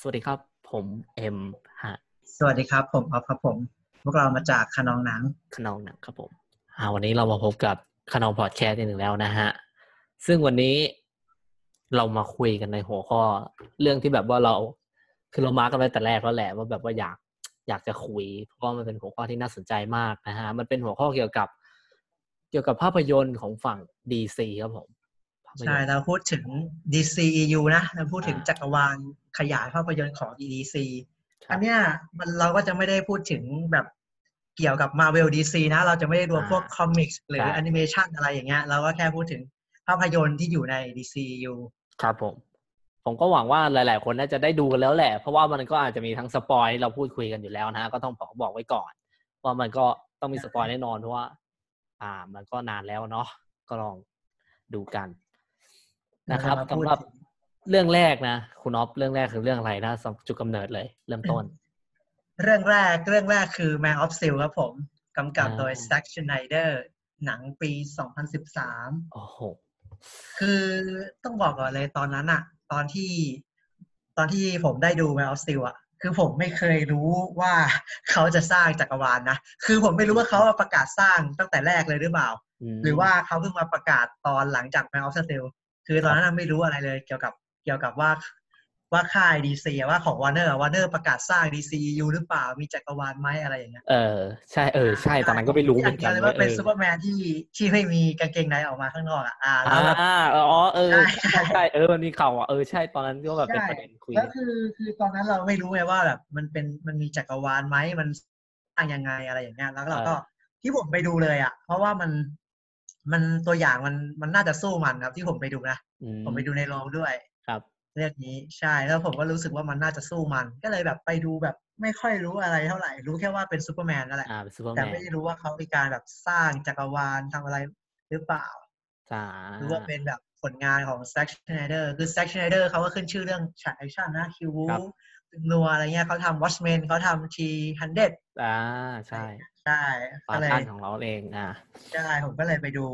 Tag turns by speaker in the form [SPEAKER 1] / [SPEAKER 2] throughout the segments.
[SPEAKER 1] สวัสดีครับ ผมเอ็มฮะ
[SPEAKER 2] สวัสดีครับ ผมออฟครับผม พวกเรามาจากคะนองหนัง
[SPEAKER 1] คะนองหนังครับผมอ่าวันนี้เรามาพบกับคะนองพอดแคสต์อีกหนึ่งแล้วนะฮะ ซึ่งวันนี้เรามาคุยกันในหัวข้อ เรื่องที่แบบว่าเราคือเรา mark กันไว้แต่แรกแล้วแหละว่าแบบว่าอยากอยากจะคุย เพราะว่ามันเป็นหัวข้อที่น่าสนใจมากนะฮะมันเป็นหัวข้อเกี่ยวกับ เกี่ยวกับภาพยนตร์ของฝั่ง DC ครับผมภาพยนตร์
[SPEAKER 2] ใช่เราพูดถึง DCEU นะเราพูดถึง
[SPEAKER 1] อ่า
[SPEAKER 2] จักรวาล ขยายภาพยนตร์ของ DC
[SPEAKER 1] ครับ
[SPEAKER 2] อันเนี้ยมันเราก็จะไม่ได้พูดถึงแบบเกี่ยวกับ Marvel DC นะ เราจะไม่ได้รวมพวก comics หรือ
[SPEAKER 1] ใช่
[SPEAKER 2] แอนิเมชันอะไรอย่างเงี้ยเราก็แค่พูดถึงภาพยนตร์ที่อยู่ใน DCEU
[SPEAKER 1] ครับผม ผมก็หวังว่าหลาย ๆ คนน่าจะได้ดูกันแล้วแหละ เพราะว่ามันก็อาจจะมีทั้ง spoil ที่เราพูดคุยกันอยู่แล้วนะฮะก็ต้องบอกบอกไว้ก่อน ว่ามันก็ต้องมี spoil แน่นอนเพราะว่า อ่า มันก็นานแล้วเนาะก็ลองดูกันนะครับ
[SPEAKER 2] เรามาพูด
[SPEAKER 1] สำหรับ เรื่องแรกนะคุณอ๊อฟเรื่องแรกคือเรื่องอะไรนะสำจุดกำเนิดเลย เริ่มต้น
[SPEAKER 2] เรื่องแรกเรื่องแรกคือ Man of Steel ครับผมกำกับโดย
[SPEAKER 1] อ่า
[SPEAKER 2] Zack Snyder หนังปี 2013
[SPEAKER 1] โอ้โห
[SPEAKER 2] คือต้องบอกก่อนเลยตอนนั้นอะตอนที่ตอนที่ผมได้ดู Man of Steel อะคือผมไม่เคยรู้ว่าเขาจะสร้างจักรวาลนะคือผมไม่รู้ว่าเขาประกาศสร้างตั้งแต่แรกเลยหรือเปล่า
[SPEAKER 1] ม
[SPEAKER 2] หรือว่าเขาเพิ่งมาประกาศตอนหลังจาก Man of Steel คือตอนนั้นนะไม่รู้อะไรเลยเกี่ยวกับ เกี่ยวกับว่าว่าค่าย DC อะว่าของ Warner Warner ประกาศสร้าง DCEU หรือเปล่ามีจักรวาลไหมอะไรอย่างเงี้ย
[SPEAKER 1] เออใช่เออใช่ตอนนั้นก็ไม่รู้เหมือนกัน
[SPEAKER 2] เลย
[SPEAKER 1] ว่า
[SPEAKER 2] ว่าเป็น
[SPEAKER 1] เออ
[SPEAKER 2] ซูเปอร์แมนที่ที่ไม่มีกางเกงในออกมาข้างนอกอะอ่าแล้
[SPEAKER 1] อ่าว
[SPEAKER 2] แบบ
[SPEAKER 1] อ๋อเออ
[SPEAKER 2] ใช่
[SPEAKER 1] ใช่เออมันมีข่าวอะเออใช่ตอนนั้นก็แบบเป็น
[SPEAKER 2] ใช่
[SPEAKER 1] ประเด็นคุย
[SPEAKER 2] แล้วคือคือตอนนั้นเราไม่รู้ไงว่าแบบมันเป็นมันมีจักรวาลไหมมันสร้างยังไงอะไรอย่างเงี้ยแล้วเราก็ที่ผมไปดูเลยอะ เพราะว่ามันมันตัวอย่างมันมันน่าจะสู้มันครับที่ผมไปดูนะ
[SPEAKER 1] อื
[SPEAKER 2] ผมไปดูในโรงด้วย
[SPEAKER 1] ครับ
[SPEAKER 2] เรื่องนี้ใช่แล้วผมก็รู้สึกว่ามันน่าจะสู้มัน ก็เลยแบบไปดูแบบไม่ค่อยรู้อะไรเท่าไหร่ รู้แค่ว่าเป็นซูเปอร์แมนนั่นแหละ
[SPEAKER 1] อ่าเป็นซูเปอร์แม
[SPEAKER 2] แต่ไม่ได้รู้ว่าเขามีการแบบสร้างจักรวาลทำอะไรหรือเปล่า
[SPEAKER 1] จ้า
[SPEAKER 2] หรือว่าเป็นแบบผลงานของ Zack Snyder คือ Zack Snyder เขาก็ขึ้นชื่อเรื่องฉากแอคชั่นนะคิวบู๊นัวอะไรเงี้ยเขาทำ Watchmen เขาทำ 300
[SPEAKER 1] อ่าใช่
[SPEAKER 2] ใช่
[SPEAKER 1] ปา
[SPEAKER 2] ก็เลย
[SPEAKER 1] ท่านของเราเองอ่า
[SPEAKER 2] ใช่ผมก็เลยไปดู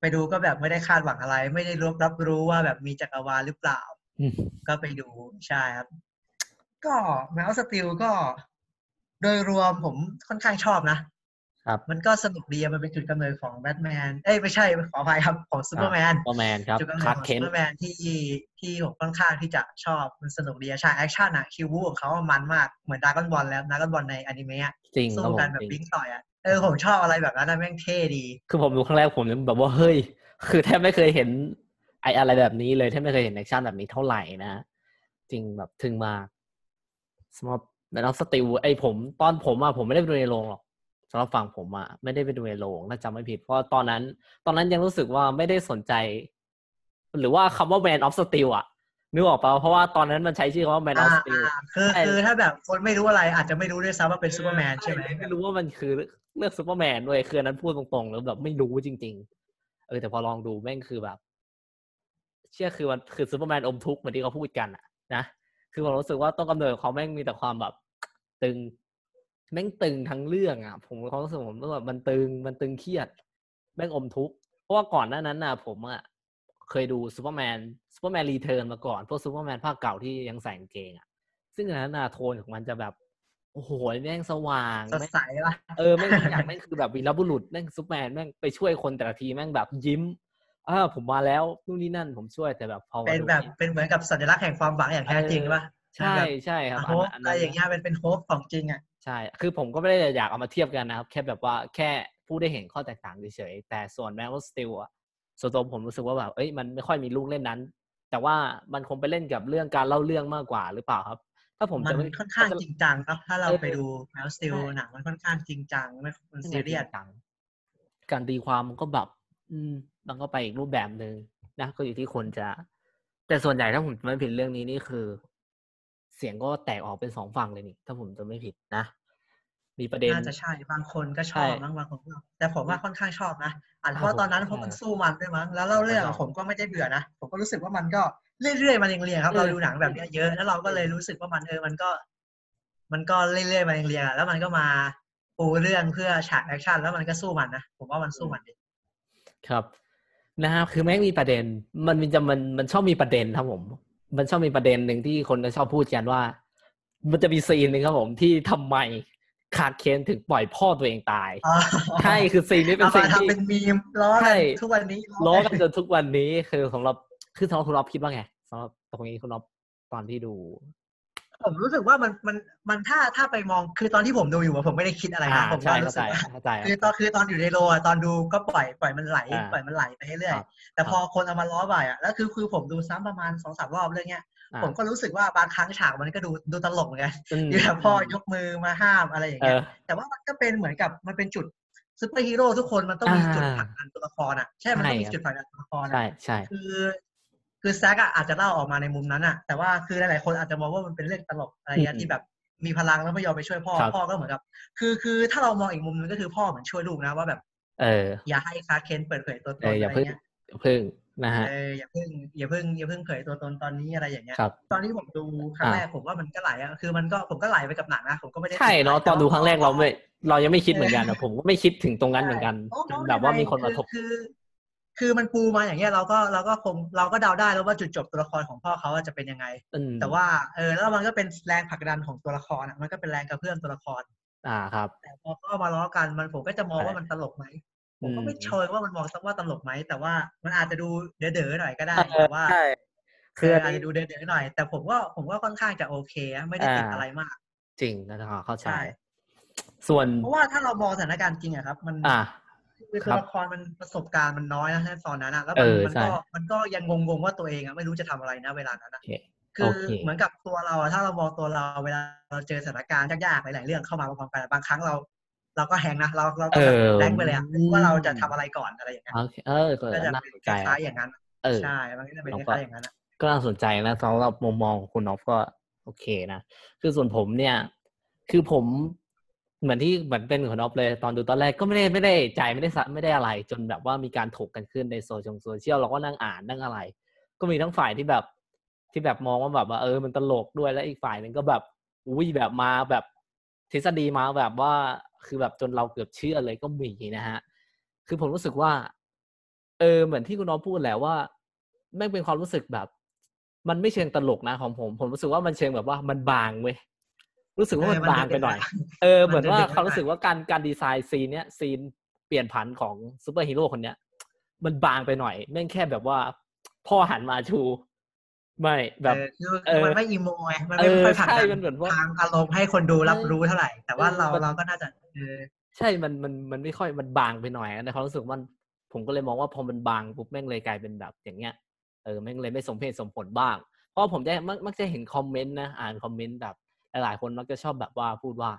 [SPEAKER 2] ไปดูก็แบบไม่ได้คาดหวังอะไร ไม่ได้รับรับรู้ว่าแบบมีจักรวาลหรือเปล่า
[SPEAKER 1] อืม
[SPEAKER 2] ก็ไปดูใช่ครับ ก็ Man of Steel ก็โดยรวมผมค่อนข้างชอบนะ
[SPEAKER 1] ครับ
[SPEAKER 2] มันก็สนุกดีอะมันเป็นจุดกำเนิดของแบทแมนเอ้ยไม่ใช่ขออภัยครับของซูเปอร์แมน
[SPEAKER 1] ซูเปอร์แมนครับ
[SPEAKER 2] จุดกำเนิดของ
[SPEAKER 1] Clark Kent
[SPEAKER 2] ซูเปอร์แมนที่ที่ผมค่อนข้างที่จะชอบมันสนุกดีอะฉากแอคชั่นอะคิวบู๊ของเขาอะมันมากเหมือน Dragon Ball แล้ว Dragon Ball ในอนิเมะอะ
[SPEAKER 1] จริงครับ
[SPEAKER 2] สู้
[SPEAKER 1] ผม
[SPEAKER 2] กันแบบ
[SPEAKER 1] จริง
[SPEAKER 2] บินต่อยอะเออผมชอบอะไรแบบนั้นนะแม่งเท่ดี
[SPEAKER 1] คือผมดูครั้งแรกผมยังแบบว่าเฮ้ย คือแทบไม่เคยเห็น ไออะไรแบบนี้เลยแทบไม่เคยเห็นแอคชั่นแบบนี้เท่าไหร่นะ จริงแบบทึ่งมากสำหรับ Man of Steel ไอผม ตอนผมอะผมไม่ได้ไปดูในโรงหรอกสำหรับฝั่งผมอะไม่ได้ไปดูในโรงน่าจำไม่ผิด เพราะตอนนั้น ตอนนั้นยังรู้สึกว่าไม่ได้สนใจ หรือว่าคำว่า Man of Steel อะนึกออกปะเพราะว่าตอนนั้นมันใช้ชื่อคำว่า Man
[SPEAKER 2] อ่า
[SPEAKER 1] of Steel
[SPEAKER 2] อ่าคือ
[SPEAKER 1] ใช่
[SPEAKER 2] คือถ้าแบบคนไม่รู้อะไรอาจจะไม่รู้ด้วยซ้ำว่าเป็นซูเปอร์แมนใช่ไหม
[SPEAKER 1] ไม่รู้ว่ามันคือเรื่องซูเปอร์แมนด้วยคือตอนนั้นพูดตรงๆแล้วแบบไม่รู้จริง ๆ เออแต่พอลองดูแม่งคือแบบ เชื่อคือมันคือซูเปอร์แมนอมทุกข์เหมือนที่เขาพูดกันอะนะคือผมรู้สึกว่าต้นกำเนิดของเขาแม่งมีแต่ความแบบ ตึง แม่งตึงทั้งเรื่องอะผมมีความรู้สึกผมรู้สึกแบบมันตึงมันตึงเครียด แม่งอมทุกข์เพราะว่าก่อนหน้านั้นน่ะ ผมอะเคยดูซูเปอร์แมน Superman Returns มาก่อน พวกซูเปอร์แมนภาคเก่าที่ยังใส่กางเกงอะซึ่งอันนั้นน่ะโทนของมันจะแบบ โอ้โหแม่งสว่าง
[SPEAKER 2] สด
[SPEAKER 1] แม่ง
[SPEAKER 2] ใสว่ะ
[SPEAKER 1] เออแม่งทุกอย่างแม่งคือแบบวีรบุรุษแม่งซูเปอร์แมนแม่งไปช่วยคนแต่ละทีแม่งแบบยิ้ม อ่าผมมาแล้วนู่นนี่นั่นผมช่วยแต่แบบพอมา
[SPEAKER 2] เป็น
[SPEAKER 1] ดู
[SPEAKER 2] แบบ
[SPEAKER 1] จริง
[SPEAKER 2] เป็นเหมือนกับสัญลักษณ์แห่งความหวังอย่างแท้จริงป่ะ
[SPEAKER 1] ใช่ใช่ครับ
[SPEAKER 2] hope
[SPEAKER 1] อัน
[SPEAKER 2] อะไร
[SPEAKER 1] นั้น
[SPEAKER 2] อย่างเงี้ยเป็นเป็น hope ของจริงอะ
[SPEAKER 1] ใช่ คือผมก็ไม่ได้อยากเอามาเทียบกันนะครับ แค่แบบว่าแค่พูดให้เห็นข้อแตกต่างเฉยๆแต่ส่วนแม n ว f สติลอะส่วนตัวผมรู้สึกว่าแบบเอ้ยมันไม่ค่อยมีลูกเล่นนั้น แต่ว่ามันคงไปเล่นกับเรื่อง การเล่าเรื่องมากกว่าหรือเปล่าครับ ถ้าผม
[SPEAKER 2] มัน
[SPEAKER 1] จะไม่
[SPEAKER 2] ค่อนข้าง
[SPEAKER 1] ถ้จะ
[SPEAKER 2] จริงจังเนอะถ้าเรา
[SPEAKER 1] เออ
[SPEAKER 2] ไปดูแมวสติล
[SPEAKER 1] ใช่
[SPEAKER 2] หนังมันค่อนข้างจริงจังไม่มันซีเรียส
[SPEAKER 1] จังการตีความมันก็แบบ อืม มันก็ไปอีกรูปแบบหนึ่งนะก็อยู่ที่คนจะ แต่ส่วนใหญ่ถ้าผมจะไม่ผิดเรื่องนี้นี่คือ เสียงก็แตกออกเป็นสองฝั่งเลยนี่ ถ้าผมจะไม่ผิดนะ มีประเด็น
[SPEAKER 2] น่าจะใช่บางคนก็ช
[SPEAKER 1] ใช่
[SPEAKER 2] อบมั้งบางคนก็แต่ผมว่าค่อนข้างชอบนะอาจจะ
[SPEAKER 1] อ่า
[SPEAKER 2] เพราะตอนนั้น
[SPEAKER 1] ผม
[SPEAKER 2] เพราะมัน
[SPEAKER 1] ใช่
[SPEAKER 2] สู้มันด้วยมั้งแล้วเล่าเรื่อง
[SPEAKER 1] ผมก็ชอบ
[SPEAKER 2] ผมก็ไม่ได้เบื่อนะผมก็รู้สึกว่ามันก็เรื่อยๆมาเรียงๆครับ
[SPEAKER 1] เออ
[SPEAKER 2] เราดูหนังแบบเนี้ยเยอะแล้วเราก็เลยรู้สึกว่ามันเออมันก็ มันก็เรื่อยๆมาเรียงๆอะแล้วมันก็มาปูเรื่องเพื่อฉากแอคชั่นแล้วมันก็สู้มันนะผมว่ามันสู้มันดี
[SPEAKER 1] ครับ นะครับคือแม่งมีประเด็น มันมีจะมันมันชอบมีประเด็นครับผม มันชอบมีประเด็นหนึ่งที่คนจะชอบพูดกันว่า มันจะมีซีนหนึ่งครับผมที่ทำไม Clark Kent ถึงปล่อยพ่อตัวเองตาย
[SPEAKER 2] อ๋อ
[SPEAKER 1] ใช่คือซีนนี้เป็นซีนที่
[SPEAKER 2] เอามาทำเป็นมีมล้อ
[SPEAKER 1] ใช่
[SPEAKER 2] กันทุกวันนี้
[SPEAKER 1] ล้อ
[SPEAKER 2] กั
[SPEAKER 1] กันจนทุกวันนี้คือสำหรับคือสำหรับคุณอ๊อฟคิดว่าไงสำหรับตรงนี้คุณอ๊อฟตอนที่ดู
[SPEAKER 2] ผมรู้สึกว่ามันมันมันถ้าถ้าไปมองคือตอนที่ผมดูอยู่อะผมไม่ได้คิดอะไร
[SPEAKER 1] อ่า
[SPEAKER 2] นะผม
[SPEAKER 1] ใช่
[SPEAKER 2] ก็
[SPEAKER 1] เข้า
[SPEAKER 2] รู้
[SPEAKER 1] ใจ
[SPEAKER 2] สึกว่า
[SPEAKER 1] เข้าใจ
[SPEAKER 2] คือตอนคือตอนอยู่ในโรงอะตอนดูก็ปล่อยปล่อยมันไหล
[SPEAKER 1] อ่า
[SPEAKER 2] ปล่อยมันไหลไปเรื่อย
[SPEAKER 1] ครับ
[SPEAKER 2] ๆแต่พอคนเอามาล้อบ่อยอะแล้วคือคือผมดูซ้ำประมาณสองสามรอบเรื่องเนี้ย
[SPEAKER 1] อ่า
[SPEAKER 2] ผมก็รู้สึกว่าบางครั้งฉากมันก็ดูดูตลกเหมือนกัน
[SPEAKER 1] อืม
[SPEAKER 2] ที่แบบพ่อยกมือมาห้ามอะไรอย่าง
[SPEAKER 1] เงี้
[SPEAKER 2] ยเอ
[SPEAKER 1] อ
[SPEAKER 2] แต่ว่ามันก็เป็นเหมือนกับมันเป็นจุดซูเปอร์ฮีโร่ทุกคนมันต้องมี
[SPEAKER 1] อ่า
[SPEAKER 2] จุดผลักดันตัวละครอะใช่มันต้องมี
[SPEAKER 1] ใช่
[SPEAKER 2] จุดผลักดันตัวละคร
[SPEAKER 1] ใช่
[SPEAKER 2] อะ
[SPEAKER 1] ใช่
[SPEAKER 2] คือ คือแซกอะอาจจะเล่าออกมาในมุมนั้นอะแต่ว่าคือหลายๆคนอาจจะมองว่ามันเป็นเรื่องตลกอะไรเงี้ยที่แบบมีพลังแล้วไม่ยอมไปช่วยพ่อ พ่อก็เหมือนกับ คือคือถ้าเรามองอีกมุมนึงก็คือพ่อเหมือนช่วยลูกนะว่าแบบ
[SPEAKER 1] เออ
[SPEAKER 2] อย่าให้คาร์เคนเปิดเผยตัวต
[SPEAKER 1] เอนออย่า
[SPEAKER 2] อะไร
[SPEAKER 1] เพิ่ง
[SPEAKER 2] เงี้ย
[SPEAKER 1] อย่าเพิ่งนะฮะ
[SPEAKER 2] เอออย่าเพิ่งอย่าเพิ่งอย่าเพิ่งเผยตัวตนตอนนี้อะไรอย่างเงี้ย
[SPEAKER 1] ครับ
[SPEAKER 2] ตอนที่ผมดูครั้ง
[SPEAKER 1] อ่า
[SPEAKER 2] แรกผมว่ามันก็ไหลอะคือมันก็ผมก็ไหลไปกับหนังนะผมก็ไม่ได้
[SPEAKER 1] ใช่เนาะ
[SPEAKER 2] ติด
[SPEAKER 1] ตอนดูครั้งแรกเราไม่ เรายังไม่คิด
[SPEAKER 2] เออ
[SPEAKER 1] เหมือนกันนะผมก็ไม่คิดถึงตรงนั้นเหมือนกัน
[SPEAKER 2] ใช่
[SPEAKER 1] จนแบบว่ามีคนมาทบ
[SPEAKER 2] คือ คือมันปูมาอย่างเงี้ยเราก็เราก็คงเราก็เดาได้แล้วว่าจุดจบตัวละครของพ่อเขาอะจะเป็นยังไง
[SPEAKER 1] อืม
[SPEAKER 2] แต่ว่าเออแล้วมันก็เป็นแรงผลักดันของตัวละครอะมันก็เป็นแรงกระเพื่อมตัวละคร
[SPEAKER 1] อ่าครับ
[SPEAKER 2] แต่พอเขาเอามาล้อกันมันผมก็จะมอง
[SPEAKER 1] ใช่
[SPEAKER 2] ว่ามันตลกไหมผมก็
[SPEAKER 1] อืม
[SPEAKER 2] ไม่เชิงว่ามันมองสักว่าตลกไหมแต่ว่ามันอาจจะดูเด๋อๆหน่อยก็ได้
[SPEAKER 1] เออ
[SPEAKER 2] แต่ว่า
[SPEAKER 1] ใช่
[SPEAKER 2] คื
[SPEAKER 1] คือ
[SPEAKER 2] อ
[SPEAKER 1] อัน
[SPEAKER 2] อาจ
[SPEAKER 1] นี้
[SPEAKER 2] จะดูเด๋อๆหน่อย แต่ผมก็ผมก็ค่อนข้างจะโอเคอะไม่ได้ติด
[SPEAKER 1] อ่า
[SPEAKER 2] อะไรมาก
[SPEAKER 1] จริงนะครับเข้าใจ
[SPEAKER 2] ใช่
[SPEAKER 1] ส่วน
[SPEAKER 2] เพราะว่าถ้าเรามองสถานการณ์จริงอะครับ มัน
[SPEAKER 1] อ่า
[SPEAKER 2] คือ
[SPEAKER 1] ค
[SPEAKER 2] ตั
[SPEAKER 1] รั
[SPEAKER 2] ว
[SPEAKER 1] บ
[SPEAKER 2] ละครมันประสบการณ์มันน้อยนะตอนนั้นอะแล้ว
[SPEAKER 1] เอ
[SPEAKER 2] มัน
[SPEAKER 1] อ
[SPEAKER 2] มัน
[SPEAKER 1] ใช่
[SPEAKER 2] ก็มันก็ยังงงๆว่าตัวเองอะไม่รู้จะทำอะไรนะเวลานั้นอะ
[SPEAKER 1] โอเค
[SPEAKER 2] คื
[SPEAKER 1] โอ
[SPEAKER 2] อ
[SPEAKER 1] เค
[SPEAKER 2] เหมือนกับตัวเราอะถ้าเรามองตัวเราเวลาเราเจอสถานการณ์ยากๆหลายๆเรื่องเข้ามาพร้อมๆกันอะบางครั้งเรา เราก็แฮงนะเราเราก็แบบ
[SPEAKER 1] เออ
[SPEAKER 2] แบงค์ไปเลยอะว่าเราจะทำอะไรก่อนอะไรอย่างเงี้ย
[SPEAKER 1] โอเคเออก็
[SPEAKER 2] ก็จะ
[SPEAKER 1] น่า
[SPEAKER 2] เป็น
[SPEAKER 1] สน
[SPEAKER 2] ค
[SPEAKER 1] ใจ
[SPEAKER 2] ล้ายๆอย่างนั้น
[SPEAKER 1] เออ
[SPEAKER 2] ใช่มันก็จะเป็น
[SPEAKER 1] เรา
[SPEAKER 2] ค
[SPEAKER 1] ก็
[SPEAKER 2] ล้ายๆอย่างนั้นอะ
[SPEAKER 1] ก็น่าสนใจนะสำหรับมุมมองของคุณนอฟก็โอเคนะคือส่วนผมเนี่ย คือผม เหมือนที่เหมือนเป็นของคุณอ๊อฟเลย ตอนดูตอนแรกก็ไม่ได้ไม่ได้ใจไม่ได้สะไม่ได้อะไร จนแบบว่ามีการถกกันขึ้นในโซเชียลโซเชียลเราก็นั่งอ่านนั่งอะไร ก็มีทั้งฝ่ายที่แบบที่แบบมองว่าแบบว่าเออมันตลกด้วยแล้วอีกฝ่ายหนึ่งก็แบบอุ้ยแบบมาแบบทฤษฎีมาแบบว่าคือแบบจนเราเกือบเชื่อเลยก็มีนะฮะ คือผมรู้สึกว่า เออเหมือนที่คุณอ๊อฟพูดแหละว่าแม่งเป็นความรู้สึกแบบ มันไม่เชิงตลกนะของผม ผมรู้สึกว่ามันเชิงแบบว่ามันบางเว้ย รู้สึกว่ามัน
[SPEAKER 2] เออมัน
[SPEAKER 1] บางไปหน่อย เออ
[SPEAKER 2] มัน
[SPEAKER 1] เหมือนว่า
[SPEAKER 2] เด็กๆ
[SPEAKER 1] เขารู้สึกว่าการการดีไซน์ซีนเนี้ยซีนเปลี่ยนผันของซูเปอร์ฮีโร่คนเนี้ย มันบางไปหน่อยแม่งแค่แบบว่า พ่อหันมาชู ไม่แบบ
[SPEAKER 2] เออคือ
[SPEAKER 1] เออ
[SPEAKER 2] มันไม่อีโมไงมัน
[SPEAKER 1] เอ
[SPEAKER 2] ไม่
[SPEAKER 1] อ
[SPEAKER 2] ค่อยผลัก
[SPEAKER 1] ใช่
[SPEAKER 2] ดั
[SPEAKER 1] มันเหมือนว่า
[SPEAKER 2] ทางอารมณ์ให้คนดูรับ
[SPEAKER 1] เออ
[SPEAKER 2] รู้เท่าไหร่ แต่ว่า
[SPEAKER 1] เออ
[SPEAKER 2] เรา
[SPEAKER 1] มัน
[SPEAKER 2] เราก็น่าจะเออ
[SPEAKER 1] ใช่มันมันมันไม่ค่อยมันบางไปหน่อยในความรู้สึกมันผมก็เลยมองว่าพอมันบางปุ๊บแม่งเลยกลายเป็นแบบอย่างเงี้ยเออแม่งเลยไม่สมเหตุสมผลบ้าง เพราะผมจะมักมักจะเห็นคอมเมนต์นะอ่านคอมเมนต์แบบ หลายๆคนมักจะชอบแบบว่าพูดว่า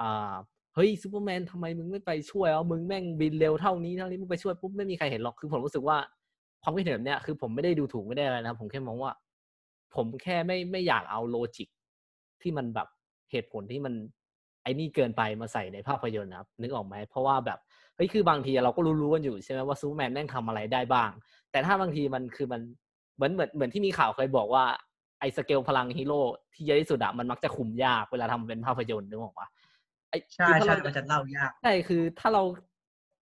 [SPEAKER 1] อ่าเฮ้ยซูเปอร์แมนทำไมมึงไม่ไปช่วยเอามึงแม่งบินเร็วเท่านี้เท่านี้มึงไปช่วยปุ๊บไม่มีใครเห็นหรอกคือผมรู้สึกว่าความคิดเห็นแบบเนี้ยคือผมไม่ได้ดูถูกไม่ได้อะไรนะผมแค่มองว่า ผมแค่ไม่ไม่อยากเอา logic ที่มันแบบเหตุผลที่มันไอ้นี่เกินไปมาใส่ในภาพยนตร์นะครับนึกออกไหมเพราะว่าแบบเฮ้ยคือบางทีเราก็รู้ๆกันอยู่ใช่ไหมว่าซูเปอร์แมนแม่งทำอะไรได้บ้าง แต่ถ้าบางทีมันคือมันเหมือนเหมือนเหมือนที่มีข่าวเคยบอกว่า สเกลพลังฮีโร่ที่เยอะที่สุดอะมันมักจะคุมยากเวลาทำเป็นภาพยนตร์นึกออกปะไอ้
[SPEAKER 2] ใช่
[SPEAKER 1] คือถ้า
[SPEAKER 2] ใช่
[SPEAKER 1] เรา
[SPEAKER 2] มันจะเล่ายาก
[SPEAKER 1] ใช่คือถ้าเรา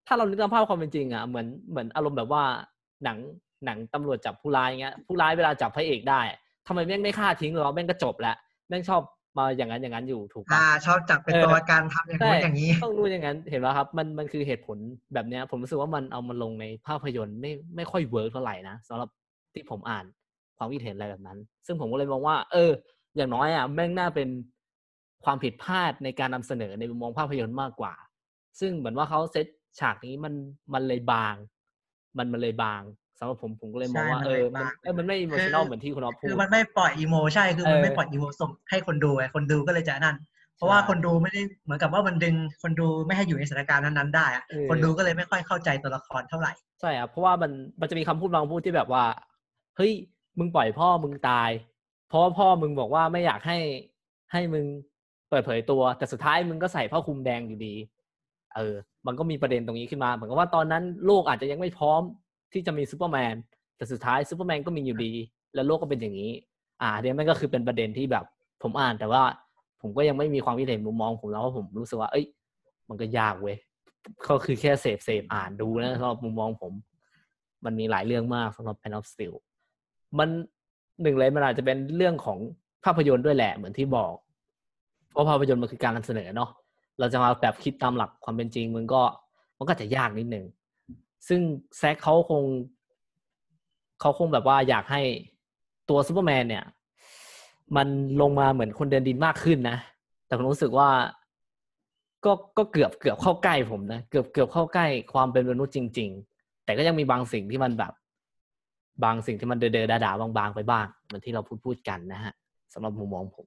[SPEAKER 1] ถ้าเรานึกตามภาพความเป็นจริงอะเหมือนเหมือนอารมณ์แบบว่าหนังหนังตำรวจจับผู้ร้ายเงี้ยผู้ร้ายเวลาจับพระเอกได้ทำไมแม่งไม่ฆ่าทิ้งหรอแม่งก็จบแล้วแม่งชอบมาอย่างนั้นอย่างนั้นอยู่ถูกปะ
[SPEAKER 2] อ่าชอบจับเป็น
[SPEAKER 1] เออ
[SPEAKER 2] ตัวการทำอย่างนู้นอย่างนี้
[SPEAKER 1] ต้องรู้อย่างนั้นเห็นไหมครับ มันมันคือเหตุผลแบบเนี้ย ผมรู้สึกว่ามันเอามาลงในภาพยนตร์ไม่ไม่ค่อยเวิร์กเท่าไหร่นะสำหรับที่ผมอ่าน ความคิดเห็นอะไรแบบนั้น ซึ่งผมก็เลยมองว่า เออ อย่างน้อยอะแม่งน่าเป็นความผิดพลาดในการนำเสนอในมุมมองภาพยนตร์มากกว่า ซึ่งเหมือนว่าเขาเซตฉากนี้มันมันเลยบาง มันมันเลยบางสำหรับผมผมก็เลยมองว่า
[SPEAKER 2] ใช่
[SPEAKER 1] เออ
[SPEAKER 2] มัน
[SPEAKER 1] อ
[SPEAKER 2] เลย
[SPEAKER 1] มัน
[SPEAKER 2] บาง
[SPEAKER 1] เออมันไม่ emotional เหมือนที่คุณอ๊อฟพูดคื
[SPEAKER 2] อมันไม่ปล่อย emo ใช่คือมัน
[SPEAKER 1] เออ
[SPEAKER 2] ไม่ปล่อย emo ส่งให้คนดูไงคนดูก็เลยจะนั่น เพราะว่า
[SPEAKER 1] ใช่
[SPEAKER 2] คนดูไม่ได้เหมือนกับว่ามันดึงคนดูไม่ให้อยู่ในสถานการณ์นั้นๆได้อะ
[SPEAKER 1] เออ
[SPEAKER 2] คนดูก็เลยไม่ค่อยเข้าใจตัวละครเท่าไหร่
[SPEAKER 1] ใช่ครับเพราะว่ามันมันจะมีคำพูดบางพูดที่แบบว่าเฮ้ย มึงปล่อยพ่อมึงตาย เพราะว่าพ่อมึงบอกว่าไม่อยากให้ให้มึงเปิดเผยตัว แต่สุดท้ายมึงก็ใส่ผ้าคลุมแดงอยู่ดี เออ มันก็มีประเด็นตรงนี้ขึ้นมา เหมือนกับว่าตอนนั้นโลกอาจจะยังไม่พร้อมที่จะมีซูเปอร์แมน แต่สุดท้ายซูเปอร์แมนก็มีอยู่ดี แล้วโลกก็เป็นอย่างนี้ อ่าเนี่ยมันก็คือเป็นประเด็นที่แบบ ผมอ่านแต่ว่าผมก็ยังไม่มีความคิดเห็นมุมมองผมแล้วว่าผมรู้สึกว่า เอ้ย มันก็ยากเว้ยก็คือแค่เสพเสพอ่านดูนะสำหรับมุมมองผม มันมีหลายเรื่องมากสำหรับ Man of Steel มันหนึ่งเลยมันอาจจะเป็นเรื่องของภาพยนตร์ด้วยแหละเหมือนที่บอก เพราะภาพยนตร์มันคือการนำเสนอเนาะเราจะมาแบบคิดตามหลักความเป็นจริงมันก็มันก็จะยากนิดหนึ่งซึ่ง Zack เขาคงเขาคงแบบว่าอยากให้ตัวซูเปอร์แมนเนี่ย มันลงมาเหมือนคนเดินดินมากขึ้นนะ แต่ผมรู้สึกว่าก็ก็เกือบเกือบเข้าใกล้ผมนะ เกือบเกือบเข้าใกล้ความเป็นมนุษย์จริง ๆ แต่ก็ยังมีบางสิ่งที่มันแบบ บางสิ่งที่มันเดอๆด่าๆบางๆไปบ้างเหมือนที่เราพูดพูดกันนะฮะสำหรับมุมมองผม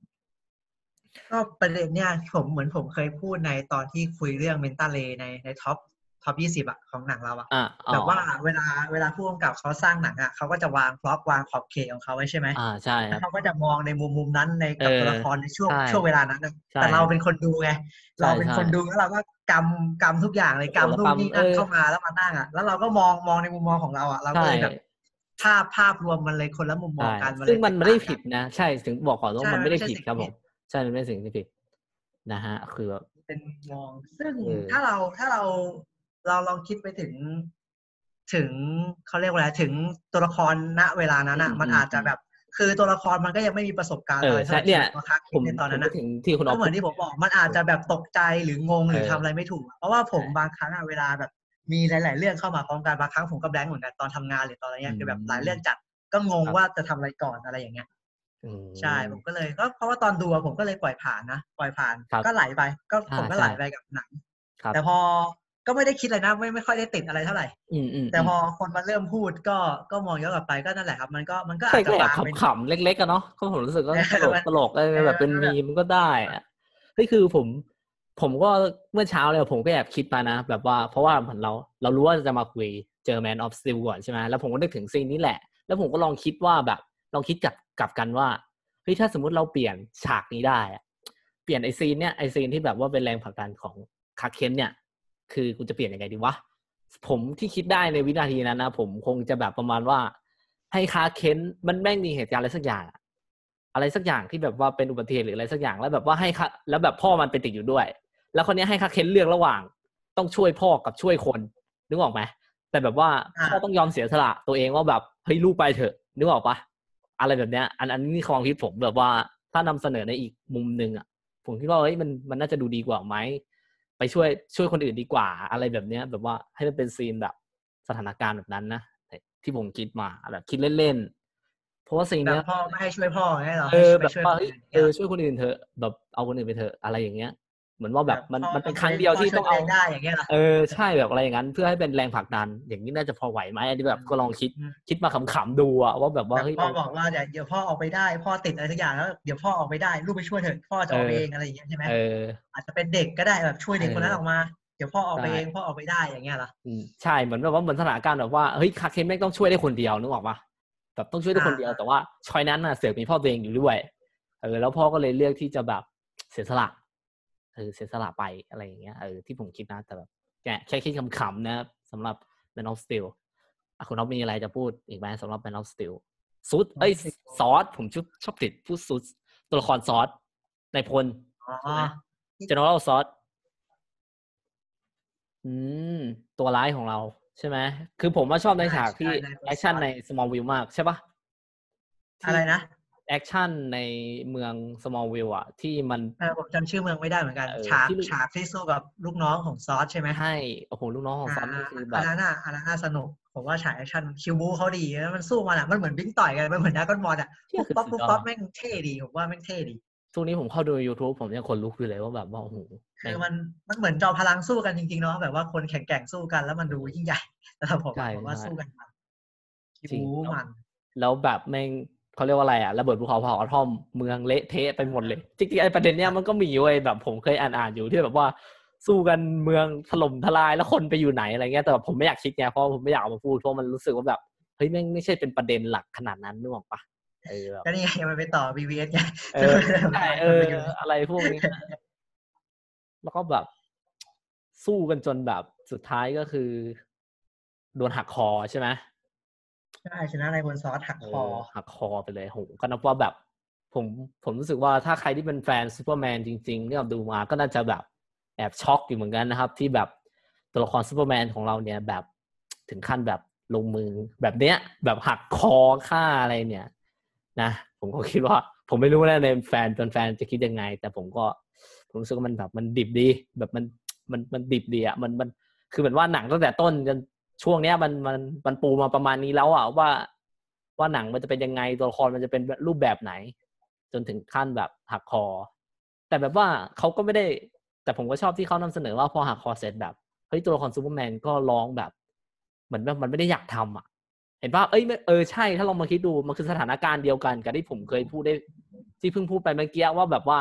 [SPEAKER 2] ก็ประเด็นเนี่ยผมเหมือนผมเคยพูดในตอนที่คุยเรื่องเมนตาเลในในท็อปท็อปยี่สิบอะของหนังเราอะ
[SPEAKER 1] อ่า
[SPEAKER 2] แบบว่าเวลาเวลาผู้กำกับเขาสร้างหนังอะเขาก็จะวางพล็อตวางขอบเขตของเขาไว้ใช่ไหม
[SPEAKER 1] อ่าใช่ค
[SPEAKER 2] แล้
[SPEAKER 1] รับ
[SPEAKER 2] วเขาก็จะมองในมุมมุมนั้นในกับ
[SPEAKER 1] เออ
[SPEAKER 2] ตัวละครในช่วง
[SPEAKER 1] ใช่
[SPEAKER 2] ช่วงเวลานั้นนะ
[SPEAKER 1] ใช่
[SPEAKER 2] แต่เราเป็นคนดูไง
[SPEAKER 1] ใช่
[SPEAKER 2] เราเป็น
[SPEAKER 1] ใช่
[SPEAKER 2] คนดูแล้วเราก็กำกำทุกอย่างเลย
[SPEAKER 1] โอ้โห
[SPEAKER 2] กำนู่นนี่นั่น
[SPEAKER 1] เออ
[SPEAKER 2] เข้ามาแล้วมานั่งอะแล้วเราก็มองมองในมุมมองของเราอะเราก็
[SPEAKER 1] ใช่
[SPEAKER 2] เลยแบบ ภาพภาพรวมมันเลยคนละมุมมอง
[SPEAKER 1] ใช่
[SPEAKER 2] กันเลย
[SPEAKER 1] ซึ่งมันไม่ได้
[SPEAKER 2] แตกต่า
[SPEAKER 1] ผิดนะ ใช่ถึงบอกก่อนว่า
[SPEAKER 2] ใช่
[SPEAKER 1] มันไม่ได้
[SPEAKER 2] มันไม่ใช่
[SPEAKER 1] ผิดครับผ
[SPEAKER 2] สิ่ง
[SPEAKER 1] ม
[SPEAKER 2] ที่
[SPEAKER 1] ใช่มันไม่ใช่สิ่งที่ผิดนะฮะ คือแบบ
[SPEAKER 2] เป็นมุมมอง ซึ่ง
[SPEAKER 1] เออ
[SPEAKER 2] ถ้าเราถ้าเราเราลองคิดไปถึง ถึงเขาเรียกว่าอะไรถึงตัวละครณเวลานั้นอะ มันอาจจะแบบคือตัวละครมันก็ยังไม่มีประสบการณ์
[SPEAKER 1] เอ
[SPEAKER 2] อะ
[SPEAKER 1] อ
[SPEAKER 2] ไร
[SPEAKER 1] ใช่
[SPEAKER 2] เท่าไหร่
[SPEAKER 1] เนี่ย
[SPEAKER 2] ตัวคัก
[SPEAKER 1] ผม
[SPEAKER 2] ในตอนนั้น
[SPEAKER 1] ผม
[SPEAKER 2] อะ
[SPEAKER 1] นึกถึงที่คุณออ
[SPEAKER 2] ก็
[SPEAKER 1] ฟ
[SPEAKER 2] เหมือนที่ผมบอกมันอาจจะแบบตกใจหรืองงหรือ
[SPEAKER 1] เออ
[SPEAKER 2] ทำอะไรไม่ถูก เพราะว่าผม
[SPEAKER 1] ใช่
[SPEAKER 2] บางครั้งอะเวลาแบบ มีหลาย ๆ เรื่องเข้ามาพร้อมกันบางครั้งผมก็แบงค์เหมือนกันตอนทำงานหรือตอนอะไรเงี้ยคือแบบหลายเรื่องจัดก็งง
[SPEAKER 1] ครับ
[SPEAKER 2] ว่าจะทำอะไรก่อนอะไรอย่างเงี้ย
[SPEAKER 1] อืม
[SPEAKER 2] ใช่ผมก็เลยก็เพราะว่าตอนดูอะผมก็เลยปล่อยผ่านนะปล่อยผ่าน
[SPEAKER 1] ครับ
[SPEAKER 2] ก็ไหลไป ก็
[SPEAKER 1] อ่า
[SPEAKER 2] ผมก็
[SPEAKER 1] ใช่
[SPEAKER 2] ไหลไปกับหนัง
[SPEAKER 1] ครับ
[SPEAKER 2] แต่พอก็ไม่ได้คิดอะไรนะไม่ไม่ค่อยได้ติดอะไรเท่าไหร่
[SPEAKER 1] อืมอืม
[SPEAKER 2] แต่พอคนมาเริ่มพูดก็ก็มองย้อนกลับไปก็นั่นแหละครับ มันก็มันก็อา
[SPEAKER 1] ใช่
[SPEAKER 2] จ
[SPEAKER 1] ก็
[SPEAKER 2] จะ
[SPEAKER 1] แอบ
[SPEAKER 2] วางเป็น
[SPEAKER 1] ขำๆเล็กๆกันเนาะก็ผมรู้สึกว่า
[SPEAKER 2] เออ
[SPEAKER 1] ตลก
[SPEAKER 2] มัน
[SPEAKER 1] ตลกอะไร
[SPEAKER 2] เออ
[SPEAKER 1] แบบเป็น
[SPEAKER 2] มันแบบ
[SPEAKER 1] มีมก็ได้อะเฮ้ยคือผม ผมก็เมื่อเช้าเนี่ยผมก็แอบคิดมานะ แบบว่าเพราะว่าเหมือนเรา เรารู้ว่าจะมาคุยเจอ Man of Steel ก่อนใช่ไหมแล้วผมก็นึกถึง scene นี้แหละ แล้วผมก็ลองคิดว่าแบบ ลองคิดกับกับกันว่าเฮ้ยถ้าสมมุติเราเปลี่ยนฉากนี้ได้เปลี่ยนไอ scene เนี่ยไอ scene ที่แบบว่าเป็นแรงผลักดันของ Clark Kent เนี่ย คือกูจะเปลี่ยนยังไงดีวะผมที่คิดได้ในวินาทีนั้นนะผมคงจะแบบประมาณว่า ให้ Clark Kent มันแม่งมีเหตุการณ์อะไรสักอย่างอะไรสักอย่างที่แบบว่าเป็นอุบัติเหตุหรืออะไรสักอย่างแล้วแบบว่าให้แล้วแบบพ่อมันไปติดอยู่ด้วย แล้วคนนี้ยให้คาเคนเลือกระหว่าง ต้องช่วยพ่อกับช่วยคนนึกออกไหมแต่แบบว่า
[SPEAKER 2] อ่า
[SPEAKER 1] พ่อต้องยอมเสียสละตัวเองว่าแบบเฮ้ยลูกไปเถอะนึกออกปะอะไรแบบเนี้ย อันอันนี้ความคิดผมแบบว่าถ้านำเสนอในอีกมุมหนึ่งอะผมคิดว่าเฮ้ยมันมันน่าจะดูดีกว่าไหมไปช่วยช่วยคนอื่นดีกว่า อะไรแบบเนี้ย แบบว่าให้มันเป็นซีนแบบสถานการณ์แบบนั้นนะที่ผมคิดมาแบบคิดเล่นๆเพราะว่าซีน
[SPEAKER 2] แบ
[SPEAKER 1] เนี้
[SPEAKER 2] บ
[SPEAKER 1] ย
[SPEAKER 2] พ่อไม่ให้ช่วยพ่อไงเหรอ
[SPEAKER 1] เออ
[SPEAKER 2] ให้
[SPEAKER 1] แบบ
[SPEAKER 2] ช่วย
[SPEAKER 1] ว่า
[SPEAKER 2] คน
[SPEAKER 1] เฮ้ย
[SPEAKER 2] อื่น
[SPEAKER 1] เออช่วยคนอื่นเถอะแบบเอาคนอื่นไปเถอะอะไรอย่างเงี้ย เหมือนว่าแบบมัน
[SPEAKER 2] พ่อ
[SPEAKER 1] มันเป็นครั้งเดียวที่ต้อง
[SPEAKER 2] พ่
[SPEAKER 1] เอา
[SPEAKER 2] ช่วตัวงได้อย่างเงี้ยเหรอ
[SPEAKER 1] เออใช่แบบอะไรอย่างนั้นเพื่อให้เป็นแรงผลักดัน อย่างนี้น่าจะพอไหวไหมอันนี้แบบก็ลองคิด
[SPEAKER 2] อืม
[SPEAKER 1] คิดมาขำๆดูอะว่าแบบว่า
[SPEAKER 2] แบบ
[SPEAKER 1] เฮ้ย
[SPEAKER 2] พ่อ
[SPEAKER 1] เรา
[SPEAKER 2] บอกว่าเดี๋ยวเดี๋ยวพ่อออกไปได้ พ่อติดอะไรสักอย่างแล้วเดี๋ยวพ่อออกไปได้ลูกไปช่วยเถอะพ่อจะออกไป
[SPEAKER 1] เออ
[SPEAKER 2] เองอะไรอย่างเงี้ยใช่ไหม
[SPEAKER 1] เออ
[SPEAKER 2] อาจจะเป็นเด็กก็ได้แบบช่วยเด็ก
[SPEAKER 1] เออ
[SPEAKER 2] คนนั้นออกมาเดี๋ยวพ่อออกไป
[SPEAKER 1] ใช่
[SPEAKER 2] เองพ่อออกไปได้อย่างเงี้ยเหรอ
[SPEAKER 1] อืมใช่เหมือนแบบว่าเหมือนสถานการณ์แบบว่าเฮ้ยคาเคนแม่งต้องช่วยได้คนเดียวนึกออกปะแบบต้องช่วยได้คนเดียว
[SPEAKER 2] อ่า
[SPEAKER 1] แต่ว่าชอยนั้นน่ะเสือกมีพ่อตัวเองอยู่ด้วยเออแล้วพ่อก็เลยเลือกที่จะแบบเสียสละ เออเสียสละไปอะไรอย่างเงี้ยเออที่ผมคิดนะ แต่แบบแค่แค่คิดขำๆนะสำหรับ Man of Steel อะคุณน้องมีอะไรจะพูดอีกไหมสำหรับ Man of Steel ซุดเอ้ยซอสผมชอบชอบติดพูดซุดตัวละครซอสในพล
[SPEAKER 2] อ๋อ
[SPEAKER 1] General ซอสอืม ตัวร้ายของเรา ใช่ไหมคือผมว่าชอบในฉากที่
[SPEAKER 2] ใช่ใน
[SPEAKER 1] แอคชั่น
[SPEAKER 2] Zod
[SPEAKER 1] ใน Smallville มากใช่ปะ
[SPEAKER 2] อะไรนะ
[SPEAKER 1] แอคชั่นในเมือง Smallville อะที่มัน
[SPEAKER 2] เออผมจำชื่อเมืองไม่ได้เหมือนกัน
[SPEAKER 1] เออ
[SPEAKER 2] ฉาก
[SPEAKER 1] ที่ลูก
[SPEAKER 2] ฉากที่สู้กับลูกน้องของซอสใช่ไหม
[SPEAKER 1] ให้โอ้โหลูกน้องของซอสนี่คือแบ
[SPEAKER 2] อั
[SPEAKER 1] บ
[SPEAKER 2] นนั้นอะอันนั้นน่าสนุกผมว่าฉากแอคชั่นคิวบูเขาดีแล้วมันสู้มันอะมันเหมือนบิ้งต่อยกัน มันเหมือนดราก้อนบอลอะ
[SPEAKER 1] เชี่ย
[SPEAKER 2] ปุ๊บ
[SPEAKER 1] คือ
[SPEAKER 2] ปั๊บปุ๊บปั๊บ
[SPEAKER 1] สุดยอด
[SPEAKER 2] แม่งเท่ดีผมว่าแม่งเท่ดี
[SPEAKER 1] ช่วงนี้ผมเข้าดู YouTube ผมยังคนลุกอยู่เลยว่าแบบว่าโอ้โห
[SPEAKER 2] คือมันมันเหมือนจอมพลังสู้กันจริงๆเนาะแบบว่าคนแข็งแกร่งสู้กันแล้วมันดูยิ่งใหญ่แต่สำหรับผม
[SPEAKER 1] ใช่
[SPEAKER 2] อะผมว่า
[SPEAKER 1] ใช่
[SPEAKER 2] สู้กันมันคิว
[SPEAKER 1] จริง
[SPEAKER 2] บูมัน
[SPEAKER 1] แล้วแบบแม่ง เขาเรียกว่าอะไรอะระเบิดภูเขาเผาอะทอมเมืองเละเทะไปหมดเลย จริงๆไอ้ประเด็นเนี้ยมันก็มีเว้ยแบบผมเคยอ่านอ่านๆอยู่ที่แบบว่าสู้กันเมืองถล่มทลายแล้วคนไปอยู่ไหนอะไรเงี้ยแต่แบบผมไม่อยากคิดไงเพราะผมไม่อยากเอามาพูดเพราะมันรู้สึกว่าแบบเฮ้ยแม่งไม่ใช่เป็นประเด็นหลักขนาดนั้นนึกออกปะเออแบบ
[SPEAKER 2] ก็นี่ไงมันไปต่อ BVS ไง
[SPEAKER 1] เออใช่เออ อะไรพวกนี้นะแล้วก็แบบ สู้กันจนแบบสุดท้ายก็คือ โดนหักคอใช่ไหม
[SPEAKER 2] ใช่ชนะในบนซอสหักคอ
[SPEAKER 1] หักคอไปเลยโหก็นับว่าแบบ ผมผมรู้สึกว่าถ้าใครที่เป็นแฟนซูเปอร์แมนจริงๆเนี่ยดูมาก็น่าจะแบบแอบช็อกอยู่เหมือนกันนะครับ ที่แบบตัวละครซูเปอร์แมนของเราเนี่ยแบบถึงขั้นแบบลงมือแบบเนี้ย แบบหักคอฆ่าอะไรเนี่ย นะ ผมก็คิดว่า ผมไม่รู้นะในแฟนแฟนจะคิดยังไง แต่ผมก็ผมรู้สึกว่ามันแบบมันดิบดี แบบมันมันมันดิบดีอะมันมันคือเหมือนว่าหนังตั้งแต่ต้นจน ช่วงเนี้ยมันมันมันปูมาประมาณนี้แล้วอะว่า ว่าหนังมันจะเป็นยังไงตัวละครมันจะเป็นรูปแบบไหน จนถึงขั้นแบบหักคอ แต่แบบว่าเขาก็ไม่ได้ แต่ผมก็ชอบที่เขานำเสนอว่าพอหักคอเสร็จแบบเฮ้ยตัวละครซูเปอร์แมนก็ร้องแบบเหมือนแบบมันไม่ได้อยากทำอะ เห็นป่ะเอ้ยไม่เออใช่ถ้าลองมาคิดดูมันคือสถานการณ์เดียวกันกับที่ผมเคยพูดได้ ที่เพิ่งพูดไปเมื่อกี้ว่าแบบว่า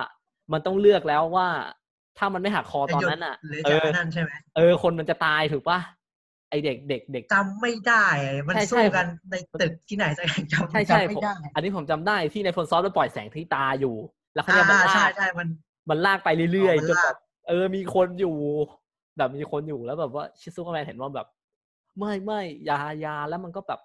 [SPEAKER 1] มันต้องเลือกแล้วว่าถ้ามันไม่หักคอตอนนั้นอะ
[SPEAKER 2] หรือ
[SPEAKER 1] เอ
[SPEAKER 2] จาก
[SPEAKER 1] อ
[SPEAKER 2] นั่นใช่ไหม
[SPEAKER 1] เออ คนมันจะตายถูกป่ะ ไอเด็กเด็กเด็ก
[SPEAKER 2] จำไม่ได้ มัน
[SPEAKER 1] ใช่ใช่
[SPEAKER 2] สู้กันในตึกที่ไหนสักอย่างจำ
[SPEAKER 1] ใช่ใช่
[SPEAKER 2] จำไม่
[SPEAKER 1] ผม
[SPEAKER 2] ได้
[SPEAKER 1] อันนี้ผมจำได้ที่ในพลซอฟต์ปล่อยแสงที่ตาอยู่ แล้วเขาเนี่ยมัน
[SPEAKER 2] อ่า
[SPEAKER 1] ลา
[SPEAKER 2] ใช่
[SPEAKER 1] ก
[SPEAKER 2] ใช่มัน
[SPEAKER 1] มันลากไปเรื่อย
[SPEAKER 2] อ๋อมัน
[SPEAKER 1] ๆจน
[SPEAKER 2] ลาก
[SPEAKER 1] แบบเออมีคนอยู่ แบบมีคนอยู่แล้วแบบว่าชิซูเปอร์แมนเห็นว่าแบบ ไม่ไม่อยาอยาแล้วมันก็แบบ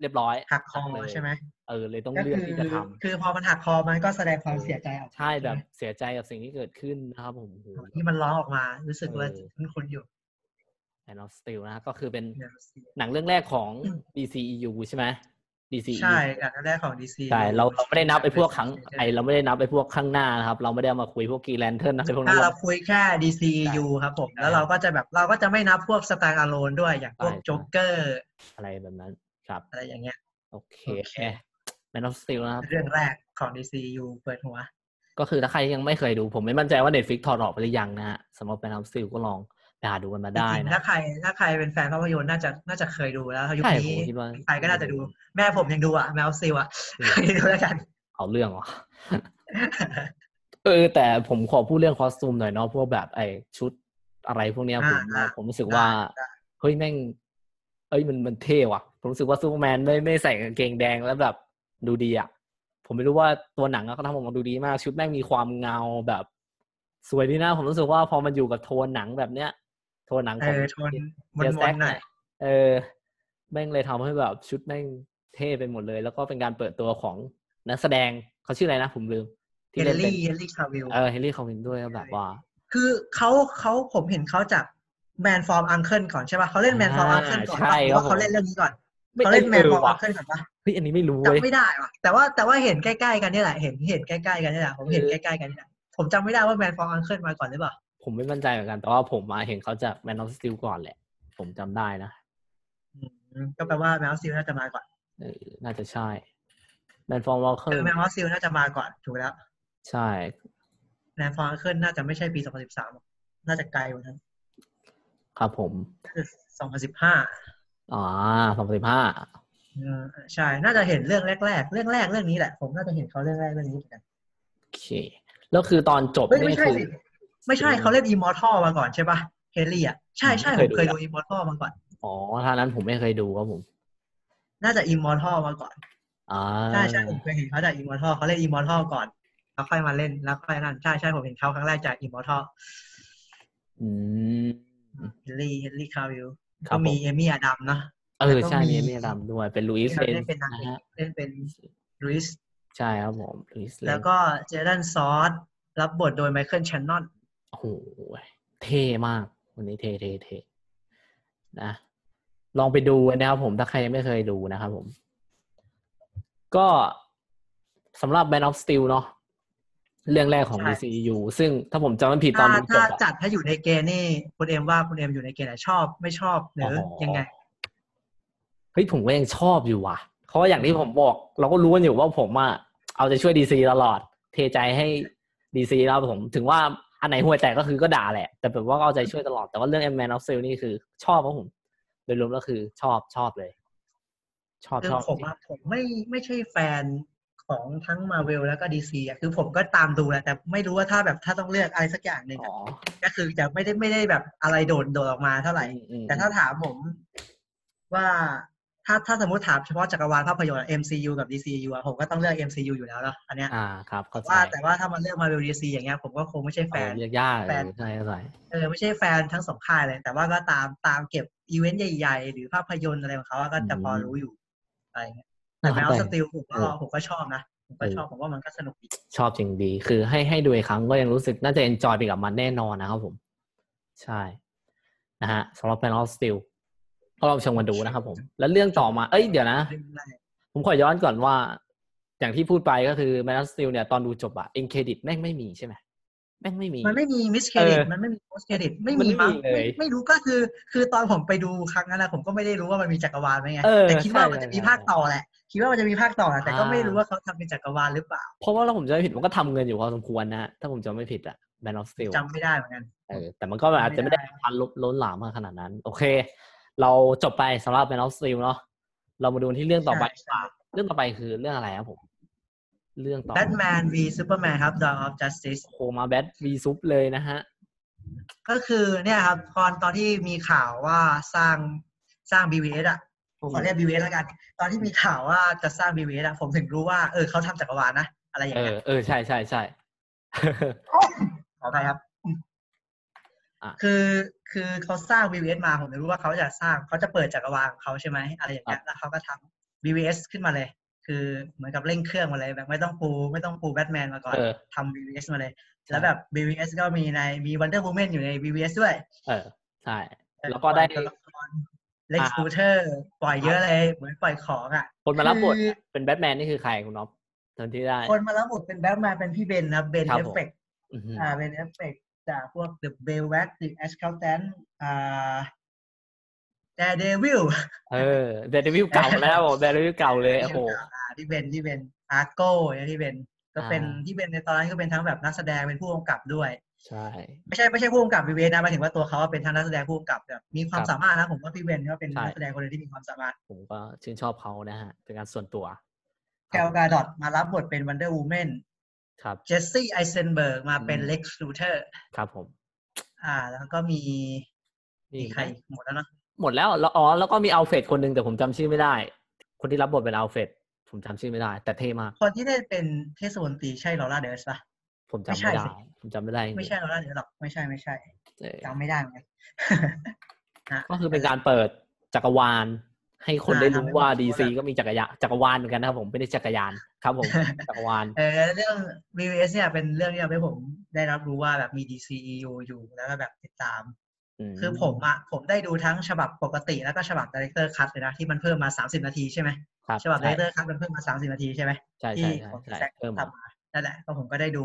[SPEAKER 1] เรียบร้อย
[SPEAKER 2] หักคอ
[SPEAKER 1] เลย
[SPEAKER 2] ใช่ไหม
[SPEAKER 1] เออเลยต้อง
[SPEAKER 2] ก็
[SPEAKER 1] เลือก
[SPEAKER 2] คือ
[SPEAKER 1] ที่จะทำ
[SPEAKER 2] คือพอมันหักคอมันก็แสดงความเสียใจออกมา
[SPEAKER 1] ใช่แบบ
[SPEAKER 2] ไหม
[SPEAKER 1] เสียใจกับสิ่งที่เกิดขึ้นนะครับผมโอ้โห
[SPEAKER 2] ที่มันร้องออกมารู้สึกว่า
[SPEAKER 1] เออ
[SPEAKER 2] คุ้นๆอยู่
[SPEAKER 1] แอนอ f สติลนะฮะก็คือเป็น
[SPEAKER 2] เนี่ย
[SPEAKER 1] หนังเรื่องแรกของ
[SPEAKER 2] อืม
[SPEAKER 1] DCEU ใช่ไหม DCEU
[SPEAKER 2] ใช่อันแรกของ DC
[SPEAKER 1] ใช่เราเราไม่ได้นับไอ้พวกครั้งไอเราไม่ได้นับไอ้พวกข้างหน้านะครับ เราไม่ได้เอามาคุยพวก Green Lantern อะไรพวกนั้
[SPEAKER 2] ถ้านเรา
[SPEAKER 1] เรา
[SPEAKER 2] คุยแค่ DCU ครับผม
[SPEAKER 1] ใช่
[SPEAKER 2] แล้วเราก็จะแบบเราก็จะไม่นับพวก standalone ด้วยอย่างพวก
[SPEAKER 1] ใช่
[SPEAKER 2] โจ๊กเกอร์
[SPEAKER 1] อะไรแบบนั้นครับ
[SPEAKER 2] อะไรอย่างเงี้ย
[SPEAKER 1] โอเค
[SPEAKER 2] โอเค
[SPEAKER 1] แมนอ f สติลนะครับ
[SPEAKER 2] เรื่องแรกของ DCU เปิดหัว
[SPEAKER 1] ก็คือถ้าใครยังไม่เคยดู ผมไม่มั่นใจว่า Netflix ถอดออกไปหรือยังนะฮะสำหรับแมนอ f สติลก็ลองไป หาดูกันมา
[SPEAKER 2] จ
[SPEAKER 1] ได้
[SPEAKER 2] ริงๆ
[SPEAKER 1] นะ
[SPEAKER 2] ถ้าใครถ้าใครเป็นแฟนภาพยนตร์น่าจะน่าจะเคยดูแล้วยุค
[SPEAKER 1] ใช่
[SPEAKER 2] นี้
[SPEAKER 1] ผมคิดว่า
[SPEAKER 2] ใครก็น่าจะดูแม่ผมยังดูอะ Man of Steel อะ
[SPEAKER 1] อืม
[SPEAKER 2] เคยดูแล้วกัน
[SPEAKER 1] เอาเรื่องวะเออแต่ผมขอพูดเรื่อง costume หน่อยเนาะพวกแบบไอชุดอะไรพวกเนี้ยผม
[SPEAKER 2] อ่า
[SPEAKER 1] ผมรู้สึกว่า
[SPEAKER 2] ได้
[SPEAKER 1] เฮ้ยแม่งเอ้ยมันมันเท่ว่ะ ผมรู้สึกว่าซูเปอร์แมนไม่ไม่ใส่กางเกงแดงแล้วแบบดูดีอะผมไม่รู้ว่าตัวหนังอะเขาทำออกมาดูดีมาก ชุดแม่งมีความเงาแบบ สวยดีนะ ผมรู้สึกว่าพอมันอยู่กับโทนหนังแบบเนี้ย โทนหนัง
[SPEAKER 2] เอ
[SPEAKER 1] ของ
[SPEAKER 2] อโทนม
[SPEAKER 1] เจ
[SPEAKER 2] น
[SPEAKER 1] แซก
[SPEAKER 2] ๆหน่อย
[SPEAKER 1] เนี่ยเออแม่งเลยทำให้แบบชุดแม่งเท่ไปหมดเลย แล้วก็เป็นการเปิดตัวของนักแสดงเขาชื่ออะไรนะ ผมลืม
[SPEAKER 2] เฮ
[SPEAKER 1] ที่
[SPEAKER 2] น
[SPEAKER 1] เล่นเป็น
[SPEAKER 2] รี่เฮนรี่คาวิล
[SPEAKER 1] เออเฮนรี่คาวินด้วยก็แบบว่า
[SPEAKER 2] คือเขาเขาผมเห็นเขาจากแมนฟอร์มอังเคิลก่อนใช่ป่ะเขาเล่นแมนฟอร์ม
[SPEAKER 1] อ่า
[SPEAKER 2] อังเคิลก่อน
[SPEAKER 1] ใช่
[SPEAKER 2] ป่ะหรือว่า
[SPEAKER 1] ครับผม
[SPEAKER 2] เขาเล่นเรื่องนี้ก่อน
[SPEAKER 1] ไม่
[SPEAKER 2] เขาเล่นแมน
[SPEAKER 1] เอ
[SPEAKER 2] ฟ
[SPEAKER 1] อ
[SPEAKER 2] อร์ม
[SPEAKER 1] ว่ะ
[SPEAKER 2] อังเคิลก่อนป่ะ
[SPEAKER 1] เฮ้ยอันนี้ไม่รู้เว้ย
[SPEAKER 2] จำไม่ได้ว่ะแต่ว่าแต่ว่าเห็นใกล้ๆกันนี่แหละเห็นเห็นใกล้ๆกันนี่แหละผมเห็น
[SPEAKER 1] เอ
[SPEAKER 2] ใก
[SPEAKER 1] อ
[SPEAKER 2] ล้ๆกันนี่แหละผมจำไม่ได้ว่าแมนฟอร์มอังเคิลมาก่อนหรือเปล่า
[SPEAKER 1] ผมไม่มั่นใจเหมือนกันแต่ว่าผมมาเห็นเขาจากแมนอ f สติลก่อนแหละ ผมจำได้นะ
[SPEAKER 2] อืมก็แปลว่าแมวซิลน่าจะมาก่อน
[SPEAKER 1] เออน่าจะใช่แมนฟอร์มวอลเคิ
[SPEAKER 2] เอ
[SPEAKER 1] ล
[SPEAKER 2] อแมวซิลน่าจะมาก่อนถูกแล้ว
[SPEAKER 1] ใช่
[SPEAKER 2] แมนฟอร์มอังเคิลน่าจะไม่ใช่ปี2013หรอกน่าจะไกลกว่านั้น
[SPEAKER 1] ครับผม
[SPEAKER 2] คือ2015
[SPEAKER 1] อ๋อสองสิบห้า
[SPEAKER 2] อืมใช่ น่าจะเห็นเรื่องแรก ๆ เรื่องแรกเรื่องนี้แหละ ผมน่าจะเห็นเขาเรื่องแรกเรื่องนี้เหมือนกัน
[SPEAKER 1] โอเค แล้วคือตอนจบ
[SPEAKER 2] เฮ้ย
[SPEAKER 1] นี่
[SPEAKER 2] ไม่ใช่
[SPEAKER 1] คือ
[SPEAKER 2] สิ ไม่ใช่เขาเล่น Immortal มาก่อนใช่ปะเฮนรี่อะใช่ใช่
[SPEAKER 1] ผม
[SPEAKER 2] ผม
[SPEAKER 1] เค
[SPEAKER 2] เค
[SPEAKER 1] ยดู
[SPEAKER 2] ดู Immortal มาก่อน
[SPEAKER 1] อ๋อถ้านั้นผมไม่เคยดูครับผม
[SPEAKER 2] น่าจะ Immortal มาก่อน
[SPEAKER 1] อ่า
[SPEAKER 2] ใช่ใช่ผมเคยเห็นเขาจาก Immortal เขาเล่น Immortal ก่อนแล้วค่อยมาเล่นแล้วค่อยนั่นใช่ใช่ผมเห็นเขาครั้งแรกจาก Immortalอื
[SPEAKER 1] ม
[SPEAKER 2] เฮลี่เฮลี่คาวิล
[SPEAKER 1] ครั
[SPEAKER 2] ก็
[SPEAKER 1] บ
[SPEAKER 2] มี
[SPEAKER 1] ผม
[SPEAKER 2] เอมี่อดัมเนาะ
[SPEAKER 1] เออ
[SPEAKER 2] แล้วก็
[SPEAKER 1] ใช่
[SPEAKER 2] มี
[SPEAKER 1] มีเมียดำด้วยเป็นลุยส์
[SPEAKER 2] ที่
[SPEAKER 1] เล
[SPEAKER 2] เล่นเป็นนาง
[SPEAKER 1] นะ
[SPEAKER 2] เอก
[SPEAKER 1] ฮะ
[SPEAKER 2] เล่นเป็นลุยส์
[SPEAKER 1] ใช่ครับผมลุยส์เล
[SPEAKER 2] แล้วก็เจดันซอสรับบทโดยไมเคิลแชนนอน
[SPEAKER 1] โอ้โหเท่มากวันนี้เท่เท่เท่นะ ลองไปดูนะครับผมถ้าใครยังไม่เคยดูนะครับผม ก็สำหรับ Man of Steel เนาะเรื่องแรกของ
[SPEAKER 2] ใช่
[SPEAKER 1] DCU ซึ่งถ้าผมจำไม่ผิดตอ
[SPEAKER 2] ถ้าน
[SPEAKER 1] ดูจ
[SPEAKER 2] ถ้า
[SPEAKER 1] บอะ
[SPEAKER 2] จัดให้อยู่ในเกณฑ์นี่คุณเอ็มว่าคุณเอ็มอยู่ในเกณฑ์ไหนชอบไม่ชอบหรืออ
[SPEAKER 1] อ
[SPEAKER 2] ยังไง
[SPEAKER 1] เฮ้ยผมก็ยังชอบอยู่ว่ะเพราะว่าอย่างที่ผมบอก เราก็รู้กันอยู่ว่าผมอะเอาใจช่วยดีซีตลอด เทใจให้ดีซีแล้วผมถึงว่า อันไหนห่วยแตกก็คือก็ด่าแหละ แต่แบบว่าก็เอาใจช่วยตลอด แต่ว่าเรื่อง Man of Steel นี่คือชอบครับผม โดยรวมแล้วคือชอบชอบเลย ชอบ
[SPEAKER 2] คือ
[SPEAKER 1] ชอบ
[SPEAKER 2] ผมอะผมไม่ไม่ใช่แฟนของทั้งมาเวลแล้วก็ดีซีอะคือผมก็ตามดูแหละแต่ไม่รู้ว่าถ้าแบบถ้าต้องเลือกอะไรสักอย่างหนึ่ง
[SPEAKER 1] อ๋
[SPEAKER 2] อะ
[SPEAKER 1] อ
[SPEAKER 2] ก็คือจะไม่ได้ไม่ได้แบบอะไรโดดโดดออกมาเท่าไหร่
[SPEAKER 1] อืมอืม
[SPEAKER 2] แต่ถ้าถามผมว่า ถ้าถ้าสมมติถามเฉพาะจักรวาลภาพยนตร์อะ MCU กับ DCU อะผมก็ต้องเลือก MCU อยู่แล้วเนาะอันเนี้ย
[SPEAKER 1] อ่าครับเข้าใจ
[SPEAKER 2] ว่าแต่ว่าถ้ามาเลือกมาเวล DC อย่างเงี้ยผมก็คงไม่ใช่แฟน
[SPEAKER 1] เออเรียกยาก
[SPEAKER 2] แฟน
[SPEAKER 1] เออใช่เข้าใจ
[SPEAKER 2] เออไม่ใช่แฟนทั้งสองค่ายเลย แต่ว่าก็ตามตามเก็บอีเวนต์ใหญ่ ๆ หรือภาพยนตร์อะไรของเขาอะก็จะพอรู้อยู่อะไรเงี้ยแต่ Man of Steel ผมก็ผมก็ชอบนะผมก็ชอบผมว่ามันก็สนุกดี
[SPEAKER 1] ชอบจริงดี คือให้ให้ดูอีกครั้งก็ยังรู้สึกน่าจะ enjoy ไปกับมันแน่นอนนะครับผม ใช่นะฮะสำหรับ Man of Steel ก็ลองชมกันดูนะครับผม แล้วเรื่องต่อมา เอ้ยเดี๋ยวนะ
[SPEAKER 2] เรื่องแรก
[SPEAKER 1] ผมขอย้อนก่อนว่า อย่างที่พูดไปก็คือ Man of Steel เนี่ยตอนดูจบอะ end credit แม่งไม่มีใช่ไหมแม่งไม่มี
[SPEAKER 2] มันไม่มี mid credit เอ
[SPEAKER 1] อ
[SPEAKER 2] มันไม่มี post credit ไม่
[SPEAKER 1] มัน
[SPEAKER 2] มี
[SPEAKER 1] ไม่
[SPEAKER 2] มั้ง
[SPEAKER 1] มีเลย
[SPEAKER 2] ไม่ไม่รู้ก็คือ คือตอนผมไปดูครั้งนั้นนะผมก็ไม่ได้รู้ว่ามันมีจักรวาลไหมไง
[SPEAKER 1] เออ
[SPEAKER 2] แต่คิดว่า
[SPEAKER 1] ใช่
[SPEAKER 2] มันจะมี
[SPEAKER 1] ใช่
[SPEAKER 2] ภาคต่อแหละ คิดว่ามันจะมีภาคต่อแหละแต่ก็
[SPEAKER 1] อ่า
[SPEAKER 2] ไม่รู้ว่าเขาทำเป็นจักรวาลหรือเปล่า
[SPEAKER 1] เพราะว่าเราผมจะไม่ผิดมันก็ทำเงินอยู่พอสมควรนะฮะถ้าผมจำไม่ผิดอะ Man of Steel
[SPEAKER 2] จำไม่ได้เหมือนกัน
[SPEAKER 1] เออแต่มันก็แบบอาจจะไม่ได้
[SPEAKER 2] ไม่ได้
[SPEAKER 1] พันล้นล้นหลามมากขนาดนั้น โอเค เราจบไปสำหรับ Man of Steel เนาะเรามาดูที่เรื่องต่อไปดีกว่าเรื่องต่อไปคือเรื่องอะไรครับผม เรื่องต่อ
[SPEAKER 2] แบทแมน v ซูเปอร์แมนครับ Dawn of Justice
[SPEAKER 1] โคมาแบทวีซุปเลยนะฮะ
[SPEAKER 2] ก็คือเนี่ยครับตอนตอนที่มีข่าวว่าสร้างสร้าง BVS อะผมขอเรียก BVS แล้วกัน ตอนที่มีข่าวว่าจะสร้าง BVS อะผมถึงรู้ว่าเออเขาทำจักรวาลนะ อะไรอย่าง
[SPEAKER 1] เงี้
[SPEAKER 2] ยเอ
[SPEAKER 1] อเออใช่ใช่ใช่
[SPEAKER 2] ขออภัยครับ
[SPEAKER 1] อะ
[SPEAKER 2] คือคือเขาสร้าง BVS มาผมไม่รู้ว่าเขาจะสร้างเขาจะเปิดจักรวาลของเขาใช่ไหมอะไรอย่างเงี้ยแล้วเขาก็ทำ BVS ขึ้นมาเลย คือเหมือนกับเร่งเครื่องมาเลยแบบไม่ต้องปูไม่ต้องปูแบทแมนมาก่อน
[SPEAKER 1] เออ
[SPEAKER 2] ทำ BVS มาเลย แล้วแบบ BVS ก็มีในมี Wonder Woman อยู่ใน BVS ด้วย
[SPEAKER 1] เออใช่แล้วก็ได้
[SPEAKER 2] เล็ก
[SPEAKER 1] อ่า
[SPEAKER 2] สกูเตอร์ปล่อยเยอะเลย เหมือนปล่อยของอะ
[SPEAKER 1] คนมารับบท
[SPEAKER 2] คือ
[SPEAKER 1] เป็นแบทแมนนี่คือใครคุณน็อปตอนที่ได้
[SPEAKER 2] คนมารับบทเป็นแบทแมนเป็นพี่เบนนะเบน
[SPEAKER 1] ครับ
[SPEAKER 2] เอ
[SPEAKER 1] ผม
[SPEAKER 2] ฟเฟก
[SPEAKER 1] อื้อหือ
[SPEAKER 2] อ่าเป็นเอฟเฟก จากพวก The b e l w a t The a s c a l t a n อ่า Daredevil
[SPEAKER 1] เออแบทเดวิลเก่าแล้วแบทเดวิลเก่าเลยโอ้โห
[SPEAKER 2] อ่าที่เบนที่เบนอาร์โก้เนี่ยที่เบนก็เป็น
[SPEAKER 1] อ่า
[SPEAKER 2] ที่เบนในตอนนั้นก็เป็นทั้งแบบนักแสดงเป็นผู้กำกับด้วย
[SPEAKER 1] ใช่
[SPEAKER 2] ไม่ใช่ไม่ใช่ผู้กำกับวีเวนะหมายถึงว่าตัวเขาเป็นทั้งนักแสดงผู้กำกับแบบมีความ
[SPEAKER 1] ครับ
[SPEAKER 2] สามารถนะผมว่าพี่เบนก็เป็น
[SPEAKER 1] ใช่
[SPEAKER 2] นักแสดงคนหนึงที่มีความสามารถ
[SPEAKER 1] ผมก็ชื่นชอบเขานะฮะเป็นการส่วนตัว
[SPEAKER 2] แกลกาดอตมารับบทเป็นวันเดอร์วูแมน
[SPEAKER 1] ครับ
[SPEAKER 2] เจสซี่ไอเซนเบิร์กมาเป็น
[SPEAKER 1] อืม
[SPEAKER 2] เล็กซ์ลูเทอร์
[SPEAKER 1] ครับผม
[SPEAKER 2] อ่า แล้วก็มี
[SPEAKER 1] นี่
[SPEAKER 2] มีใครอีกหมดแล้วเนอะ
[SPEAKER 1] หมดแล้วแล้วอ๋อแล้วก็มีอัลเฟรดคนหนึ่งแต่ผมจำชื่อไม่ได้ คนที่รับบทเป็นอัลเฟรดผมจำชื่อไม่ได้ แต่เท่มาก
[SPEAKER 2] คนที่ได้เป็นเทศมนตรีใช่ลอร่าเดอร์สปะ
[SPEAKER 1] ผมจำ
[SPEAKER 2] ไม่ใช่
[SPEAKER 1] ไม่ได้
[SPEAKER 2] สิ
[SPEAKER 1] ผมจำไม่ได้จริงๆ
[SPEAKER 2] ไม่ใช่ลอร่าเดอร์สหรอกไม่ใช่ไม่ใช่
[SPEAKER 1] เออ
[SPEAKER 2] จำไม่ได้เหมือนกันนะ
[SPEAKER 1] ก็คือเป็นการเปิดจักรวาล ให้คน
[SPEAKER 2] อ่า
[SPEAKER 1] ได้รู้
[SPEAKER 2] ทำให้
[SPEAKER 1] ว่า
[SPEAKER 2] คนรู้
[SPEAKER 1] ดีซี
[SPEAKER 2] ว่า
[SPEAKER 1] ก็มีจักรยานจักรวาลเหมือนกันนะครับผมไม่ได้จักรยานครับผมจักรวาล
[SPEAKER 2] เออเรื่อง VVS เนี่ยเป็นเรื่องที่ทำให้ผมได้รับรู้ว่าแบบมี DCEU อยู่แล้วก็แบบติดตาม
[SPEAKER 1] ม
[SPEAKER 2] คือผมอะผมได้ดูทั้งฉบับปกติแล้วก็ฉบับ Director Cut เลยนะที่มันเพิ่มมา30นาทีใช่ไหม
[SPEAKER 1] ครับ
[SPEAKER 2] ฉบับ
[SPEAKER 1] ใช่
[SPEAKER 2] Director Cut มันเพิ่มมา30นาทีใช่ไหม
[SPEAKER 1] ใช่
[SPEAKER 2] ที่
[SPEAKER 1] ใช่ใช่
[SPEAKER 2] ของ
[SPEAKER 1] ใช่
[SPEAKER 2] แซค
[SPEAKER 1] เพิ่มมา
[SPEAKER 2] ทำมานั่นแหละก็ผมก็ได้ดู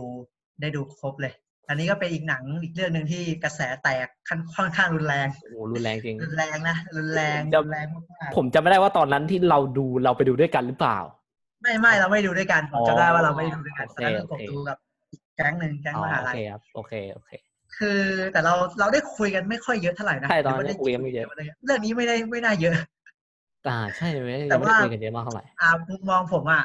[SPEAKER 2] ได้ดูครบเลย อันนี้ก็เป็นอีกหนังอีกเรื่องหนึ่งที่กระแสแตกค่อนค่อนข้างรุนแรง
[SPEAKER 1] โอ้โหรุนแรงจริง
[SPEAKER 2] รุนแรงนะรุนแรง
[SPEAKER 1] จะ
[SPEAKER 2] รุนแรงมาก
[SPEAKER 1] ผมจำไม่ได้ว่าตอนนั้นที่เราดูเราไปดูด้วยกันหรือเปล่า
[SPEAKER 2] ๆไม่ไม่เราไม่ดูด้วยกันผมจำได้ว่าเราไม่ดูด้วยกัน
[SPEAKER 1] โอ
[SPEAKER 2] ต
[SPEAKER 1] เค
[SPEAKER 2] อนนั้นผม
[SPEAKER 1] โอเค
[SPEAKER 2] ดูกับอีกแก๊งหนึ่งแก๊ง
[SPEAKER 1] อ๋อ
[SPEAKER 2] มหา
[SPEAKER 1] โอ
[SPEAKER 2] ลั
[SPEAKER 1] เค
[SPEAKER 2] ย
[SPEAKER 1] ครับโอเคโอเค
[SPEAKER 2] คือแต่เราเราได้คุยกันไม่ค่อยเยอะเท่าไหร่นะ
[SPEAKER 1] ใช่ตอนนั้น
[SPEAKER 2] หรืว่า
[SPEAKER 1] คุยกันไม่เยอะ
[SPEAKER 2] เรื่องนี้ไม่ได้ไม่น่าเยอะ
[SPEAKER 1] อ่าใช่ไหม
[SPEAKER 2] แต่
[SPEAKER 1] ยังไม่ได้
[SPEAKER 2] ว่า
[SPEAKER 1] คุยกันเยอะมากเท่าไหร่
[SPEAKER 2] อ่ามุมมองผมอะ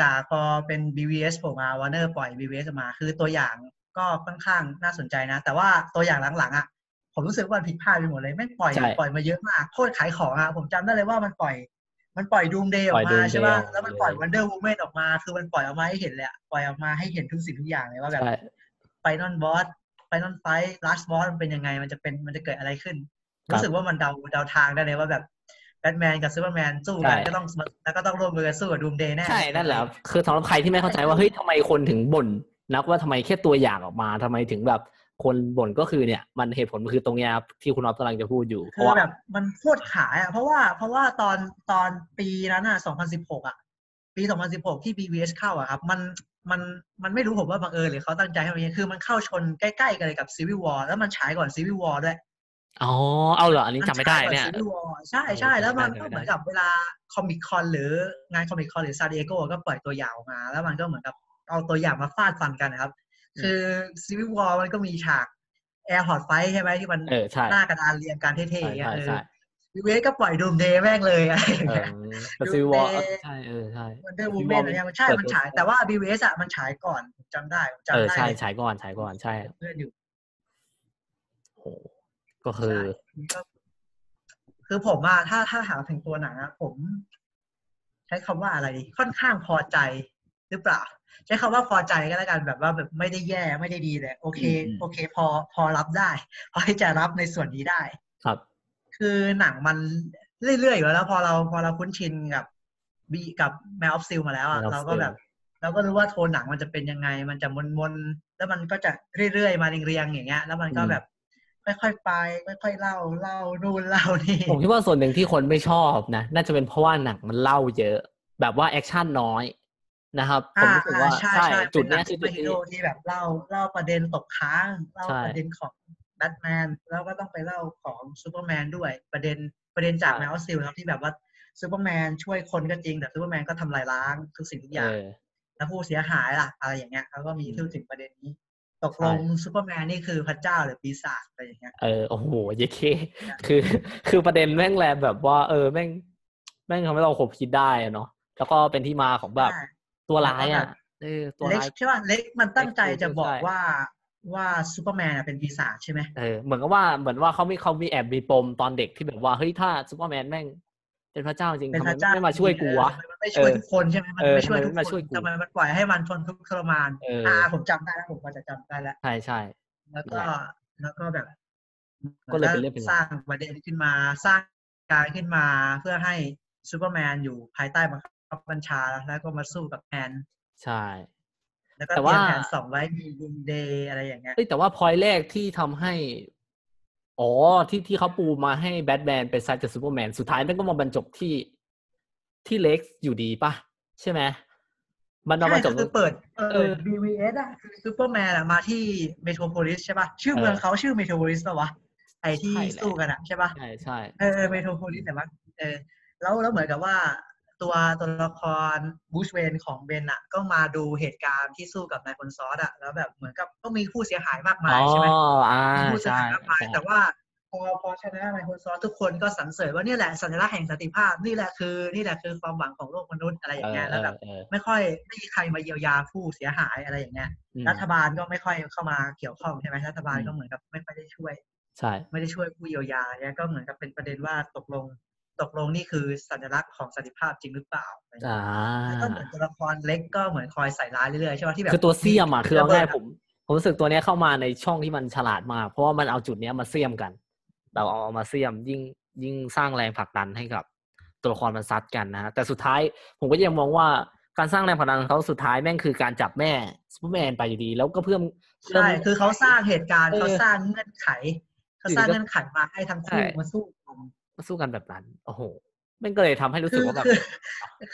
[SPEAKER 2] จากพอเป็น BVS ผมมาวอร์เนอร์ปล่อย BVS มาคือตัวอย่าง ก็ค่อนข้างน่าสนใจนะ แต่ว่าตัวอย่างหลังๆอะผมรู้สึกว่ามันผิดพลาดไปหมดเลยแม่งปล่อย
[SPEAKER 1] ใช่
[SPEAKER 2] ปล่อยมาเยอะมากโคตรขายของอะผมจำได้เลยว่ามันปล่อย มันปล่อย Doomsday ออกมา
[SPEAKER 1] ปล่
[SPEAKER 2] อ
[SPEAKER 1] ย
[SPEAKER 2] กมา
[SPEAKER 1] Doomsday
[SPEAKER 2] ใช่ป่ะ
[SPEAKER 1] ออกมา
[SPEAKER 2] แล้วมันปล่อย
[SPEAKER 1] เลย
[SPEAKER 2] วันเดอร์วูแมนออกมา คือมันปล่อยออกมาให้เห็นเลยอะปล่อยออกมาให้เห็นทุกสิ่งทุกอย่างเลยว่าแบบ
[SPEAKER 1] ใช่
[SPEAKER 2] final boss final fight last boss มันเป็นยังไงมันจะเป็นมันจะเกิดอะไรขึ้น
[SPEAKER 1] ครับ
[SPEAKER 2] รู้สึกว่ามันเดาเดาทางได้เลยว่าแบบแบทแมนกับซูเปอร์แมนสู้กัน
[SPEAKER 1] ใช่
[SPEAKER 2] ก็ต้องแล้วก็ต้องร่วมมือกันสู้กับ Doomsday แน่
[SPEAKER 1] ใช่นั่นแหละครับคือสำหรับใครที่ไม่เข้าใจว่าเฮ้ยทำไมคนถึงบ่น นักว่าทำไมแค่ตัวอย่างออกมาทำไมถึงแบบคนบ่นก็คือเนี่ยมันเหตุผลมันคือตรงเนี้ยครับที่คุณอ๊อฟกำลังจะพูดอยู่คือเพ
[SPEAKER 2] คื
[SPEAKER 1] ราะว่า
[SPEAKER 2] แบบมันโคตรขายอะเพราะว่าเพราะว่าตอนตอนปีนั้นอะ 2016 อะ ปี 2016 ที่ BVS เข้าอะครับ มันมันมันไม่รู้ผมว่าบังเอิญหรือเขาตั้งใจให้มันอย่างนี้คือมันเข้าชนใกล้ๆกันเลยกับ Civil War แล้วมันฉายก่อน Civil War ด้วย
[SPEAKER 1] อ๋อ เอาเหรอ อันนี้จำไม่ได้เนี่ย
[SPEAKER 2] Civil War ใช่ใช่
[SPEAKER 1] โอ้
[SPEAKER 2] แล้วมัน
[SPEAKER 1] จำไม่ได้
[SPEAKER 2] ก็เหมือนกับเวลาคอมิคอนหรืองานคอมิคอนหรือซาดิเอโกก็ปล่อยตัวอย่างออกมา แล้วมันก็เหมือนกับ เอาตัวอย่างมาฟาดฟันกันนะครับ คือ Civil War มันก็มีฉากแอร์พอร์ตไฟใช่ไหมที่มัน
[SPEAKER 1] เออใช่
[SPEAKER 2] หน้ากระดานเรียงกันเท่ๆอย่างเงี้ย
[SPEAKER 1] ใช่
[SPEAKER 2] เอ
[SPEAKER 1] ใช่
[SPEAKER 2] อวีเวสก็ปล่อยดูมเดย์แม่งเลยอะไรอย่าง
[SPEAKER 1] เอ
[SPEAKER 2] เงี้ย
[SPEAKER 1] อแต่ซีวอ
[SPEAKER 2] Doomsday
[SPEAKER 1] ใช่เออใช่
[SPEAKER 2] วันเดอร์วู
[SPEAKER 1] Civil
[SPEAKER 2] แม
[SPEAKER 1] War
[SPEAKER 2] นอะไรเงี้ยมันใช่
[SPEAKER 1] เปิด
[SPEAKER 2] มันฉาย
[SPEAKER 1] ตัว
[SPEAKER 2] แต่ว่า BVS อะมันฉายก่อนผมจำได้ผม
[SPEAKER 1] เออ
[SPEAKER 2] จำได้
[SPEAKER 1] ใช่
[SPEAKER 2] เลย
[SPEAKER 1] ฉายก่อนฉายก่อนใช่
[SPEAKER 2] เพื่อนอยู่
[SPEAKER 1] โหก็คือ
[SPEAKER 2] ใช่ก็คือผมอะถ้าถ้าถามถึงตัวหนังอะผม ใช้คำว่าอะไรดีค่อนข้างพอใจหรือเปล่า ใช้คำว่าพอใจก็แล้วกันแบบว่าแบบไม่ได้แย่ไม่ได้ดีเลยโอเค
[SPEAKER 1] อืม
[SPEAKER 2] โอเค พอพอรับได้ พอที่จะรับในส่วนนี้ได้
[SPEAKER 1] ครับ
[SPEAKER 2] คือหนังมันเรื่อยๆอยู่แล้ว พอเราพอเราคุ้นชินกับบีกับ Man of Steel มาแล้วอะ
[SPEAKER 1] Man of
[SPEAKER 2] เราก็แบบเราก็รู้ว่าโทนหนังมันจะเป็นยังไง มันจะหม่นๆแล้วมันก็จะเรื่อยๆมาเรียงๆอย่างเงี้ย แล้วมันก็
[SPEAKER 1] อืม
[SPEAKER 2] แบบค่อยๆไปค่อยๆเล่าเล่านู่นเล่านี่
[SPEAKER 1] ผมคิดว่าส่วนหนึ่งที่คนไม่ชอบนะน่าจะเป็นเพราะว่าหนังมันเล่าเยอะ แบบว่าแอคชั่นน้อย นะครับผม
[SPEAKER 2] อ่า
[SPEAKER 1] รู้สึก
[SPEAKER 2] อ่า
[SPEAKER 1] ว่า
[SPEAKER 2] ใช่
[SPEAKER 1] ใช่
[SPEAKER 2] ใช่
[SPEAKER 1] จุ
[SPEAKER 2] เป็
[SPEAKER 1] ด
[SPEAKER 2] นหนั
[SPEAKER 1] เนี้
[SPEAKER 2] ง
[SPEAKER 1] ยคือ
[SPEAKER 2] ซูเป
[SPEAKER 1] จุ
[SPEAKER 2] อ
[SPEAKER 1] ด
[SPEAKER 2] ร์ฮี
[SPEAKER 1] ที่
[SPEAKER 2] โร่ที่แบบเล่าเล่าประเด็นตกค้างเล่า
[SPEAKER 1] ใช่
[SPEAKER 2] ประเด็นของแบทแมนแล้วก็ต้องไปเล่าของซูเปอร์แมนด้วย ประเด็นประเด็นจาก
[SPEAKER 1] ใช่
[SPEAKER 2] แมวซิลครับที่แบบว่าซูเปอร์แมนช่วยคนก็จริงแต่ซูเปอร์แมนก็ทำลายล้างทุกสิ่งทุกอ
[SPEAKER 1] เอย่าง
[SPEAKER 2] ง
[SPEAKER 1] อ
[SPEAKER 2] แล้วผู้เสียหายล่ะอะไรอย่างเงี้ยเขาก็มี
[SPEAKER 1] อืม
[SPEAKER 2] พูดถึงประเด็นนี้ ตกลง
[SPEAKER 1] ใช่
[SPEAKER 2] ซูเปอร์แมนนี่คือพระเจ้าหรือปีศาจอะไรอย่างเงี้ย
[SPEAKER 1] เออโอ้โหเยเค คือ คือประเด็นแม่งแลแบบว่า เออแม่ง แม่งทำให้เราขบคิดได้อะเนาะแล้วก็เป็นที่มาของแบบ
[SPEAKER 2] ใช่
[SPEAKER 1] ตัวร้าย
[SPEAKER 2] แล้วก็
[SPEAKER 1] อะ
[SPEAKER 2] แบบ
[SPEAKER 1] เออตัว
[SPEAKER 2] เล็ก
[SPEAKER 1] ร้าย
[SPEAKER 2] ใช่ป่ะเล็กซ์มันตั้งใจจะบอก
[SPEAKER 1] ใช่
[SPEAKER 2] ว่าว่าซูเปอร์แมนอะเป็นปีศาจใช่ไหม
[SPEAKER 1] เออเหมือนกับว่าเหมือนว่าเขามีเขามีแอบมีปมตอนเด็กที่แบบว่าเฮ้ยถ้าซูเปอร์แมนแม่งเป็นพระเจ้าจริง
[SPEAKER 2] เป็น
[SPEAKER 1] ทำ
[SPEAKER 2] พ
[SPEAKER 1] ไม
[SPEAKER 2] ระเจ้า
[SPEAKER 1] ไม่มาช่วยกูวะ
[SPEAKER 2] เออทำไมมันไม่ช่วย
[SPEAKER 1] เออ
[SPEAKER 2] ทุกคนใช่ไหมมัน
[SPEAKER 1] เออ
[SPEAKER 2] ไม่ช่วย
[SPEAKER 1] ทำไม
[SPEAKER 2] ทุก
[SPEAKER 1] ไม่มา
[SPEAKER 2] ค
[SPEAKER 1] ช่วย
[SPEAKER 2] น
[SPEAKER 1] กู
[SPEAKER 2] ทำไมมันปล่อยให้มันทนทุกข์ทรมาน
[SPEAKER 1] เอออ่
[SPEAKER 2] ผมจำได้แล้วผมก็จะจำได้แล้ว
[SPEAKER 1] ใช่ใช่
[SPEAKER 2] แล้วก็
[SPEAKER 1] นั่นแหละ
[SPEAKER 2] แล้วก็แบบ
[SPEAKER 1] ก็เลยเป็นเรื่องเป็นราว
[SPEAKER 2] สร้างประเด็นขึ้นมาสร้างการขึ้นมาเพื่อให้ซูเปอร์แมนอยู่ภายใต้บังคับ บัญชาแล้วก็มาสู้กับแบทแมน
[SPEAKER 1] ใช่
[SPEAKER 2] แล้วก็
[SPEAKER 1] แต่
[SPEAKER 2] เตรียม
[SPEAKER 1] ว่า
[SPEAKER 2] แผนสองไว้มีดูมส์เดย์อะไรอย่างเงี้ย
[SPEAKER 1] เอ้ยแต่ว่าพอยแรกที่ทำให้ อ๋อที่ที่เขาปูมาให้แบทแมนไปซัดกับซูเปอร์แมนสุดท้ายมันก็มาบรรจบที่ที่เล็กซ์อยู่ดีป่ะ ใช่ไหมมันมาบร
[SPEAKER 2] ใช่
[SPEAKER 1] รจ
[SPEAKER 2] ก็
[SPEAKER 1] บ
[SPEAKER 2] คือเปิดเปิ
[SPEAKER 1] เออ
[SPEAKER 2] ด BVS อะคือซูเปอร์แมนอะมาที่เมโทรโพลิสใช่ป่ะ ชื่อ
[SPEAKER 1] เออ
[SPEAKER 2] เมืองเขาชื่อเมโทรโพลิสป่ะวะไอที่
[SPEAKER 1] ใช่แหละ
[SPEAKER 2] สู้กันอะใช่ป่ะ
[SPEAKER 1] ใช่ใช่
[SPEAKER 2] เออเมโทรโพลิสแต่ว่าเออแล้วแล้วเหมือนกับว่า ตัวตัวละครบรูซ เวย์นของเบนอะก็มาดูเหตุการณ์ที่สู้กับนายพลซอดอะแล้วแบบเหมือนกับก็มีผู้เสียหายมาก
[SPEAKER 1] อ๋
[SPEAKER 2] มา
[SPEAKER 1] อย
[SPEAKER 2] ใช่ไหม
[SPEAKER 1] อ่า
[SPEAKER 2] มีผู้เสีย
[SPEAKER 1] ใช่
[SPEAKER 2] หายมากมาย
[SPEAKER 1] ใช่
[SPEAKER 2] แต่ว่าพอพอชนะนายพลซอดทุกคนก็สรรเสริญว่านี่แหละสัญลักษณ์แห่งสันติภาพนี่แหละคือ นี่แหละคือความหวังของโลกมนุษย์อะไรอ
[SPEAKER 1] เอย่างอ
[SPEAKER 2] เงี้ย
[SPEAKER 1] เอ
[SPEAKER 2] แล้ว
[SPEAKER 1] อ
[SPEAKER 2] แบบ
[SPEAKER 1] เออ
[SPEAKER 2] ไม่ค่อยไม่มีใครมาเยียวยาผู้เสียหายอะไรอย่างเงี้ย
[SPEAKER 1] อืม
[SPEAKER 2] รัฐบาลก็ไม่ค่อยเข้ามาเกี่ยวข้องใช่ไหมรัฐบาล
[SPEAKER 1] อืม
[SPEAKER 2] ก็เหมือนกับไม่ค่อยได้ช่วย
[SPEAKER 1] ใช่
[SPEAKER 2] ไม่ได้ช่วยผู้เยียวยาเนี่ยก็เหมือนกับเป็นประเด็นว่าตกลง ตกลงนี่คือสัญลักษณ์ของสันติภาพจริงหรือเปล่าอะไรอย่างเงี้ย
[SPEAKER 1] อ่า
[SPEAKER 2] แล้วก็เหมือนตัวละครเล็กก็เหมือนคอยใส่ร้ายเรื่อยๆใช่ไหมที่แบบ
[SPEAKER 1] คือตัวเสียมอะคือเอาง่าย
[SPEAKER 2] ระ
[SPEAKER 1] ผมผมรู้สึกตัวเนี้ยเข้ามาในช่องที่มันฉลาดมากเพราะว่ามันเอาจุดเนี้ยมาเสียมกัน เราเอาเอามาเสียมยิ่งยิ่งสร้างแรงผลักดันให้กับ ตัวละครมันซัดกันนะฮะแต่สุดท้ายผมก็ยังมองว่าการสร้างแรงผลักดันของเขาสุดท้ายแม่งคือการจับแม่ซูเปอร์แมนไปอยู่ดี แล้วก็เพื่อเพื่
[SPEAKER 2] ใช่คือเขาสร้างเหตุการณ์
[SPEAKER 1] เออ
[SPEAKER 2] เขาสร้างเงื่อนไขเขาสร้าง
[SPEAKER 1] อยู่ดีก็
[SPEAKER 2] เงื่อนไขมาให้ทั้งคู่
[SPEAKER 1] ใช่
[SPEAKER 2] มาสู้กัน
[SPEAKER 1] มา สู้กันแบบนั้น โอ้โหแม่งก็เลยทำให้รู้สึ
[SPEAKER 2] คื
[SPEAKER 1] ก
[SPEAKER 2] อ
[SPEAKER 1] ว่าแบบ
[SPEAKER 2] คือ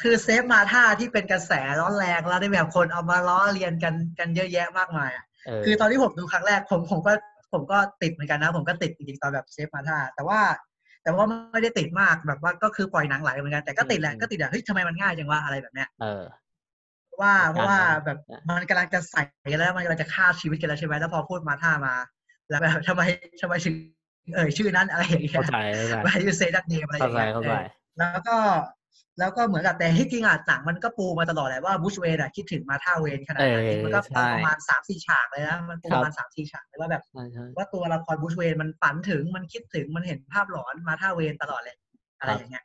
[SPEAKER 2] คือ Save Martha ที่เป็นกระแสร้อนแรงแล้วได้แบบคนเอามาล้อเลียนกันกันเยอะแยะมากมายอะ
[SPEAKER 1] เออ
[SPEAKER 2] คือตอนที่ผมดูครั้งแรกผมผมก็ผมก็ติดเหมือนกันนะ ผมก็ติดจริงๆตอนแบบ Save Martha แต่ว่า แต่ว่าไม่ได้ติดมากแบบว่าก็คือปล่อยหนังไหลเหมือนกันแต่ก็ติดแหละ
[SPEAKER 1] อืม
[SPEAKER 2] ก็ติดอะเฮ้ยทำไมมันง่ายจังวะอะไรแบบเนี้ย
[SPEAKER 1] เออ
[SPEAKER 2] เพราะว่า
[SPEAKER 1] เห
[SPEAKER 2] เพ
[SPEAKER 1] มือนกัน
[SPEAKER 2] ราะว่า
[SPEAKER 1] นะ
[SPEAKER 2] แบบ
[SPEAKER 1] นะ
[SPEAKER 2] มันกำลังจะใส่กันแล้วมันกำลังจะฆ่าชีวิตกันแล้วใช่ไหมแล้วพอพูดมาร์ธามา แล้วแบบทำไมทำไมถึง เอ่ยชื่อนั้นอะไรอย่างเงี้ย
[SPEAKER 1] เข้าใจเข้าใจ
[SPEAKER 2] why you say that name อะไรอ
[SPEAKER 1] เข้า
[SPEAKER 2] ย่าง
[SPEAKER 1] ใจ
[SPEAKER 2] เงี้ย
[SPEAKER 1] เข้าใจ
[SPEAKER 2] เออแล้วก็แล้วก็เหมือนกับแต่ที่จริงอะหนังมันก็ปูมาตลอดแหละว่าบรูซ เวย์นอะคิดถึงมาร์ธาเวย์นขนาดไหน
[SPEAKER 1] เออ
[SPEAKER 2] มันก็
[SPEAKER 1] ใช่
[SPEAKER 2] ประมาณสามสี่ฉากเลยนะมันปูประมาณสามสี่ฉากเลยว่าแบบ
[SPEAKER 1] ใช่ใช่
[SPEAKER 2] ว่าตัวละครบรูซ เวย์นมันฝันถึงมันคิดถึงมันเห็นภาพหลอนมาร์ธาเวย์นตลอดเลย อะไรอย่างเงี้ย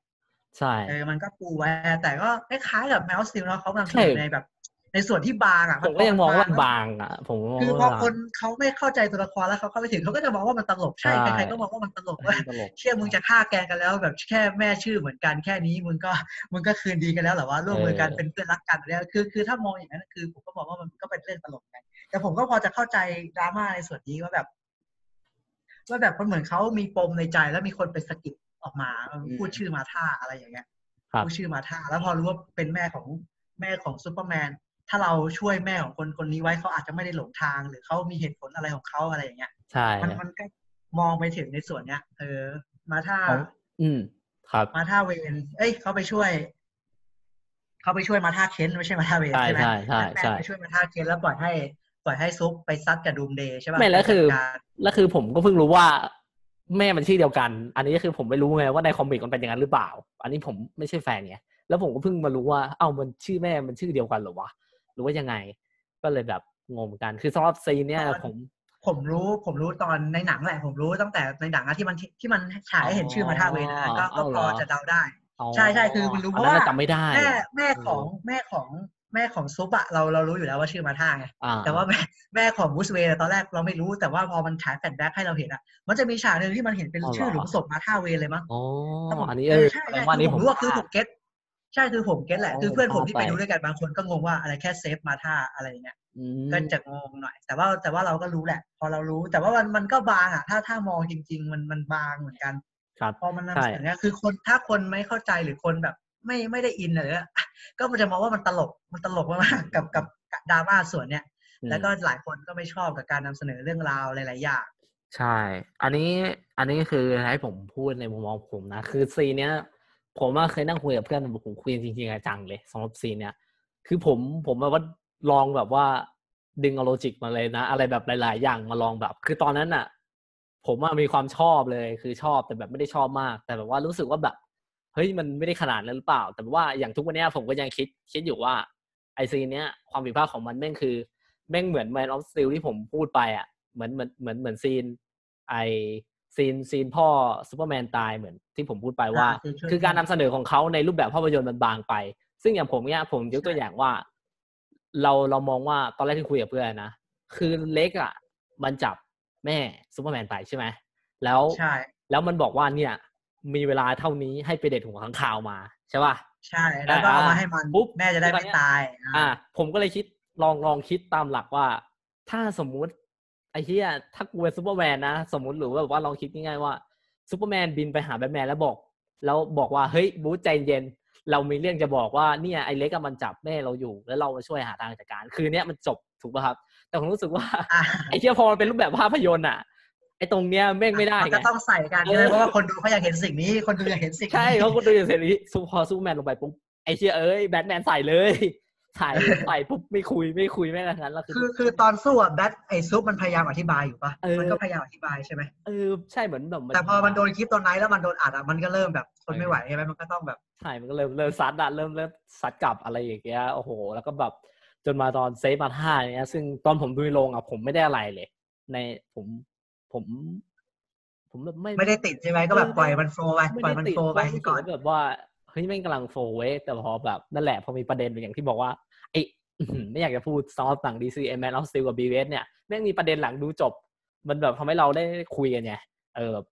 [SPEAKER 1] ใช่
[SPEAKER 2] เออมันก็ปูไว้แต่ก็คล้ายๆกับแมวสติลเนาะเขากำลัง
[SPEAKER 1] ใช่
[SPEAKER 2] อยู่ในแบบ ในส่วนที่บางอะ
[SPEAKER 1] ผมก็ยังมองว่ามัน
[SPEAKER 2] เนะ
[SPEAKER 1] บางอะ ผมมอง
[SPEAKER 2] คือ
[SPEAKER 1] ว่า
[SPEAKER 2] พอคนเขาไม่เข้าใจตัวละครแล้วเขาเข้าไปถึงเขาก็จะมองว่ามันตลกใช่
[SPEAKER 1] ใช่
[SPEAKER 2] ใครๆก็มองว่ามันตลก
[SPEAKER 1] มัน
[SPEAKER 2] ว่า
[SPEAKER 1] ตลก
[SPEAKER 2] เชื่อมึงจะฆ่าแกล้งกันแล้วแบบแค่แม่ชื่อเหมือนกันแค่นี้มึงก็มึงก็คืนดีกันแล้วเหรอว่าร่วมมือกัน
[SPEAKER 1] เออ
[SPEAKER 2] เป็นเพื่อนรักกันเนี่ยคือคือถ้ามองอย่างนั้นคือ ผมก็มองว่ามันก็เป็นเรื่องตลกไงแต่ผมก็พอจะเข้าใจดราม่าในส่วนนี้ว่าแบบว่าแบบมันเหมือนเขามีปมในใจแล้วมีคนไปสะกิดออกมาพูดชื่อมาท่าอะไรอย่างเงี้ย
[SPEAKER 1] ครับ
[SPEAKER 2] พูดชื่อมาท่า แล้วพอรู้ว่าเป็นแม่ของแม่ของซูเปอร์แมน ถ้าเราช่วยแม่ของคนคนนี้ไว้เขาอาจจะไม่ได้หลงทาง หรือเขามีเหตุผลอะไรของเขาอะไรอย่างเงี้ย
[SPEAKER 1] ใช่
[SPEAKER 2] มันมันก็มองไปถึงในส่วนเนี้ย เออ มาท่า
[SPEAKER 1] ของอืม ครับ
[SPEAKER 2] มาท่าเวนเอ้ยเขาไปช่วยเขาไปช่วยมาท่าเคนไม่ใช่มาท่าเวน
[SPEAKER 1] ใช่
[SPEAKER 2] ใช่ไหม
[SPEAKER 1] ใช่ใช่
[SPEAKER 2] แม่
[SPEAKER 1] ใช่
[SPEAKER 2] ไปช่วยมาท่าเคนแล้วปล่อยให้ปล่อยให้ซุปไปซัดกับดูมเดย์ใช่ป่ะ
[SPEAKER 1] ไม่แล้วคือ
[SPEAKER 2] จัดการ
[SPEAKER 1] แล้วคือผมก็เพิ่งรู้ว่าแม่มันชื่อเดียวกัน อันนี้ก็คือผมไม่รู้ไงว่าในคอมิกมันเป็นอย่างนั้นหรือเปล่า อันนี้ผมไม่ใช่แฟนไงแล้วผมก็เพิ่งมารู้ว่า เอ้ามันชื่อแม่มันชื่อเดียวกันเหรอวะห รือว่ายังไง ก็เลยแบบงงเหมือนกัน คือสำหรับซีนเนี่ยผม
[SPEAKER 2] ผมรู้ผมรู้ตอนในหนังแหละ ผมรู้ตั้งแต่ในหนังอะที่มันที่มันฉายให้เห็นชื่อมาท่าเวนนะก็ก็
[SPEAKER 1] เอาเห
[SPEAKER 2] พ
[SPEAKER 1] ร
[SPEAKER 2] อ
[SPEAKER 1] อ
[SPEAKER 2] จะเดาได้
[SPEAKER 1] อ๋อ
[SPEAKER 2] ใช่ใช่คือมันรู้
[SPEAKER 1] อัน
[SPEAKER 2] เพ
[SPEAKER 1] นั้น
[SPEAKER 2] ราะว่า
[SPEAKER 1] จำไม่ได้
[SPEAKER 2] แม่แม่ของ
[SPEAKER 1] เออ
[SPEAKER 2] แม่ของแม่ของซุปอะเราเรารู้อยู่แล้วว่าชื่อมาร์ธาไง
[SPEAKER 1] อ่า
[SPEAKER 2] แต่ว่าแม่แม่ของบรูซ เวย์นตอนแรกเราไม่รู้แต่ว่าพอมันฉาย flashback ให้เราเห็นอะมันจะมีฉากหนึ่งที่มันเห็นเป็น
[SPEAKER 1] อ๋อเหรอ
[SPEAKER 2] ชื่อหลุมศพมาร์ธาเวย์นเลยมั้ง
[SPEAKER 1] อ๋อ
[SPEAKER 2] ถ้าผม
[SPEAKER 1] อันนี้เออ
[SPEAKER 2] ใช่
[SPEAKER 1] แสด
[SPEAKER 2] ใช่
[SPEAKER 1] งว่า
[SPEAKER 2] คื
[SPEAKER 1] นี่
[SPEAKER 2] อผ
[SPEAKER 1] ผมม
[SPEAKER 2] รู้ว่าคือผม get ใช่คือผม get แหละ
[SPEAKER 1] อ๋อ
[SPEAKER 2] คือเพื่อนผมที่
[SPEAKER 1] ผม
[SPEAKER 2] ไป
[SPEAKER 1] พลาดไป
[SPEAKER 2] ดูด้วยกันบางคนก็งงว่าอะไรแค่ Save Martha อะไรอย่างเงี้ย
[SPEAKER 1] อืม
[SPEAKER 2] ก็จะงงหน่อย แต่ว่าแต่ว่าเราก็รู้แหละ พอเรารู้ แต่ว่ามันมันก็บางอะถ้าถ้ามองจริง ๆ มันมันบางเหมือนกัน
[SPEAKER 1] ครับ
[SPEAKER 2] พอมันนำ
[SPEAKER 1] ใช่
[SPEAKER 2] เสนอคือคนถ้าคนไม่เข้าใจหรือคนแบบ ไม่ไม่ได้อินเลยอะก็มันจะมองว่ามันตลกมันตลกมากๆกับกับดราม่าส่วนเนี้ย
[SPEAKER 1] อืม
[SPEAKER 2] แล้วก็หลายคนก็ไม่ชอบกับการนำเสนอเรื่องราวหลายๆอย่าง
[SPEAKER 1] ใช่ อันนี้อันนี้คือให้ผมพูดในมุมมองผมนะ คือซีนเนี้ย ผมว่าเคยนั่งคุยกับเพื่อนผมคุยจริงๆจังเลยสำหรับซีนเนี้ยคือผมผมว่าลองแบบว่าดึงเอาโลจิกมาเลยนะ อะไรแบบหลาย ๆ อย่างมาลองแบบ คือตอนนั้นน่ะผมมีความชอบเลยคือชอบแต่แบบไม่ได้ชอบมาก แต่แบบว่ารู้สึกว่าแบบเฮ้ยมันไม่ได้ขนาดนั้นหรือเปล่า แต่ว่าอย่างทุกวันนี้ผมก็ยังคิดคิดอยู่ว่าไอ scene เนี้ยความผิดพลาดของมันแม่งคือแม่งเหมือน Man of Steel ที่ผมพูดไปอะเหมือนเหมือนเหมือนเหมือน scene ไอ scene scene พ่อซูเปอร์แมนตายเหมือนที่ผมพูดไปว่า
[SPEAKER 2] อ่าคือช่วย
[SPEAKER 1] คือการนำเสนอของเขาในรูปแบบภาพยนตร์มันบางไป ซึ่งอย่างผมเนี่ยผมยกตัวอย่างว่า เราเรามองว่าตอนแรกที่คุยกับเพื่อนนะ คือเล็กซ์อะมันจับแม่ซูเปอร์แมนไปใช่ไหมแล้ว
[SPEAKER 2] ใช่
[SPEAKER 1] แล้วมันบอกว่าเนี่ยมีเวลาเท่านี้ให้ไปเด็ดหัวค้างคาวมาใช่ป่ะ
[SPEAKER 2] ใช่ แล้วก็เอามาให้มัน
[SPEAKER 1] ปุ๊บ
[SPEAKER 2] แม่จะได้ไม่ตาย
[SPEAKER 1] อ่า ผมก็เลยคิดลองลองคิดตามหลักว่า ถ้าสมมุติ ไอ้เหี้ยถ้ากูเป็นซูเปอร์แมนนะ สมมุติหรือว่าแบบว่าลองคิดง่ายๆว่าซูเปอร์แมนบินไปหาแบทแมนแล้วบอก แล้วบอกว่าเฮ้ยบรูซใจเย็น เรามีเรื่องจะบอกว่าเนี่ยไอ้เล็กซ์อะมันจับแม่เราอยู่ แล้วเรามาช่วยหาทางจัดการ คือเนี้ยมันจบถูกป่ะครับ แต่ผมรู้สึกว่า
[SPEAKER 2] อะ
[SPEAKER 1] ไอ้เหี้ยพอมันเป็นรูปแบบภาพยนตร์อะไอ้ตรงเนี้ยแม่งไม่ได้
[SPEAKER 2] มัน
[SPEAKER 1] ไง
[SPEAKER 2] ก็ต้องใส่กัน
[SPEAKER 1] เออ
[SPEAKER 2] ใช่ไหมเพราะว่าคนดูเขาอยากเห็นสิ่งนี้ คนดูอยากเห็นสิ่งนี้
[SPEAKER 1] ใช่เขาก็ดูอย่างเสรีซูพอซูเปอร์แมนลงไปปุ๊บไอ้เชี่ยเอ้ยแบทแมนใส่เลย ใส่ใส่ปุ๊บไม่คุยไม่คุยแม่งทั้งนั้นแล้วคือ
[SPEAKER 2] คือคือตอนสู้อะแบทไอซุปมันพยายามอธิบายอยู่ปะ
[SPEAKER 1] เออ
[SPEAKER 2] มันก็พยายามอธิบายใช่ไหม
[SPEAKER 1] เออใช่เหมือนแบบ
[SPEAKER 2] แต่พอมันโดน kryptonite แล้วมันโดนอัดอะมันก็เริ่มแบบทนไม่ไหวใช่ไหมมันก็ต้องแบบ
[SPEAKER 1] ใช่มันก็เริ่มเริ่มซัดอะเริ่มเริ่มซัดกลับอะไรอย่างเงี้ยโอ้โห แล้วก็แบบจนมาตอนเซฟมาท่าเนี้ย ซึ่งตอนผมดูในโรงอะผมไม่ได้อะไรเลย ในผมผมผมแบบไม่
[SPEAKER 2] ไม่ได้ติดใช่ไหมก็แบบ
[SPEAKER 1] เออ
[SPEAKER 2] ปล่อยมันโฟล์ไป
[SPEAKER 1] ไม่
[SPEAKER 2] ปล่อย
[SPEAKER 1] ได้
[SPEAKER 2] มัน
[SPEAKER 1] ติด
[SPEAKER 2] โฟล์ไป
[SPEAKER 1] เพราะรู้สึก
[SPEAKER 2] ก่อน
[SPEAKER 1] ว่าแบบว่า เฮ้ยแม่งกำลังโฟเว้แต่พอแบบนั่นแหละพอมีประเด็นอย่างที่บอกว่าไอ้ไม่อยากจะพูดซอสต่างดีซีแมนออฟสติลกับบีเวสเนี่ยแม่งมีประเด็นหลังดูจบ มันแบบทำให้เราได้คุยกันไงเออแบบ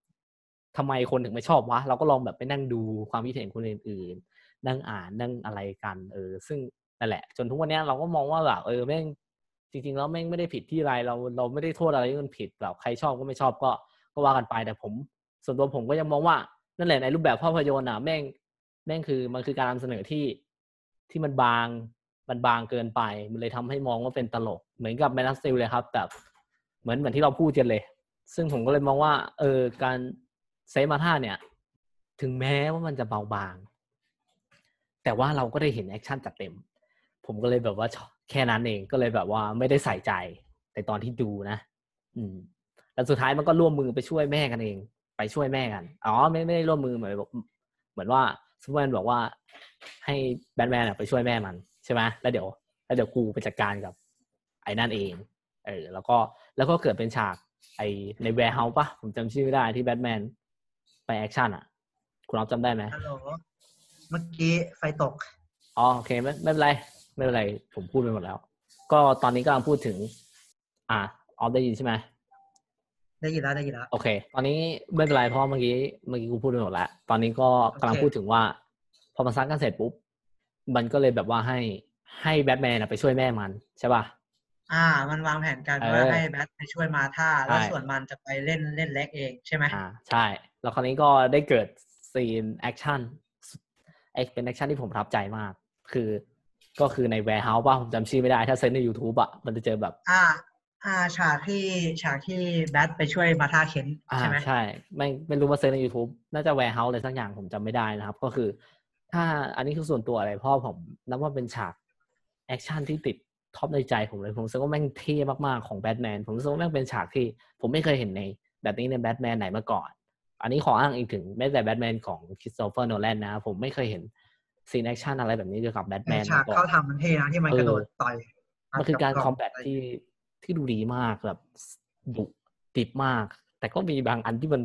[SPEAKER 1] ทำไมคนถึงไม่ชอบวะ เราก็ลองแบบไปนั่งดูความคิดเห็นคนอื่นๆ นั่งอ่านนั่งอะไรกัน เออ ซึ่งนั่นแหละ จนทุกวันนี้เราก็มองว่าแบบเออแม่งจริงๆแล้วแม่งไม่ได้ผิดที่อะไรเราเราไม่ได้โทษอะไรที่มันผิดแบบใครชอบก็ไม่ชอบก็ก็ว่ากันไปแต่ผม ส่วนตัวผมก็ยังมองว่านั่นแหละในรูปแบบภาพยนตร์อะแม่ง แม่งคือมันคือการนำเสนอที่ที่มันบางมันบางเกินไป มันเลยทำให้มองว่าเป็นตลก เหมือนกับแมนนัสซิลเลยครับแบบเหมือนเหมือนที่เราพูดกันเลย ซึ่งผมก็เลยมองว่า เออการ Save Martha เนี่ย ถึงแม้ว่ามันจะเบาบาง แต่ว่าเราก็ได้เห็นแอคชั่นจัดเต็ม ผมก็เลยแบบว่าแค่นั้นเองก็เลยแบบว่าไม่ได้ใส่ใจในตอนที่ดูนะ อืมแล้วสุดท้ายมันก็ร่วมมือไปช่วยแม่กันเอง ไปช่วยแม่กัน อ๋อไม่ไม่ได้ร่วมมือเหมือนบอกเหมือนว่า ซูเปอร์แมนบอกว่าให้แบทแมนอะไปช่วยแม่มันใช่ไหมแล้วเดี๋ยว แล้วเดี๋ยวกูไปจัดการกับไอ้นั่นเอง เออ แล้วก็แล้วก็เกิดเป็นฉาก ไอใน warehouse ปะผมจำชื่อไม่ได้ที่แบทแมนไปแอคชั่นอะ คุณเอาจำได้ไหม
[SPEAKER 2] ฮัลโหลเมื่อกี้ไฟตก
[SPEAKER 1] อ๋อโอเคไม่ไม่เป็นไรไม่เป็นไร ผมพูดไปหมดแล้ว ก็ตอนนี้กำลังพูดถึง อ่าออฟได้ยินใช่ไหม
[SPEAKER 2] ได้ยินแล้วได้ยินแล้ว
[SPEAKER 1] โอเค ตอนนี้ไม่เป็นไรเพราะเมื่อกี้เมื่อกี้กูพูดไปหมดแล้ว ตอนนี้ก็กำลัง
[SPEAKER 2] โอเค
[SPEAKER 1] พูดถึงว่า พอมันซัดกันเสร็จปุ๊บ มันก็เลยแบบว่าให้ให้แบทแมนอะไปช่วยแม่มันใช่ป่ะ
[SPEAKER 2] อ่า มันวางแผนกัน
[SPEAKER 1] เออ
[SPEAKER 2] ว่าให้แบทไปช่วย Martha แล้ว
[SPEAKER 1] ใช่
[SPEAKER 2] ส่วนมันจะไปเล่นเล่น Lex เองใช่ไหม
[SPEAKER 1] อ่าใช่ แล้วคราวนี้ก็ได้เกิด scene action เอ็กเป็น action ที่ผมประทับใจมาก คือก็คือใน warehouse ป่ะผมจำชื่อไม่ได้ ถ้า search ใน YouTube อะมันจะเจอแบบ
[SPEAKER 2] อ่า อ่าฉากที่ฉากที่แบทไปช่วย Martha Kent
[SPEAKER 1] อ่า
[SPEAKER 2] ใช่ไหม
[SPEAKER 1] ใช่ ไม่ไม่รู้ว่าเซิร์ชใน YouTube น่าจะแวร์เฮาส์อะไรสักอย่างผมจำไม่ได้นะครับ ก็คือ ถ้าอันนี้คือส่วนตัวอะไรเพราะผมนับว่าเป็นฉาก action ที่ติด top ในใจผมเลยผมรู้สึกว่าแม่งเท่มากๆของแบทแมนผมรู้สึกว่าแม่งเป็นฉากที่ผมไม่เคยเห็นใน แบบนี้ในแบทแมนไหนมาก่อน อันนี้ขออ้างอีกถึงแม้แต่แบทแมนของคริสโตเฟอร์โนแลนนะผมไม่เคยเห็น scene action อะไรแบบนี้เกี่ยวกับแบทแมน
[SPEAKER 2] ฉาก
[SPEAKER 1] มาก่อน
[SPEAKER 2] เข้าทำมันเท่นะที่มัน
[SPEAKER 1] เออ
[SPEAKER 2] กระโดดต่อย
[SPEAKER 1] มันคือการ combat ที่ ที่ดูดีมากแบบดุดิบมาก แต่ก็มีบางอันที่มัน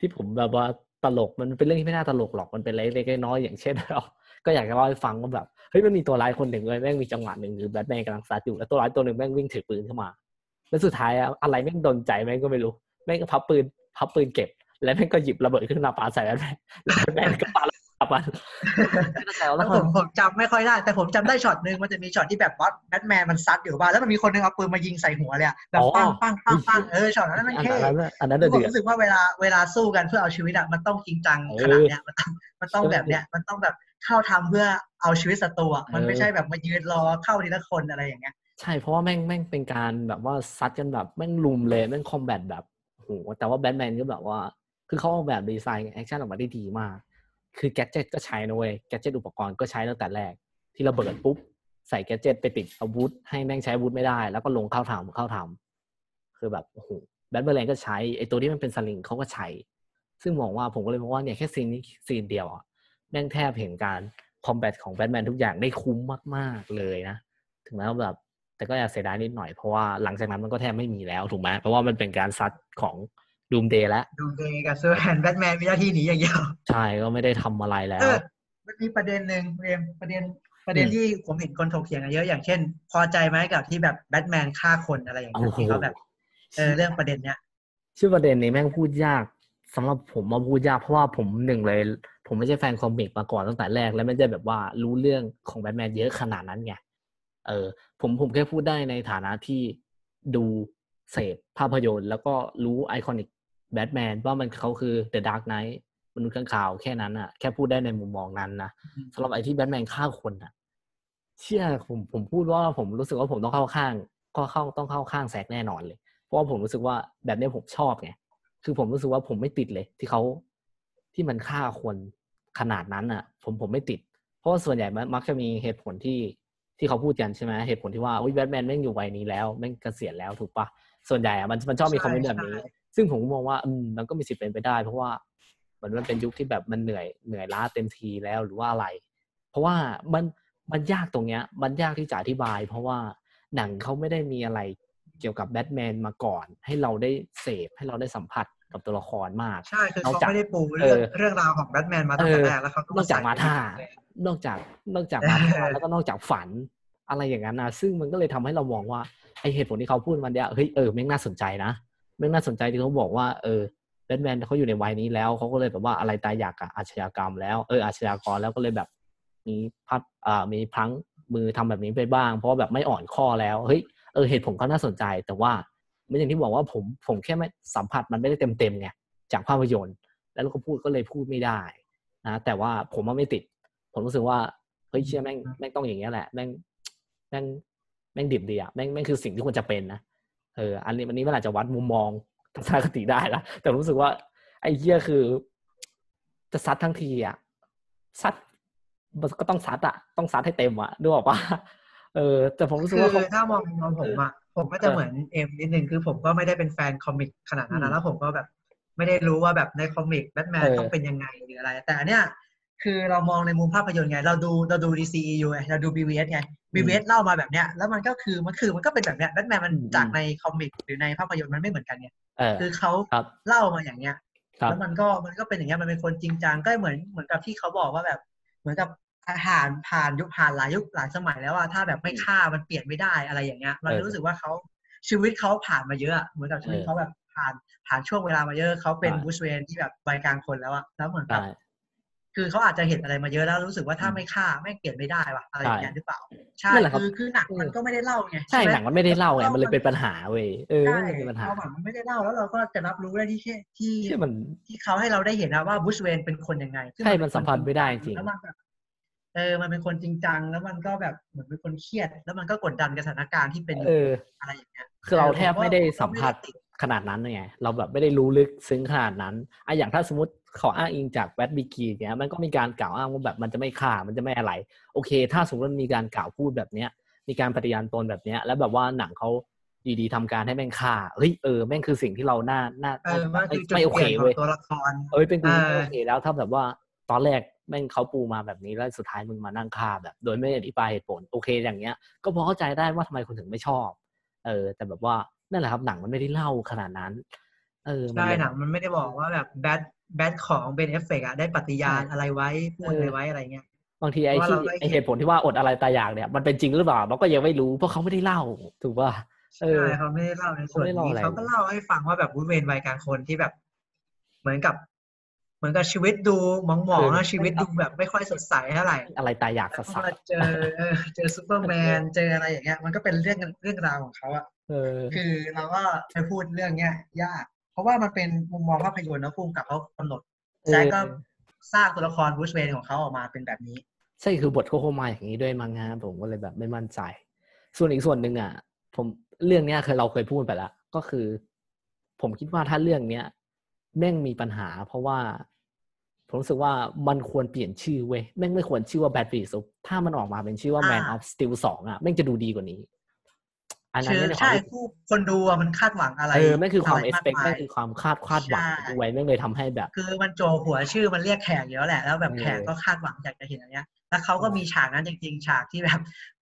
[SPEAKER 1] ที่ผมแบบว่าตลกมันเป็นเรื่องที่ไม่น่าตลกหรอกมันเป็นเล็กๆน้อยๆอย่างเช่นเราก็อยากจะเล่าให้ฟังว่าแบบเฮ้ยมันมีตัวร้ายคนหนึ่งเลยแม่งมีจังหวะหนึ่งคือแบทแมนกำลังซัดอยู่แล้วตัวร้ายตัวหนึ่งแม่งวิ่งถือปืนเข้ามา แล้วสุดท้ายอะอะไรแม่งดลใจแม่งก็ไม่รู้แม่งก็พับปืนพับปืนเก็บ แล้วแม่งก็หยิบระเบิดขึ้นมาปาใส่แบทแมนแล้วแบทแมนก็ปา ระเบิดกลับกับมันไม่เข้าใจว่า
[SPEAKER 2] แล้วผมผมจำไม่ค่อยได้ แต่ผมจำได้ช็อตหนึ่งมันจะมีช็อตที่แบบว่าแบทแมนมันซัดอยู่บ้านแล้วมันมีคนหนึ่งเอาปืนมายิงใส่หัวเลยอะแบบปังปังปังปังเออช็อตนั้นมัน
[SPEAKER 1] อัน
[SPEAKER 2] เท่
[SPEAKER 1] นั้นอันนั้น
[SPEAKER 2] ผ
[SPEAKER 1] เดื
[SPEAKER 2] ม
[SPEAKER 1] อด
[SPEAKER 2] รู้สึกว่าเวลาเวลาสู้กันเพื่อเอาชีวิตอะมันต้องจริงจังขนาดเนี้ยมันต้องมันต้องแบบเนี้ยมันต้องแบบเข้าทำเพื่อเอาชีวิตศัตรูอะมันไม่ใช่แบบมายืนรอเข้าทีละคนอะไรอย่างเงี้ย
[SPEAKER 1] ใช่เพราะว่าแม่งแม่งเป็นการแบบว่าซัดกันแบบแม่งรุมเลยแม่ง combat แบบโหแต่ว่าแบทแมนก็แบบว่า คือเขาออกแบบ design action ออกมาได้ดีมาก คือ gadget ก็ใช้นะเว้ย gadget อุปกรณ์ก็ใช้ตั้งแต่แรก ที่ระเบิดปุ๊บ ใส่ gadget ไปติดอาวุธ ให้แม่งใช้อาวุธไม่ได้ แล้วก็ลงเข้าทำเข้าทำคือแบบโอ้โหแบทแมนก็ใช้ไอตัวที่มันเป็นสลิงเขาก็ใช้ ซึ่งมองว่าผมก็เลยมองว่าเนี่ยแค่ scene นี้ scene เดียวอะแม่งแทบเห็นการ combat ของแบทแมนทุกอย่างได้คุ้มมากๆเลยนะ ถึงแม้ว่าแบบแต่ก็อยากเสียดายนิดหน่อยเพราะว่าหลังจากนั้นมันก็แทบไม่มีแล้วถูกไหมเพราะว่ามันเป็นการซัดของ Doomsday แล้ว
[SPEAKER 2] ดูเดย์กับซูเปอร์แมนแบทแมนมีหน้าที่หนีอย่างเดียว
[SPEAKER 1] ใช่ก็ไม่ได้ทำอะไรแล้ว
[SPEAKER 2] เออมันมีประเด็นหนึ่งเรมประเด็นประเด็น
[SPEAKER 1] อืม
[SPEAKER 2] ที่ผมเห็นคนถกเถียงกันเยอะอย่างเช่น พอใจไหมกับที่แบบแบทแมนฆ่าคนอะไรอย่างเงี้ย
[SPEAKER 1] โอ้โห
[SPEAKER 2] ที่เขาแบบเออเรื่องประเด็นเนี้ย
[SPEAKER 1] ชื่อประเด็นนี้แม่งพูดยากสำหรับผมมาพูดยากเพราะว่าผมหนึ่งเลย ผมไม่ใช่แฟน comic มาก่อนตั้งแต่แรก และไม่ได้แบบว่ารู้เรื่องของแบทแมนเยอะขนาดนั้นไงเออ ผมผมแค่พูดได้ในฐานะที่ดูเสพภาพยนตร์ แล้วก็รู้ iconic แบทแมนว่ามันเขาคือ The Dark Knight มนุษย์ค้างคาวแค่นั้นอะแค่พูดได้ในมุมมองนั้นนะ
[SPEAKER 2] อืม
[SPEAKER 1] สำหรับไอที่แบทแมนฆ่าคนอะเชื่อผมผมพูดว่าผมรู้สึกว่าผมต้องเข้าข้าง ก็เข้าต้องเข้าข้างแซกแน่นอนเลย เพราะว่าผมรู้สึกว่าแบบเนี้ยผมชอบไงคือผมรู้สึกว่าผมไม่ติดเลย ที่เขาที่มันฆ่าคนขนาดนั้นอะผมผมไม่ติด เพราะว่าส่วนใหญ่มันมักจะมีเหตุผลที่ที่เขาพูดกันใช่ไหมเหตุผลที่ว่าอุ้ยแบทแมนแม่งอยู่วัยนี้แล้วแม่งเกษียณแล้วถูกปะส่วนใหญ่อะมันมันชอบมีคอมเมนต์แบบนี้
[SPEAKER 2] ใช่
[SPEAKER 1] ซึ่งผมก็มองว่าอืมมันก็มีสิทธิ์เป็นไปได้ เพราะว่าเหมือนมันเป็นยุคที่แบบมันเหนื่อยเหนื่อยล้าเต็มทีแล้วหรือว่าอะไร เพราะว่ามันมันยากตรงเนี้ย มันยากที่จะอธิบาย เพราะว่าหนังเขาไม่ได้มีอะไรเกี่ยวกับแบทแมนมาก่อน ให้เราได้เสพให้เราได้สัมผัสกับตัวละครมาก
[SPEAKER 2] ใช่คือเขา
[SPEAKER 1] นอกจาก
[SPEAKER 2] ไม่ได้ปูเรื่อง
[SPEAKER 1] เออ
[SPEAKER 2] เรื่องราวของแบทแมนมาตั้งแต่
[SPEAKER 1] เออ
[SPEAKER 2] แรกแล้วเขาก็
[SPEAKER 1] นอกจากมาท่า
[SPEAKER 2] ใส่
[SPEAKER 1] นอกจากนอกจากมาท่า
[SPEAKER 2] เออ
[SPEAKER 1] แล้วก็นอกจากฝันอะไรอย่างนั้นนะซึ่งมันก็เลยทำให้เรามองว่าไอเหตุผลที่เขาพูดมันเนี่ยเฮ้ยเออแม่งน่าสนใจนะ แม่น่าสนใจที่เขาบอกว่าเออแบทแมนเขาอยู่ในวัยนี้แล้วเขาก็เลยแบบว่าอะไรตายอยากกับอาชญากรรมแล้วเอออาชญากรแล้วก็เลยแบบมีพัดอ่ามีพลั้งมือทำแบบนี้ไปบ้าง เพราะว่าแบบไม่อ่อนข้อแล้วเฮ้ยเออเหตุผลก็น่าสนใจ แต่ว่าไม่อย่างที่บอกว่าผมผมแค่ไม่สัมผัสมันไม่ได้เต็มเต็มๆไงจากภาพยนตร์ แล้วเราก็พูดก็เลยพูดไม่ได้นะแต่ว่าผมว่าไม่ติด ผมรู้สึกว่าเฮ้ยเชื่อแม่งแม่งต้องอย่างเงี้ยแหละแม่งแม่งแม่งดิบดีอะแม่งแม่งคือสิ่งที่ควรจะเป็นนะ เอออันนี้วันนี้มันอาจจะวัดมุมมองทัศนคติได้ละแต่รู้สึกว่า ไอ้เหี้ยคือ จะซัดทั้งทีอะซัดมันก็ต้องซัดอะต้องซัดให้เต็มอะนึกออกปะเออ แต่ผมรู้สึก
[SPEAKER 2] คือ
[SPEAKER 1] ว่าเขา
[SPEAKER 2] ถ้ามองมองผมอะผมก็จะ
[SPEAKER 1] เออ
[SPEAKER 2] เหมือนเอ็มนิดนึงคือผมก็ไม่ได้เป็นแฟน comic ขนาดนั้นนะอื
[SPEAKER 1] ม
[SPEAKER 2] แล้วผมก็แบบ ไม่ได้รู้ว่าแบบใน comic แบทแมน
[SPEAKER 1] เออ
[SPEAKER 2] ต้องเป็นยังไงหรืออะไร แต่อันเนี้ย คือเรามองในมุมภาพยนตร์ไง เราดูเราดู DCEU ไงเราดู BVS ไง BVS เล่ามาแบบเนี้ยแล้วมันก็คือมันคือมันก็เป็นแบบเนี้ยแบทแมนมัน
[SPEAKER 1] อืม
[SPEAKER 2] จากใน comic หรือในภาพยนตร์มันไม่เหมือนกันไง
[SPEAKER 1] เออ
[SPEAKER 2] คือเขา
[SPEAKER 1] ครับ
[SPEAKER 2] เล่ามาอย่างเงี้ย
[SPEAKER 1] ครับ
[SPEAKER 2] แล้วมันก็มันก็เป็นอย่างเงี้ยมันเป็นคนจริงจังก็เหมือนเหมือนกับที่เขาบอกว่าแบบ เหมือนกับผ่านผ่านยุคผ่านหลายยุคหลายสมัยแล้วอะถ้าแบบไม่ฆ่ามันเปลี่ยนไม่ได้อะไรอย่างเงี้ยมัน
[SPEAKER 1] เออ
[SPEAKER 2] รู้สึกว่าเขาชีวิตเขาผ่านมาเยอะอะเหมือนกับชีวิต
[SPEAKER 1] เออ
[SPEAKER 2] เขาแบบผ่านผ่านช่วงเวลามาเยอะเขาเป็น
[SPEAKER 1] ใช่
[SPEAKER 2] บูชเวนที่แบบวัยกลางคนแล้วอะแล้วเหมือนกับ
[SPEAKER 1] ใช่
[SPEAKER 2] คือเขาอาจจะเห็นอะไรมาเยอะแล้วรู้สึกว่าถ้า
[SPEAKER 1] อืม
[SPEAKER 2] ไม่ฆ่าไม่งเปลี่ยนไม่ได้ว่ะอะไรอย่างเงี้ยหรือเปล่าใช่
[SPEAKER 1] นั่นแหละครับ
[SPEAKER 2] คือคือหนังมัน
[SPEAKER 1] เออ
[SPEAKER 2] ก็ไม่ได้เล่าไง
[SPEAKER 1] ใช่
[SPEAKER 2] ไหม
[SPEAKER 1] หนังมันไม่ได้เล่าไง
[SPEAKER 2] แล้ว
[SPEAKER 1] มันเลยเป็นปัญหาเว้ยเออ
[SPEAKER 2] ใช่
[SPEAKER 1] มันเป็นปัญหา
[SPEAKER 2] พอหนังมันไม่ได้เล่าแล้วเราก็จะรับรู้ได้ที่แค่ที่
[SPEAKER 1] ที่มัน
[SPEAKER 2] ที่เขาให้เราได้เห็นนะว่าบุชเวนเป็นคนยังไงซึ่ง
[SPEAKER 1] ใช่
[SPEAKER 2] เป็
[SPEAKER 1] มัน
[SPEAKER 2] ค
[SPEAKER 1] สัมผัสไม่ได้จริง
[SPEAKER 2] แล้วมันแบบเออ มันเป็นคนจริงจัง แล้วมันก็แบบเหมือนเป็นคนเครียด แล้วมันก็กดดันกับสถานการณ์ที่เป็นอยู่
[SPEAKER 1] เออ
[SPEAKER 2] อะไรอย่างเงี้ย
[SPEAKER 1] คือเราแทบ
[SPEAKER 2] ผมว่า
[SPEAKER 1] ไม่ได้
[SPEAKER 2] ผมก็
[SPEAKER 1] สัมผัส
[SPEAKER 2] ไม่ได้ติด
[SPEAKER 1] ขนาดนั้นไง เราแบบไม่ได้รู้ลึกซึ้งขนาดนั้นอะอย่างถ้าสมมติเขาอ้างอิงจากแบทบิกีเนี้ยมันก็มีการกล่าวอ้างว่าแบบมันจะไม่ฆ่ามันจะไม่อะไร โอเค ถ้าสมมติมันมีการกล่าวพูดแบบเนี้ย มีการปฏิญาณตนแบบเนี้ย แล้วแบบว่าหนังเขาดีๆทำการให้แม่งฆ่าเฮ้ยเออแม่งคือสิ่งที่เราน่าน่า
[SPEAKER 2] เออมันคือจุด
[SPEAKER 1] ไม่โอ
[SPEAKER 2] เป
[SPEAKER 1] เค
[SPEAKER 2] ลี่ยนขอ
[SPEAKER 1] เว้ย
[SPEAKER 2] งตัวละคร
[SPEAKER 1] เอ้ยเป็นกู
[SPEAKER 2] เออ
[SPEAKER 1] ไม่โอเคแล้วถ้าแบบว่าตอนแรกแม่งเขาปูมาแบบนี้แล้วสุดท้ายมึงมานั่งฆ่าแบบ โดยไม่อธิบายเหตุผลโอเค อย่างเงี้ย ก็พอเข้าใจได้ว่าทำไมคนถึงไม่ชอบ เออ แต่แบบว่านั่นแหละครับหนังมันไม่ได้เล่าขนาดนั้น เออมัน
[SPEAKER 2] ใช่
[SPEAKER 1] เลย
[SPEAKER 2] หนังมันไม่ได้บอกว่าแบบแบท แบทของ Ben Affleck อะได้ปฏิญาณ
[SPEAKER 1] ใช่
[SPEAKER 2] อะไรไว้พูด
[SPEAKER 1] เอออ
[SPEAKER 2] อะไรไว้อะไรเงี้ย
[SPEAKER 1] บางทีไอ้
[SPEAKER 2] เพราะ
[SPEAKER 1] ที่
[SPEAKER 2] เราได้
[SPEAKER 1] ไอ้เหตุผลที่ว่าอดอะไรตายอยากเนี่ยมันเป็นจริงหรือเปล่าเราก็ยังไม่รู้เพราะเขาไม่ได้เล่าถูกป่ะเออ
[SPEAKER 2] ใช่เขาไม่ได้เล่าในส่วน
[SPEAKER 1] เขาไม่ได้เล่า
[SPEAKER 2] นี้
[SPEAKER 1] อะไร
[SPEAKER 2] เขาก็เล่าให้ฟังว่าแบบ Bruce Wayne วัยกลางคนที่แบบ เหมือนกับ เหมือนกับชีวิตดูหมอง
[SPEAKER 1] เออ
[SPEAKER 2] ๆแล้วชีวิตดูแบบไม่ค่อยสดใสเท่าไหร่
[SPEAKER 1] อะไรตายอยาก
[SPEAKER 2] แต่
[SPEAKER 1] สัส
[SPEAKER 2] พอมาเจอเออเจอซูเปอร์แมนเจออะไรอย่างเงี้ย มันก็เป็นเรื่องเรื่องราวของเขาอะ
[SPEAKER 1] เออ
[SPEAKER 2] คือเราก็ไปพูดเรื่องเนี้ย ยาก เพราะว่ามันเป็นมุมมองภาพยนตร์นะภูมิกับเขากำหนด
[SPEAKER 1] เออ
[SPEAKER 2] แจ็คก็สร้างตัวละครบูชเวนของเขาออกมาเป็นแบบนี้
[SPEAKER 1] ใช่คือบทเขาเข้ามาอย่างนี้ด้วยมั้งฮะผมก็เลยแบบไม่มั่นใจ ส่วนอีกส่วนหนึ่งอะ ผมเรื่องเนี้ยเคยเราเคยพูดไปแล้วก็คือ ผมคิดว่าถ้าเรื่องเนี้ยแม่งมีปัญหา เพราะว่าผมรู้สึกว่ามันควรเปลี่ยนชื่อเว้ยแม่งไม่ควรชื่อว่า Bad b e a s ถ้ามันออกมาเป็นชื่อว่า Man
[SPEAKER 2] อ่า
[SPEAKER 1] of Steel สองอะแม่งจะดูดีกว่านี้ อันนั้น
[SPEAKER 2] คือ
[SPEAKER 1] ไม่ได้ควา
[SPEAKER 2] ใช่
[SPEAKER 1] มรู้สึก
[SPEAKER 2] ผู้คนดูอะมันคาดหวังอะไร
[SPEAKER 1] เออแม่งคือความะ
[SPEAKER 2] ไร
[SPEAKER 1] expect
[SPEAKER 2] ก
[SPEAKER 1] แม่
[SPEAKER 2] มางย
[SPEAKER 1] คือความคาดคาดหวัง
[SPEAKER 2] ใช่
[SPEAKER 1] ด้วยแม่งเลยทำให้แบบ
[SPEAKER 2] คือมันโจหัวชื่อมันเรียกแขกอยู่แล้วแหละแล้วแบบ
[SPEAKER 1] เออ
[SPEAKER 2] แขกก็คาดหวังอยากจะเห็นอันเนี้ย แล้วเขาก็มีฉากนั้นจริง ๆ ฉากที่แบบ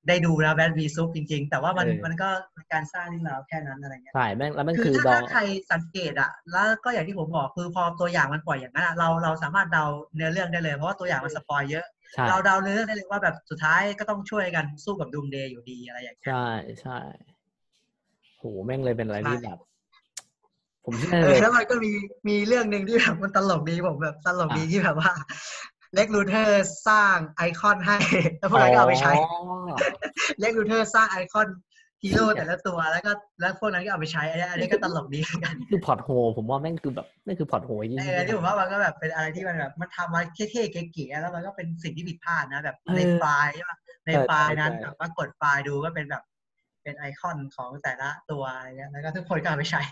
[SPEAKER 2] ได้ดูแล้วแบดวีซุปจริง ๆ แต่ว่ามันมันก็เป็นการสร้างเรื่องราวแค่นั้นอะไรเงี้ย
[SPEAKER 1] ใช่แม่งแล้วแม่ง
[SPEAKER 2] คื
[SPEAKER 1] คืออด
[SPEAKER 2] ถ้า
[SPEAKER 1] อง
[SPEAKER 2] ถ้าใครสังเกตอะแล้วก็อย่างที่ผมบอกคือพอตัวอย่างมันปล่อยอย่างนั้นอะเราเราสามารถเดาเนื้อเรื่องได้เลยเพราะว่าตัวอย่างมันสปอยเยอะ
[SPEAKER 1] ใช่
[SPEAKER 2] เราเดาเนื้อเรื่องได้เลยว่าแบบสุดท้ายก็ต้องช่วยกันสู้กับดูมเดย์อยู่ดีอะไรอย่างเงี้ย
[SPEAKER 1] ใช่ใช่โหแม่งเลยเป็นอะไร
[SPEAKER 2] ใช่
[SPEAKER 1] ที่แบบผมเชื่อ
[SPEAKER 2] เอ
[SPEAKER 1] เล
[SPEAKER 2] อยแล้วมันก็มีมีเรื่องหนึ่งที่แบบมันตลกดีผมแบบตลกดี
[SPEAKER 1] อะ
[SPEAKER 2] ที่แบบว่า Lex Luthor สร้างไอคอนให้ แล้วพวกเราก็เอาไปใช้
[SPEAKER 1] อ๋อ
[SPEAKER 2] Lex Luthor สร้างไอคอนฮีโร่แต่ละตัวแล้วก็แล้วพวกนั้นก็เอาไปใช้อันนี้อันนี้ก็ตลกดีเหมือนกัน
[SPEAKER 1] นี่คือ plot hole ผมว่าแม่งคือแบบนี่คือ plot hole จริง
[SPEAKER 2] เออที่ผมว่ามันก็แบบเป็นอะไรที่มันแบบมันทำมาเท่ๆเก๋ๆแล้วมันก็เป็นสิ่งที่ผิดพลาดนะแบบในไฟล์ใช่ปะในไฟล์นั้นแบบว่ากดไฟล์ดูก็เป็นแบบ เป็นไอคอนของแต่ละตัวอะไรเงี้ยแล้วก็ทุกคนก็เอาไปใช้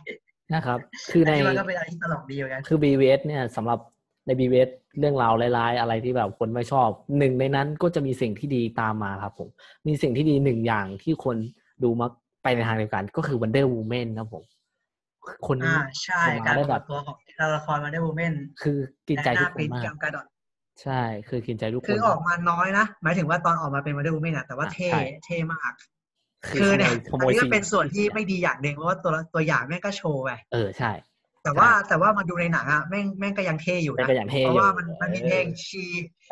[SPEAKER 1] นะครับ คือใน
[SPEAKER 2] อันนี้มันก็เป็นอะไรที่ตลกดีเหมือนกัน
[SPEAKER 1] คือ BVS เนี่ยสำหรับใน BVS เรื่องราวร้ายๆ อะไรที่แบบคนไม่ชอบหนึ่งในนั้นก็จะมีสิ่งที่ดีตามมาครับผมมีสิ่งที่ดีหนึ่งอย่างที่คนดูมักไปในทางเดียวกัน ก็คือ Wonder Woman ครับผมคนนี้
[SPEAKER 2] อ่าใช่
[SPEAKER 1] ออกมา
[SPEAKER 2] การ
[SPEAKER 1] ได้
[SPEAKER 2] เปิ
[SPEAKER 1] แบ
[SPEAKER 2] ด
[SPEAKER 1] บ
[SPEAKER 2] ตัวของตัวละครมาได้วูแมน
[SPEAKER 1] คือกินใจ
[SPEAKER 2] และห
[SPEAKER 1] ทุ
[SPEAKER 2] น้าก
[SPEAKER 1] ค
[SPEAKER 2] ปริ
[SPEAKER 1] น
[SPEAKER 2] น
[SPEAKER 1] มาก
[SPEAKER 2] กำกระดอน
[SPEAKER 1] ใช่คือกินใจทุกคน
[SPEAKER 2] คือออกมาน้อยนะหมายถึงว่าตอนออกมาเป็นมาได้วูแมนอะแต่ว่า
[SPEAKER 1] อะ
[SPEAKER 2] เท่
[SPEAKER 1] ใช่
[SPEAKER 2] เท่มาก
[SPEAKER 1] คื
[SPEAKER 2] คืออ
[SPEAKER 1] ขโม
[SPEAKER 2] เนี่ย
[SPEAKER 1] ยขโม
[SPEAKER 2] อัน
[SPEAKER 1] ย
[SPEAKER 2] นี้ก็
[SPEAKER 1] ซี
[SPEAKER 2] เป็นส่วนที่ไม่ดีอย่างหนึ่งเพราะว่าตัวตัวอย่างแม่งก็โชว์ไป
[SPEAKER 1] เออใช่
[SPEAKER 2] แต่ว่าแต่ว่ามาดูในหนังอะแม่งแม่งก็ยังเท่อยู่
[SPEAKER 1] แม่ง
[SPEAKER 2] นะ
[SPEAKER 1] ก็ยังเท่
[SPEAKER 2] เพ
[SPEAKER 1] อยู่
[SPEAKER 2] ราะว่ามันมันมีเพลงชี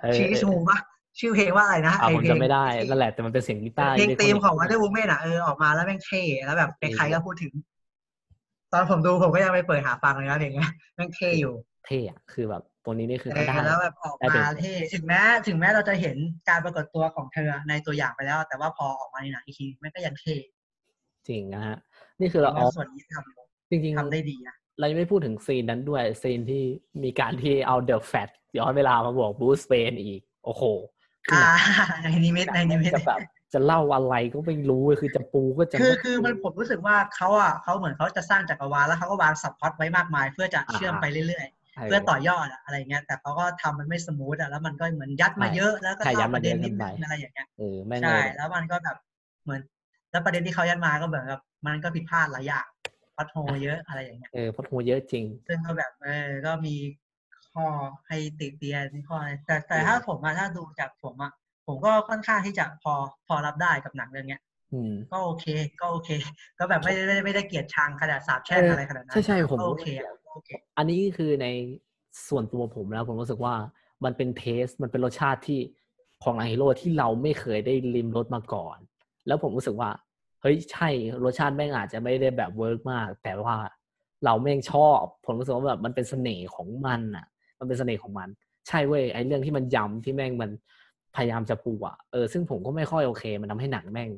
[SPEAKER 1] เออ
[SPEAKER 2] ชีชูปะชื่อเพลงว่าอะไรนะ
[SPEAKER 1] อ่า
[SPEAKER 2] ไอ
[SPEAKER 1] ผม
[SPEAKER 2] เพลง
[SPEAKER 1] จำไม่ได้นั่นแหละแต่มันเป็นเสียงกีตาร์
[SPEAKER 2] เพลง
[SPEAKER 1] อิเล็กท
[SPEAKER 2] ธี
[SPEAKER 1] รอ
[SPEAKER 2] ม
[SPEAKER 1] นิกส์
[SPEAKER 2] ของ Wonder Woman อะเออออกมาแล้วแม่งเท่แล้วแบบใครๆก็พูดถึง ตอนผมดูผมก็ยังไปเปิดหาฟังเลยนะเพลงเนี้ยแม่งเท่อยู่
[SPEAKER 1] เท่อะคือแบบ ตัวนี้นี่คือ
[SPEAKER 2] เอ
[SPEAKER 1] เขา
[SPEAKER 2] อ
[SPEAKER 1] ได้
[SPEAKER 2] แล้วแบบออก
[SPEAKER 1] ได้เป็
[SPEAKER 2] มานเท่ถึงแม้ถึงแม้เราจะเห็นการปรากฏตัวของเธอในตัวอย่างไปแล้ว แต่ว่าพอออกมาในหนังอีกทีแม่งก็ยังเท่
[SPEAKER 1] จริงนะฮะ นี่คือเรา
[SPEAKER 2] ว่า
[SPEAKER 1] ออก
[SPEAKER 2] ส่วนนี้ท
[SPEAKER 1] จริงำ
[SPEAKER 2] ทำได้ดีนะ
[SPEAKER 1] ๆเรายังไม่พูดถึงซีนนั้นด้วยซีนที่มีการที่เอาเดอะแฟตย้อนเวลามาบอกบูสเปนอีก โอ้โหคือ
[SPEAKER 2] อ่า
[SPEAKER 1] หนัง
[SPEAKER 2] ในนิมิตในนิมิต
[SPEAKER 1] จะแบบจะเล่าอะไรก็ไม่รู้คือจะปูก็จะ
[SPEAKER 2] คือ
[SPEAKER 1] ไคื
[SPEAKER 2] อมันผมรู้สึกว่าเขาอะเขาเหมือนเขาจะสร้างจักรวาลแล้วเขาก็วาง subplot ไว้มากมาย เพื่อจะเชื่อมไปเรื่อยๆ เพื่อต่อยอดอะอะไรเงี้ยแต่เขาก็ทำมันไม่ smooth อะแล้วมันก็เหมือนยัดมาเยอะแล้วก็
[SPEAKER 1] ใช่ยั
[SPEAKER 2] เล่า
[SPEAKER 1] ด
[SPEAKER 2] ป
[SPEAKER 1] มา
[SPEAKER 2] ระเด็น
[SPEAKER 1] เยอะ
[SPEAKER 2] นิด
[SPEAKER 1] เกินไป
[SPEAKER 2] นึงอะไรอย่างเงี้ย
[SPEAKER 1] เออแม่ง
[SPEAKER 2] ใช่
[SPEAKER 1] เลย
[SPEAKER 2] แล้วมันก็แบบเหมือน แล้วประเด็นที่เขายัดมาก็เหมือนกับมันก็ผิดพลาดหลายอย่าง plot hole เยอะอะไรอย่างเงี้ย
[SPEAKER 1] เออ plot hole เยอะจริง
[SPEAKER 2] ซึ่งก็แบบเออก็มีข้อให้ติเตียนข้ออะไรแต่แต่ถ้าผมอะถ้าดูจากผมอะผมก็ค่อนข้างที่จะพอพอรับได้กับหนังเรื่องเนี้ย
[SPEAKER 1] อืม
[SPEAKER 2] ก็โอเค ก็โอเค ก็แบบไม่ได้ไม่ได้ไม่ได้เกลียดชังขนาดสาบแช่ง
[SPEAKER 1] เอออ
[SPEAKER 2] อะไรขนาดนั้น
[SPEAKER 1] ใช่ใช่ผม
[SPEAKER 2] ก็โอเค อั
[SPEAKER 1] นนี้คือในส่วนตัวผมแล้วผมรู้สึกว่ามันเป็น taste มันเป็นรสชาติที่ของฮีโร่ที่เราไม่เคยได้ลิมรสมาก่อน แล้วผมรู้สึกว่า เฮ้ยใช่รสชาติแม่งอาจจะไม่ได้แบบ work มาก แต่ว่าเราแม่งชอบ ผมรู้สึกว่าแบบมันเป็นเสน่ห์ของมันอะ มันเป็นเสน่ห์ของมัน ใช่เว้ยไอ้เรื่องที่มันยำที่แม่งมันพยายามจะปูอะเออซึ่งผมก็ไม่ค่อยโอเค มันทำให้หนังแม่ง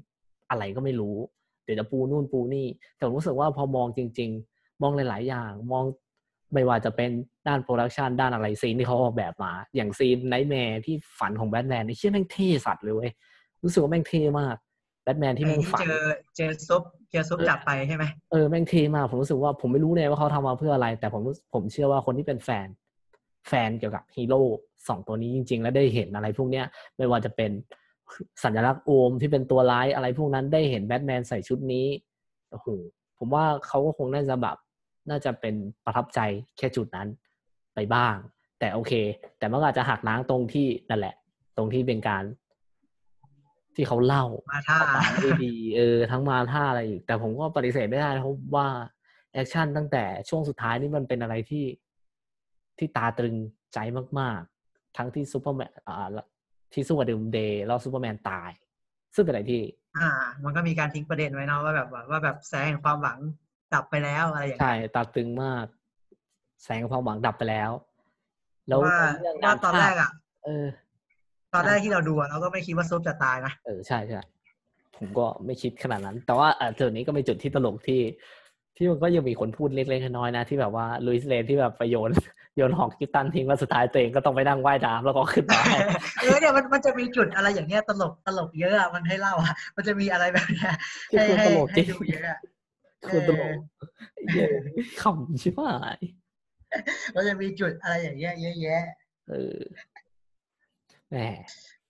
[SPEAKER 1] อะไรก็ไม่รู้ เดี๋ยวจะปูนู่นปูนี่ แต่ผมรู้สึกว่าพอมองจริง ๆ มองหลาย ๆ อย่าง มองไม่ว่าจะเป็นด้าน production ด้านอะไรซีนที่เขาออกแบบมา อย่าง scene nightmare ที่ฝันของแบทแมนนี่เชื่อแม่งเท่สัตว์เลยเว้ยรู้สึกว่าแม่งเท่มากแบทแมนที่
[SPEAKER 2] ไอ้
[SPEAKER 1] แม่ง
[SPEAKER 2] ที่
[SPEAKER 1] ฝัน
[SPEAKER 2] เจอเจอซุปเจอซุปจับไปใช่ไหม
[SPEAKER 1] เออแม่งเท่มากผมรู้สึกว่าผมไม่รู้เลยว่าเขาทำมาเพื่ออะไร แต่ผมรู้ผมเชื่อว่าคนที่เป็นแฟน แฟนเกี่ยวกับฮีโร่สองตัวนี้จริง ๆ แล้วได้เห็นอะไรพวกเนี้ยไม่ว่าจะเป็นสัญลักษณ์โอมที่เป็นตัวร้ายอะไรพวกนั้นได้เห็นแบทแมนใส่ชุดนี้โอ้โห ผมว่าเขาก็คงน่าจะแบบน่าจะเป็นประทับใจแค่จุดนั้นไปบ้าง แต่โอเค แต่มันก็อาจจะหักล้างตรงที่นั่นแหละ ตรงที่เป็นการ ที่เขาเล่า
[SPEAKER 2] มาท่า
[SPEAKER 1] ออกมาไม่ได้ดีเออ ทั้งมาท่าอะไรอีกแต่ผมก็ปฏิเสธไม่ได้นะเพราะว่าแอคชั่นตั้งแต่ช่วงสุดท้ายนี่มันเป็นอะไรที่ที่ตราตรึงใจมาก ๆ ทั้งที่ซูเปอร์แมนอ่าที่สู้กับดูมส์เดย์แล้วซูเปอร์แมนตาย ซึ่งเป็นอะไรที่
[SPEAKER 2] อ่า มันก็มีการทิ้งประเด็นไว้เนาะว่าแบบว่าว่าแบบแสงแห่งความหวังดับไปแล้วอะไรอย่างเงี้ย
[SPEAKER 1] ใช่ตราตรึงมาก แสงความหวังดับไปแล้ว แล้ว
[SPEAKER 2] ว่า
[SPEAKER 1] เรื่อง
[SPEAKER 2] ว่า
[SPEAKER 1] การ
[SPEAKER 2] ตอนแรกอะ
[SPEAKER 1] เออ
[SPEAKER 2] ตอนแรกที่เราดูอะเราก็ไม่คิดว่าซุปจะตายนะ
[SPEAKER 1] เออใช่ใช่ผมก็ไม่คิดขนาดนั้น แต่ว่าอะจุดนี้ก็เป็นจุดที่ตลกที่ที่มันก็ยังมีคนพูดเล็กๆน้อยๆนะที่แบบว่าลุยส์เลนที่แบบไปโยน โยนหอกกิฟตันทิ้งแล้วสุดท้ายตัวเองก็ต้องไปนั่งว่ายน้ำแล้วก็ขึ้นมาให้
[SPEAKER 2] เออเนี่ยมันมันจะมีจุดอะไรอย่างเงี้ยตลกตลกเยอะอะมันให้เล่าอะมันจะมีอะไรแบบเนี้ย
[SPEAKER 1] ที่
[SPEAKER 2] ให้
[SPEAKER 1] คุณ
[SPEAKER 2] ให้
[SPEAKER 1] ตลกจริง
[SPEAKER 2] ให้ดูเยอะอะ
[SPEAKER 1] คุณตลกเย้ขำชิบหาย
[SPEAKER 2] มันจะมีจุดอะไรอย่างเงี้ยเยอะแยะ
[SPEAKER 1] เออแหม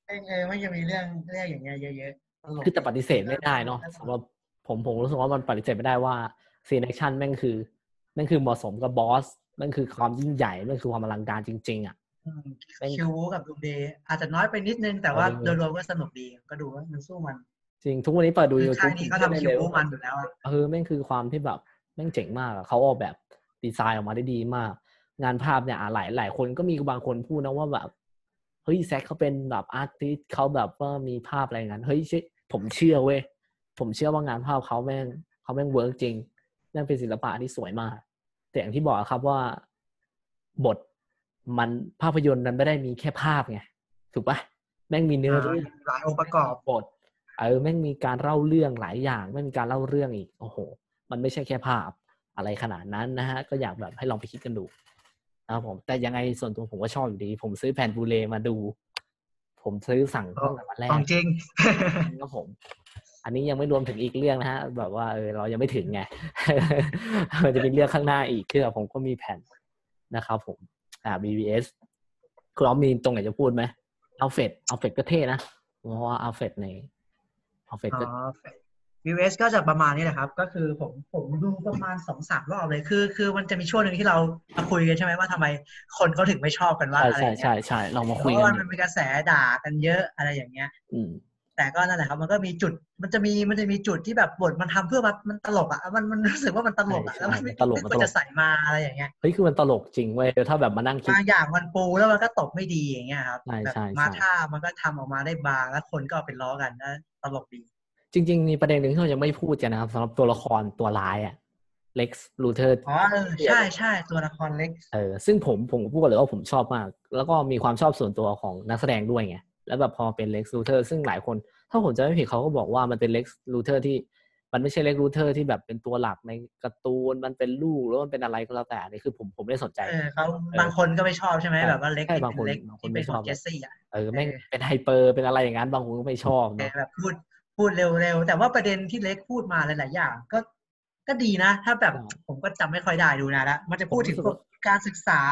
[SPEAKER 2] เออเออมันจะมีเรื่องเรื่องอย่างเงี้ยเยอะๆตลก
[SPEAKER 1] คือแต่ปฏิเสธไม่ได้เนาะสำหรับผมผมรู้สึกว่ามันปฏิเสธไม่ได้ว่า scene action แม่งคือแม่งคือเหมาะสมกับบอสแม่งคือความยิ่งใหญ่แม่งคือความอลังการจริง ๆ อะ
[SPEAKER 2] อืม
[SPEAKER 1] เป็น
[SPEAKER 2] คิวบู๊กับดูมส์เดย์อาจจะน้อยไปนิดนึง แต่ว่า
[SPEAKER 1] เออ
[SPEAKER 2] โดยรวมก็สนุกดีก็ดูว่ามันสู้มัน
[SPEAKER 1] จริง ทุกวันนี้เปิดดู
[SPEAKER 2] คือ
[SPEAKER 1] ยูทู
[SPEAKER 2] ค่ายนี้เขาทำคิวบู๊มันอยู่แล้วอะ
[SPEAKER 1] เออแม่งคือความที่แบบแม่งเจ๋งมากอะเขาออกแบบดีไซน์ออกมาได้ดีมาก งานภาพเนี่ยอะหลายหลายคนก็มีบางคนพูดนะว่าแบบเฮ้ยแซคเขาเป็นแบบอาร์ติสเขาแบบว่ามีภาพอะไรอย่างนั้นเฮ้ยเชื่อผมเชื่อเว้ยผมเชื่อว่างานภาพเขาแม่งเขาแม่งเวิร์กจริงแม่งเป็นศิลปะที่สวยมาก แต่อย่างที่บอกครับว่าบทมันภาพยนตร์นั้นไม่ได้มีแค่ภาพไงถูกปะแม่งมีเนื้อเรื่อง
[SPEAKER 2] หลายองค์ประกอบ
[SPEAKER 1] บทเออแม่งมีการเล่าเรื่องหลายอย่างแม่งมีการเล่าเรื่องอีกโอ้โห มันไม่ใช่แค่ภาพอะไรขนาดนั้นนะฮะก็อยากแบบให้ลองไปคิดกันดูนะครับผมแต่ยังไงส่วนตัวผมก็ชอบอยู่ดี ผมซื้อแผ่นบูเลมาดู ผมซื้อสั่งตั้งแต่วันแร
[SPEAKER 2] ข
[SPEAKER 1] ก
[SPEAKER 2] องจริง
[SPEAKER 1] ครับผม อันนี้ยังไม่รวมถึงอีกเรื่องนะฮะแบบว่าเออเรายังไม่ถึงไงมันจะมีเรื่องข้างหน้าอีกคือผมก็มีแผ่นนะครับผมอ่า BBS คุณอ้อมมีตรงไหนจะพูดไหมเอาเฟดเอาเฟดก็เท่นะเพราะว่าเอาเฟดในเอาเฟด
[SPEAKER 2] อ๋
[SPEAKER 1] ก็
[SPEAKER 2] อ VS ก็จะประมาณนี้แหละครับ ก็คือผมผมดูประมาณสองสามรอบเลยคือ คือมันจะมีช่วงหนึ่งที่เรามาคุยกันใช่ไหมว่าทำไมคนเขาถึงไม่ชอบกันว่า
[SPEAKER 1] ใช่
[SPEAKER 2] อะไรอ
[SPEAKER 1] ใช่
[SPEAKER 2] ย่างเงี้ย
[SPEAKER 1] ใช่ใช่เรามา
[SPEAKER 2] เพ
[SPEAKER 1] คุย
[SPEAKER 2] ราะ
[SPEAKER 1] กั
[SPEAKER 2] ว่านมันมีกระแสด่ากันเยอะอะไรอย่างเงี้ย
[SPEAKER 1] อืม
[SPEAKER 2] แต่ก็นั่นแหละครับ มันก็มีจุด มันจะมีมันจะมีจุดที่แบบบทมันทำเพื่อมันมันตลกอะมันมันรู้สึกว่ามันตลกอะ
[SPEAKER 1] ใช่
[SPEAKER 2] แล้วมันไม่
[SPEAKER 1] ใช่มันตลก
[SPEAKER 2] ไม่
[SPEAKER 1] มัน
[SPEAKER 2] คว
[SPEAKER 1] ต
[SPEAKER 2] ร
[SPEAKER 1] ลก
[SPEAKER 2] จะใส่มาอะไรอย่างเงี้ย
[SPEAKER 1] เฮ้ยคือมันตลกจริงเว้ยถ้าแบบมานั่งคิด
[SPEAKER 2] บางอย่างมันปูแล้วมันก็ตบไม่ดีอย่างเงี้ยครับ
[SPEAKER 1] ใช่
[SPEAKER 2] แบบ
[SPEAKER 1] ใช่
[SPEAKER 2] มา
[SPEAKER 1] ใช่
[SPEAKER 2] ท่ามันก็ทำออกมาได้บางแล้วคนก็เอาไปล้อกันนะตลกดี
[SPEAKER 1] จริง ๆ มีประเด็นหนึ่งที่เรายังไม่พูดกันนะครับสำหรับตัวละครตัวร้ายอะเล็กซ์ลูเทอร์
[SPEAKER 2] อ๋อเออใช่ใช่ตัวละครเล็กซ์
[SPEAKER 1] เออซึ่งผมผมพูดกันเลยว่าผมชอบมาก แล้วก็มีความชอบส่วนตัวของนักแสดงด้วยไง แล้วแบบพอเป็นเล็กซ์ลูเทอร์ซึ่งหลายคน ถ้าผมจะไม่ผิดเขาก็บอกว่ามันเป็นเล็กซ์ลูเทอร์ที่มันไม่ใช่เล็กซ์ลูเทอร์ที่แบบเป็นตัวหลักในการ์ตูน มันเป็นลูกหรือว่ามันเป็นอะไรก็แล้วแต่อันนี่คือผมผมไม่ได้สนใจ
[SPEAKER 2] เออเขาบางคนก็ไม่ชอบใช่ไหม
[SPEAKER 1] ใช่
[SPEAKER 2] แบบว่าเล็กซ์
[SPEAKER 1] ใช่
[SPEAKER 2] ที่
[SPEAKER 1] บางคน
[SPEAKER 2] เป็นเล็กซ์
[SPEAKER 1] บางคน
[SPEAKER 2] ที่
[SPEAKER 1] ไม่
[SPEAKER 2] เป็นข
[SPEAKER 1] อ
[SPEAKER 2] งเจสซี่อะ
[SPEAKER 1] เออแม่ง
[SPEAKER 2] เออ
[SPEAKER 1] เป็น hyper เป็นอะไรอย่างนั้นบางคนก็ไม่ชอบ
[SPEAKER 2] เออ
[SPEAKER 1] เนาะ
[SPEAKER 2] แบบพูดพูดเร็วๆ แต่ว่าประเด็นที่เล็กพูดมาหลายๆอย่าง ก็ก็ดีนะ ถ้าแบบ
[SPEAKER 1] ใช่
[SPEAKER 2] ผมก็จำไม่ค่อยได้ดูนะละมันจะพูดถึง
[SPEAKER 1] ผมรู้สึก
[SPEAKER 2] พวกการศึกษา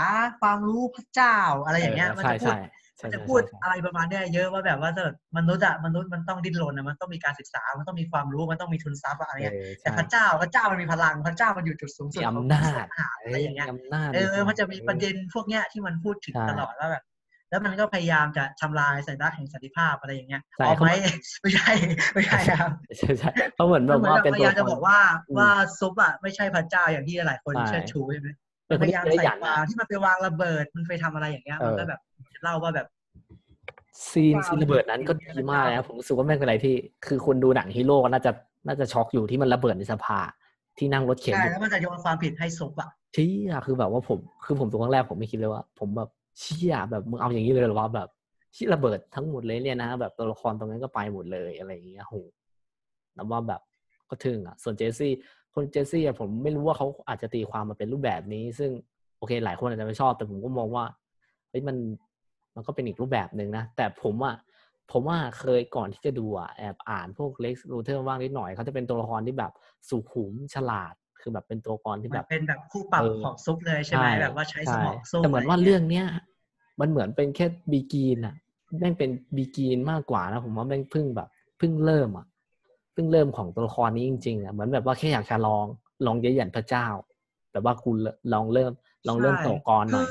[SPEAKER 2] ความรู้พระเจ้าอะไรอย่างเงี้ยมัน
[SPEAKER 1] ใช่
[SPEAKER 2] จะพูด
[SPEAKER 1] ใช่ใช่
[SPEAKER 2] มัน จะ
[SPEAKER 1] ใช่
[SPEAKER 2] พูด
[SPEAKER 1] ใช่
[SPEAKER 2] อะไรประมาณเนี้ยเยอะว่าแบบว่าถ้าแบบมนุษย์อะมนุษย์มันต้องดิ้นรนอะมันต้องมีการศึกษา มันต้องมีความรู้มันต้องมีทุนทรัพย์อะอะไร
[SPEAKER 1] เอ
[SPEAKER 2] เงี้ย
[SPEAKER 1] อ
[SPEAKER 2] แต่
[SPEAKER 1] ใช่
[SPEAKER 2] พระเจ้าพระเจ้ามันมีพลังพระเจ้ามันอยู่จุดสูงสุด
[SPEAKER 1] มี
[SPEAKER 2] ของ
[SPEAKER 1] อำนาจ
[SPEAKER 2] อาหารอะไรอย่างเงี้ย
[SPEAKER 1] มีอำนาจ
[SPEAKER 2] เออมันจะมีประเด็นพวกเนี้ยที่มันพูดถึง
[SPEAKER 1] ใช่
[SPEAKER 2] ตลอดว่าแบบแล้วมันก็พยายามจะทำลายสัญลักษณ์แห่งสันติภาพอะไรอย่างเงี้ย
[SPEAKER 1] ใช่
[SPEAKER 2] อ๋อ
[SPEAKER 1] เขา
[SPEAKER 2] ไม่ไม่ใช่ไม่ใช่ครับ
[SPEAKER 1] ใช่ใช่เพราะเหมือนแบ
[SPEAKER 2] มัน
[SPEAKER 1] บ
[SPEAKER 2] เหมือน
[SPEAKER 1] ว่า
[SPEAKER 2] กับ
[SPEAKER 1] เป็น
[SPEAKER 2] พ
[SPEAKER 1] ตัวย
[SPEAKER 2] ยายามจะบอกว่า
[SPEAKER 1] อืม
[SPEAKER 2] ว่าซุปอะไม่ใช่พระเจ้าอย่างที่หลายคน
[SPEAKER 1] ใช่
[SPEAKER 2] เชิดชูใช่ไหม
[SPEAKER 1] เป็นคน
[SPEAKER 2] พ
[SPEAKER 1] ที่
[SPEAKER 2] ยายาม
[SPEAKER 1] ข
[SPEAKER 2] ใส่
[SPEAKER 1] ยัน
[SPEAKER 2] ควา
[SPEAKER 1] อะ
[SPEAKER 2] มที่มันไปวางระเบิดมันไปทำอะไรอย่างเงี้ย
[SPEAKER 1] เออ
[SPEAKER 2] มันก็แบบ เล่าว่าแบบ
[SPEAKER 1] ซีนซีนระเบิดนั้นก็ดีมากเลยนะผมรู้สึกว่าแม่งเป็นอะไรที่ คือคุณดูหนังฮีโร่ก็น่าจะน่าจะช็อกอยู่ที่มันระเบิดในสภา ที่นั่งรถเข็น
[SPEAKER 2] ใช่
[SPEAKER 1] อยู่
[SPEAKER 2] แล้วมันจะโยนความผิดให้ซุปอะ
[SPEAKER 1] เชี่ยคือแบบว่าผมคือผมตัวครั้งแรกผมไม่คิดเลยว่า ผมแบบเชี่ยแบบมึงเอาอย่างนี้เลยเหรอวะแบบที่ระเบิดทั้งหมดเลยเนี่ยนะแบบตัวละครตรงนั้นก็ไปหมดเลยอะไรอย่างเงี้ยโหนับว่าแบบก็ทึ่งอะ ส่วนเจสซี่ คนเจสซี่อะผมไม่รู้ว่าเขาอาจจะตีความมาเป็นรูปแบบนี้ ซึ่งโอเค หลายคนอาจจะไม่ชอบ แต่ผมก็มองว่าเฮ้ยมัน มันก็เป็นอีกรูปแบบหนึ่งนะ แต่ผมอะผมว่าเคยก่อนที่จะดูอะแอบอ่านพวกเล็กซ์ลูเทอร์ว่างนิดหน่อยเขาจะเป็นตัวละครที่แบบสุขุมฉลาดคือแบบเป็นตัวละครที่
[SPEAKER 2] มั
[SPEAKER 1] แบ
[SPEAKER 2] น
[SPEAKER 1] บ
[SPEAKER 2] เป็นแบบคู่ปรับ
[SPEAKER 1] เออ
[SPEAKER 2] ของซุปเลยใช่ไหมแบบว่าใช้สมองสู้
[SPEAKER 1] แต่เหมือนว่าเรื่องเนี้ยมันเหมือนเป็นแค่บีกีนอะแม่งเป็นบีกีนมากกว่านะผมว่าแม่งเพิ่งแบบเพิ่งเริ่มอะเพิ่งเริ่มของตัวละครนี้จริงๆอะเหมือนแบบว่าแค่อยากจะลองลองเย้ยหยันพระเจ้า แต่ว่าคุณลองเริ่มลองเริ่ม
[SPEAKER 2] ใช่
[SPEAKER 1] ต่อกรหน่อย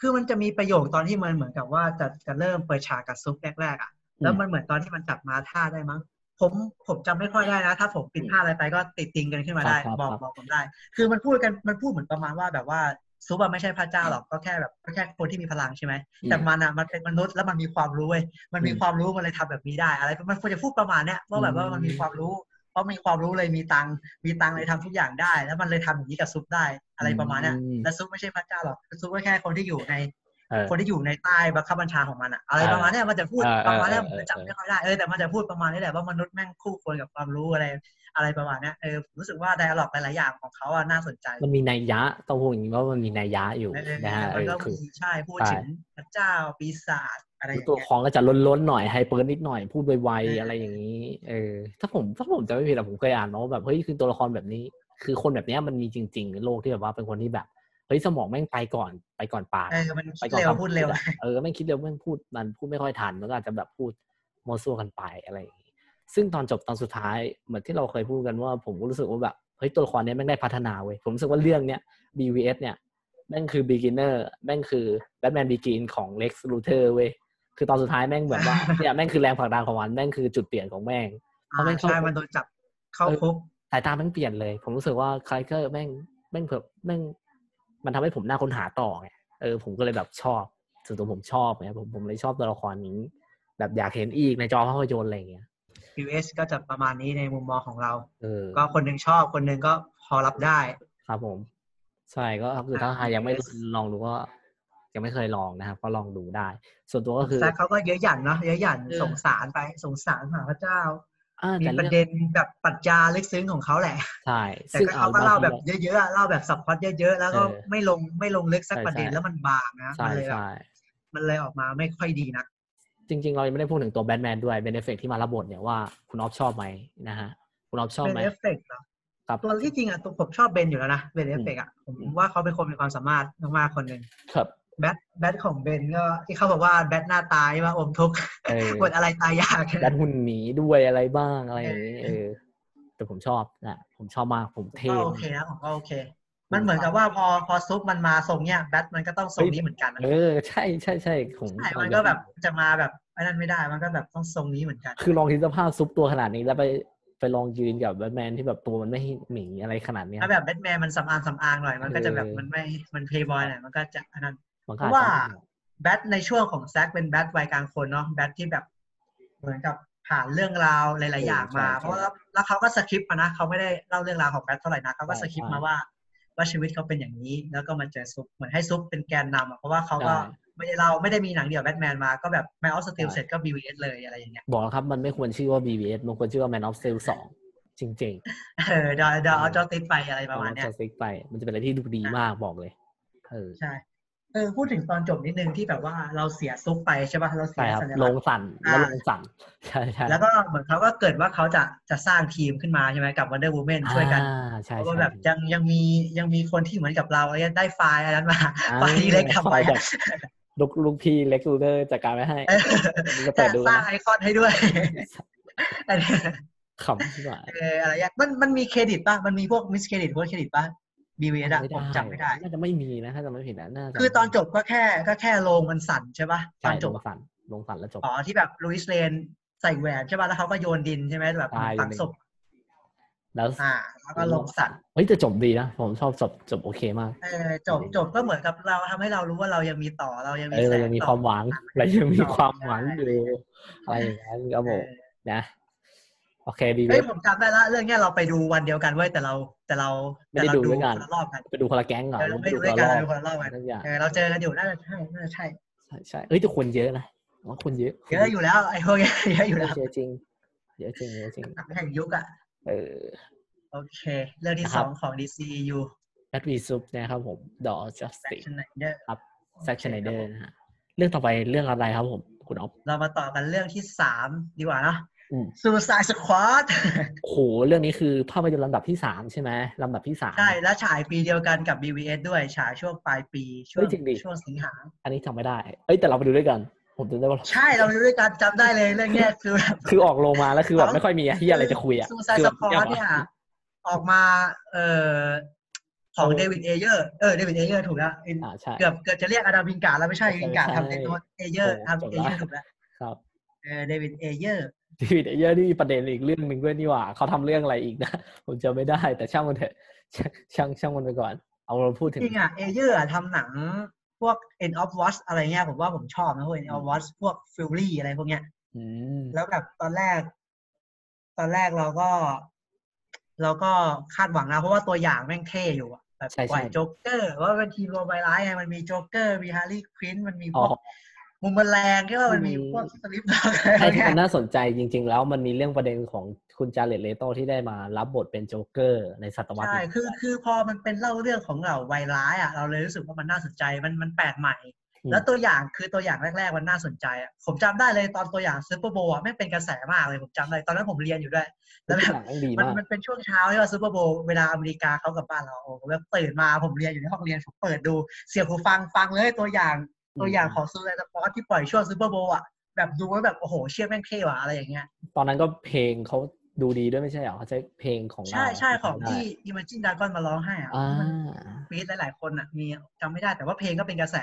[SPEAKER 2] คือคือมันจะมีประโยคตอนที่มันเหมือนกับว่าจะจะเริ่มเปิดฉากกับซุปแรกๆอะแล้วมันเหมือนตอนที่มันจับมาท่าได้มั้งผมผมจำไม่ค่อยได้นะ ถ้าผมปิดพลาดอะไรไปก็ติดติงกันขึ้นมาได้
[SPEAKER 1] ครับ
[SPEAKER 2] บอก
[SPEAKER 1] ครับ
[SPEAKER 2] บอกผมได้ คือมันพูดกันมันพูดเหมือนประมาณว่าแบบว่าซุปอะไม่ใช่พระเจ้าหรอกก็แค่แบบก็แค่คนที่มีพลังใช่ไหมแต่มันอะมันเป็นมนุษย์แล้วมันมีความรู้เว้ยมันมี
[SPEAKER 1] อืม
[SPEAKER 2] ความรู้มันเลยทำแบบนี้ได้ อะไรมันควรจะพูดประมาณเนี้ยว่าแบบว่ามันมีความรู้ เพราะมีความรู้เลยมีตังค์มีตังค์เลยทำทุกอย่างได้ แล้วมันเลยทำอย่างนี้กับซุปได้อะไรประมาณเนี้ย
[SPEAKER 1] อืม
[SPEAKER 2] แล้วซุปไม่ใช่พระเจ้าหรอกซุปก็แค่คนที่อยู่ใน
[SPEAKER 1] เออ
[SPEAKER 2] คนที่อยู่ในใต้บังคับบัญชาของมันอะอะไร
[SPEAKER 1] เออ
[SPEAKER 2] ประมาณเนี้ยมันจะพูด
[SPEAKER 1] เออเออ
[SPEAKER 2] ประมาณเนี้ย
[SPEAKER 1] เออ
[SPEAKER 2] ผม
[SPEAKER 1] เออ
[SPEAKER 2] จำไม่ค่อยได้เออแต่มันจะพูดประมาณนี้แหละว่ามนุษย์แม่งคู่ควรกับความรู้อะไรอะไรประมาณเนี้ยเออผมรู้สึกว่าไดอะล็อกหลายๆอย่างของเขาอะน่าสนใจ
[SPEAKER 1] มันมีนัยยะต้องพูดอย่างนี้ว่ามันมีนัยยะอยู่
[SPEAKER 2] เออ
[SPEAKER 1] นะฮะ
[SPEAKER 2] มั
[SPEAKER 1] เอนอ
[SPEAKER 2] ก็
[SPEAKER 1] คือ
[SPEAKER 2] มีใช่พูด
[SPEAKER 1] ใช่
[SPEAKER 2] ถึงพระเจ้าปีศาจ อะไรอย่าง
[SPEAKER 1] ตัว
[SPEAKER 2] เงี้ย
[SPEAKER 1] คองก็จะล้นๆหน่อยไฮเปอร์นิดหน่อยพูดไว
[SPEAKER 2] เออ
[SPEAKER 1] ๆ
[SPEAKER 2] อ
[SPEAKER 1] อะไรอย่างนี้ เออ ถ้าผมถ้าผมจะไม่ผิดอะผมเคยอ่านมาว่าแบบเฮ้ยคือตัวละครแบบนี้ คือคนแบบเนี้ยมันมีจริง ๆ ในโลกที่แบบว่าเป็นคนที่แบบเฮ้ยสมองแม่งไปก่อนไปก่อนปาก
[SPEAKER 2] เออมัน
[SPEAKER 1] ไป
[SPEAKER 2] คิด
[SPEAKER 1] ก่อน
[SPEAKER 2] เร็ว
[SPEAKER 1] คำ
[SPEAKER 2] พูดเร็ว
[SPEAKER 1] อะเออแม่งคิดเร็วแม่งพูดมันพูดไม่ค่อยทันมันก็อาจจะแบบพูดโมวซั่วกันไปอะไรอย่างนี้ซึ่งตอนจบตอนสุดท้ายเหมือนที่เราเคยพูดกันว่า ผมก็รู้สึกว่าแบบเฮ้ยตัวละครเนี้ยแม่งได้พัฒนาเว้ยผมรู้สึกว่าเรื่องเนี้ย BVS เนี่ยแม่งคือ beginner แม่งคือ Batman Begin ของ Lex Luthor เว้ย คือตอนสุดท้ายแม่งเหมือนว่าเนี่ยแม่งคือแรงผลักดันของมันแม่งคือจุดเปลี่ยนของแม่งเพราะแม่งเข้า
[SPEAKER 2] ใช่มันโดนจับเข้าคุก
[SPEAKER 1] สายตาแม่งเปลี่ยนเลย ผมรู้สึกว่าคาแรคเตอร์แม่งแม่งเพิ่มแม่งมันทำให้ผมน่าค้นหาต่อไงเออผมก็เลยแบบชอบส่วนตัวผมชอบไงผมผมเลยชอบตัวละครนี้ แบบอยากเห็นอีกในจอภาพยนตร์อะไรอย่างเงี้ย
[SPEAKER 2] US ก็จะประมาณนี้ในมุมมองของเรา
[SPEAKER 1] เออ
[SPEAKER 2] ก็คนหนึ่งชอบคนหนึ่งก็พอรับได้
[SPEAKER 1] ครับผม ใช่ก็คือถ้า
[SPEAKER 2] อ่า
[SPEAKER 1] ใครยังไม่
[SPEAKER 2] yes
[SPEAKER 1] ลองดูก็ ยังไม่เคยลองนะครับ ก็ลองดูได้ ส่วนตัวก็คือ
[SPEAKER 2] แซคเขาก็เยอะหยันเนาะเยอะหยัน
[SPEAKER 1] เออ
[SPEAKER 2] สงสารไปสงสารหาพระเจ้า
[SPEAKER 1] อ่า
[SPEAKER 2] มี
[SPEAKER 1] แต่
[SPEAKER 2] ประ
[SPEAKER 1] เรื่อง
[SPEAKER 2] เด็นแบบปรัชญาลึกซึ้งของเขาแหละ
[SPEAKER 1] ใช่
[SPEAKER 2] แต่
[SPEAKER 1] ซึ่ง
[SPEAKER 2] ก็เขาก็เล่าแบบ
[SPEAKER 1] บงที
[SPEAKER 2] เยอะๆอะเล่าแบบสับพล็อตเยอะๆแล้วก็
[SPEAKER 1] เออ
[SPEAKER 2] ไม่ลงไม่ลงลึกสัก
[SPEAKER 1] ใช่
[SPEAKER 2] ประเด็น
[SPEAKER 1] ใช่
[SPEAKER 2] แล้วมันบางนะ
[SPEAKER 1] ใช่
[SPEAKER 2] มันเลยแบบ
[SPEAKER 1] ใช่
[SPEAKER 2] มันเลยออกมาไม่ค่อยดีนะ
[SPEAKER 1] จริง ๆ เรายังไม่ได้พูดถึงตัวแบทแมนด้วยเบนเอฟเฟกที่มารับบทเนี่ยว่าคุณออฟชอบไหมนะฮะคุณออฟชอบ
[SPEAKER 2] เป็น
[SPEAKER 1] ไหม
[SPEAKER 2] เอฟเฟกต์เหรอ
[SPEAKER 1] ครับ
[SPEAKER 2] ตัวที่จริงอะตัวผมชอบเบนอยู่แล้วนะเบนเอฟเฟกต์อะผม
[SPEAKER 1] อืม
[SPEAKER 2] ว่าเขาเป็นคนมีความสามารถมากๆคนหนึ่ง
[SPEAKER 1] ครับ
[SPEAKER 2] แบทแบทของเบนก็ที่เขาบอกว่าแบทหน้าตายว่าอมทุกข์
[SPEAKER 1] เออ
[SPEAKER 2] บทอะไรตายยาก
[SPEAKER 1] ดันหุ่นหมีด้วยอะไรบ้างอะไรอย่างนี้เออแต่ผมชอบนะผมชอบมากผมเท่
[SPEAKER 2] ก็โอเคนะผมก็โอเค มันเหมือนกับว่าพอพอซุปมันมาทรงเนี้ยแบทมันก็ต้องทรงนี้เหมือนกันนะ
[SPEAKER 1] เออใช่ใช่ใช่ผม
[SPEAKER 2] ใช่มันก็แบบจะมาแบบไอ้นั่นไม่ได้มันก็แบบต้องทรงนี้เหมือนกัน
[SPEAKER 1] คือลองคิดสภาพซุปตัวขนาดนี้แล้วไปไปลองยืนกับแบทแมนที่แบบตัวมันไม่หมีอะไรขนาดเนี้ย
[SPEAKER 2] ถ้าแบบแบทแมนมันสำอางสำอางหน่อยมันก็จะแบบ
[SPEAKER 1] เออ
[SPEAKER 2] มันไม่มันเพย์บอยหน่อยมันก็จะอันนั้น
[SPEAKER 1] มัน
[SPEAKER 2] เพ
[SPEAKER 1] ก็อจ
[SPEAKER 2] ราะว่า
[SPEAKER 1] จะ
[SPEAKER 2] แบทในช่วงของแซกเป็นแบทวัยกลางคนเนาะแบทที่แบบเหมือนกับผ่านเรื่องราวหลาย ๆ อย่างมา เพราะว่าแล้วเขาก็สคริปต์มานะเขาไม่ได้เล่าเรื่องราวของแบทเท่าไหร่นะเขาก็สคริปต์มาว่าว่าชีวิตเขาเป็นอย่างนี้ แล้วก็มาเจอซุปเหมือนให้ซุปเป็นแกนนำอะเพราะว่าเขาก็
[SPEAKER 1] ใช่
[SPEAKER 2] ไม่ได้เราไม่ได้มีหนังเดี่ยวแบทแมนมาก็แบบ Man of Steel เสร็จก็ BVS เลยอะไรอย่างเงี้ย
[SPEAKER 1] บอกแล้วครับมันไม่ควรชื่อว่า BVS มันควรชื่อว่า Man of Steel 2จริง
[SPEAKER 2] เออเดี๋ยวเดี๋ยวเอาจอติดไปอะไร
[SPEAKER 1] ๆ
[SPEAKER 2] ประมาณเนี้ย
[SPEAKER 1] จะซิกไป มันจะเป็นอะไรที่ดูดีมากบอกเลยเออ
[SPEAKER 2] ใช่ เออพูดถึงตอนจบนิดนึงที่แบบว่าเราเสียซุปไปใช่ป่ะเราเสี
[SPEAKER 1] ใช่
[SPEAKER 2] ย
[SPEAKER 1] ครับ
[SPEAKER 2] สัญ
[SPEAKER 1] ล
[SPEAKER 2] ลัก
[SPEAKER 1] ง
[SPEAKER 2] ษณ์
[SPEAKER 1] สั่นแล้ว
[SPEAKER 2] อ่า
[SPEAKER 1] ลงสั่นใช่ใช่
[SPEAKER 2] แล้วก็เหมือนเขาก็เกิดว่าเขาจะจะสร้างทีมขึ้นมาใช่ไหมกับ Wonder Woman ช่วยกัน
[SPEAKER 1] อ่าใช่
[SPEAKER 2] เพราะ
[SPEAKER 1] ใช่
[SPEAKER 2] ว่าแบบยังยังมียังมีคนที่เหมือนกับเราได้ไฟล์อันนั้นมา
[SPEAKER 1] อ่า
[SPEAKER 2] ไฟล์ที่เล็กทำไป
[SPEAKER 1] ไฟล์แบบลูกลูกพี่เล็กซูเดอร์จัดการไว้ให้
[SPEAKER 2] เออ
[SPEAKER 1] มันจะเปิดดู
[SPEAKER 2] สร้าง
[SPEAKER 1] นะ
[SPEAKER 2] ไอคอนให้ด้วยอันเนี้ย
[SPEAKER 1] ขำที่ว่า
[SPEAKER 2] เอออะไรอย่างมันมันมีเครดิตป่ะมันมีพวก mid-credit post-credit ป่ะ BVS อะผมจำไม่ได้
[SPEAKER 1] น่าจะไม่มีนะถ้าจำไม่ผิดนะน่าจะ
[SPEAKER 2] คือตอนจบก็แค่ก็แค่โลงมันสั่นใช่ป่ะต
[SPEAKER 1] ใช่
[SPEAKER 2] อนจ
[SPEAKER 1] ล
[SPEAKER 2] บ
[SPEAKER 1] ง
[SPEAKER 2] อะ
[SPEAKER 1] สั่นโลงสั่นแล้วจบ
[SPEAKER 2] อ๋อที่แบบลุยส์เลนใส่แหวนใช่ป่ะแล้วเขาก็โยนดินใช่ไหมแบบ
[SPEAKER 1] ใช่
[SPEAKER 2] ฝังศพ
[SPEAKER 1] แล้ว
[SPEAKER 2] อ่าแล้วก็โลงสั่น
[SPEAKER 1] เฮ้ยแต่จบดีนะ ผมชอบจบจบโอเคมาก
[SPEAKER 2] เออจบจบก็เหมือนกับเราทำให้เรารู้ว่าเรายังมีต่อเรายัง
[SPEAKER 1] เอ
[SPEAKER 2] มี
[SPEAKER 1] อ
[SPEAKER 2] แส
[SPEAKER 1] เรา
[SPEAKER 2] ง
[SPEAKER 1] ยังมี
[SPEAKER 2] ต่อ
[SPEAKER 1] ความหวังเรายังมีความหวัง
[SPEAKER 2] ใช่
[SPEAKER 1] อยู่อะไรอย่างนั้นครับผม
[SPEAKER 2] เออ
[SPEAKER 1] นะ โอเคดีเล
[SPEAKER 2] เฮ้
[SPEAKER 1] ย
[SPEAKER 2] ยผมจำได้ละเรื่องเนี้ยเราไปดูวันเดียวกันเว้ยแต่เราแต่เรา
[SPEAKER 1] ไม่
[SPEAKER 2] แต่
[SPEAKER 1] ได้
[SPEAKER 2] เรา
[SPEAKER 1] ดู
[SPEAKER 2] ดู
[SPEAKER 1] ด้วยกัน
[SPEAKER 2] คนละรอบกัน
[SPEAKER 1] ไปดูคนละแก๊งก่อน
[SPEAKER 2] เออเราไม่ดู
[SPEAKER 1] ค
[SPEAKER 2] ด้วย
[SPEAKER 1] ละ
[SPEAKER 2] กัน
[SPEAKER 1] ร
[SPEAKER 2] เรา
[SPEAKER 1] อบ
[SPEAKER 2] ดูคนละรอบกัน
[SPEAKER 1] ทุกอย่าง
[SPEAKER 2] เออเราเจอกันอยู่น่าจะใช่น่าจะใช่
[SPEAKER 1] ใช่ใช่เอ้ยแต่คนเยอะนะผมว่าคนเยอะ
[SPEAKER 2] เยอะอยู่แล้วไอ้พวกเนี้ยเยอะอยู่แล้ว
[SPEAKER 1] เยอะจริงเยอะจริงเยอะจริง
[SPEAKER 2] หนังแห่งยุคอะ
[SPEAKER 1] เออ
[SPEAKER 2] โอเค เรื่องที่
[SPEAKER 1] นะค
[SPEAKER 2] ส
[SPEAKER 1] รับ
[SPEAKER 2] องของ DCU
[SPEAKER 1] แบทวีซุปนะครับผม The Justice
[SPEAKER 2] Snyder
[SPEAKER 1] ครับแซคชไนเดอร์นะฮะเรื่องต่อไปเรื่องอะไรครับผม คุณอ๊อฟ
[SPEAKER 2] เรามาต่อกันเรื่องที่สามดีกว่าเนาะ
[SPEAKER 1] อืม
[SPEAKER 2] Suicide Squad
[SPEAKER 1] โอ้โหเรื่องนี้คือภาพยนตร์ลำดับที่สามใช่ไหมลำดับที่สาม
[SPEAKER 2] ใช่ แล้วฉายปีเดียวกันกับ BVS ด้วยฉายช่วงปลายปี ช่ว
[SPEAKER 1] เฮ้ยจริงดิ
[SPEAKER 2] ช่วงสิงหา
[SPEAKER 1] อันนี้จำไม่ได้ เอ้ยแต่เราไปดูด้วยกัน ผมจำได้ว่า
[SPEAKER 2] ใช่เราดูด้วยกันจำได้เลยเรื่องเนี้ยคือแบบ
[SPEAKER 1] คือออกโรงมาแล้วคือแบบไม่ค่อยมีที่อะไรจะคุยอะ
[SPEAKER 2] Suicide
[SPEAKER 1] คือแบบส
[SPEAKER 2] ปอยล์เนี่ยออกมาเอ่อของเดวิดเอเยอร์ เออ เดวิดเอเยอร์ถูกแล้ว
[SPEAKER 1] อ่าใช่
[SPEAKER 2] เกือบเกือบจะเรียกอดัมวินการ์ดแล้วไม่ใช่
[SPEAKER 1] ใช่
[SPEAKER 2] วินการ์ด
[SPEAKER 1] ใช่
[SPEAKER 2] ทำเอโนเอเยอร์
[SPEAKER 1] โอ้
[SPEAKER 2] ทำเอ
[SPEAKER 1] จบ
[SPEAKER 2] เย
[SPEAKER 1] ละ
[SPEAKER 2] อร์ถูกแล้ว
[SPEAKER 1] ครับ
[SPEAKER 2] เออ เดวิดเอเยอร์ เด
[SPEAKER 1] วิดเอเยอร์นี่มีประเด็นอีกเรื่องหนึ่งด้วยนี่หว่าเขาทำเรื่องอะไรอีกนะผมจำไม่ได้แต่ช่างมันเถอะช่างช่างมันไปก่อน เอาเราพูดถึง
[SPEAKER 2] จริงอะเอเยอร์ทำหนังพวก End of Watch อะไรเงี้ยผมว่าผมชอบนะพวก End of Watch พวก Fury อะไรพวกเนี้ยแล้วแบบตอนแรก ตอนแรกเราก็เราก็คาดหวังนะเพราะว่าตัวอย่างแม่งเท่อยู่อะแบบปล่อยโจ๊กเกอร์ว่าเป็นทีมเหล่าวายร้ายไงมันมีโจ๊กเกอร์มีฮาร์ลีควินมันมีพวก มุมแมลงที่ว่ามันมี
[SPEAKER 1] อืม
[SPEAKER 2] พวก Slipknot อะไร
[SPEAKER 1] ใช่ที่
[SPEAKER 2] เงี้
[SPEAKER 1] มั
[SPEAKER 2] ย
[SPEAKER 1] นน่าสนใจจริง ๆ แล้วมันมีเรื่องประเด็นของคุณ Jared Leto ที่ได้มารับบทเป็นโจ๊กเกอร์ในศตวรรษ
[SPEAKER 2] ใช่
[SPEAKER 1] นี้
[SPEAKER 2] คือคือพอมันเป็นเล่าเรื่องของเหล่าวายร้ายอะเราเลยรู้สึกว่ามันน่าสนใจมันมันแปลกใหม่
[SPEAKER 1] อืม
[SPEAKER 2] แล้วตัวอย่างคือตัวอย่างแรกๆมันน่าสนใจอะผมจำได้เลยตอนตัวอย่าง Super Bowl อะแม่งเป็นกระแสมากเลยผมจำได้ตอนนั้นผมเรียนอยู่ด้วยแล้วแบบ
[SPEAKER 1] หนังดี
[SPEAKER 2] มัน
[SPEAKER 1] มาก
[SPEAKER 2] มันเป็นช่วงเช้าที่ว่า Super Bowl เวลาอเมริกาเขากลับบ้านเราโอ้โหแบบตื่นมาผมเรียนอยู่ในห้องเรียนผมเปิดดูเสียงหูฟังฟังเลยตัวอย่าง
[SPEAKER 1] อืม
[SPEAKER 2] ตัวอย่างของ Suicide Squad ที่ปล่อยช่วง Super Bowl อะแบบดูแล้วแบบโอ้โหเชื่อแม่งเท่ว่ะอะไรอย่างเงี้ย
[SPEAKER 1] ตอนนั้นก็เพลงเขาดูดีด้วยไม่ใช่เหรอเขาใช้เพลงของเรา
[SPEAKER 2] ใช่ใช่ของ
[SPEAKER 1] ได้
[SPEAKER 2] ที่ Imagine Dragon มาร้องให้อะ
[SPEAKER 1] อ่า
[SPEAKER 2] มันfeat หลาย ๆ คนอะมีจำไม่ได้แต่ว่าเพลงก็เป็นกระแส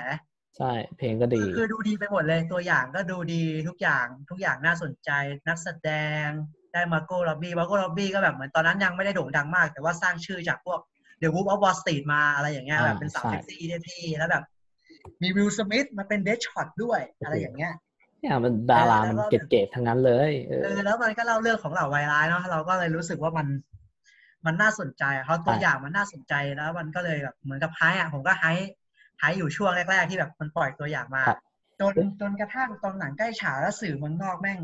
[SPEAKER 1] ใช่ เพลงก็ดี
[SPEAKER 2] คือคือดูดีไปหมดเลยตัวอย่างก็ดูดีทุกอย่างทุกอย่างน่าสนใจนักแสดงได้ Margot Robbie Margot Robbie ก็แบบเหมือนตอนนั้นยังไม่ได้โด่งดังมาก แต่ว่าสร้างชื่อจากพวก The Wolf of Wall Street มาอะไรอย่างเงี้ย
[SPEAKER 1] อ่า
[SPEAKER 2] แบบเป็นสาว
[SPEAKER 1] ใช่
[SPEAKER 2] เซ็กซี่เท่ๆแล้วแบบ มี Will Smith มาเป็น Deadshot ด้วยอะไรอย่างเงี้ย
[SPEAKER 1] เนี่ยมันดารา
[SPEAKER 2] เออ
[SPEAKER 1] มัน
[SPEAKER 2] แล้วก็
[SPEAKER 1] เก๋ๆทั้งนั้นเลยเออ
[SPEAKER 2] เออแล้วมันก็เล่าเรื่องของเหล่าวายร้ายเนาะเราก็เลยรู้สึกว่ามันมันน่าสนใจเพราะตัว
[SPEAKER 1] ใช่
[SPEAKER 2] อย่างมันน่าสนใจแล้วมันก็เลยแบบเหมือนกับไฮอะผมก็ไฮไฮอยู่ช่วงแรก ๆ ที่แบบมันปล่อยตัวอย่างมา
[SPEAKER 1] ครับ
[SPEAKER 2] จนจนกระทั่งตอนหนังใกล้ฉายแล้วสื่อเมืองนอกแม่ง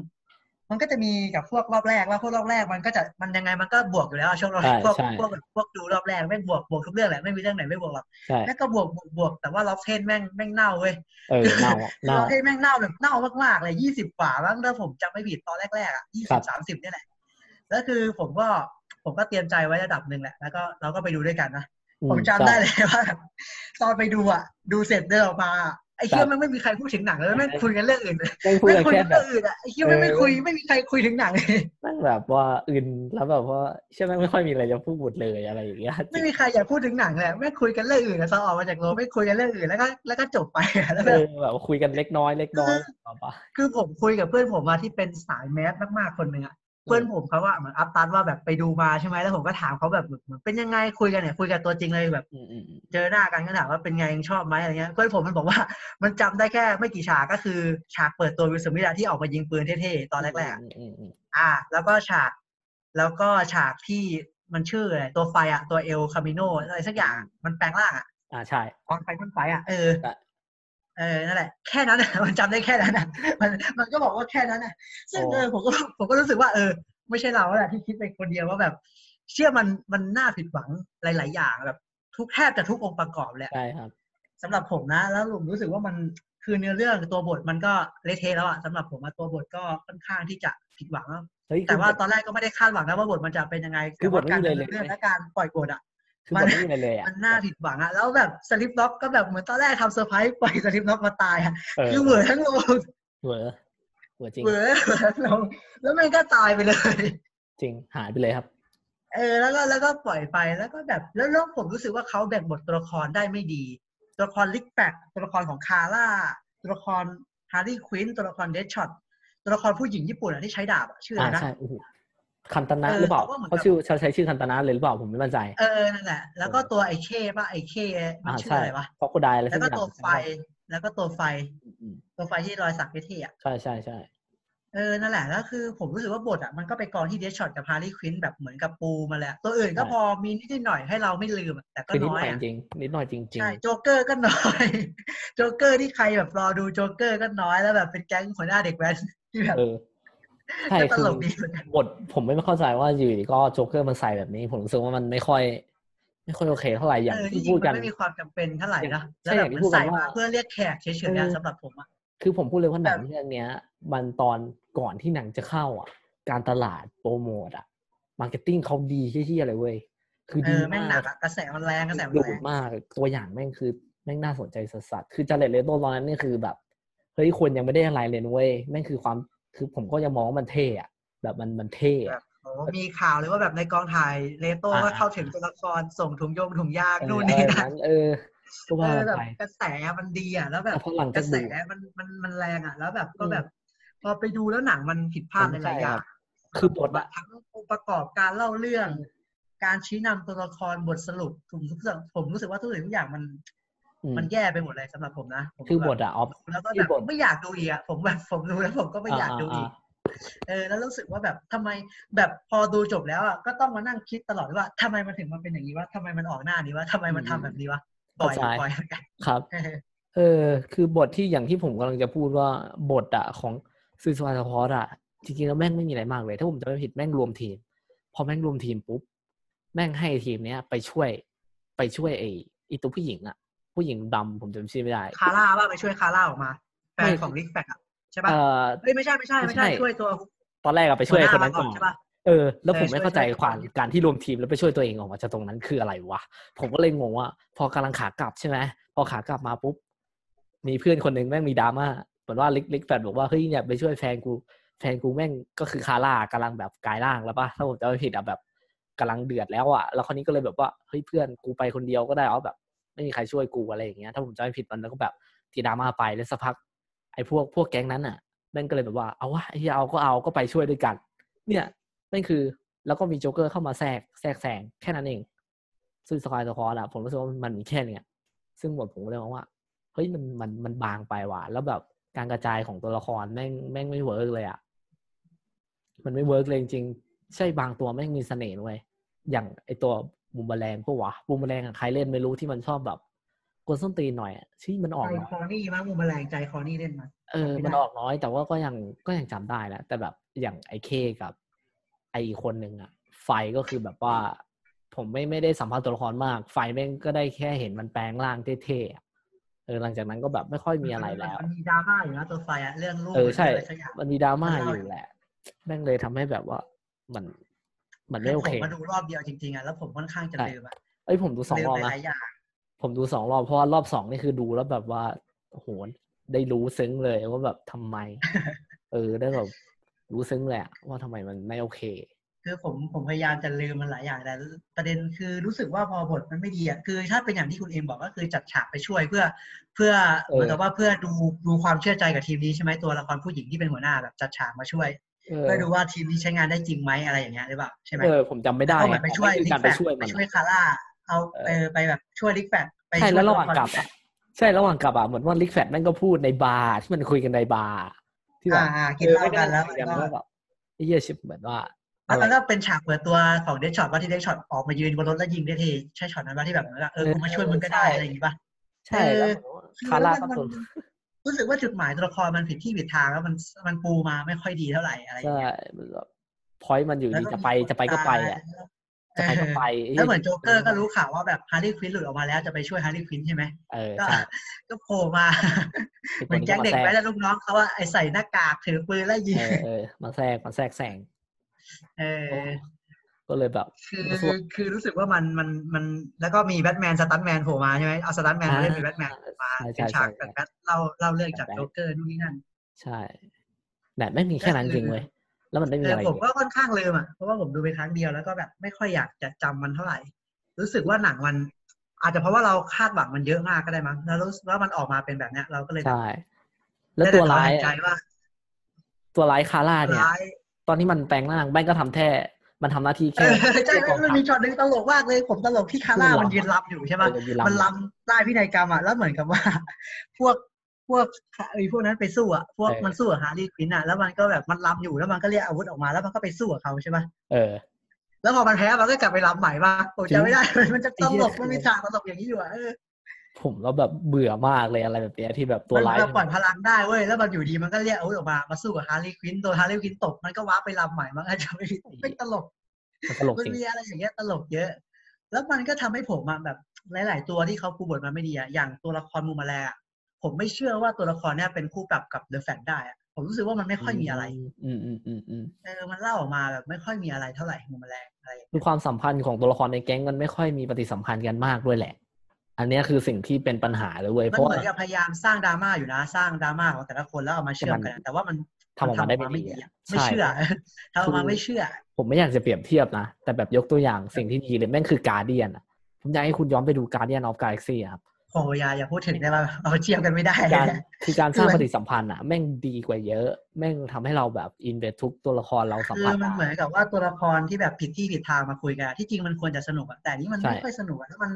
[SPEAKER 2] มันก็จะมีกับพวกรอบแรกว่าพวกรอบแรกมันก็จะมันยังไงมันก็บวกอยู่แล้วอะช่วงรอบ
[SPEAKER 1] ใช่
[SPEAKER 2] พวก
[SPEAKER 1] ใช่
[SPEAKER 2] พวกแบบพวกดูรอบแรกแม่งบวกบวกทุกเรื่องแหละไม่มีเรื่องไหนไม่บวกหรอก
[SPEAKER 1] ใช่
[SPEAKER 2] แล้วก็บวกบวกบวกแต่ว่ารอบเทนแม่งแม่งเน่าเว้ย
[SPEAKER 1] เออเน่า
[SPEAKER 2] คือ
[SPEAKER 1] เน่า
[SPEAKER 2] เราให้แม่งเน่าแบบเน่ามากๆเลยยี่สิบกว่าบ้างถ้าผมจำไม่ผิดตอนแรกๆอะยี่
[SPEAKER 1] ครั
[SPEAKER 2] สิ
[SPEAKER 1] บ
[SPEAKER 2] บสามสิบนี่ยแหละแล้วคือผมก็ผมก็เตรียมใจไว้ระดับหนึ่งแหละแล้วก็เราก็ไปดูด้วยกันนะ
[SPEAKER 1] อื
[SPEAKER 2] ผมจำได้
[SPEAKER 1] ใช่
[SPEAKER 2] เลยว่าแบบตอนไปดูอะ ดูเสร็จเดินออกมา ไอ้เชี่ย
[SPEAKER 1] ครับ
[SPEAKER 2] มันไม่มีใครพูดถึงหนังเลยไม่งคุยกันเรื่องอื่นเลย
[SPEAKER 1] แม่งพูด
[SPEAKER 2] ไม่
[SPEAKER 1] กัน
[SPEAKER 2] คุย
[SPEAKER 1] แค่
[SPEAKER 2] กัน
[SPEAKER 1] แบ
[SPEAKER 2] เรื่
[SPEAKER 1] บ
[SPEAKER 2] องอื่นอะไอ้เชี่ยไม่งไม่
[SPEAKER 1] เออ
[SPEAKER 2] คุยไม่มีใครคุยถึงหนังเลย
[SPEAKER 1] แม่งแบบว่าอื่นแล้วแบบว่าเชื่อแม่งไม่ค่อยมีอะไรจะพูดเลยอะไรอย่างเงี้ย
[SPEAKER 2] ไม่มีใครอยากพูดถึงหนังเลยไม่คุยกันเรื่องอื่นอะตอนออกมาจากโรงไม่คุยกันเรื่องอื่นแล้วก็แล้วก็จบไปอะแล้ว
[SPEAKER 1] เอ
[SPEAKER 2] แบบ
[SPEAKER 1] อแบบว่าคุยกันเล็กน้อยเล็กน้อยต่อไป
[SPEAKER 2] คือผมคุยกับเพื่อนผมมาที่เป็นสายแมสมากๆคนหนึ่งอะ เพื่อนผมเขาว่าเหมือนอัพตันว่าแบบไปดูมาใช่ไหมแล้วผมก็ถามเขาแบบเหมือนเป็นยังไงคุยกันเนี่ยคุยกันตัวจริงเลยแบบเจอหน้ากันก็ถามว่าเป็นไงยังชอบไหมอะไรเงี้ยเพื่อนผมมันบอกว่ามันจำได้แค่ไม่กี่ฉากก็คือฉากเปิดตัววิลสมิธที่ออกมายิงปืนเท่ๆตอนแรกๆอ่า แล้วก็ฉาก แล้วก็ฉากที่มันชื่ออะไรตัวไฟอะตัวเอลคามิโนอะไรสักอย่างมันแปลงร่างอะ
[SPEAKER 1] อ่าใช่
[SPEAKER 2] ตอนไฟต้นไฟอะเออ เออนั่นแหละแค่นั้นอะมันจำได้แค่นั้นอะมันมันก็บอกว่าแค่นั้นอะซึ่ง
[SPEAKER 1] โอ้
[SPEAKER 2] เออผมก็ผมก็รู้สึกว่าเออ ไม่ใช่เราแหละที่คิดไปคนเดียวว่าแบบ เชื่อมันมันน่าผิดหวังหลาย ๆ อย่างแบบทุกแทบจะทุกองค์ประกอบเลยอะ
[SPEAKER 1] ใช่ครับ
[SPEAKER 2] สำหรับผมนะ แล้วผมรู้สึกว่ามันคือเนื้อเรื่องตัวบทมันก็เละเทะแล้วอะสำหรับผมอะตัวบทก็ค่อนข้างที่จะผิดหวังอะ
[SPEAKER 1] เฮ้ย
[SPEAKER 2] แต่ว่า
[SPEAKER 1] คืบท
[SPEAKER 2] ตอนแรกก็ไม่ได้คาดหวังนะว่าบทมันจะเป็นยังไง
[SPEAKER 1] คือบท
[SPEAKER 2] แต่ว่าการ
[SPEAKER 1] ไม่มี
[SPEAKER 2] ดำ
[SPEAKER 1] เลย
[SPEAKER 2] เนินเรื่อง
[SPEAKER 1] เลย
[SPEAKER 2] และการปล่อยบทอะ
[SPEAKER 1] คือบทไม่มีอะไรเลยอะ
[SPEAKER 2] มันน่าผิดหวังอะแล้วแบบ Slipknot ก็แบบเหมือนตอนแรกทำเซอร์ไพรส์ปล่อย Slipknot มาตายอะ
[SPEAKER 1] เออ
[SPEAKER 2] คือเหมือนทั้งโรง
[SPEAKER 1] เหวอเหวอจริง
[SPEAKER 2] เหมือนเหมือนทั้งโรงแล้วมันก็ตายไปเลย
[SPEAKER 1] จริงหายไปเลยครับ
[SPEAKER 2] เออแล้วก็แล้วก็ปล่อยไปแล้วก็แบบแล้วแล้วผมรู้สึกว่าเขาแบ่งบทตัวละครได้ไม่ดี ตัวละคร Rick Flag ตัวละครของ Cara ตัวละครฮาร์ลีควินตัวละคร Deadshot ตัวละครผู้หญิงญี่ปุ่นอะที่ใช้ดาบอะชื่ออะไร
[SPEAKER 1] อ่า
[SPEAKER 2] นะ
[SPEAKER 1] ใช่โอ้โห คันตนะ
[SPEAKER 2] เออ
[SPEAKER 1] หรือเปล่า
[SPEAKER 2] เขาก็เหมือน
[SPEAKER 1] เขา
[SPEAKER 2] กับ
[SPEAKER 1] ชื่อเขาใช้ชื่อคันตนะเลยหรือเปล่าผมไม่มั่นใจ
[SPEAKER 2] เออนั่นแหละแล้วก็ตัวไอเคป่ะไอเคมัน
[SPEAKER 1] อ่า
[SPEAKER 2] ชื่อ
[SPEAKER 1] ใช่
[SPEAKER 2] อะไรวะ
[SPEAKER 1] ฟอกโคไดอะไร
[SPEAKER 2] แล้
[SPEAKER 1] สั
[SPEAKER 2] ว
[SPEAKER 1] ก
[SPEAKER 2] ก็
[SPEAKER 1] อย่าง
[SPEAKER 2] ตัวไฟ แล้วก็ตัวไฟ
[SPEAKER 1] อืม
[SPEAKER 2] ตัวไฟที่รอยสักเท่ๆอะ
[SPEAKER 1] ใช่ใช่ใช่
[SPEAKER 2] เออ นั่นแหละแล้วคือผมรู้สึกว่าบทอะมันก็ไปกองที่เดชช็อตกับฮาร์รี่ควินแบบเหมือนกับปูมาแหลยอะตัวอื่นก็พอมีนิดๆหน่อยให้เราไม่ลืมอะแต่ก็
[SPEAKER 1] คือนิด
[SPEAKER 2] น้
[SPEAKER 1] ห
[SPEAKER 2] อ
[SPEAKER 1] น่อยย
[SPEAKER 2] อะ
[SPEAKER 1] จริงนิดหน่อยจริงจริง
[SPEAKER 2] ใช่โจ๊กเกอร์ก็น้อย โจ๊กเกอร์ที่ใครแบบรอดูโจ๊กเกอร์ก็น้อยแล้วแบบเป็นแก๊งหัวหน้าเด็กแว้นที่แบบ
[SPEAKER 1] เออ ใช่
[SPEAKER 2] ก็ต
[SPEAKER 1] คือ
[SPEAKER 2] ลกดีเหมือนกัน
[SPEAKER 1] บทผมไม่เข้าใจว่าอยู่ดีก็โจ๊กเกอร์มันใส่แบบนี้ ผมรู้สึกว่ามันไม่ค่อย ไม่ค่อยโอเคเท่าไหร่อย่าง
[SPEAKER 2] เออ
[SPEAKER 1] ที่
[SPEAKER 2] ที่จริ
[SPEAKER 1] พู
[SPEAKER 2] ง
[SPEAKER 1] ด
[SPEAKER 2] มั
[SPEAKER 1] กันน
[SPEAKER 2] ไม่มีความจำเป็นเท่าไหร่นะ
[SPEAKER 1] ใช่
[SPEAKER 2] แล้ว
[SPEAKER 1] อ
[SPEAKER 2] แบบ
[SPEAKER 1] ย่างที่
[SPEAKER 2] มัน
[SPEAKER 1] พูดกัน
[SPEAKER 2] ใส่
[SPEAKER 1] ว่า
[SPEAKER 2] มาเพื่อเรียกแขกเฉยๆอะสำหรับผมอะ
[SPEAKER 1] คือผมพูดเลยว่าหนัง
[SPEAKER 2] แบบ
[SPEAKER 1] เรื่องเนี้ย มันตอนก่อนที่หนังจะเข้าอะ การตลาดโปรโมทอะมาร์เก็ตติ้งเขาดีเชี่ยๆเลยเว้ยคือ
[SPEAKER 2] เอ
[SPEAKER 1] ดี
[SPEAKER 2] อแม่งหนั
[SPEAKER 1] มาก
[SPEAKER 2] กอะกระแสมันแรงกระแสมัน
[SPEAKER 1] ดุ
[SPEAKER 2] แรง
[SPEAKER 1] มากตัวอย่างแม่งคือแม่งน่าสนใจสัสๆคือจาเลตเลโตตอนนั้นนี่คือแบบเฮ้ยคนยังไม่ได้อะไรเลยนะเว้ยแม่งคือความ คือผมก็ยังมองว่ามันเท่อะแบบมันมันเท่
[SPEAKER 2] แบ
[SPEAKER 1] อะ
[SPEAKER 2] บโอ้มีข่าวเลยว่าแบบในกองถ่ายเลโต้
[SPEAKER 1] อ่า
[SPEAKER 2] ก็เข้าถึงตัวละครส่งถุงยงถุงยาง
[SPEAKER 1] เออ
[SPEAKER 2] นู่น
[SPEAKER 1] อะไร
[SPEAKER 2] นี่
[SPEAKER 1] แบบ
[SPEAKER 2] นั่น
[SPEAKER 1] นั้นเออก็
[SPEAKER 2] เอ
[SPEAKER 1] ว่า
[SPEAKER 2] อ
[SPEAKER 1] กัน
[SPEAKER 2] แบบ
[SPEAKER 1] ไป
[SPEAKER 2] กระแสมันดีอะแล้วแบบ
[SPEAKER 1] แต่พอหลัง
[SPEAKER 2] ก
[SPEAKER 1] จาก
[SPEAKER 2] ระแส
[SPEAKER 1] ดู
[SPEAKER 2] มันมันมันแรงอะ แล้วแบบก็
[SPEAKER 1] อืม
[SPEAKER 2] แบบพอไปดูแล้วหนังมันผิดพลาด
[SPEAKER 1] ผม
[SPEAKER 2] หลายๆอย่าง
[SPEAKER 1] ใช่ครับคือบทอะ
[SPEAKER 2] ทั้งองค์ประกอบการเล่าเรื่อง การชี้นำตัวละครบทสรุปผมรู้สึกผมรู้สึกว่าทุกสิ่งทุกอย่างมัน
[SPEAKER 1] อื ม
[SPEAKER 2] มันแย่ไปหมดเลยสำหรับผมนะผม
[SPEAKER 1] คือบท
[SPEAKER 2] แบบ
[SPEAKER 1] อะออฟ
[SPEAKER 2] ดูแล้วก็
[SPEAKER 1] คื
[SPEAKER 2] แบ
[SPEAKER 1] อบท
[SPEAKER 2] ไม่อยากดูอีกอะผมแบบผมดูแล้วผมก็ไม่อยากดูอีกาเออแล้วรู้สึกว่าแบบทำไมแบบพอดูจบแล้วอะก็ต้องมานั่งคิดตลอดว่าทำไมมันถึงมันเป็นอย่างนี้วะทำไมมันออกหน้านี้วะทำไมมันทำแบบนี้วะปล่อย
[SPEAKER 1] เข้าใจ
[SPEAKER 2] ปล่อยเหมือนกัน
[SPEAKER 1] ครับ
[SPEAKER 2] เออ
[SPEAKER 1] เออ คือบทที่อย่างที่ผมกำลังจะพูดว่าบทอะของซูซานสควอตอะจริงๆแล้วแม่งไม่มีอะไรมากเลย ถ้าผมจะไม่ผิดแม่งรวมทีม พอแม่งรวมทีมปุ๊บ แม่งให้ทีมเนี้ยไปช่วยไปช่วยไอ้ไอีตัวผู้หญิงอะ ผู้หญิงดำผมจำชื่อไม่ได้
[SPEAKER 2] คาร่าว่าไปช่วยคาร่าออกมา แฟน
[SPEAKER 1] ไม่
[SPEAKER 2] ของลิกแฟกอะใช่ปะ
[SPEAKER 1] เออ
[SPEAKER 2] เฮ้ยไม่ใช่ไม่ใช่ไม่ใช่
[SPEAKER 1] ไม่ใช่
[SPEAKER 2] ช่วยตัว
[SPEAKER 1] ตอนแรกอะไปช่วย
[SPEAKER 2] หัวห
[SPEAKER 1] คนนั้นก่อน
[SPEAKER 2] มาใช่ปะ
[SPEAKER 1] เออ แล้ว
[SPEAKER 2] เออ
[SPEAKER 1] ผมไม่
[SPEAKER 2] ช่วย
[SPEAKER 1] เข้าใจ
[SPEAKER 2] ช่วย
[SPEAKER 1] ความ
[SPEAKER 2] ก่อน
[SPEAKER 1] การที่รวมทีมแล้วไปช่วยตัวเองออกมาจากตรงนั้นคืออะไรวะ ผมก็เลยงงว่า พอกำลังขากลับใช่ไหมพอขากลับมาปุ๊บ มีเพื่อนคนหนึ่งแม่งมีดราม่าเหมือนว่าลิกลิกแฟนบอกว่าเฮ้ยเนี่ยไปช่วยแฟนกูแฟนกูแม่งก็คือคาร่ากำลังแบบกลายร่างแล้วปะถ้าผมจำไม่ผิดอะแบบกำลังเดือดแล้วอะแล้วคนนี้ก็เลยแบบว่าเฮ้ยเพื่อนกูไปคนเดียวก็ได้เอาแบบ ไม่มีใครช่วยกูอะไรอย่างเงี้ยถ้าผมจำไม่ผิดมันแล้วก็แบบทีดามาไปแล้วสักพักไอ้พวกพวกแก๊งนั้นอะแม่งก็เลยแบบว่าเอาวะไอ้เอาก็เอาก็ไปช่วยด้วยกัน เนี่ยนั่นคือแล้วก็มีโจ๊กเกอร์เข้ามาแทรกแทรกแซงแค่นั้นเอง ซึ่งสกายสคอร์อะผมรู้สึกว่ามันมีแค่เนี้ยซึ่งหมดผมก็เลยมองว่าเฮ้ยมันมันมันบางไปว่ะแล้วแบบการกระจายของตัวละครแม่งแม่งไม่เวิร์กเลยอะมันไม่เวิร์กเลยจริงๆใช่บางตัวแม่งมีเสน่ห์ด้วยอย่างไอตัว บูมแมลงปะวะบูมแมลงอะใครเล่นไม่รู้ที่มันชอบแบบกวนส้นตีนหน่อยอะที่มันออก
[SPEAKER 2] ใจ
[SPEAKER 1] น้อย
[SPEAKER 2] คอนี่มั้งมูแมลงใจคอนี่เล่นมา
[SPEAKER 1] เออ
[SPEAKER 2] จำไม่
[SPEAKER 1] มัน
[SPEAKER 2] ได้
[SPEAKER 1] ออกน้อย แต่ว่าก็ยังก็ยังจำได้แหละแต่แบบอย่างไอ้เคกับ ไออีกคนหนึ่งอะไฟก็คือแบบว่า ผมไม่ไม่ได้สัมภาษณ์ตัวละครมาก ไฟแม่งก็ได้แค่เห็นมันแปลงร่างเท่ๆอะเออหลังจากนั้นก็แบบไม่ค่อยมีอะไรแล้ว
[SPEAKER 2] มันมีดราม่าอยู่นะตัวไฟอะเรื่องลูก
[SPEAKER 1] เออใช่
[SPEAKER 2] หรืออะไรสักอย่าง
[SPEAKER 1] มันมีดราม่า
[SPEAKER 2] มัน
[SPEAKER 1] อ
[SPEAKER 2] เล่า
[SPEAKER 1] ยู่แหละแม่งเลยทำให้แบบว่ามัน มันไม่โอ
[SPEAKER 2] ผ
[SPEAKER 1] เค
[SPEAKER 2] มมาดูรอบเดียวจริงๆอะแล้วผมค่อนข้างจะ
[SPEAKER 1] ใช่
[SPEAKER 2] ลืมอะ
[SPEAKER 1] เอ้ยผมดูสอง
[SPEAKER 2] ลืม
[SPEAKER 1] รอบ
[SPEAKER 2] ห
[SPEAKER 1] นะ
[SPEAKER 2] ลายๆอย่าง
[SPEAKER 1] ผมดูสองรอบเพราะว่ารอบสองนี่คือดูแล้วแบบว่าโอ้โหได้รู้ซึ้งเลยว่าแบบทำไม เออได้แบบรู้ซึ้งเลยอะว่าทำไมมันไม่โอเค
[SPEAKER 2] คือผมผมพยายามจะลืมมันหลายอย่างแต่ประเด็นคือรู้สึกว่าพอบทมันไม่ดีอะคือ ถ้าเป็นอย่างที่คุณเอ็มบอกก็คือจัดฉากไปช่วยเพื่อเพื่อ
[SPEAKER 1] เออ
[SPEAKER 2] เหมือนกับว่าเพื่อดูดูความเชื่อใจกับทีมนี้ใช่ไหมตัวละครผู้หญิงที่เป็นหัวหน้าแบบจัดฉากมาช่วย
[SPEAKER 1] เออ
[SPEAKER 2] เพื่อดูว่าทีมนี้ใช้งานได้จริงไหมอะไรอย่างเงี้ยหรือเปล่าใช่ไหม
[SPEAKER 1] เออผมจำไม่ได้
[SPEAKER 2] ก็เหมือนไปช่วย
[SPEAKER 1] แต่
[SPEAKER 2] ลิ
[SPEAKER 1] คือกการ
[SPEAKER 2] แฟ
[SPEAKER 1] ไป
[SPEAKER 2] ก
[SPEAKER 1] ช่วย
[SPEAKER 2] ไป
[SPEAKER 1] มัน
[SPEAKER 2] ช่วยคาร่าเอา
[SPEAKER 1] เออ
[SPEAKER 2] เออไปแบบช่วยลิกแฟกไป
[SPEAKER 1] ใช่
[SPEAKER 2] ช่วย
[SPEAKER 1] แล้วระหว่าง
[SPEAKER 2] ตั
[SPEAKER 1] กลับ
[SPEAKER 2] ละค
[SPEAKER 1] อะใช่ระหว่างกลับอะเหมือนว่าลิกแฟตแม่งก็พูดในบาร์ที่มันคุยกันในบาร์ที่แบบ
[SPEAKER 2] อ่าอ่ากินเหล้ากันแล้ว
[SPEAKER 1] เออ
[SPEAKER 2] มัน
[SPEAKER 1] ไม่
[SPEAKER 2] ก็
[SPEAKER 1] ได้คุยว่าแบบไอ้เหี้ยชิบเหมือนว่า
[SPEAKER 2] แล้ว
[SPEAKER 1] อะไร
[SPEAKER 2] มันก็เป็นฉากเปิดตัวของ Deadshot ว่าที่ Deadshot ออกมายืนบนรถแล้วยิงได้ทีใช่ช็อตนั้นว่าที่แบบว่าเออกูมาช่วยมึงก็ได้อะไรอย่างงี้ป่ะ
[SPEAKER 1] ใช่
[SPEAKER 2] เออ
[SPEAKER 1] แล้วเหมือนว่า
[SPEAKER 2] คือ
[SPEAKER 1] Cara
[SPEAKER 2] แล้ว
[SPEAKER 1] ก็
[SPEAKER 2] มัน
[SPEAKER 1] ตัว
[SPEAKER 2] รู้สึกว่าจุดหมายตัวละครมันผิดที่ผิดทางแล้วมันมันปูมาไม่ค่อยดีเท่าไหร่อะไรอย่าง
[SPEAKER 1] ใช่
[SPEAKER 2] เงี้ย
[SPEAKER 1] มันแบบ point มันอยู่
[SPEAKER 2] แล้ว
[SPEAKER 1] ดี
[SPEAKER 2] ก็
[SPEAKER 1] จะไป
[SPEAKER 2] มีคน
[SPEAKER 1] จะไปก็ไปอะ
[SPEAKER 2] ตาย
[SPEAKER 1] จะไปก็ไป
[SPEAKER 2] เออแล้วเหมือนโจ๊กเกอร์ก็รู้ข่าวว่าแบบฮาร์ลีควินหลุดออกมาแล้วจะไปช่วยฮาร์ลีควินใช่ไหม
[SPEAKER 1] เออ
[SPEAKER 2] ก็
[SPEAKER 1] ใช่
[SPEAKER 2] ก็โผล่มา
[SPEAKER 1] ไอ้
[SPEAKER 2] เห
[SPEAKER 1] ตัว
[SPEAKER 2] มือน
[SPEAKER 1] นี้
[SPEAKER 2] แก๊ง
[SPEAKER 1] ก็
[SPEAKER 2] เด็ก
[SPEAKER 1] มาแทร
[SPEAKER 2] แว้
[SPEAKER 1] ก
[SPEAKER 2] นแล้วลูกน้องเขาว่าไอใส่หน้ากากถือปืนแล้วยิง
[SPEAKER 1] เออเออมาแทรกมาแทรกแซง
[SPEAKER 2] เออ
[SPEAKER 1] ก็เลยแบบ
[SPEAKER 2] คือ
[SPEAKER 1] รู้สึกว่า
[SPEAKER 2] คือรู้สึกว่ามันมันมันแล้วก็มีแบทแมนสตันแมนโผล่มาใช่ไหมเอาสตันแมนมาเล่นเป็นแบทแมนมา
[SPEAKER 1] ใช่
[SPEAKER 2] เป็น
[SPEAKER 1] ใช่
[SPEAKER 2] ฉาก
[SPEAKER 1] ใช่
[SPEAKER 2] แบบแบทเล่าเล่าเรื่องจาก
[SPEAKER 1] แบทแมน
[SPEAKER 2] โจ๊กเกอร์นู่นนี่นั่น
[SPEAKER 1] ใช่แต่ไม่มีแค่นั้นจริงเว้ยแล้วมันไม่มี
[SPEAKER 2] เออ
[SPEAKER 1] อะไร
[SPEAKER 2] ผม
[SPEAKER 1] เลย
[SPEAKER 2] ก็ค่อนข้างลืมอะเพราะว่าผมดูไปครั้งเดียวแล้วก็แบบไม่ค่อยอยากจะจำมันเท่าไหร่ รู้สึกว่าหนังมัน อาจจะเพราะว่าเราคาดหวังมันเยอะมากก็ได้มั้งแล้วรู้สึกว่ามันออกมาเป็นแบบเนี้ย เราก็เลยแบบ
[SPEAKER 1] ใช่แล้วตัวร้าย
[SPEAKER 2] ได้แต่ถอนหใจ
[SPEAKER 1] อะ
[SPEAKER 2] ว่า
[SPEAKER 1] ตัวร้าย Cara เนี่ย
[SPEAKER 2] ร้าย
[SPEAKER 1] ตอนที่มันแปลงร่างแม่งก็ทำแค่ มันทำหน้าที่
[SPEAKER 2] เอ
[SPEAKER 1] แค่
[SPEAKER 2] อใช่
[SPEAKER 1] แค่กอง
[SPEAKER 2] มัน
[SPEAKER 1] ทัพ
[SPEAKER 2] มีช็อตหนึงตลกมากเลย ผมตลกที่ Cara
[SPEAKER 1] คือมัน
[SPEAKER 2] มันยืนรำอยู่ใช่ปะ
[SPEAKER 1] เออยืนรำ
[SPEAKER 2] มันรำได้พิธีกรรมอะแล้วเหมือนกับว่า พวกพวกไอ้พวกนั้นไปสู้อะพวกมันสู้กับฮาร์ลีควินอะแล้วมันก็แบบมันรำอยู่แล้วมันก็เรียกอาวุธออกมาแล้วมันก็ไปสู้กับเขาใช่ปะ
[SPEAKER 1] เออ
[SPEAKER 2] แล้วพอมันแพ้มันก็กลับไปรำใหม่มาผม
[SPEAKER 1] จริง
[SPEAKER 2] จำไม่ได้มันจะตลก
[SPEAKER 1] ไอ้เหี้ย
[SPEAKER 2] มันมีฉากตลกอย่างนี้อยู่อะ เออ
[SPEAKER 1] ผมก็แบบเบื่อมากเลยอะไรแบบเนี้ยที่แบบตัวร้าย
[SPEAKER 2] มันปล่อยพลังได้เว้ยแล้วมันอยู่ดีมันก็เรียกอาวุธออกมามาสู้กับฮาร์รี่ควินโดนฮาร์รี่ควินตกมันก็ warp ไปรำใหม่มันก็จะไม่ไม่ตลก
[SPEAKER 1] มันตลก
[SPEAKER 2] มัน
[SPEAKER 1] จริง
[SPEAKER 2] มีอะไรอย่างเงี้ยตลกเยอะ แล้วมันก็ทำให้ผมอะแบบหลาย ๆ ตัวที่เขาปูบทมาไม่ดีอะอย่างตัวละครมูมาแลอะผมไม่เชื่อว่าตัวละครเนี้ยเป็นคู่ปรับกับ The Flash ได้อะผมรู้สึกว่ามันไม่ค่อยมีอะไร
[SPEAKER 1] อืมอืมอืมอืม
[SPEAKER 2] เออมันเล่าออกมาแบบไม่ค่อยมีอะไรเท่าไหร่มูมาแลอะไรอย่าง
[SPEAKER 1] คื
[SPEAKER 2] เงี้ย
[SPEAKER 1] อความสัมพันธ์ของตัวละครในแก๊งมันไม่ค่อยมีปฏิสัมพันธ์กันมากด้วยแหละ อันเนี้ยคือสิ่งที่เป็นปัญหาเลยเว้ย
[SPEAKER 2] มั
[SPEAKER 1] เพ
[SPEAKER 2] น
[SPEAKER 1] ราะ
[SPEAKER 2] เหมื
[SPEAKER 1] ว่า
[SPEAKER 2] อนกับพยายามสร้างดราม่าอยู่นะ สร้างดราม่าของแต่ละคนแล้วเอามาเชื่อมกันอะแต่ว่ามัน
[SPEAKER 1] ทำออกมาได้ไม่ดี
[SPEAKER 2] ดี
[SPEAKER 1] อะ
[SPEAKER 2] อะไม่เชื่อ
[SPEAKER 1] ใช่
[SPEAKER 2] ทำออกมา
[SPEAKER 1] คือ
[SPEAKER 2] ไม่เชื่อ
[SPEAKER 1] ผมไม่อยากจะเปรียบเทียบนะ แต่แบบยกตัวอย่างสิ่งที่ดีเลยแม่งคือการเดียนอะผมอยากให้คุณย้อนไปดูการเดียนออฟกาแล็กซี่ครับ
[SPEAKER 2] โอ้ยาอย่าพูดถึงได้ป่ะเอาเทียบกันไม่ได้
[SPEAKER 1] การคือการสร้าง
[SPEAKER 2] คือ
[SPEAKER 1] ป
[SPEAKER 2] มัน
[SPEAKER 1] ฏิสัมพันธ์อะแม่งดีกว่าเยอะ แม่งทำให้เราแบบอินไปทุกตัวละครเราสัม
[SPEAKER 2] คือ
[SPEAKER 1] ผัส
[SPEAKER 2] มันเหมื
[SPEAKER 1] ได้
[SPEAKER 2] อนกับว่าตัวละครที่แบบผิดที่ผิดทางมาคุยกันอะที่จริงมันควรจะสนุกอะแต่อันนี้มัน
[SPEAKER 1] ใช่
[SPEAKER 2] ไม่ค่อยสนุกอะแล้วมัน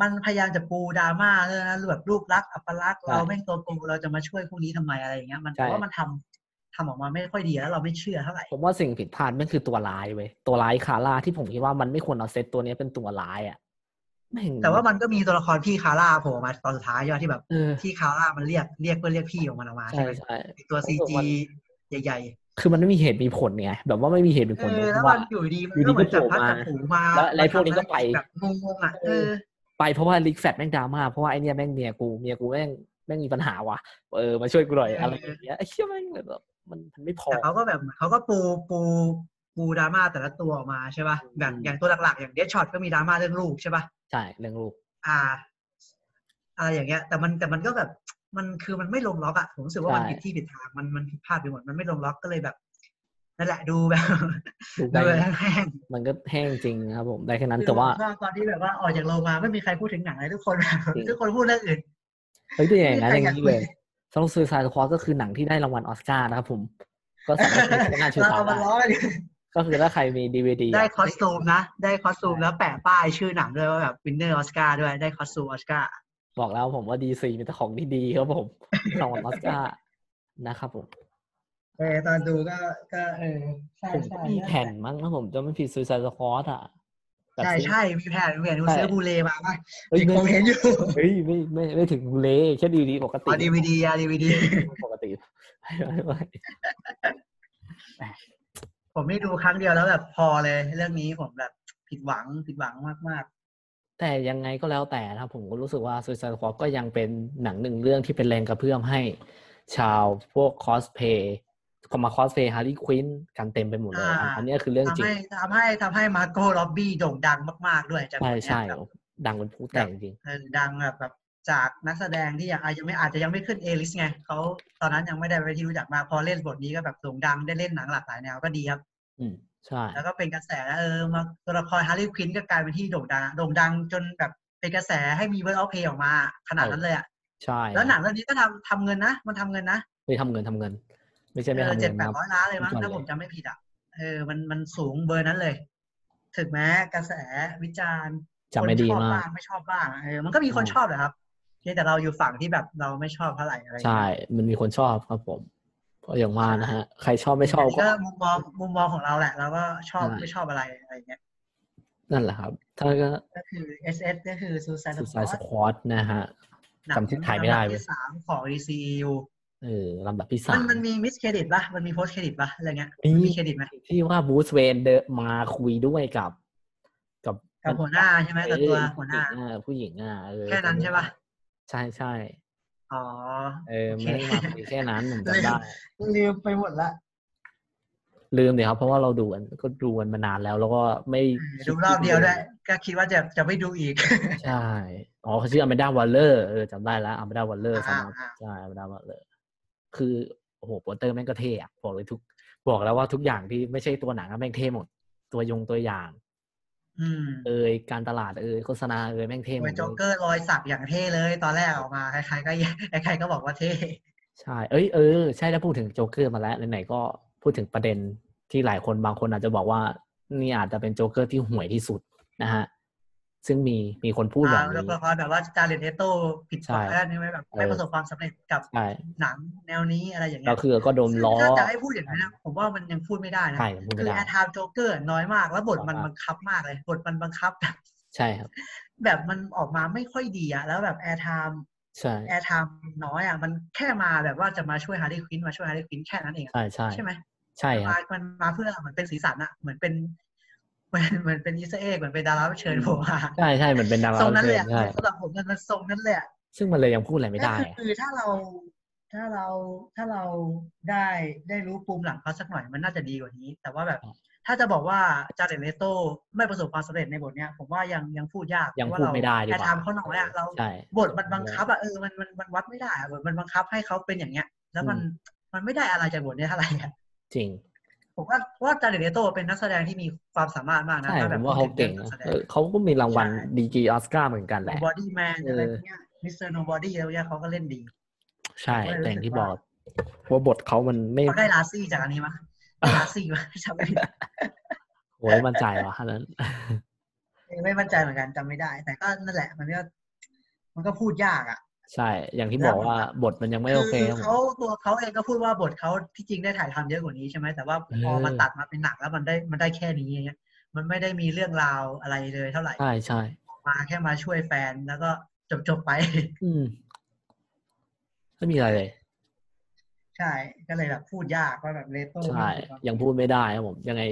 [SPEAKER 2] มันพยายามจะปูดราม่าเลยนะแบบรูปลักษณ์อัปลักษณ์
[SPEAKER 1] ใช่
[SPEAKER 2] เราแม่งตัวโกงเราจะมาช่วยพวกนี้ทำไมอะไรอย่างเงี้ย มัน
[SPEAKER 1] ใช่
[SPEAKER 2] แต่ว่ามันททำออกมาไม่ค่อยดีแล้วเราไม่เชื่อเท่าไหร่
[SPEAKER 1] ผมว่าสิ่งผิดพลาดมันคือตัวร้ายเว้ยตัวร้ายคาร่าที่ผมคิดว่ามันไม่ควรเอาเซตตัวเนี้ยเป็นตัวร้ายอะแม่ง
[SPEAKER 2] แต่ว่ามันก็มีตัวละครพี่คาร่าโผล่มาตอนสุดท้ายยอดที่แบบ
[SPEAKER 1] เออ
[SPEAKER 2] ที่คาร่ามันเรียกเรียกเพื่อเรียกพี่ของมันออกมา
[SPEAKER 1] ใช่
[SPEAKER 2] ใช่ไหม
[SPEAKER 1] ใช่
[SPEAKER 2] ไอ้ตัวซีจีใหญ่
[SPEAKER 1] คือมันไม่มีเหตุมีผลไงแบบว่าไม่มีเหตุมี
[SPEAKER 2] ๆ
[SPEAKER 1] ผ
[SPEAKER 2] เอ
[SPEAKER 1] ล
[SPEAKER 2] อแล้ว
[SPEAKER 1] ว่า
[SPEAKER 2] มันอยู่ดีมัน
[SPEAKER 1] อยู่ดี
[SPEAKER 2] ก็เหมือน
[SPEAKER 1] ก็
[SPEAKER 2] จับ
[SPEAKER 1] โผล่
[SPEAKER 2] พัด
[SPEAKER 1] มา
[SPEAKER 2] จับผูมา
[SPEAKER 1] แล้วไอ้พวกนี้ก็ไป
[SPEAKER 2] แบบงงๆอะเออ
[SPEAKER 1] ไปเพราะว่าลิกแฟตแม่งดราม่าเพราะว่าไอเนี้ยแม่งเมียกูเมียกูแม่งแม่งมีปัญหาว่ะเออมาช่วยกูหน่อย
[SPEAKER 2] เอออ
[SPEAKER 1] อะไรอย่างเงี้ยไอ้เชี่ยแม่งแบบมันมันไม่พอ
[SPEAKER 2] แต่เขาก็แบบเขาก็ปูปูปูดราม่าแต่ละตัวออกมาใช่ป่ะแบบ
[SPEAKER 1] อืม
[SPEAKER 2] อย่างตัวหลักๆ อย่าง Deadshot ก็มีดราม่าเรื่องลูกใช่ป่ะ
[SPEAKER 1] ใช่เรื่องลูก
[SPEAKER 2] อ่า อะไรอย่างเงี้ย แต่มันแต่มันก็แบบมันคือมันไม่ลงล็อกอะผมรู้สึกว่ามัน
[SPEAKER 1] ใช่
[SPEAKER 2] ผิดที่ผิดทางมันมันผิดพลาดไปหมดมันไม่ลงล็อกก็เลยแบบ นั่นแหละดูแบบ
[SPEAKER 1] ดู
[SPEAKER 2] ดู
[SPEAKER 1] ได้
[SPEAKER 2] แบบแห้ง
[SPEAKER 1] มันก็แห้งจริงนะครับ ผมได้แค่นั้น
[SPEAKER 2] ๆ
[SPEAKER 1] แต่ว่า
[SPEAKER 2] คือผมชอบตอนที่แบบว่าออกจากโรงมาไม่มีใครพูดถึงหนังเลยทุกคนแบบ
[SPEAKER 1] จริง
[SPEAKER 2] ทุกคนพูดเรื่องอื่น
[SPEAKER 1] เฮ้ยแต่อย่างนั้น
[SPEAKER 2] ไม่
[SPEAKER 1] อ
[SPEAKER 2] มีใคร
[SPEAKER 1] ย่างนี้เลย
[SPEAKER 2] อยากคุ
[SPEAKER 1] สำหรับ Suicide Squad ก็คือหนังที่ได้รางวัลออสการ์นะครับผม ก็สามารถใช้งานชู
[SPEAKER 2] เรา
[SPEAKER 1] ตา
[SPEAKER 2] เอามา
[SPEAKER 1] ได้
[SPEAKER 2] ล้อกัน
[SPEAKER 1] ก็คือถ้าใครมีดีวดี
[SPEAKER 2] ได้คอสตูมนะ ได้คอสตูมแล้วแปะป้ายชื่อหนังด้วยว่าแบบวินเนอร์ออสการ์ด้วยได้คอสตูมออสการ์
[SPEAKER 1] บอกแล้วผมว่าดีซีมีแต่ของที่ดีครับผมรางวัลออสการ์นะครับผม
[SPEAKER 2] เออตอนดูก็ก็เออใช่
[SPEAKER 1] ผมก็
[SPEAKER 2] ใช่
[SPEAKER 1] มีแผ่นมั้งถ้าผมจะไม่ผิดซูซายสควอตอะแบบ
[SPEAKER 2] ใช่
[SPEAKER 1] ซื้อ
[SPEAKER 2] ใช่มีแผ่นมีแผ่นดู
[SPEAKER 1] ใช่
[SPEAKER 2] ซื้อบูเลมาป่ะ
[SPEAKER 1] เฮ้ย
[SPEAKER 2] ที่
[SPEAKER 1] ไม่
[SPEAKER 2] ผมเห็นอยู่
[SPEAKER 1] เฮ้ยไม่ไม่ไม่ถึงบูเล่แค่ดีดีปกติ
[SPEAKER 2] อ๋อดีวีดีอะดีวีดี
[SPEAKER 1] ปกติไม่ไม่ไม่
[SPEAKER 2] ผมนี่ดูครั้งเดียวแล้วแบบพอเลยเรื่องนี้ผมแบบผิดหวังผิดหวังมาก
[SPEAKER 1] แต่ยังไงก็แล้วแต่นะครับผมก็รู้สึกว่า Suicide Squad ก็ยังเป็นหนังหนึ่งเรื่องที่เป็นแรงกระเพื่อมให้ ชาวพวกคอสเพย์ ก็มา cosplay Harley Quinn กันเต็มไปหมดเลยอันอันนี้คือเรื่องจริ
[SPEAKER 2] ทำ
[SPEAKER 1] ง
[SPEAKER 2] ให้ทำให้ทำให้ Margot Robbie โด่งดังมาก ๆ ด้วยจาก
[SPEAKER 1] ใช่
[SPEAKER 2] บทเนี้ย
[SPEAKER 1] ใช่
[SPEAKER 2] แบบ
[SPEAKER 1] ดังเป็นผู้แต่งจริง
[SPEAKER 2] เออดังแบบแบบจากนักแสดงที่ยังอาจจะไม่อาจจะยังไม่ขึ้น A-list ไงเขาตอนนั้นยังไม่ได้เป็นที่รู้จักมากพอเล่นบทนี้ก็แบบโด่งดังได้เล่นหนังหลากหลายแนวก็ดีครับ
[SPEAKER 1] อืมใช่
[SPEAKER 2] แล้วก็เป็นกระแสแล้วเออมาตัวละคร Harley Quinn ก็กลายเป็นที่โด่งดังโด่งดังจนแบบเป็นกระแสให้มี Birds of Prey ออกมาขนาดนั้นเลยอะ
[SPEAKER 1] ใช่
[SPEAKER 2] แล้วหนังเรื่องนี้ก็ทำทำเงินนะ มันทำเงินนะ
[SPEAKER 1] ไม่ทำเงินทำเงิน ไม่ใช่ไม่
[SPEAKER 2] เออ
[SPEAKER 1] ทำ
[SPEAKER 2] เจ็
[SPEAKER 1] เงิ
[SPEAKER 2] ด
[SPEAKER 1] นนะครับ
[SPEAKER 2] ร้อยล้านเลยมั้ง
[SPEAKER 1] ทุกคน
[SPEAKER 2] ถ้า
[SPEAKER 1] เลย
[SPEAKER 2] ผมจำไม่ผิดอะเออมันมันสูงเบอร์นั้นเลย ถึงแม้กระแสวิจารณ์
[SPEAKER 1] จำไม่ดี
[SPEAKER 2] คนชอบ
[SPEAKER 1] มาก
[SPEAKER 2] บ้างไม่ชอบบ้างเออมันก็มีคน
[SPEAKER 1] ใช่
[SPEAKER 2] ชอบแหละครับเพียงแต่เราอยู่ฝั่งที่แบบเราไม่ชอบเท่าไหร่อะไรอย่าง
[SPEAKER 1] ใช่
[SPEAKER 2] เงี้ย
[SPEAKER 1] มันมีคนชอบครับผมเพราะอย่างว่านะฮะ ใครชอบไม่ชอบ
[SPEAKER 2] นนี้
[SPEAKER 1] ก็
[SPEAKER 2] ก็มุมมองมุมมองของเราแหละเราก็ชอบ
[SPEAKER 1] ใช่
[SPEAKER 2] ไม่ชอบอะไรอะไรอย่างเงี้ย
[SPEAKER 1] นั่นแหละครับ ถ้าก็
[SPEAKER 2] ก็คือ S S ก็คือ Suicide
[SPEAKER 1] สุดสายส
[SPEAKER 2] Squad
[SPEAKER 1] ควอตนะฮะ
[SPEAKER 2] หนัง
[SPEAKER 1] จำที่ถ่ายไม่ได้
[SPEAKER 2] ลำดับ
[SPEAKER 1] เว้ย
[SPEAKER 2] ที่สามของ DCU
[SPEAKER 1] เออลำดับที่สา
[SPEAKER 2] มัน
[SPEAKER 1] ม
[SPEAKER 2] มันมีมิสเครดิตป่ะมันมีโพสเครดิตป่ะอะไรเงี้ย
[SPEAKER 1] มี
[SPEAKER 2] มันมีเครดิตไหม
[SPEAKER 1] ที่ว่า Bruce Wayne เดินมาคุยด้วยกับ กับ
[SPEAKER 2] กับหัวหน้าใช่ไหมกับตัวหัวหน้า
[SPEAKER 1] เออผู้หญิงอะเออ
[SPEAKER 2] แค่นั้นใช่ปะ
[SPEAKER 1] ใช่ใช่
[SPEAKER 2] อ๋อ
[SPEAKER 1] เออ
[SPEAKER 2] โอเค
[SPEAKER 1] ไม่ได้มาคุยแค่นั้นผมจำได้
[SPEAKER 2] ลืมไปหมดละ
[SPEAKER 1] ลืมเลยครับเพราะว่าเราดูกันก็ดูกันมานานแล้ว แล้วก็ไม่
[SPEAKER 2] ดูรอบเดียวด้วยก็คิดว่าจะจะไม่ดูอีก
[SPEAKER 1] ใช่ อ๋อเขาชื่ออ m ม n ดาวอลเลอร์เออจำได้แล้วอ m ม n ดาวอลเลอร์
[SPEAKER 2] อ่า
[SPEAKER 1] สำหรับ
[SPEAKER 2] อ่า
[SPEAKER 1] ใช่ Amanda Waller คือโอ้โหโปสเตอร์แม่งก็เท่อะบอกเลยทุก บอกแล้วว่าทุกอย่างที่ไม่ใช่ตัวหนังอะแม่งเท่หมด ตัวยงตัวอย่าง
[SPEAKER 2] อืม
[SPEAKER 1] เอยการตลาดเอยโฆษณาเอยแม่งเท่หม
[SPEAKER 2] ดเลย
[SPEAKER 1] โอ้ย
[SPEAKER 2] โจ๊กเกอร์รอยสักอย่างเท่เลย ตอนแรกออกมาใครๆก็ใครๆก็บอกว่าเท่
[SPEAKER 1] ใช่เอ้ยเออใช่ถ้าพูดถึงโจ๊กเกอร์มาแล้วไหนๆก็พูดถึงประเด็นที่หลายคนบางคนอาจจะบอกว่า นี่อาจจะเป็นโจ๊กเกอร์ที่ห่วยที่สุดนะฮะ ซึ่งมีมีคนพูดแบบ
[SPEAKER 2] อ่าแล้ว
[SPEAKER 1] นี้
[SPEAKER 2] ก็แบบว่า Jared Leto ผิดหวัง
[SPEAKER 1] ใช่
[SPEAKER 2] แล้วนี่ไหมแบบไม่
[SPEAKER 1] เออ
[SPEAKER 2] ประสบความสำเร็จกับ
[SPEAKER 1] ใช่
[SPEAKER 2] หนังแนวนี้อะไรอย่างเงี้ยก็
[SPEAKER 1] คือก็โดน
[SPEAKER 2] ซึ่ง
[SPEAKER 1] ล้อ
[SPEAKER 2] ถ้าจะให้พูดอย่างนั้นนะผมว่ามันยังพูดไม่ได้นะ
[SPEAKER 1] ใช่พูด
[SPEAKER 2] คื
[SPEAKER 1] ไม่
[SPEAKER 2] อ
[SPEAKER 1] ได้
[SPEAKER 2] คือ airtime โจ๊กเกอร์น้อยมาก แล้วบทมัน
[SPEAKER 1] น้อยมาก
[SPEAKER 2] บังคับมากเลยบทมันบังคับแบบ
[SPEAKER 1] ใช่ครับ
[SPEAKER 2] แบบมันออกมาไม่ค่อยดีอะแล้วแบบ airtime
[SPEAKER 1] ใช่
[SPEAKER 2] airtime น้อยอะมันแค่มาแบบว่าจะมาช่วยฮาร์ y ี w ควินมาช่วยฮาร์ y ี w ควินแค่นั้นเองอะ
[SPEAKER 1] ใช่ใช่
[SPEAKER 2] ใช่ไหม
[SPEAKER 1] ใช่ค
[SPEAKER 2] มา
[SPEAKER 1] รับ
[SPEAKER 2] มันมาเพื่อเหมือนเป็นสีสันอะเหมือนเป็นเห มือนเหมือนเป็น Easter egg เหมือนเป็นดารารับเชิญโผล่มา
[SPEAKER 1] ใช่ใช่เหมือนเป็นดารา
[SPEAKER 2] ทรงนั้นเลยอะ
[SPEAKER 1] ใช่
[SPEAKER 2] สำหรับผมมันมันทรงนั้นเลยอะ
[SPEAKER 1] ซึ่งมันเลยยังพูดอะไรไม่ได้
[SPEAKER 2] ก็
[SPEAKER 1] อะ
[SPEAKER 2] คือถ้าเราถ้าเราถ้าเราได้ได้รู้ปูมหลังเขาสักหน่อยมันน่าจะดีกว่านี้ แต่ว่าแบบ ถ้าจะบอกว่า Jared Leto ไม่ประสบความสำเร็จในบทเนี้ย ผมว่ายังยังพูดยาก
[SPEAKER 1] ยัง
[SPEAKER 2] พู
[SPEAKER 1] ดไม่ได้ดีก
[SPEAKER 2] แอ
[SPEAKER 1] ว่าเพ
[SPEAKER 2] ราะว่า airtime เขาน้อยอะเรา
[SPEAKER 1] ใช่
[SPEAKER 2] บทมันบังคับอะเออมันมันมันวัดไม่ได้อะบทมันบังคับให้เขาเป็นอย่างเงี้ย แล้วมัน
[SPEAKER 1] อืม
[SPEAKER 2] มันไม่ได้อะไรจากบทเนี้ยเท่าไหร่อะ
[SPEAKER 1] จริง
[SPEAKER 2] ผมว่าว่า Jared Leto เป็นนักแสดงที่มีความสามารถมากนะ
[SPEAKER 1] ใช่ผมว่าเขาเก่งนะ
[SPEAKER 2] ถ้าแบบพูดถึ
[SPEAKER 1] เออเขาก็มีรางวัล
[SPEAKER 2] ใช่
[SPEAKER 1] ดีกรีออสการ์เหมือนกันแหละ
[SPEAKER 2] บอดี้แมน
[SPEAKER 1] เอออ
[SPEAKER 2] อะไรพวกเนี้ย Mr. Nobody อะไรพวกเนี้ยเขาก็เล่นดี
[SPEAKER 1] ใช่
[SPEAKER 2] ผมก็เลย
[SPEAKER 1] แต่อย่าง
[SPEAKER 2] รู้สึก
[SPEAKER 1] ที่บอกว่าบทเขามันไม่
[SPEAKER 2] เขาได้ Razzie จากอันนี้มั้ยได้ Razzie มั้ยจำไม่ได้
[SPEAKER 1] โอ้ยมั่นใจว่ะอันนั้น
[SPEAKER 2] เออไม่มั่นใจเหมือนกันจำไม่ได้ แต่ก็นั่นแหละ มันก็มันก็พูดยากอะ
[SPEAKER 1] ใช่ อย่างที่บอกว่าบทมันยังไม่โอเค
[SPEAKER 2] คือ
[SPEAKER 1] ครับผม
[SPEAKER 2] เขาตัวเขาเองก็พูดว่าบทเขาที่จริงได้ถ่ายทำเยอะกว่านี้ใช่ไหมแต่ว่าพอ
[SPEAKER 1] เออ
[SPEAKER 2] มาตัดมาเป็นหนังแล้วมันได้มันได้แค่นี้อย่างเงี้ยมันไม่ได้มีเรื่องราวอะไรเลยเท่าไหร่
[SPEAKER 1] ใช่ใช่
[SPEAKER 2] มาแค่มาช่วยแฟนแล้วก็จบจบๆไป
[SPEAKER 1] อืมไม่มีอะไรเลย
[SPEAKER 2] ใช่ ก็เลยแบบพูดยากว่าแบบ Leto
[SPEAKER 1] ใช่ยังพูดไม่ได้ครับผม ยังไง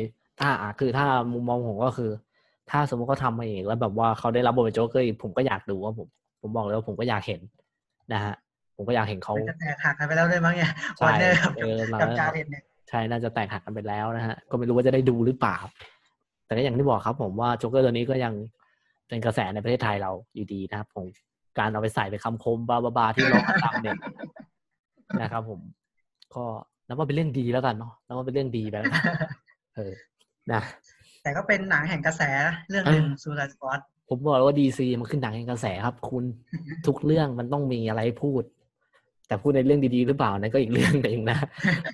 [SPEAKER 1] ถ้าอะคือถ้ามุมมองผมก็คือ ถ้าสมมติเขาทำมาเองแล้วแบบว่าเขาได้รับบทเป็นโจ๊กเกอร์อีกผมก็อยากดูว่าผม ผมบอกเลยว่าผมก็อยากเห็น นะฮะผมก็อยากเห็นเขา
[SPEAKER 2] มันจะแตกหักกันไปแล้วด้วยมั้งเนี่ย
[SPEAKER 1] ใช่
[SPEAKER 2] วันเนอร์กับ
[SPEAKER 1] เออเรา
[SPEAKER 2] กับจาเรนเนี่ย
[SPEAKER 1] ใช่น่าจะแตกหักกันไปแล้วนะฮะก็ไม่รู้ว่าจะได้ดูหรือเปล่า แต่ก็อย่างที่บอกครับ ผมว่าโจ๊กเกอร์ตัวนี้ก็ยังเป็นกระแสในประเทศไทยเราอยู่ดีนะครับผมการเอาไปใส่เป็นคำคมบาบาบาที่เราตามเนี่ยนะครับ ผม ก็นับว่าเป็นเรื่องดีแล้วกันเนาะนับว่าเป็นเรื่องดีไปแล้วกันเออนะ
[SPEAKER 2] แต่ก็เป็นหนังแห่งกระแสเรื่องหนึ่ง
[SPEAKER 1] เออ
[SPEAKER 2] Suicide Squad
[SPEAKER 1] ผมบอกเลยว่า DC มันขึ้นหนังแห่งกระแสครับ คุณทุกเรื่องมันต้องมีอะไรให้พูด แต่พูดในเรื่องดีๆหรือเปล่านั่นก็อีกเรื่องหนึ่งนะ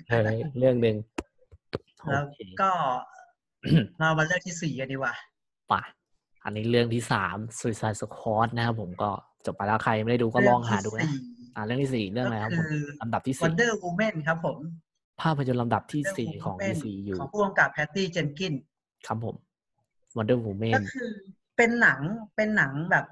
[SPEAKER 1] เออเรื่องหนึ่ง
[SPEAKER 2] แล้ว
[SPEAKER 1] โอเค
[SPEAKER 2] ก็เรามาเรื่องที่สี่กันดีกว่า
[SPEAKER 1] ป่ะอันนี้เรื่องที่สาม Suicide Squad นะครับผมก็จบไปแล้วใครไม่ได้ดูก็ลองหาดูนะอ่าเรื่องที่สี่เรื่องอะไรครับผมก็
[SPEAKER 2] คือ
[SPEAKER 1] ลำดับที่สี่วั
[SPEAKER 2] นเดอร์วูแมนครับผม
[SPEAKER 1] ภาพยนตร์ลำดับที่สี่
[SPEAKER 2] Wonder
[SPEAKER 1] Woman ของ DCU
[SPEAKER 2] ของผู้กำกับ Patty Jenkins
[SPEAKER 1] ครับผม Wonder
[SPEAKER 2] ก็
[SPEAKER 1] Woman
[SPEAKER 2] คือ เป็นหนังเป็นหนังแบบ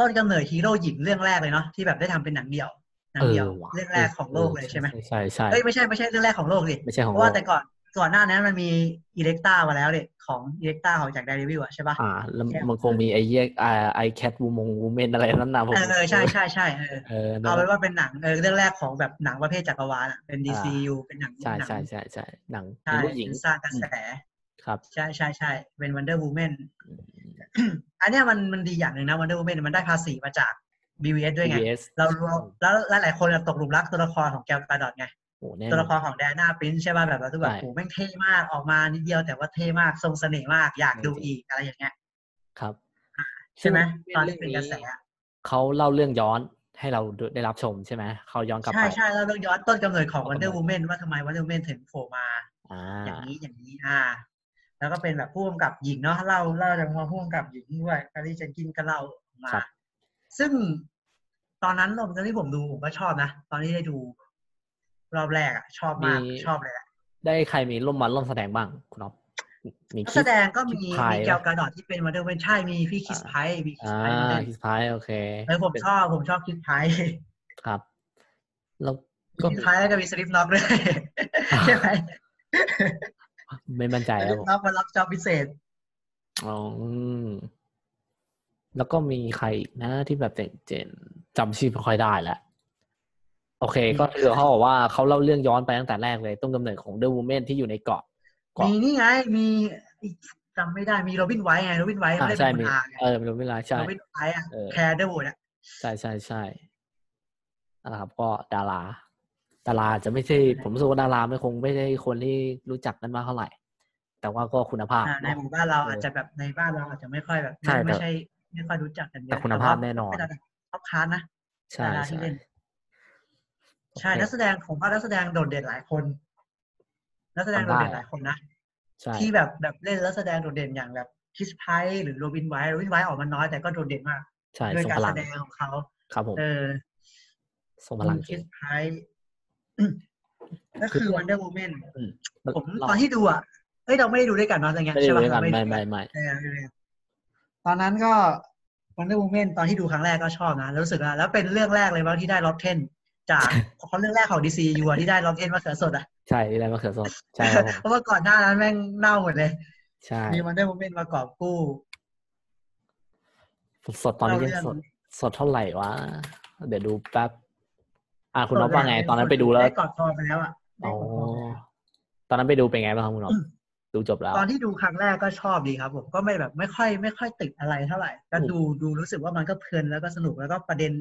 [SPEAKER 2] ต้นกำเนิดฮีโร่หญิงเรื่องแรกเลยเนาะที่แบบได้ทำเป็นหนังเดี่ยวหนังเดี่ยว
[SPEAKER 1] ว่ะ
[SPEAKER 2] เรื่องแรกของโลกเลยใช่ไหม
[SPEAKER 1] ใช่ใช่
[SPEAKER 2] เอ้ยไม่ใช่ไม่ใช่เรื่องแรกของโลกดิ
[SPEAKER 1] ไม่ใช่ของ
[SPEAKER 2] เพราะว่า
[SPEAKER 1] โลก
[SPEAKER 2] แต่ก่อนก่อนหน้านั้นมันมีอิเล็กตามาแล้วเนี่ยของอิเล็กตาของจากไดเรวิวอะใช่ปะ
[SPEAKER 1] อ่าแล้วมันคงมีไอ้เหี้ยอ่าไอแคทวูมงวูเมนอะไรนั่นนะผม
[SPEAKER 2] เออใช่ใช่ใช่เออ
[SPEAKER 1] เออ
[SPEAKER 2] เอาเป็นว่าเป็นหนังเออเรื่องแรกของแบบหนังประเภทจักรวาลอะเป็น DCU เป็นหนัง
[SPEAKER 1] ใช่
[SPEAKER 2] หนัง
[SPEAKER 1] ใช่ใช่ใช่หนัง
[SPEAKER 2] ใช่
[SPEAKER 1] เป็นผู้หญิง
[SPEAKER 2] สร้างกระแส
[SPEAKER 1] ครับ
[SPEAKER 2] ใช่ใช่ใช่เป็น Wonder Woman อันเนี้ยมันมันดีอย่างหนึ่งนะ Wonder Woman มันได้ภาษีมาจาก BVS ด้วยไง
[SPEAKER 1] BBS
[SPEAKER 2] เราเราแล้วหลายๆคนอะตกหลุมรักตัวละครของแกลกาดอทไง
[SPEAKER 1] โอ้แน่น
[SPEAKER 2] ตัว
[SPEAKER 1] อ
[SPEAKER 2] ละคร
[SPEAKER 1] น
[SPEAKER 2] ของแดน่าปรินใช่ป่ะแบบเราทุกแบบ
[SPEAKER 1] ใช่
[SPEAKER 2] โอ้แม่งเท่มากออกมานิดเดียวแต่ว่าเท่มากทรงเสน่ห์มากอยากดู
[SPEAKER 1] จริง
[SPEAKER 2] อีกอะไรอย่างเงี้ย
[SPEAKER 1] ครับ
[SPEAKER 2] ใช่ไหม
[SPEAKER 1] ซึ่ง
[SPEAKER 2] ตอนที่เป็นกระแสอะ
[SPEAKER 1] เขาเล่าเรื่องย้อนให้เราได้รับชมใช่ไหมเขาย้อนกลับ
[SPEAKER 2] ใช่
[SPEAKER 1] ไป
[SPEAKER 2] ใช่แล้วเรื่องย้อนต้นกำเนิดของ
[SPEAKER 1] ต้นกำเนิด
[SPEAKER 2] Wonder Woman ว่าทำไม Wonder Woman ถึงโผล่มา
[SPEAKER 1] อ่า
[SPEAKER 2] อย่างนี้อย่างนี้อ่า แล้วก็เป็นแบบผู้กำกับหญิงเนาะเล่าเล่าจากมาผู้กำกับหญิงด้วย Patty Jenkins ก็เล่ามา
[SPEAKER 1] ครับ
[SPEAKER 2] ซึ่งตอนนั้นตอนที่ผมดูผมก็ชอบนะตอนที่ได้ดู รอบแรกอะชอบมากชอบเลยแหละ
[SPEAKER 1] ได้ใครมีร่วมมาร่วมแสดงบ้างคุณอ๊อฟมี
[SPEAKER 2] นัก
[SPEAKER 1] คิ
[SPEAKER 2] แส
[SPEAKER 1] ด
[SPEAKER 2] ดงก็มี
[SPEAKER 1] คิดพาย
[SPEAKER 2] มีแกลกาดอทที่เป็น Wonder Woman ใช่มีพี่ Chris Pine มีคิส
[SPEAKER 1] อ่า
[SPEAKER 2] Pine มาเล่น
[SPEAKER 1] คิสพายโอเค
[SPEAKER 2] เออผมชอบผมชอบคิสไพร์
[SPEAKER 1] ครับแล้วก็
[SPEAKER 2] คิสไพร์แล้วก็มีสลิปน็อกด้วยใช่ไหม
[SPEAKER 1] ไม่มั่นใจ
[SPEAKER 2] ส
[SPEAKER 1] แล้
[SPEAKER 2] ลิ
[SPEAKER 1] ว
[SPEAKER 2] ปน็อกมารับจอบพิเศษ
[SPEAKER 1] อ๋ออืมแล้วก็มีใครอีกนะที่แบบเจ๋งๆจำชื่อไม่ค่อยได้แล้วโอเค ก็คือเขาบอกว่าเขาเล่าเรื่องย้อนไปตั้งแต่แรกเลย ต้นกำเนิดของเดอะวูแมนที่อยู่ในเกาะก่อน
[SPEAKER 2] มีนี่ไง มีอีกจำไม่ได้มี Robin Wright ไง Robin Wright
[SPEAKER 1] อ่า
[SPEAKER 2] ไม่ได้
[SPEAKER 1] ใช่
[SPEAKER 2] เป็น
[SPEAKER 1] มี
[SPEAKER 2] คนอาไง
[SPEAKER 1] เออไม่รู้เวลาใช่
[SPEAKER 2] Robin Wright อะ
[SPEAKER 1] เออ
[SPEAKER 2] Claire Underwood อะ
[SPEAKER 1] ใช่ใช่ใช่นะครับก็ดารา ดาราจะไม่ใช่ ผมรู้สึกว่าดาราไม่คงไม่ใช่คนที่รู้จักกันมากเท่าไหร่ แต่ว่าก็คุณภาพ
[SPEAKER 2] อ่าใน
[SPEAKER 1] เนาะ
[SPEAKER 2] หมู่บ้านเรา
[SPEAKER 1] เอออ
[SPEAKER 2] อาจจะแบบในบ้านเราอาจจะไม่ค่อยแบบ
[SPEAKER 1] ใช่
[SPEAKER 2] ไม่
[SPEAKER 1] แต่
[SPEAKER 2] ไม่ใช่ไม่ค่อยรู้จักกันเย
[SPEAKER 1] แต่
[SPEAKER 2] อะ
[SPEAKER 1] คุณภาพแน่นอน
[SPEAKER 2] เป็นระดับ top class นะ
[SPEAKER 1] ใช่
[SPEAKER 2] ดาราที่
[SPEAKER 1] ใช่
[SPEAKER 2] เล่นใช่
[SPEAKER 1] โอเค
[SPEAKER 2] นักแสดงผมว่านักแสดงโดดเด่นหลายคนนักแสดงโดดเด่นหลายคนนะ
[SPEAKER 1] ใช่
[SPEAKER 2] ที่แบบแบบเล่นแล้วแสดงโดดเด่นอย่างแบบ Chris Pine หรือ Robin Wright Robin Wright ออกมาน้อยแต่ก็โดดเด่นมาก
[SPEAKER 1] ใช่
[SPEAKER 2] ด้วย
[SPEAKER 1] ทรง
[SPEAKER 2] การ
[SPEAKER 1] พ
[SPEAKER 2] แส
[SPEAKER 1] ลัง
[SPEAKER 2] ดงของเขา
[SPEAKER 1] ครับผม
[SPEAKER 2] เออ
[SPEAKER 1] ทรงพลัง
[SPEAKER 2] คิ
[SPEAKER 1] เก่ง
[SPEAKER 2] ส Pine ก็คือ Wonder Woman อืมผม
[SPEAKER 1] เรา
[SPEAKER 2] ตอนที่ดูอะเอ้ยเราไม่ได้ดูด้วยกันเนาะอะไรเงี้ย
[SPEAKER 1] ไม่ได้
[SPEAKER 2] ใช่
[SPEAKER 1] ดู
[SPEAKER 2] ปะ
[SPEAKER 1] ด้วยกัน
[SPEAKER 2] เรา
[SPEAKER 1] ไม่
[SPEAKER 2] ดู
[SPEAKER 1] ไม่ไม่
[SPEAKER 2] เออไม่ได้ดูด้วยกันตอนนั้นก็วันเดอร์ w ูแมนตอนที่ดูครั้งแรกก็ชอบนะแล้วรู้สึกว่าแล้วเป็นเรื่องแรกเลยว่าที่ได้ Rottenจากเขาเรื่องแรกของ DCU อะที่ได้ล็อตเทนมาเขือสดอะ
[SPEAKER 1] ใช่ได้มะเขือสดใช่ครับผม
[SPEAKER 2] เพราะว่าก่อนหน้านั้นแม่งเน่าหมดเลย
[SPEAKER 1] ใช่
[SPEAKER 2] มีวันเดอร์ w ูแมนมากอบกู้
[SPEAKER 1] สดตอนนี้ยัง
[SPEAKER 2] เล่าเรื่
[SPEAKER 1] ส
[SPEAKER 2] อง
[SPEAKER 1] ดสดเท่าไหร่วะ เดี๋ยวดูแป๊บ อ่าคุณน้องว่าไง ตอนนั้นไปดูแล้ว
[SPEAKER 2] ได้กอดคอไปแล้วอะได้
[SPEAKER 1] อ๋อก
[SPEAKER 2] อดคอไปแล้ว
[SPEAKER 1] ตอนนั้นไปดูเป็นไงบ้างครับคุณน้องดูจบแล้ว
[SPEAKER 2] ตอนที่ดูครั้งแรกก็ชอบดีครับผมก็ไม่แบบไม่ค่อยไม่ค่อยติดอะไรเท่าไหร่ก็
[SPEAKER 1] อืม
[SPEAKER 2] ดูดูรู้สึกว่ามันก็เพลินแล้วก็สนุกแล้วก็ประเด็น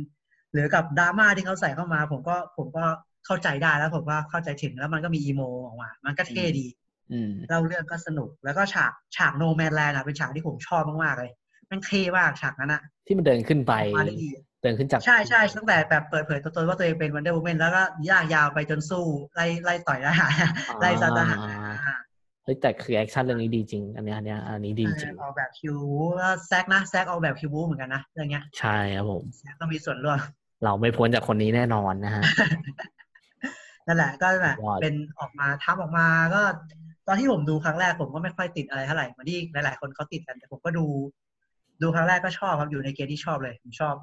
[SPEAKER 2] หรือกับดราม่าที่เขาใส่เข้ามา ผมก็ผมก็เข้าใจได้แล้วผมก็เข้าใจถึงแล้วมันก็มี emo ออกมา มันก็เท่ดี
[SPEAKER 1] อืม
[SPEAKER 2] เล่าเรื่องก็สนุกแล้วก็ฉากฉาก No Man's Land เป็นฉากที่ผมชอบมากๆเลยมันเท่มากฉากนั้นอะ
[SPEAKER 1] ที่มันเดินขึ้นไป
[SPEAKER 2] ออกมาได้ดี
[SPEAKER 1] เดินขึ้นจาก
[SPEAKER 2] ใช่ใช่ตั้งแต่แบบเปิดเผยตัวตนว่าตัวเองเป็นวันเดอร์ w ูแมนแล้วก็ยากยาวไปจนสู้ ไล่ไล่ต่อยทหารไล่ซาทหาร
[SPEAKER 1] อ่าเฮ้ยแต่คือแอคชั่นเรื่องนี้ดีจริง อันเนี้ยอันเนี้ยอันนี้ดีจริง
[SPEAKER 2] ออกแบบคิวบูแล้ว Zack นะ Zack ออกแบบคิวบูเหมือนกันนะเรื่องเนี้ย
[SPEAKER 1] ใช่ครับผม
[SPEAKER 2] แซกก็มีส่วนร่วม
[SPEAKER 1] เราไม่พ้นจากคนนี้แน่นอนนะฮะ
[SPEAKER 2] นั่นแหละก็แบบ
[SPEAKER 1] ยอด
[SPEAKER 2] เป็นออกมาทำออกมาก็ ตอนที่ผมดูครั้งแรกผมก็ไม่ค่อยติดอะไรเท่าไหร่เหมือนที่หลาย ๆ คนเขาติดกันแต่ผมก็ดู ดูครั้งแรกก็ชอบครับอยู่ในเกณฑ์ที่ชอบเลยผมชอบ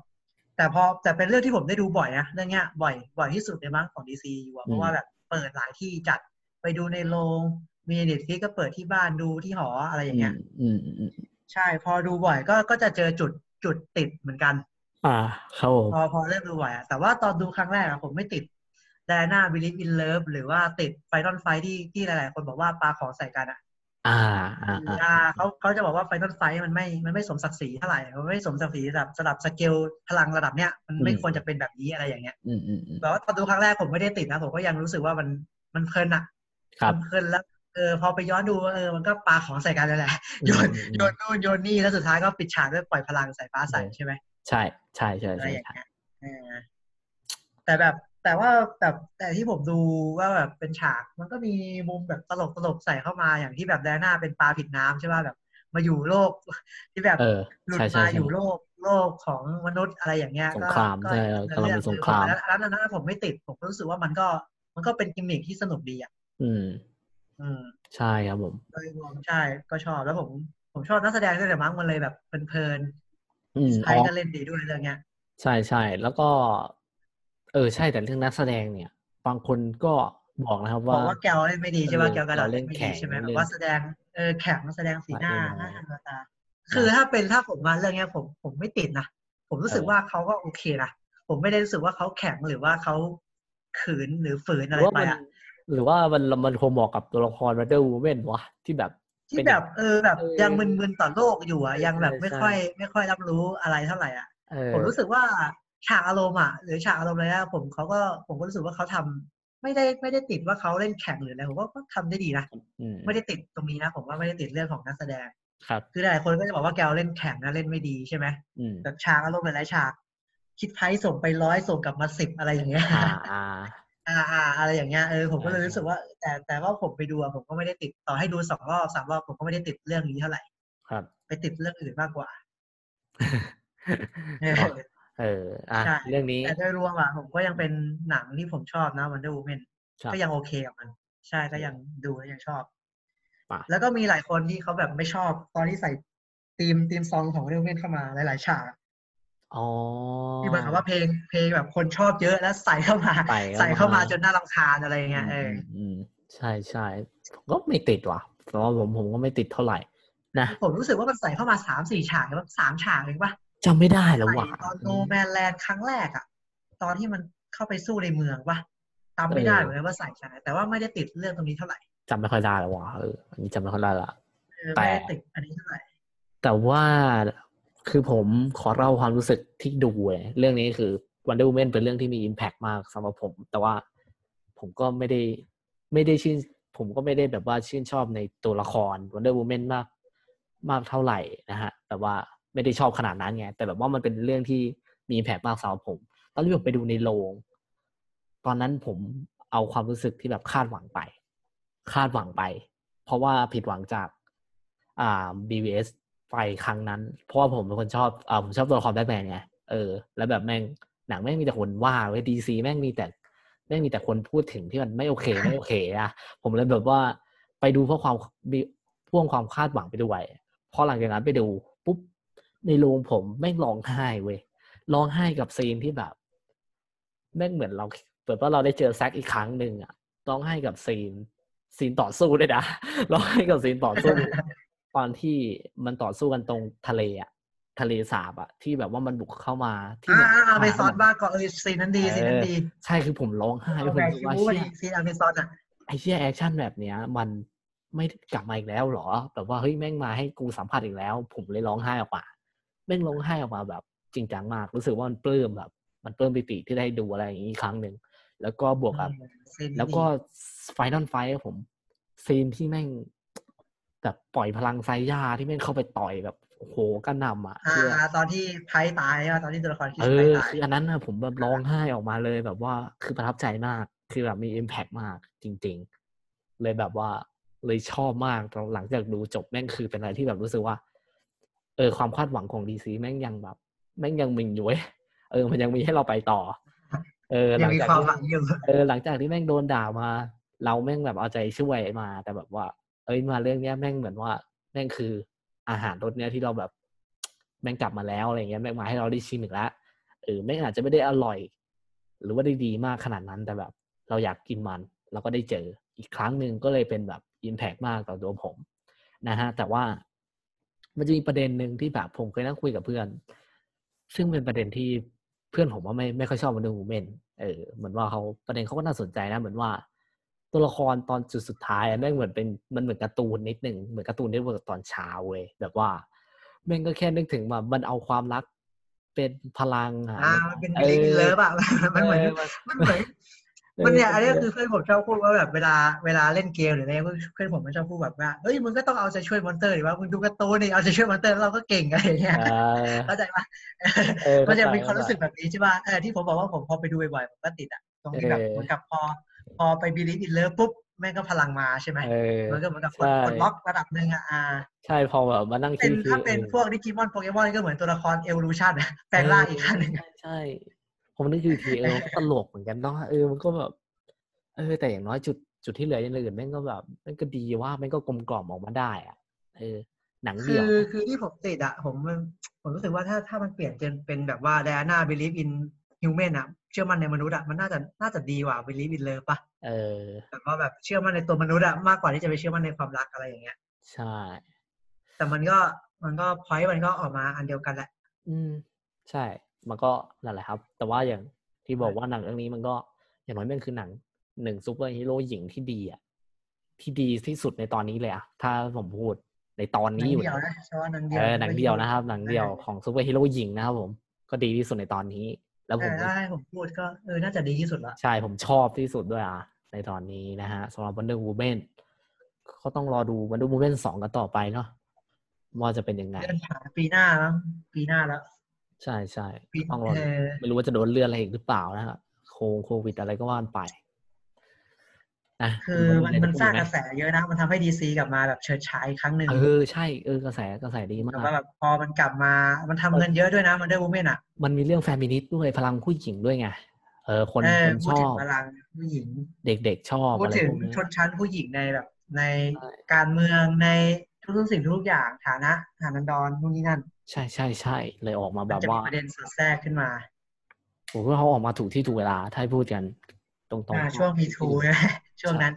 [SPEAKER 2] แต่พอแต่เป็นเรื่องที่ผมได้ดูบ่อยนะเรื่องเนี้ยบ่อยบ่อยที่สุดในมั้งของ DC อยู่อะเพราะว่าแบบเปิดหลายที่จัดไปดูในโรงมี Netflix ก็เปิดที่บ้านดูที่หออะไรอย่างเงี้ย
[SPEAKER 1] อืมอืมอืม
[SPEAKER 2] ใช่พอดูบ่อยก็ก็จะเจอจุดจุดติดเหมือนกัน
[SPEAKER 1] อ่าครับผม
[SPEAKER 2] พอพอเริ่มดูบ่อยอะแต่ว่าตอนดูครั้งแรกอะผมไม่ติด d ดน่าบิลิฟอินเลิฟหรือว่าติดไฟนอลไฟที่ที่หลาย ๆ คนบอกว่าปาของใส่กันอะ
[SPEAKER 1] อ่าอ่าอ่า
[SPEAKER 2] อ่าเขาเขาจะบอกว่า final fight มันไม่มันไม่สมศักดิ์ศรีเท่าไหร่มันไม่สมศักดิ์ศรีสำหรับสำหรับสเกลพลังระดับเนี้ยมันไม่ควรจะเป็นแบบนี้อะไรอย่างเงี้ย
[SPEAKER 1] อืมอืมอืม
[SPEAKER 2] แต่ว่าตอนดูครั้งแรกผมไม่ได้ติดนะผมก็ยังรู้สึกว่ามันมันเพลินอะ
[SPEAKER 1] ครับ
[SPEAKER 2] มันเพลินแล้วเออพอไปย้อนดูเออมันก็ปาของใส่กันเลยแหละโยน
[SPEAKER 1] อืม
[SPEAKER 2] โยนนู่นโยนนี่แล้วสุดท้ายก็ปิดฉากด้วยปล่อยพลังใส่ฟ้าใสใช่ไหม
[SPEAKER 1] ใช่ใช่ใช่
[SPEAKER 2] อะไร
[SPEAKER 1] ใช่
[SPEAKER 2] อย่าง
[SPEAKER 1] ใช่
[SPEAKER 2] เงี้ยเออแต่แบบ แต่ว่าแบบแต่ที่ผมดูว่าแบบเป็นฉาก มันก็มีมุมแบบตลกตลกใส่เข้ามาอย่างที่แบบแดน่าเป็นปลาผิดน้ำใช่ป่ะแบบ มาอยู่โลกที่แบบ
[SPEAKER 1] เออ
[SPEAKER 2] หลุด
[SPEAKER 1] ใช่ใช่
[SPEAKER 2] มา
[SPEAKER 1] ใช่
[SPEAKER 2] อยู่โลกโลกของมนุษย์อะไรอย่างเงี้ย
[SPEAKER 1] สง
[SPEAKER 2] ก็
[SPEAKER 1] คราม
[SPEAKER 2] ก็
[SPEAKER 1] ใช่
[SPEAKER 2] ก็
[SPEAKER 1] กำลัง
[SPEAKER 2] เรื่
[SPEAKER 1] เป็นสงคราม
[SPEAKER 2] แล้วแล้วนั้นผมไม่ติดผมก็รู้สึกว่ามันก็มันก็เป็นกิมมิคที่สนุกดีอะ
[SPEAKER 1] อืม
[SPEAKER 2] อืม
[SPEAKER 1] ใช่ครับผม
[SPEAKER 2] โดยรวมใช่ก็ชอบแล้วผมผมชอบนักแสดงด้วยแต่มั้งมันเลยแบบเพลิน
[SPEAKER 1] อืม
[SPEAKER 2] ๆไพ
[SPEAKER 1] อ๋อ
[SPEAKER 2] ก็เล่นดีด้วยเรื่องเนี้ย
[SPEAKER 1] ใช่ใช่แล้วก็ เออใช่แต่เรื่องนักแสดงเนี่ย บางคนก็บอกนะครับ
[SPEAKER 2] บอ
[SPEAKER 1] ว่า
[SPEAKER 2] กว่าแกวเล่นไม่ดีใช่ป่ะ
[SPEAKER 1] เออ
[SPEAKER 2] แกวกระดาษ
[SPEAKER 1] แกวเล่
[SPEAKER 2] เล่
[SPEAKER 1] น
[SPEAKER 2] นไม่
[SPEAKER 1] แข็
[SPEAKER 2] ดี
[SPEAKER 1] ง
[SPEAKER 2] ใช่ไหมแบ
[SPEAKER 1] เล่
[SPEAKER 2] บ
[SPEAKER 1] น
[SPEAKER 2] ว่าแสดงเออแข็งแสดงสีหน้า
[SPEAKER 1] ใช่
[SPEAKER 2] หน้าตาตาคือถ้าเป็นถ้าผมมาเรื่องเนี้ยผมผมไม่ติดนะผมรู้สึก
[SPEAKER 1] เออ
[SPEAKER 2] ว่าเขาก็โอเคนะผมไม่ได้รู้สึกว่าเขาแข็งหรือว่าเขาขืนหรือฝืน
[SPEAKER 1] ห
[SPEAKER 2] อะ
[SPEAKER 1] รื
[SPEAKER 2] ไร
[SPEAKER 1] อว่า
[SPEAKER 2] ไป
[SPEAKER 1] มัน
[SPEAKER 2] อะ
[SPEAKER 1] หรือว่ามันมันคงเหมาะกับตัวละคร Wonder Woman วะที่แบบ
[SPEAKER 2] ที่
[SPEAKER 1] เป็น
[SPEAKER 2] แบบเออแบบ
[SPEAKER 1] เออ
[SPEAKER 2] ยังมึนๆต่อโลกอยู่อะ
[SPEAKER 1] ใช่
[SPEAKER 2] ยังแบบ
[SPEAKER 1] ใช่
[SPEAKER 2] ไม่
[SPEAKER 1] ใช่
[SPEAKER 2] ค่อย ไม่ค่อยรับรู้อะไรเท่าไหร่อะ
[SPEAKER 1] เออ
[SPEAKER 2] ผมรู้สึกว่า ฉากอารมณ์อะหรือฉากอารมณ์อะไรอะผมเขาก็ผมก็รู้สึกว่าเขาทำไม่ได้ไม่ได้ติดว่าเขาเล่นแข่งหรืออะไรผมว่าก็ทำได้ดีนะ
[SPEAKER 1] อืม
[SPEAKER 2] ไม่ได้ติดตรงนี้นะ ผมว่าไม่ได้ติดเรื่องของนักแสดง
[SPEAKER 1] ครับ
[SPEAKER 2] คือหลายคนก็จะบอกว่าแกวเล่นแข่งนะเล่นไม่ดีใช่ไหม
[SPEAKER 1] อืม
[SPEAKER 2] แบบฉากอารมณ์หลายๆฉาก คิดไพ่ส่งไปร้อยส่งกลับมาสิบอะไรอย่างเงี้ย
[SPEAKER 1] อ่าอ่า
[SPEAKER 2] อ่าอ่าอะไรอย่างเงี้ยเออผมก็เลย
[SPEAKER 1] ใช่
[SPEAKER 2] รู้สึกว่า แต่แต่ว่าผมไปดูอะผมก็ไม่ได้ติดต่อให้ดูสองรอบสามรอบผมก็ไม่ได้ติดเรื่องนี้เท่าไหร่
[SPEAKER 1] ครับ
[SPEAKER 2] ไปติดเรื่องอื่นมากกว่า เออ
[SPEAKER 1] เนาะเอออะ
[SPEAKER 2] ใช่
[SPEAKER 1] เรื่องนี้
[SPEAKER 2] แต่โดยรวมอะผมก็ยังเป็นหนังที่ผมชอบนะ Wonder Woman
[SPEAKER 1] ครับ
[SPEAKER 2] ก็ยังโอเคกับมัน ใช่ก็ยังดูแล้วยังชอบ
[SPEAKER 1] ป่ะ
[SPEAKER 2] แล้วก็มีหลายคนที่เขาแบบไม่ชอบ ตอนที่ใส่ธีมธีมซองของ Wonder Woman เข้ามาหลายๆฉากอะ
[SPEAKER 1] อ๋อ
[SPEAKER 2] ที่เหมือนกับว่าเพลงเพลงแบบคนชอบเยอะแล้วใส่เข้ามา
[SPEAKER 1] ใส่เข้ามา
[SPEAKER 2] ใส่เข้ามาจนน่ารำคาญอะไรอย่างเงี้ยเออ
[SPEAKER 1] มอืมใช่ใช่ผมก็ไม่ติดว่ะเพราะว่าผมผมก็ไม่ติดเท่าไหร่นะ
[SPEAKER 2] ผมรู้สึกว่ามันใส่เข้ามาสามสี่ฉากแล้วสามฉากเองปะ
[SPEAKER 1] จำไม่ได้แล้ว
[SPEAKER 2] ใส่
[SPEAKER 1] ว่ะ
[SPEAKER 2] ตอนโนแมนแลนด์ครั้งแรกอะตอนที่มันเข้าไปสู้ในเมืองปะจำไม่ได้เหมือนกันว่าใส่ฉากไหนแต่ว่าไม่ได้ติดเรื่องตรงนี้เท่าไหร่
[SPEAKER 1] จำไม่ค่อยได้แล้วว่ะเอออันนี้จำไม่ค่อยได้ละ
[SPEAKER 2] เออ
[SPEAKER 1] แต่
[SPEAKER 2] ไม่ได้ติดอันนี้เท่าไหร่
[SPEAKER 1] แต่ว่าคือผมขอเล่าความรู้สึกที่ดูเลยเรื่องนี้คือ Wonder Woman เป็นเรื่องที่มี Impact มากสำหรับผม แต่ว่าผมก็ไม่ได้ไม่ได้ชื่น ผมก็ไม่ได้แบบว่าชื่นชอบในตัวละคร Wonder Woman มากมากเท่าไหร่นะฮะ แต่ว่า ไม่ได้ชอบขนาดนั้นไงแต่แบบว่ามันเป็นเรื่องที่มี Impact มากสำหรับผม ตอนที่ผมไปดูในโรงตอนนั้นผมเอาความรู้สึกที่แบบคาดหวังไป คาดหวังไป เพราะว่าผิดหวังจากอ่า BVS ไปครั้งนั้น เพราะว่าผมเป็นคนชอบอ่าผมชอบตัวละครแบทแมนไงเออ แล้วแบบแม่งหนังแม่งมีแต่คนว่าเว้ยดีซีแม่งมีแต่แม่งมีแต่คนพูดถึงที่มันไม่โอเคไม่โอเคอะผมเลยแบบว่าไปดูเพราะความมีพ่วงความคาดหวังไปด้วยพอหลังจากนั้นไปดูปุ๊บ ในโรงผมแม่งร้องไห้เว้ยร้องไห้กับซีนที่แบบแม่งเหมือนเราเปิดว่าเราได้เจอ Zack อีกครั้งหนึ่งอะร้องไห้กับซีนซีนต่อสู้ด้วยนะร้องไห้กับซีนต่อสู้ ตอนที่มันต่อสู้กันตรงทะเลอะทะเลสาบอะที่แบบว่ามันบุกเข้ามาที่
[SPEAKER 2] อ่า
[SPEAKER 1] เหมื
[SPEAKER 2] อนบ้างก็เออซีนนั้นดีซีนนั้นดี
[SPEAKER 1] เออใช่คือผมร้องไห้
[SPEAKER 2] เอา
[SPEAKER 1] ผม
[SPEAKER 2] แบก
[SPEAKER 1] รู้
[SPEAKER 2] คิ
[SPEAKER 1] ว่า
[SPEAKER 2] วู
[SPEAKER 1] เชี่
[SPEAKER 2] ดี
[SPEAKER 1] ย
[SPEAKER 2] ซีนอเมซอนอะ
[SPEAKER 1] ไอเชี่ยแอคชั่นแบบเนี้ย มันไม่กลับมาอีกแล้วเหรอแบบว่าเฮ้ยแม่งมาให้กูสัมผัสอีกแล้ว ผมเลยร้องไห้ออกมา แม่งร้องไห้ออกมาแบบ จริงจังมาก รู้สึกว่ามันปลื้มแบบ มันปลื้มปิติที่ได้ดูอะไรอย่างนี้อีกครั้งหนึ่งแล้วก็บวกกับ
[SPEAKER 2] ซีนนี้
[SPEAKER 1] แล้วก็ final fight ผมซีนที่แม่งแบบปล่อยพลังไซย่าที่แม่งเข้าไปต่อยแบบโอ้โหกระหนำอะ
[SPEAKER 2] อ่า
[SPEAKER 1] คือ
[SPEAKER 2] ตอนที่ไพตายอะตอนที่ตัวละครคิด
[SPEAKER 1] เอ
[SPEAKER 2] ไพ
[SPEAKER 1] อ
[SPEAKER 2] ตาย
[SPEAKER 1] คืออันนั้นนะผมแบบร้องไห้ออกมาเลยแบบว่าคือประทับใจมาก คือแบบมี Impact มากจริง ๆ เลยแบบว่าเลยชอบมากตอนหลังจากดูจบแม่งคือเป็นอะไรที่แบบรู้สึกว่า เออความคาดหวังของดีซีแม่งยังแบบ แม่งยังมิงอยู่เว้ยเออ มันยังมีให้เราไปต่อ เออห
[SPEAKER 2] ยั
[SPEAKER 1] ลั
[SPEAKER 2] ง
[SPEAKER 1] ง
[SPEAKER 2] มี
[SPEAKER 1] จาก
[SPEAKER 2] ความ
[SPEAKER 1] ที่
[SPEAKER 2] หวังอยู่
[SPEAKER 1] เออหลังจากที่แม่งโดนด่ามา เราแม่งแบบเอาใจช่วยมา แต่แบบว่า เอ้ยมาเรื่องเนี้ยแม่งเหมือนว่า แม่งคืออาหารรสเนี้ยที่เราแบบ แม่งกลับมาแล้วอะไรเงี้ยแม่งมาให้เราได้ชิมอีกแล้วเออแม่งอาจจะไม่ได้อร่อย หรือว่าได้ดีมากขนาดนั้นแต่แบบ เราอยากกินมัน เราก็ได้เจออีกครั้งหนึ่งก็เลยเป็นแบบอิมแพกมากต่อตัวผมนะฮะ แต่ว่า มันจะมีประเด็นหนึ่งที่แบบผมเคยนั่งคุยกับเพื่อน ซึ่งเป็นประเด็นที่เพื่อนผมว่าไม่ไม่ค่อยชอบมันดูเมนเออเหมือนว่าเขาประเด็นเขาก็น่าสนใจนะ เหมือนว่า ตัวละครตอนจุดสุดท้ายอะแม่งเหมือนเป็นมันเหมือนการ์ตูนนิดหนึ่งเหมือน Cartoon Network ตอนเช้าเว้ยแบบว่าแม่งก็แค่นึกถึงว่ามันเอาความรักเป็นพลังอะ
[SPEAKER 2] อ่ามันเป็น believe love อะมันเหมือนมันเหมือน มันเนี่ยอันนี้คือเพื่อนผมชอบพูดว่าแบบเวลาเวลาเล่นเกมหรืออะไรเพื่อนผมมันชอบพูดแบบว่าเฮ้ยมึงก็ต้องเอาใจช่วย monster หรือว่ามึงดูการ์ตูนนี่เอาใจช่วย monster แล้วเราก็เก่งอะไรอย่างเงี้ย
[SPEAKER 1] เออ
[SPEAKER 2] เข้าใจปะ
[SPEAKER 1] เออ
[SPEAKER 2] มันจะมี
[SPEAKER 1] เข้าใจ
[SPEAKER 2] ความรู้สึกแบบนี้ใช่ป่ะเออที่ผมบอกว่าผมพอไปดูบ่อยๆผมก็ติดอะตรงที่แบบ
[SPEAKER 1] เออ
[SPEAKER 2] เหมือนกับพอพอไป believe in love ปุ๊บแม่งก็พลังมาใช่ไหม
[SPEAKER 1] เออ
[SPEAKER 2] มันก็เหมือนกับ
[SPEAKER 1] ใช่
[SPEAKER 2] ปลดล็อกระดับหนึ่งอะอ่า
[SPEAKER 1] ใช่พอแบบมานั่ง
[SPEAKER 2] เป็
[SPEAKER 1] คิ
[SPEAKER 2] น
[SPEAKER 1] ดคือ
[SPEAKER 2] ถ้าเป็นพวกดิจิมอนโปเกมอนก็เหมือนตัวละครเอว u ูชันอะแปลงร่างอีกขั้นหนึ่งอะ
[SPEAKER 1] ใช่ใช่ ผมนึกคือทีเออมันก็ตลกเหมือนกันเนาะเออมันก็แบบเออแต่อย่างน้อยจุดจุดที่เหลืออย่างอื่นแม่งก็แบบแม่งก็ดีว่าแม่งก็กลมกล่อมออกมาได้อะเออหนัง
[SPEAKER 2] คื
[SPEAKER 1] เดี่ยว
[SPEAKER 2] อคือที่ผมติดอะผมมันผมรู้สึกว่าถ้าถ้ามันเปลี่ยนเป็นเป็นแบบว่า Diana believe in human อะเชื่อมั่นในมนุษย์อะมันน่าจะน่าจะดีกว่า believe in love ปะ
[SPEAKER 1] เออ
[SPEAKER 2] แบบว่าแบบเชื่อมั่นในตัวมนุษย์อะมากกว่าที่จะไปเชื่อมั่นในความรักอะไรอย่างเงี้ย
[SPEAKER 1] ใช่
[SPEAKER 2] แต่มันก็มันก็ point มันก็ออกมาอันเดียวกันแหละ
[SPEAKER 1] อืม ใช่ มันก็นั่นแหละครับ แต่ว่าอย่างที่บอกว่าหนังเรื่องนี้มันก็อย่างน้อยมันคือหนังหนึ่งซูเปอร์ฮีโร่หญิงที่ดีอะที่ดีที่สุดในตอนนี้เลยอะถ้าผมพูดในตอน
[SPEAKER 2] หนั
[SPEAKER 1] นี้
[SPEAKER 2] ง
[SPEAKER 1] อยู่
[SPEAKER 2] เดียว
[SPEAKER 1] นะ
[SPEAKER 2] นะเฉพาะหนังเดียว
[SPEAKER 1] เออหนังเดียวนะครับ หนังเดียวของซูเปอร์ฮีโร่หญิงนะครับผมก็ดีที่สุดในตอนนี้ แล้ว
[SPEAKER 2] แต่ผ
[SPEAKER 1] ม
[SPEAKER 2] ถ้าให้ผมพูดก็เออน่าจะดีที่สุดละ
[SPEAKER 1] ใช่ผมชอบที่สุดด้วยอะในตอนนี้นะฮะสำหรับ Wonder Woman ก็ต้องรอดู Wonder Woman สองกันต่อไปเนาะว่าจะเป็นยังไง
[SPEAKER 2] เดี๋ยวหาปีหน้าแล้วปีหน้าแล้ว
[SPEAKER 1] ใช่ใช่
[SPEAKER 2] ปี
[SPEAKER 1] ต้องรอ
[SPEAKER 2] เอ
[SPEAKER 1] ดู
[SPEAKER 2] อ
[SPEAKER 1] ไม่รู้ว่าจะโดนเลื่อนอะไรอีกหรือเปล่านะฮะโคงโควิดอะไรก็ว่ากันไปนะ
[SPEAKER 2] คือมัน
[SPEAKER 1] ณ
[SPEAKER 2] มัน
[SPEAKER 1] พูด
[SPEAKER 2] สร้าง
[SPEAKER 1] ไห
[SPEAKER 2] กระแสเยอะนะ มันทำให้ DC กลับมาแบบเฉิดฉายอีกครั้งหนึ่ง
[SPEAKER 1] เออใช่เออกระแสกระแสดีมา
[SPEAKER 2] แต่
[SPEAKER 1] ก
[SPEAKER 2] ว่าแบบพอมันกลับมา มันทำเงินเยอะด้วยนะมันได้วูแมนอะ
[SPEAKER 1] มันมีเรื่องแฟมินิสต์ด้วยพลังผู้หญิงด้วยไงเออคน
[SPEAKER 2] เออ
[SPEAKER 1] คน
[SPEAKER 2] พู
[SPEAKER 1] ช
[SPEAKER 2] ดถึ
[SPEAKER 1] องบ
[SPEAKER 2] พลังผู้หญิง
[SPEAKER 1] เด็กๆชอบ
[SPEAKER 2] พูด
[SPEAKER 1] อะไร
[SPEAKER 2] ถึง
[SPEAKER 1] พวกนี้
[SPEAKER 2] ชนชั้นผู้หญิงในแบบ ใน
[SPEAKER 1] ใช่
[SPEAKER 2] การเมืองในทุกๆสิ่งทุกๆอย่างฐานะฐานันดรนู่นนี่นั่น
[SPEAKER 1] ใช่ใช่ใช่เลยออกมา
[SPEAKER 2] มั
[SPEAKER 1] แบ
[SPEAKER 2] น
[SPEAKER 1] บ
[SPEAKER 2] จะมี
[SPEAKER 1] ว่า
[SPEAKER 2] ประเด็นสอดแทรกขึ้นมา
[SPEAKER 1] ผมว่าเขาออกมาถูกที่ถูกเวลาถ้าให้พูดกัน ตรง
[SPEAKER 2] อ่า
[SPEAKER 1] ๆ
[SPEAKER 2] ช่วงมีทูนะช่วงนั้น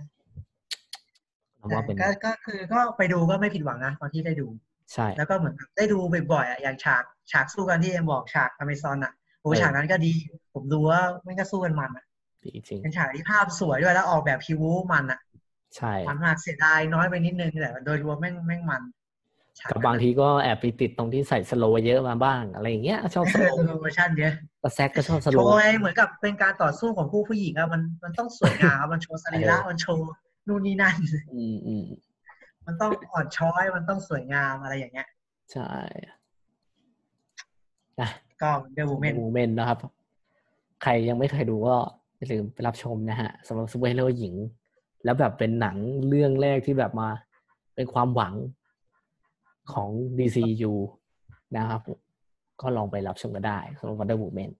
[SPEAKER 1] ผมว่าเป็น
[SPEAKER 2] ก็ก็คือก็ไปดูก็ไม่ผิดหวังนะตอนที่ได้ดู
[SPEAKER 1] ใช่
[SPEAKER 2] แล้วก็เหมือนแบบได้ดูบ่อยๆอะอย่างฉากฉากสู้กันที่เอ็มบอกฉากอเมซอนอะโอ้
[SPEAKER 1] เออ
[SPEAKER 2] ฉากนั้นก็ดี ผมดูว่าไม่ก็สู้กันมันอะ
[SPEAKER 1] ดีจริง
[SPEAKER 2] เป็นฉากที่ภาพสวยด้วยแล้วออกแบบคิวมันอะ
[SPEAKER 1] ใช่
[SPEAKER 2] มันมากเสียดายน้อยไปนิดนึงแต่โดยรวมแม่งแม่งมันฉา ก
[SPEAKER 1] กับบางทีก็แอบไปติดตรงที่ใส่ slow เยอะมาบ้าง อะไรอย่างเงี้ยชอบ slow
[SPEAKER 2] slow motion เยอะ
[SPEAKER 1] Zack ก็ชอบ
[SPEAKER 2] โช
[SPEAKER 1] ว์
[SPEAKER 2] slow ไงเหมือนกับเป็นการต่อสู้ของผู้ผู้หญิงอะมันมันต้องสวยงามมันโชว์สรีระ
[SPEAKER 1] เออ
[SPEAKER 2] มันโชว์นู่นนี่นั่น
[SPEAKER 1] อืมอืม
[SPEAKER 2] มันต้องอ่อนช้อยมันต้องสวยงามอะไรอย่างเงี้ย
[SPEAKER 1] ใช่นะ
[SPEAKER 2] ก็ Wonder Woman นะ
[SPEAKER 1] ครับ ใครยังไม่เคยดูก็อย่าลืมไปรับชมนะฮะสำหรับซูเปอร์ฮีโร่หญิง แล้วแบบเป็นหนังเรื่องแรกที่แบบมา เป็นความหวัง ของ DCU นะครับ ก็ลองไปรับชมกันได้สำหรับ Wonder Woman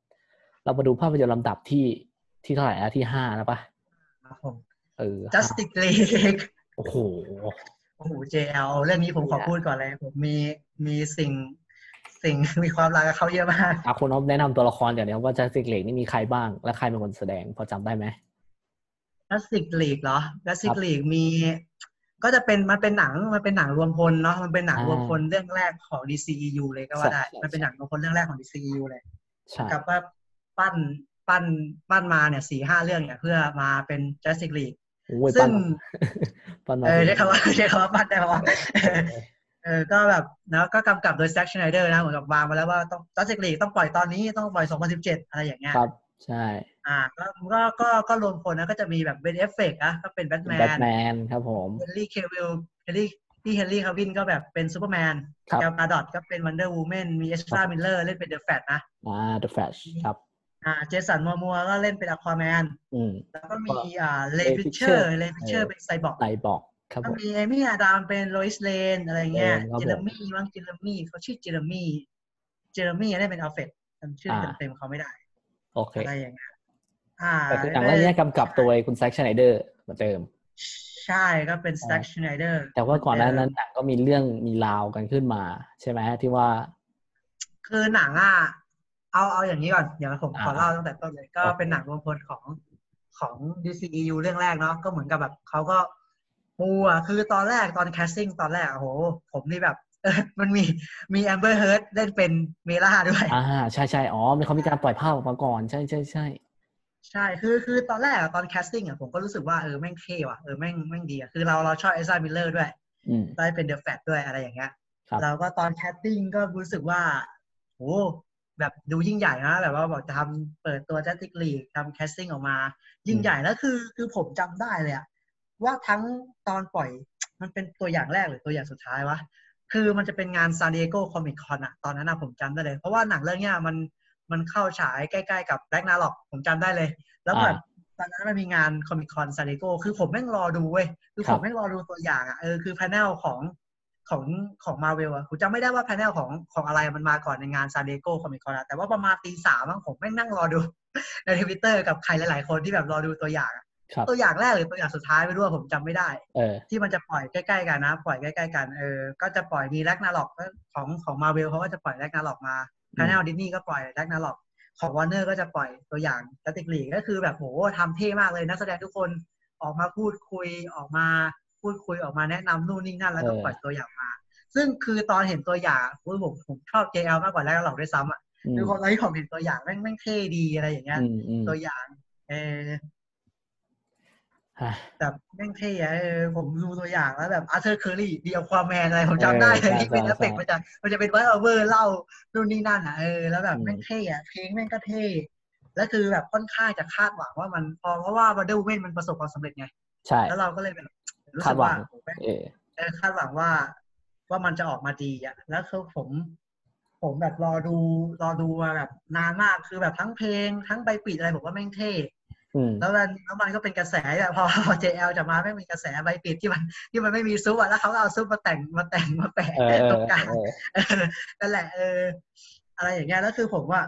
[SPEAKER 1] เรามาดูภาพยนตร์ลำดับที่ที่เท่าไหร่แล้วที่ห้าแล้วปะ
[SPEAKER 2] ครับผม
[SPEAKER 1] เออ
[SPEAKER 2] Justice League
[SPEAKER 1] โอ้โห
[SPEAKER 2] โอ้โห JL เรื่องนี้ผมขอ
[SPEAKER 1] เนี่ย
[SPEAKER 2] พูดก่อนเลย ผมมีมีสิ่งสิ่งมีความรักกับเขาเยอะมาก
[SPEAKER 1] อาคุณอ๊อฟแนะนำตัวละครเดี๋ยวนี้ว่าจัสติกเลกนี่มีใครบ้าง และใครเป็นคนแสดงพอจำได้ไหม
[SPEAKER 2] Justice League เหรอ Justice
[SPEAKER 1] ครับ
[SPEAKER 2] League มี ก็จะเป็นมันเป็นหนังมันเป็นหนังรวมพลเนาะมันเป็นหนัง
[SPEAKER 1] อ่าร
[SPEAKER 2] วมพลเรื่องแรกของ DCEU เลยก็ว่าได้
[SPEAKER 1] ใช่ใช่
[SPEAKER 2] มันเป็นหนังรวมพลเรื่องแรกของ DCEU เลย
[SPEAKER 1] ใช่
[SPEAKER 2] กับว่าปั้นปั้นปั้นมาเนี่ยสี่ห้าเรื่องเนี่ยเพื่อมาเป็น Justice League
[SPEAKER 1] โอ้ย
[SPEAKER 2] ซึ่
[SPEAKER 1] ปั้
[SPEAKER 2] ง
[SPEAKER 1] นปั้นมา
[SPEAKER 2] เออ
[SPEAKER 1] เป็น
[SPEAKER 2] ใช้คำว่าใช้คำว่าปั้นได้ปะวะเออก็แบบนะก็กำกับโดย Zack Snyder นะเหมือนกับวางมาแล้วว่าต้อง Justice League ต้องปล่อยตอนนี้ต้องปล่อย 2017 อะไรอย่างเงี้ย
[SPEAKER 1] ครับ ใช่
[SPEAKER 2] อ่าก็ก็ก็ก็รวมคนนะก็จะมีแบบ Ben Affleck นะก็เป็น
[SPEAKER 1] Batman Batman
[SPEAKER 2] น
[SPEAKER 1] ครับผม
[SPEAKER 2] เฮนรี่เควิลเฮนรี่ที่เฮนรี่คาวินก็แบบเป็นซูเปอร์แมน
[SPEAKER 1] ครับ
[SPEAKER 2] Gal Gadot ก็เป็น Wonder Woman มี Ezra Miller เล่นเป็น The Flash นะ
[SPEAKER 1] อ่า The Flash ครับ
[SPEAKER 2] อ่า Jason Momoa ก็เล่นเป็นอควาแมน
[SPEAKER 1] อืม
[SPEAKER 2] แล้วก็มีอ่าเล
[SPEAKER 1] Ray
[SPEAKER 2] ฟิเชอร์
[SPEAKER 1] Fisher
[SPEAKER 2] เลฟิเชอร์
[SPEAKER 1] เออ
[SPEAKER 2] เป็นไซบอร์ก
[SPEAKER 1] ไตบอกครับ
[SPEAKER 2] ก็
[SPEAKER 1] ผม
[SPEAKER 2] มีเอมี่อาดามเป็นโลอิสเลนอะไรเงี้ย
[SPEAKER 1] ครับผม
[SPEAKER 2] เจเรมี่มั้ง Jeremy เขาชื่อ Jeremy Jeremy ได้เป็น Alfred จำชื่อเต็มๆเขาไม่ได้
[SPEAKER 1] โอเค
[SPEAKER 2] อะไรอย่างเงี้ยอ่า
[SPEAKER 1] แต่คือหนังเรื่องนี้กำกับโดยคุณ Zack Snyder เหมือนเดิม
[SPEAKER 2] ใช่ก็เป็น Zack Snyder
[SPEAKER 1] แต่ว่าก่อนหน้านั้นหนังก็มีเรื่องมีราวกันขึ้นมา ใช่ไหมที่ว่า
[SPEAKER 2] คือหนังอะเอาเอาอย่างนี้ก่อนเดี๋ยวผมขอ
[SPEAKER 1] อ่า
[SPEAKER 2] เล่าตั้งแต่ต้นเลยก็
[SPEAKER 1] โอเค
[SPEAKER 2] เป็นหนังรวมพลของของ DCEU เรื่องแรกเนาะก็เหมือนกับแบบเขาก็ปูอะคือตอนแรกตอน casting ตอนแรกอะโห ผมนี่แบบเออ มันมีมี Amber Heard เล่นเป็น Mera ด้วย
[SPEAKER 1] อ่าใช่ใช่อ๋อมีเขามีการปล่อยภาพออกมาก่อนใช่ใช่ใช่
[SPEAKER 2] ใช่คือคือตอนแรกอะตอน casting อะผมก็รู้สึกว่าเออแม่งเท่ว่ะเออแม่งแม่งดีอะคือเราเราชอบ Ezra Miller ด้วย
[SPEAKER 1] อืม
[SPEAKER 2] ได้เป็น The Flash ด้วยอะไรอย่างเงี้ย
[SPEAKER 1] ครับ
[SPEAKER 2] เราก็ตอน casting ก็รู้สึกว่าโอ้แบบดูยิ่งใหญ่นะแบบว่าบอกจะทำเปิดตัว Justice League ทำ casting ออกมา ยิ่งใหญ่แล้วคือคือผมจำได้เลยอะว่าทั้งตอนปล่อยมันเป็นตัวอย่างแรกหรือตัวอย่างสุดท้ายวะ คือมันจะเป็นงาน San Diego Comic-Con อะตอนนั้นอะผมจำได้เลย เพราะว่าหนังเรื่องเนี้ยมันมันเข้าฉายใกล้ๆกับ Ragnarok ผมจำได้เลย แล้วแบบตอนนั้นมันมีงาน Comic-Con San Diego คือผมแม่งรอดูเว้ยคือ
[SPEAKER 1] ครั
[SPEAKER 2] ผ
[SPEAKER 1] บ
[SPEAKER 2] มแม่งรอดูตัวอย่างอะเออคือ panel ของของของมาเวลอะผมจำไม่ได้ว่า panel ของของอะไรมันมาก่อนในงาน San Diego Comic-Con อะแต่ว่าประมาณตีสามอะผมแม่งนั่งรอดูในทวิตเตอร์กับใครหลายๆคนที่แบบรอดูตัวอย่างอะ
[SPEAKER 1] ครับ
[SPEAKER 2] ตัวอย่างแรกหรือตัวอย่างสุดท้ายไม่รู้อะผมจำไม่ได้
[SPEAKER 1] เออ
[SPEAKER 2] ที่มันจะปล่อยใกล้ๆกันนะ ปล่อยใกล้ๆกันเออก็จะปล่อยมี Ragnarok ของของมาเวลเขาก็จะปล่อย Ragnarok มา
[SPEAKER 1] อืม
[SPEAKER 2] แพนเนลดิสนีย์ก็ปล่อย Ragnarok ของวอร์เนอร์ก็จะปล่อยตัวอย่าง Justice League ก็คือแบบโหทำเท่มากเลยนักแสดงทุกคนออกมาพูดคุยออกมาพูดคุยออกมาแนะนำนู่นนี่นั่นแล้วก็
[SPEAKER 1] เออ
[SPEAKER 2] ปล่อยตัวอย่างมา ซึ่งคือตอนเห็นตัวอย่างอุ๊ยผมผมชอบ JL มากกว่า Ragnarok ด้วยซ้ำอะ
[SPEAKER 1] อืม
[SPEAKER 2] คือพอตอนที่ผมเห็นตัวอย่างแม่งแม่งเท่ดีอะไรอย่างเงี้ย
[SPEAKER 1] อืมอืม
[SPEAKER 2] ตัวอย่างเออ
[SPEAKER 1] ฮะ
[SPEAKER 2] แบบแม่งเท่อะเออผมดูตัวอย่างแล้วแบบ Arthur Curry The Aquaman อะไรผมจำได้เลย
[SPEAKER 1] เออ
[SPEAKER 2] ที่เป็น
[SPEAKER 1] ใช่
[SPEAKER 2] เอฟเฟกต์
[SPEAKER 1] ใช่
[SPEAKER 2] มันจะมันจะเป็นไวโอเวอร์เล่านู่นนี่นั่นอะเออแล้วแบบ
[SPEAKER 1] อืม
[SPEAKER 2] แม่งเท่อะเพลงแม่งก็เท่แล้วคือแบบค่อนข้างจะคาดหวังว่ามันพอเพราะว่า Wonder Woman มันประสบความสำเร็จไง
[SPEAKER 1] ใช่
[SPEAKER 2] แล้วเราก็เลยแบบรู้
[SPEAKER 1] คาดหวั
[SPEAKER 2] ว่าโอ้โหแม่ง
[SPEAKER 1] เออ
[SPEAKER 2] เออคาดหวังว่า ว่ามันจะออกมาดีอะแล้วคือผม ผมแบบรอดูรอดูมาแบบนานมากคือแบบทั้งเพลงทั้งใบปิดอะไรผมว่าแม่งเท่
[SPEAKER 1] อืม
[SPEAKER 2] แล้วมันแล้วมันก็เป็นกระแสแบบพอ JL จะมาไม่มีกระแสใบปิดที่มันที่มันไม่มีซุปอะแล้วเขาก็เอาซุปมาแต่งมาแต่งมาแปะ
[SPEAKER 1] เออเอ
[SPEAKER 2] ตร
[SPEAKER 1] อง
[SPEAKER 2] กลาง
[SPEAKER 1] เออ
[SPEAKER 2] เออนั่นแหละเอออะไรอย่างเงี้ยแล้วคือผมว่า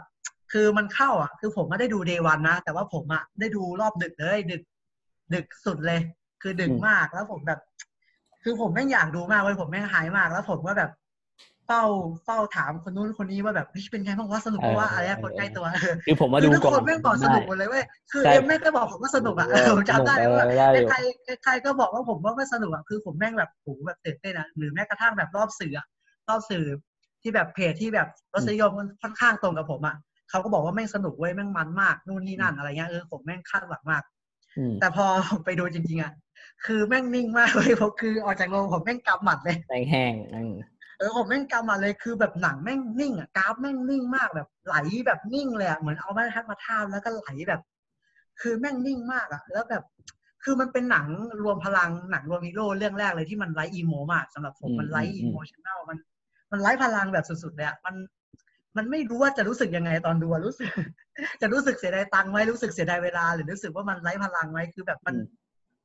[SPEAKER 2] คือมันเข้าอะ คือผมไม่ได้ดูเดวันนะ แต่ว่าผมอะได้ดูรอบดึกเลย ดึก ดึกสุดเลย คือดึกมากแล้วผมแบบ คือผมแม่งอยากดูมากเลยผมแม่งหายมากแล้วผมก็แบบ เฝ้าเฝ้าถามคนนู้นคนนี้ว่าแบบเฮ้ยเป็นไงบ้างว่าสนุกปะว่า
[SPEAKER 1] เออ
[SPEAKER 2] อะไร
[SPEAKER 1] เออ
[SPEAKER 2] คนใกล้ตัวเออ
[SPEAKER 1] คือผมมา
[SPEAKER 2] คื
[SPEAKER 1] ดู
[SPEAKER 2] อทุก
[SPEAKER 1] ก่อ
[SPEAKER 2] คนนแม่งบอกสนุกหมดเลยเว้ยคือ
[SPEAKER 1] ใช่
[SPEAKER 2] เอ็มแม่งก็บอกผมว่าสนุกอะ
[SPEAKER 1] เออ
[SPEAKER 2] ผมจำได้
[SPEAKER 1] สนุก
[SPEAKER 2] ว่า
[SPEAKER 1] เออได้อยู่
[SPEAKER 2] ใครใครก็บอกว่าผมว่าไม่สนุกอะคือผมแม่งแบบผมแบบตื่นเต้นอะหรือแม้กระทั่งแบบรอบสื่ออะรอบสื่อที่แบบเพจที่แบบรสนิยมมันค่อนข้างตรงกับผมอะเขาก็บอกว่าแม่งสนุกเว้ยแม่งมันมากนู่นนี่นั่นอะไรเงี้ยเออผมแม่งคาดหวังมาก
[SPEAKER 1] อืม
[SPEAKER 2] แต่พอผมไปดูจริงๆอะคือแม่งนิ่งมากเลยผมคือออกจากโรงผมแม่งกำหมัดเลย
[SPEAKER 1] แป้งแห้งอืม
[SPEAKER 2] เออผมแม่งกำหมัดเลยคือแบบหนังแม่งนิ่งอะกราฟแม่งนิ่งมากแบบไหลแบบนิ่งเลยอะเหมือนเอาไม้บรรทัดมาทาบแล้วก็ไหลแบบ คือแม่งนิ่งมากอะ แล้วแบบ คือมันเป็นหนังรวมพลังหนังรวมฮีโร่เรื่องแรกเลยที่มันไร้ emo มากสำหรับผมมันไร้ emotional มัน มันไร้พลังแบบสุดๆเลยอะมันมันไม่รู้ว่าจะรู้สึกยังไงตอนดูอะรู้สึก จะรู้สึกเสียดายตังค์ไหมรู้สึกเสียดายเวลา หรือรู้สึกว่ามันไร้พลังไหมคือแบบมัน
[SPEAKER 1] อืม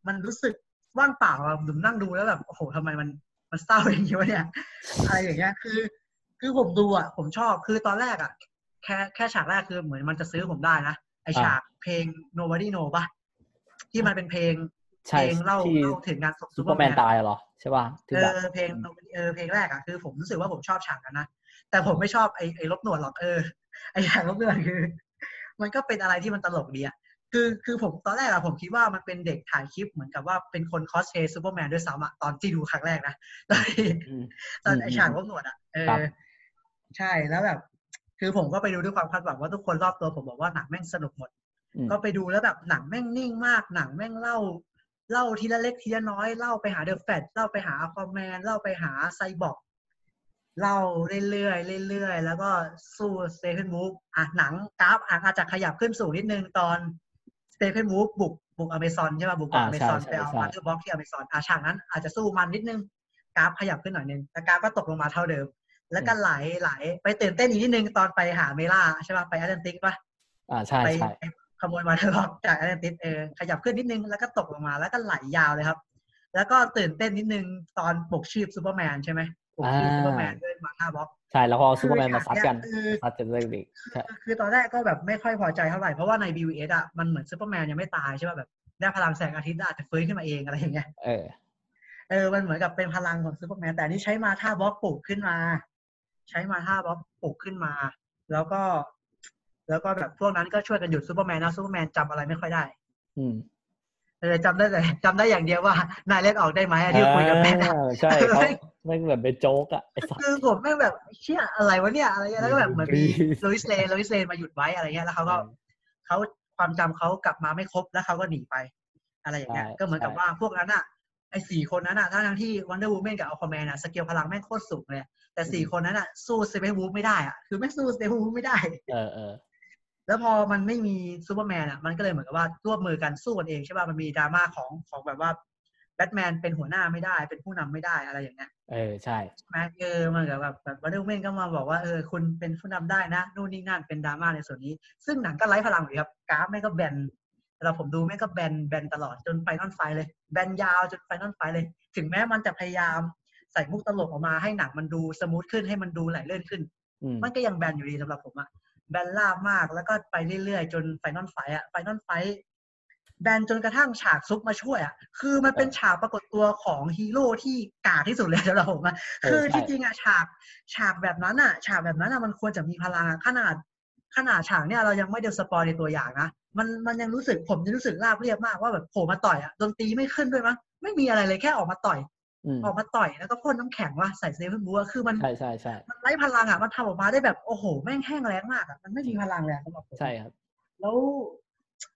[SPEAKER 2] มันรู้สึกว่างเปล่าอะผมนั่งดูแล้วแบบโอ้โหทำไมมัน มันเศร้าอย่างนี้วะเนี่ยอะไรอย่างเงี้ยคือ คือผมดูอะผมชอบคือตอนแรกอะ แค่แค่ฉากแรกคือเหมือนมันจะซื้อผมได้นะไอฉากเพลง nobody know ปะที่มันเป็นเพลงเพ
[SPEAKER 1] ใช่
[SPEAKER 2] ลงเล่า
[SPEAKER 1] ที่
[SPEAKER 2] เล่าถึงงานศพ
[SPEAKER 1] ซูเปอร์แมนตายเหรอใช่ป่ะที่
[SPEAKER 2] เอ
[SPEAKER 1] แบบ
[SPEAKER 2] อเพลง Nobody- เออเพลงแรกอะคือ ผมรู้สึกว่าผมชอบฉากนั้นนะแต่ผมไม่ชอบไอไอลบหนวดหรอกเออไอฉากลบหนวดคือ มันก็เป็นอะไรที่มันตลกดีอะ คือคือผมตอนแรกอะผมคิดว่ามันเป็นเด็กถ่ายคลิปเหมือนกับว่าเป็นคน cosplay Superman ด้วยซ้ำอะตอนที่ดูครั้งแรกนะตอนที่
[SPEAKER 1] อืม
[SPEAKER 2] ตอน
[SPEAKER 1] อืม
[SPEAKER 2] ไอฉากลบหนวดอะเอ
[SPEAKER 1] ครับ
[SPEAKER 2] อใช่แล้วแบบ คือผมก็ไปดูด้วยความคาดหวังว่าทุกคนรอบตัวผมบอกว่าหนังแม่งสนุกหมด
[SPEAKER 1] อืม
[SPEAKER 2] ก็ไปดูแล้วแบบหนังแม่งนิ่งมากหนังแม่งเล่า เล่าทีละเล็กทีละน้อยเล่าไปหา The Flash เล่าไปหาคอมแมนเล่าไปหาไซบอร์กเล่าเรื่อยๆเรื่อยๆ แล้วก็สู้สเต p น n ูฟอะหนังกราฟอะอาจจะขยับขึ้นสูงนิดนึงตอน สเต p น n ูฟบุกบุกอเมซอนใช่ป่ะบุกอ
[SPEAKER 1] อ่า
[SPEAKER 2] เม
[SPEAKER 1] ใช่
[SPEAKER 2] ซอน
[SPEAKER 1] ใช่
[SPEAKER 2] ไปเอา
[SPEAKER 1] ใช่
[SPEAKER 2] มาเตอร์บ็อกที่อเมซอนอะฉากนั้นอาจจะสู้มันนิดนึงกราฟขยับขึ้นหน่อยนึงแต่กราฟก็ตกลงมาเท่าเดิม แล้วก็ไหลไหลไปตื่นเต้นอีกนิดนึงตอนไปหา Mera ใช่ป่ะไป Atlantis ป่ะ
[SPEAKER 1] อ่าใช่
[SPEAKER 2] ไป
[SPEAKER 1] ใช่
[SPEAKER 2] ไปขโมย Mother Box จาก Atlantis เออขยับขึ้นนิดนึงแล้วก็ตกลงมาแล้วก็ไหลยาวเลยครับ แล้วก็ตื่นเต้นนิดนึงตอนปลุกชีพซูเปอร์แมนใช่ไหมปกทีม
[SPEAKER 1] อ่า
[SPEAKER 2] ซูเปอร์แมนด้วย Mother Box
[SPEAKER 1] ใช่แล้วก็เอาซูเปอร์แมนมาซัดกัน
[SPEAKER 2] คือ
[SPEAKER 1] ซัดกันเลยดิ
[SPEAKER 2] คือ
[SPEAKER 1] ใช่
[SPEAKER 2] คือตอนแรกก็แบบไม่ค่อยพอใจเท่าไหร่ เพราะว่าใน BVS อะมันเหมือนซูเปอร์แมนยังไม่ตายใช่ป่ะแบบได้พลังแสงอาทิตย์อาจจะฟื้นขึ้นมาเองอะไรอย่างเงี้ย
[SPEAKER 1] เออ
[SPEAKER 2] เออมันเหมือนกับเป็นพลังของซูเปอร์แมนแต่อันนี่ใช้ Mother Box ปลุกขึ้นมา ใช้ Mother Box ปลุกขึ้นมา แล้วก็ แล้วก็แบบพวกนั้นก็ช่วยกันหยุดซูเปอร์แมนนะซูเปอร์แมนจำอะไรไม่ค่อยได้
[SPEAKER 1] อืม
[SPEAKER 2] เออจำได้แต่จำได้อย่างเดียวว่านายเล่นออกได้ไหมอันที่คุยกับแม่
[SPEAKER 1] อ่าใช่เขาแม่งแบบเป็นโจ๊กอะไอ้สัส
[SPEAKER 2] คือผมแม่งแบบเชี่ยอะไรวะเนี่ยอะไรเงี้ยแล้วก็แบบเหมือนมี
[SPEAKER 1] อืม
[SPEAKER 2] Lois Lane Lois Lane มาหยุดไว้อะไรเงี้ยแล้วเขาก็เขาความจำเขากลับมาไม่ครบแล้วเขาก็หนีไป อะไรอย่างเงี้ย
[SPEAKER 1] ใช่
[SPEAKER 2] ก็เหมือนกับ
[SPEAKER 1] ใช่
[SPEAKER 2] ว่าพวกนั้นอะไอ้สี่คนนั้นอะทั้งๆที่ Wonder Woman กับอัลคอแมนอะสเกลพลังแม่งโคตรสูงเลยแต่สี่คนนั้นอะสู้ Steppenwolf ไม่ได้อะคือไม่สู้ Steppenwolf ไม่ได้
[SPEAKER 1] เออเออ
[SPEAKER 2] แล้วพอมันไม่มีซูเปอร์แมนอะ มันก็เลยเหมือนกับว่าร่วมมือกันสู้กันเองใช่ป่ะมันมีดราม่าของของแบบว่าแบทแมนเป็นหัวหน้าไม่ได้ เป็นผู้นำไม่ได้อะไรอย่างเงี้ย
[SPEAKER 1] เออใช่
[SPEAKER 2] ใช่ไหมเออมันกับแบบแบบ Wonder Woman ก็มาบอกว่าเออคุณเป็นผู้นำได้นะนู่นนี่นั่นเป็นดราม่าในส่วนนี้ ซึ่งหนังก็ไร้พลังอยู่ดีครับกราฟแม่งก็แบนราบผมดูแม่งก็แบนแบนตลอดจน final fight เลย แบนยาวจน final fight เลย ถึงแม้มันจะพยายามใส่มุกตลกออกมาให้หนังมันดู smooth ขึ้นให้มันดูไหลลื่นขึ้น
[SPEAKER 1] อืม
[SPEAKER 2] มันก็ยังแบนอยู่ดีสำหรับผมอะ แบนราบมากแล้วก็ไปเรื่อยๆ จน final fight อะ final fight แบนจนกระทั่งฉากซุปมาช่วยอะคือมันเป็นฉากปรากฏตัวของฮีโร่ที่กากที่สุดเลยสำหรับผมอะ
[SPEAKER 1] เออ
[SPEAKER 2] คือ
[SPEAKER 1] ใช่
[SPEAKER 2] ที่จริงอะฉากฉากแบบนั้นอะฉากแบบนั้นอะมันควรจะมีพลังอะขนาดขนาดฉากเนี่ยเรายังไม่ได้ spoil ในตัวอย่างนะมันมันยังรู้สึกผมยังรู้สึกราบเรียบมากว่าแบบโผล่มาต่อยอะดนตรีไม่ขึ้นด้วยมั้งไม่มีอะไรเลยแค่ออกมาต่อย
[SPEAKER 1] อืม
[SPEAKER 2] ออกมาต่อยแล้วก็พ่นน้ำแข็งว่าใส่ Steppenwolf อะคือมัน
[SPEAKER 1] ใช่ใช่ใช่
[SPEAKER 2] มันไร้พลังอะมันทำออกมาได้แบบโอ้โห แม่งแห้งแล้งมากอะมันไม่มีพลังเลยอะสำหรับผม
[SPEAKER 1] ใช่ครับ
[SPEAKER 2] แล้ว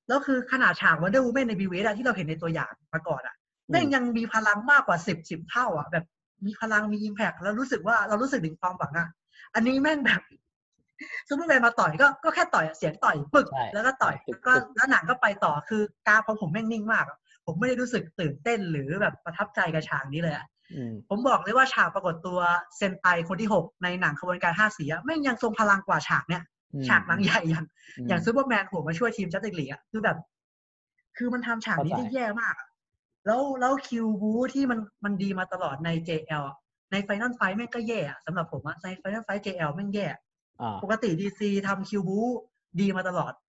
[SPEAKER 2] แล้วคือขนาดฉาก Wonder Woman ใน BVS อะที่เราเห็นในตัวอย่างมาก่อนอะ
[SPEAKER 1] อืม
[SPEAKER 2] แม่งยังมีพลังมากกว่าสิบสิบเท่าอะแบบมีพลังมี impact แล้วรู้สึกว่าเรารู้สึกถึงความหวังอะอันนี้แม่งแบบซูเปอร์แมนมาต่อยก็ก็แค่ต่อยอะเสียงต่อยปึก
[SPEAKER 1] ใช่
[SPEAKER 2] แล้วก็ต่อย
[SPEAKER 1] ปึก
[SPEAKER 2] แล้วก็
[SPEAKER 1] ปึก
[SPEAKER 2] แล้วหนังก็ไปต่อคือกราฟของผมแม่งนิ่งมากอะ ผมไม่ได้รู้สึกตื่นเต้นหรือแบบประทับใจกับฉากนี้เลยอะ
[SPEAKER 1] อืม
[SPEAKER 2] ผมบอกเลยว่าฉากปรากฏตัวเซนไตคนที่หกในหนังขบวนการห้าสีอะแม่งยังทรงพลังกว่าฉากเนี้ย
[SPEAKER 1] อืม
[SPEAKER 2] ฉากหนังใหญ่อย่าง
[SPEAKER 1] อืม
[SPEAKER 2] อย่างซูเปอร์แมนโผล่มาช่วยทีม Justice League อะคือแบบ คือมันทำฉากนี้
[SPEAKER 1] เข้าใจ
[SPEAKER 2] ได้แย่มากอะแล้วแล้วคิวบู๊ที่มันมันดีมาตลอดใน JL อะใน final fight แม่งก็แย่อะสำหรับผมอะใน final fight JL แม่งแย่
[SPEAKER 1] อ่า
[SPEAKER 2] ปกติ DC ทำคิวบู๊ดีมาตลอด
[SPEAKER 1] เออ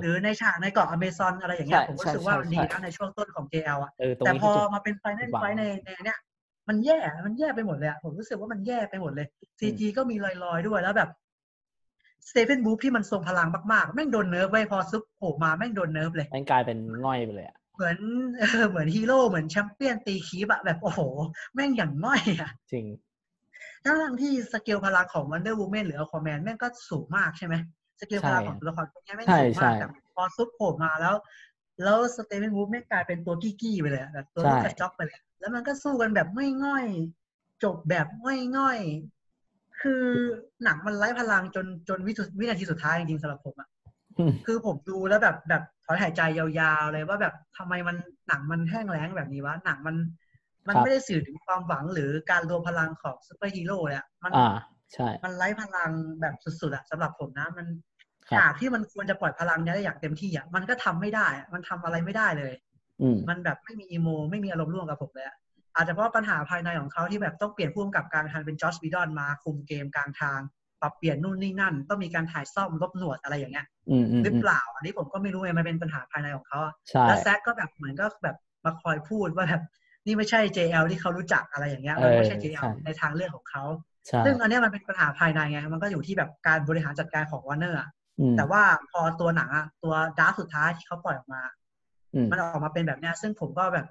[SPEAKER 2] หรือในฉากในเกาะอเมซอนอะไรอย่างเงี้ย
[SPEAKER 1] ใช่
[SPEAKER 2] ผมรู้สึกว่า
[SPEAKER 1] ใช่
[SPEAKER 2] มันดี
[SPEAKER 1] ใช่
[SPEAKER 2] นะในช่วงต้นของ JL อะ
[SPEAKER 1] เออตรง
[SPEAKER 2] แต่
[SPEAKER 1] นี้
[SPEAKER 2] พ
[SPEAKER 1] คือ
[SPEAKER 2] อ
[SPEAKER 1] จุด
[SPEAKER 2] มาเป็น final fight ในในเนี้ยมันแย่มันแย่ไปหมดเลยอะผมรู้สึกว่ามันแย่ไปหมดเลย CG ก็มีลอยๆด้วยแล้วแบบ Steppenwolf ที่มันทรงพลังมากๆ แม่งโดน nerf ไว้พอซุปโผล่มาแม่งโดน nerf เลย
[SPEAKER 1] แม่งกลายเป็นง่อยไปเลยอะ
[SPEAKER 2] เหมือนเออเหมือนฮีโร่เหมือนแชมเปี้ยนตี creep อะแบบโอ้โห แม่งอย่างน้อยอะ
[SPEAKER 1] จริง
[SPEAKER 2] ทั้งๆที่สเกลพลังของ Wonder Woman หรือ Aquaman แม่งก็สูงมากใช่ไหม สเกลพลังของตัวละครพวกนี้แม่ง
[SPEAKER 1] ใช่
[SPEAKER 2] สูง
[SPEAKER 1] ใช่
[SPEAKER 2] มากแต่พอซุปโผล่มาแล้ว แล้ว Steppenwolf แม่งกลายเป็นตัวกี้กี้ๆไปเลยอะแบบตัวลูก
[SPEAKER 1] ใช่
[SPEAKER 2] กระจอกไปเลยแล้วมันก็สู้กันแบบไม่ง่อยจบแบบไม่ง่อยคือหนังมันไร้พลังจนจนวิสุวินาทีสุดท้ายจริงๆสำหรับผมอะ
[SPEAKER 1] อืม
[SPEAKER 2] คือผมดูแล้วแบบแบบถอนหายใจยาวๆเลยว่าแบบทำไมมันหนังมันแห้งแล้งแบบนี้วะหนังมัน มัน
[SPEAKER 1] ครับ
[SPEAKER 2] ไม่ได้สื่อถึงความหวังหรือการรวมพลังของซูเปอร์ฮีโร่เลยอะมัน
[SPEAKER 1] อ่าใช่
[SPEAKER 2] มันไร้พลังแบบสุดๆอะสำหรับผมนะ มัน
[SPEAKER 1] ครับ
[SPEAKER 2] ฉากที่มันควรจะปล่อยพลังเนี้ยได้อย่างเต็มที่อะมันก็ทำไม่ได้อะมันทำอะไรไม่ได้เลย
[SPEAKER 1] อืม
[SPEAKER 2] มันแบบไม่มี emo ไม่มีอารมณ์ร่วมกับผมเลยอะอาจจะเพราะปัญหาภายในของเขาที่แบบต้องเปลี่ยนผู้กำกับกลางทางเป็น Joss Whedon มาคุมเกมกลางทาง ปรับเปลี่ยนนู่นนี่นั่น ต้องมีการถ่ายซ่อมลบหนวดอะไรอย่างเงี้ย
[SPEAKER 1] อืมอืม
[SPEAKER 2] หรือ
[SPEAKER 1] อืม
[SPEAKER 2] เปล่า อันนี้ผมก็ไม่รู้ไงมันเป็นปัญหาภายในของเขาอะ
[SPEAKER 1] ใช่
[SPEAKER 2] แล้ว Zack ก็แบบเหมือนก็แบบมาคอยพูดว่าแบบนี่ไม่ใช่ JL ที่เขารู้จักอะไรอย่างเงี้ยมันไม่ใช่ JL ในทางเลือกของเขา
[SPEAKER 1] ใช่
[SPEAKER 2] ซึ่งอันเนี้ยมันเป็นปัญหาภายในไงมันก็อยู่ที่แบบการบริหารจัดการของวอร์เนอร์
[SPEAKER 1] อืม
[SPEAKER 2] แต่ว่าพอตัวหนังอะตัว draft สุดท้ายที่เขาปล่อยออกมา
[SPEAKER 1] อืม
[SPEAKER 2] มันออกมาเป็นแบบเนี้ย ซึ่งผมก็แบบ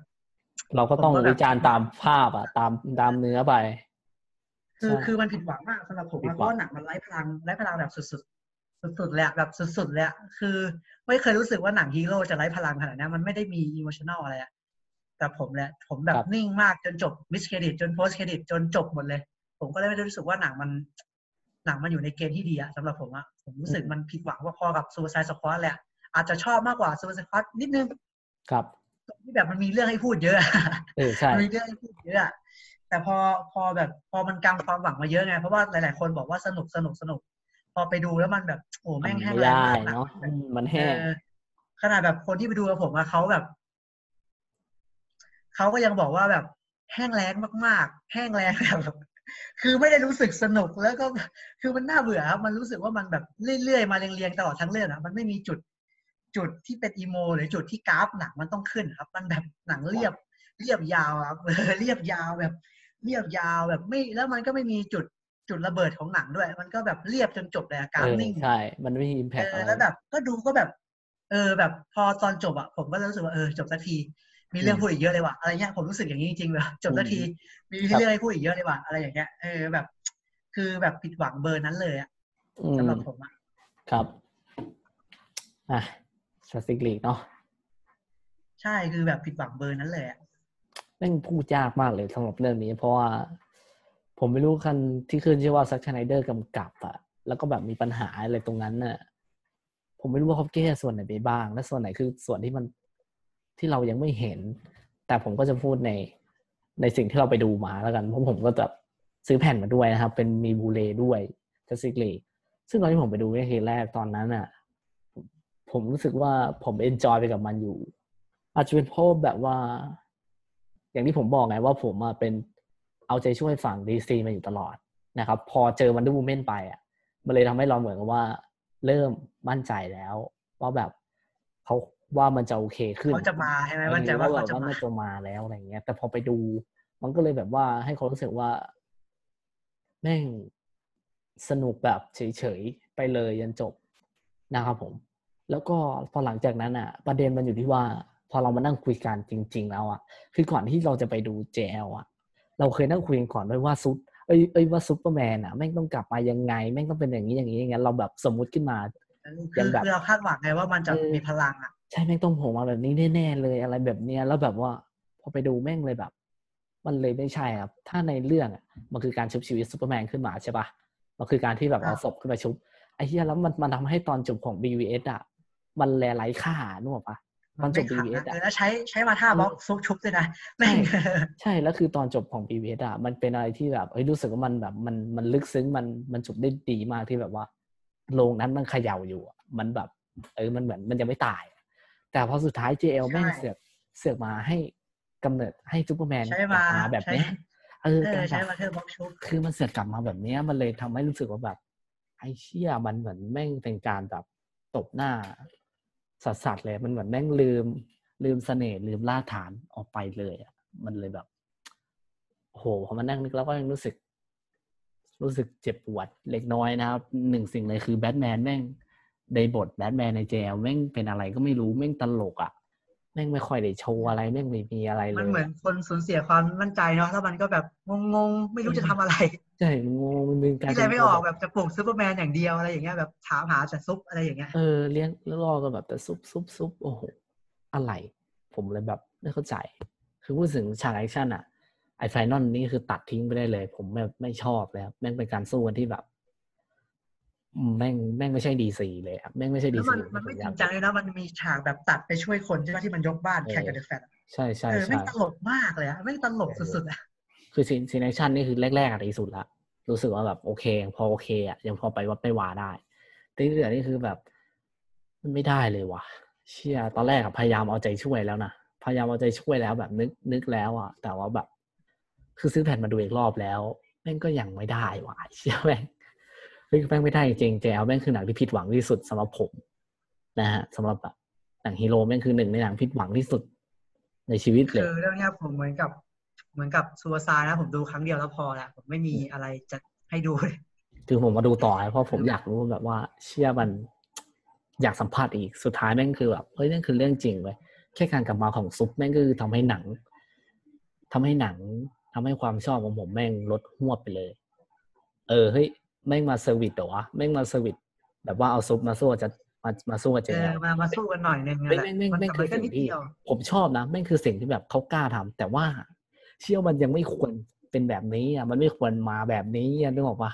[SPEAKER 1] เราก็ต้อง
[SPEAKER 2] ผมว่าแบบ
[SPEAKER 1] วิจารณ์ตามภาพอะตามตามเนื้อไป
[SPEAKER 2] คือ
[SPEAKER 1] ใช่
[SPEAKER 2] คือมันผิดหวังมากสำหรับผม
[SPEAKER 1] ผิด
[SPEAKER 2] อะ
[SPEAKER 1] หวัง
[SPEAKER 2] เพราะว่าหนังมันไร้พลังไร้พลังแบบสุดๆ สุดๆเลยอะแบบสุดๆเลยอะคือ ไม่เคยรู้สึกว่าหนังฮีโร่จะไร้พลังขนาดนี้มันไม่ได้มี emotional อะไรอะแต่ผมแหละผมแบบนิ่งมากจนจบ mid-credit จน post-credit จนจบหมดเลย ผมก็เลยไม่ได้รู้สึกว่าหนังมัน หนังมันอยู่ในเกณฑ์ที่ดีอะสำหรับผมอะผมรู้สึกมันผิดหวังว่าพอกับ Suicide Squad แหละ อาจจะชอบมากกว่า Suicide Squad นิดนึง
[SPEAKER 1] ครับ
[SPEAKER 2] ตรงที่แบบมันมีเรื่องให้พูดเยอะ
[SPEAKER 1] เออใช่
[SPEAKER 2] มันมีเรื่องให้พูดเยอะอะแต่พอพอแบบพอมันกางความหวังมาเยอะไง เพราะว่าหลาย ๆ คนบอกว่าสนุกสนุกสนุก พอไปดูแล้วมันแบบโอ้
[SPEAKER 1] มั
[SPEAKER 2] แม่
[SPEAKER 1] น
[SPEAKER 2] งแห้ง
[SPEAKER 1] ไม่
[SPEAKER 2] แรง
[SPEAKER 1] ได้
[SPEAKER 2] มากหนัง
[SPEAKER 1] เนาะ
[SPEAKER 2] มัน
[SPEAKER 1] อื
[SPEAKER 2] แบบ
[SPEAKER 1] มมันแห้ง
[SPEAKER 2] เออขนาดแบบคนที่ไปดูกับผมอะเขาแบบเขาก็ยังบอกว่าแบบแห้งแรงมาก ๆ แห้งแรงแบบ คือไม่ได้รู้สึกสนุกแล้วก็คือมันน่าเบื่อครับมันรู้สึกว่ามันแบบเรื่อยๆมาเรียงๆตลอดทั้งเรื่องอะมันไม่มีจุดจุดที่เป็นอีโม หรือจุดที่กราฟหนังมันต้องขึ้นครับ มันแบบหนังเรียบเรียบยาวครับเรียบยาวแบบ เรียบยาวแบบไม่แล้วมันก็ไม่มีจุดจุดระเบิดของหนังด้วย มันก็แบบเรียบจนจบเลยอะกรา
[SPEAKER 1] เอ
[SPEAKER 2] ฟ
[SPEAKER 1] อ
[SPEAKER 2] นิ่ง
[SPEAKER 1] ใช่ มันไม่มี
[SPEAKER 2] impact อะ
[SPEAKER 1] ไร
[SPEAKER 2] แล้วแบบ ก็ดูก็แบบ เออ แบบพอตอนจบอะผมก็รู้สึกว่าเออจบสักที มีเรื่องพูดอีกเยอะเลยว่ะอะไรเงี้ยผมรู้สึกอย่างนี้จริงๆเลยจบสักทีมีเรื่องให้พูดอีกเยอะเลยว่ะอะไรอย่างเงี้ยเออแบบ คือแบบผิดหวังเบอร์นั้นเลยอะ
[SPEAKER 1] อืม
[SPEAKER 2] สำหรับผมอะ
[SPEAKER 1] ครับ Justice League เนาะ
[SPEAKER 2] ใช่คือแบบผิดหวังเบอร์นั้นเลยอะ
[SPEAKER 1] แม่งพูดยากมากเลยสำหรับเรื่องนี้ เพราะว่า ผมไม่รู้คันที่ขึ้นชื่อว่าซักชไนเดอร์กำกับอะแล้วก็แบบมีปัญหาอะไรตรงนั้นน่ะ ผมไม่รู้ว่าเขาแก้ส่วนไหนไปบ้าง และส่วนไหนคือส่วนที่มัน ที่เรายังไม่เห็น แต่ผมก็จะพูดในในสิ่งที่เราไปดูมาแล้วกันเพราะผมก็แบบซื้อแผ่นมาด้วยนะครับ เป็นมีบูเลด้วยจัสติกลีซึ่งตอนที่ผมไปดูในทีแรกตอนนั้นอะ ผมรู้สึกว่าผม enjoy ไปกับมันอยู่ อาจจะเป็นเพราะแบบว่า อย่างที่ผมบอกไงว่าผมอะเป็นเอาใจช่วยฝั่ง DC มาอยู่ตลอดนะครับ พอเจอ Wonder Woman ไปอะ มันเลยทำให้เราเหมือนกับว่า เริ่มมั่นใจแล้ว ว่าแบบเขา ว่ามันจะโอเคขึ้น
[SPEAKER 2] เขาจะมาใช่ไหมมั่นใจว่า
[SPEAKER 1] เออ
[SPEAKER 2] เขา
[SPEAKER 1] แบบ
[SPEAKER 2] จะ
[SPEAKER 1] ว่า
[SPEAKER 2] มา
[SPEAKER 1] มันจะมาแล้วอะไรเงี้ย แต่พอไปดู มันก็เลยแบบว่าให้เขารู้สึกว่า แม่งสนุกแบบเฉยๆ ไปเลยยันจบนะครับผม แล้วก็พอหลังจากนั้นอะ ประเด็นมันอยู่ที่ว่า พอเรามานั่งคุยกันจริง ๆ แล้วอะ คือก่อนที่เราจะไปดู JL อะ เราเคยนั่งคุยกันก่อนด้วยว่าซุปเอ้ยเอ้ยว่าซูเปอร์แมนอะแม่งต้องกลับมายังไง แม่งต้องเป็นอย่างนี้อย่างนี้อย่างนั้นเราแบบสมมุติขึ้นมา
[SPEAKER 2] คือ
[SPEAKER 1] ยังแบบ
[SPEAKER 2] คือเราคาดหวังไงว่ามันจะ
[SPEAKER 1] เออ
[SPEAKER 2] มีพลังอะ
[SPEAKER 1] ใช่แม่งต้องโผล่มาแบบนี้แน่ๆเลยอะไรแบบเนี้ยแล้วแบบว่าพอไปดูแม่งเลยแบบ มันเลยไม่ใช่ครับ ถ้าในเรื่องอะมันคือการชุบชีวิตซูเปอร์แมนขึ้นมาใช่ปะมันคือการที่แบบเอา
[SPEAKER 2] อ่า
[SPEAKER 1] ศพขึ้นมาชุบไอ้เหี้ยแล้วมันมันทำให้ตอนจบของ BVS อะมันแลไร้ค่านึกออกปะตอนจบ
[SPEAKER 2] ไม่ขัด
[SPEAKER 1] BVS
[SPEAKER 2] นะ
[SPEAKER 1] อะ
[SPEAKER 2] เออแล้วใช้ใช้ Mother Box ซุกชุบด้วยนะแม่ง
[SPEAKER 1] ใช่แล้วคือตอนจบของ BVS อะมันเป็นอะไรที่แบบเอ้ยรู้สึกว่ามันแบบมันมันลึกซึ้งมันมันจบได้ดีมากที่แบบว่าโลงนั้นมันเขย่าอยู่อะมันแบบเออมันเหมือนมันยังไม่ตาย แต่พอสุดท้าย JL แม่ง
[SPEAKER 2] ใช่
[SPEAKER 1] เสือกเสือกมาให้กำเนิดให้ซูเปอร์แมน
[SPEAKER 2] ใช้
[SPEAKER 1] กลับ
[SPEAKER 2] มา
[SPEAKER 1] มาแบบเนี้ย
[SPEAKER 2] ใช้
[SPEAKER 1] เออ
[SPEAKER 2] เอ
[SPEAKER 1] การ
[SPEAKER 2] อใช้
[SPEAKER 1] แบบ
[SPEAKER 2] Mother Box ชุบ
[SPEAKER 1] คือมันเสือกกลับมาแบบเนี้ยมันเลยทำให้รู้สึกว่าแบบ ไอ้เชี่ยมันเหมือนแม่งเป็นการแบบตบหน้าสัสๆเลยมันเหมือนแม่งลืม ลืมเสน่ห์ลืมรากฐานออกไปเลยอะมันเลยแบบโอ้โหพอมานั่งนึกแล้วก็ยังรู้สึก รู้สึกเจ็บปวดเล็กน้อยนะครับหนึ่งสิ่งเลยคือแบทแมนแม่ง ในบทแบทแมนใน JL แม่งเป็นอะไรก็ไม่รู้แม่งตลกอะแม่งไม่ค่อยได้โชว์อะไรแม่งไม่มีอะไรเล
[SPEAKER 2] มัน
[SPEAKER 1] ย
[SPEAKER 2] เหมือน
[SPEAKER 1] อะ
[SPEAKER 2] คนสูญเสียความมั่นใจเนาะแล้วมันก็แบบงงๆไม่รู้จะทำอะไร
[SPEAKER 1] ใช่งงมันเป็นการ
[SPEAKER 2] ที่อะไรไม่ออกแบบจะปลุกซูเปอร์แมนอย่างเดียวอะไรอย่างเงี้ยแบบถามหาแต่ซุปอะไรอย่างเงี้ย
[SPEAKER 1] เออเลี้ยงแล้วรอกันแบบแต่ซุบซุบซุบโอ้โหอะไร ผมเลยแบบไม่เข้าใจ คือพูดถึงฉาก action อะไอ้ final นี่คือตัดทิ้งไปได้เลย ผมแบบไม่ชอบเลยครับแม่งเป็นการสู้กันที่แบบอืม แม่งแม่งไม่ใช่ DC เลยอะแม่งไม่ใช่ DC
[SPEAKER 2] แล้วมันมันไม่จริงจังเลยนะมันมีฉากแบบตัดไปช่วยคนใช่ไหมที่มันยกบ้านแข่งกับ The Flash
[SPEAKER 1] ใช่ใช่
[SPEAKER 2] เออ
[SPEAKER 1] ใช่
[SPEAKER 2] แม่งตลกมากเลยอะแม่งตลกสุดๆอะ
[SPEAKER 1] คือ scene scene action นี่คือแรกๆอะดีสุดละรู้สึกว่าแบบโอเคยังพอโอเคอะยังพอไปวัดไปวาได้แต่ที่เหลือนี่คือแบบมันไม่ได้เลยว่ะเชี่ยตอนแรกอะพยายามเอาใจช่วยแล้วนะพยายามเอาใจช่วยแล้วแบบนึกนึกแล้วอะแต่ว่าแบบ คือซื้อแผ่นมาดูอีกรอบแล้วแม่งก็ยังไม่ได้ว่ะเชี่ยแม่ง เฮ้ยแม่งไม่ได้จริงๆแจวแม่งคือหนังที่ผิดหวังที่สุดสำหรับผม นะฮะสำหรับแบบหนังฮีโร่แม่งคือหนึ่งในหนังผิดหวังที่สุดในชีวิตเล
[SPEAKER 2] คื
[SPEAKER 1] ย
[SPEAKER 2] อเรื่องเนี้ยผมเหมือนกับ เหมือนกับซูเปอร์ซายนะผมดูครั้งเดียวแล้วพอละผมไม่มีอะไรจะให้ดูเลย
[SPEAKER 1] คือผมมาดูต่อเพราะผมอยากรู้แบบว่า เชื่อมันอยากสัมผัสอีกสุดท้ายแม่งคือแบบเฮ้ยนั่นคือเรื่องจริงเว้ยแค่การกลับมาของซุปแม่งก็คือทำให้หนังทำให้หนังทำให้ความชอบของผมแม่งลดฮวบไปเลย เออเฮ้ย แม่งมา service เหรอวะแม่งมา service แบบว่าเอาซุปมาสู้จะมามาสู้กับ
[SPEAKER 2] JL อมามาสู้กันหน่อยนึง
[SPEAKER 1] แม่ง
[SPEAKER 2] แหละ
[SPEAKER 1] แม่งแม่ง
[SPEAKER 2] มัน
[SPEAKER 1] แม่ง
[SPEAKER 2] แต่
[SPEAKER 1] คื
[SPEAKER 2] มั
[SPEAKER 1] อน
[SPEAKER 2] ก็
[SPEAKER 1] สิ่ง
[SPEAKER 2] นิด
[SPEAKER 1] ที่
[SPEAKER 2] เดียว
[SPEAKER 1] ผมชอบนะแม่งคือสิ่งที่แบบเขากล้าทำแต่ว่าเชี่ยมันยังไม่ควรเป็นแบบนี้อะมันไม่ควรมาแบบนี้อะนึกออกปะ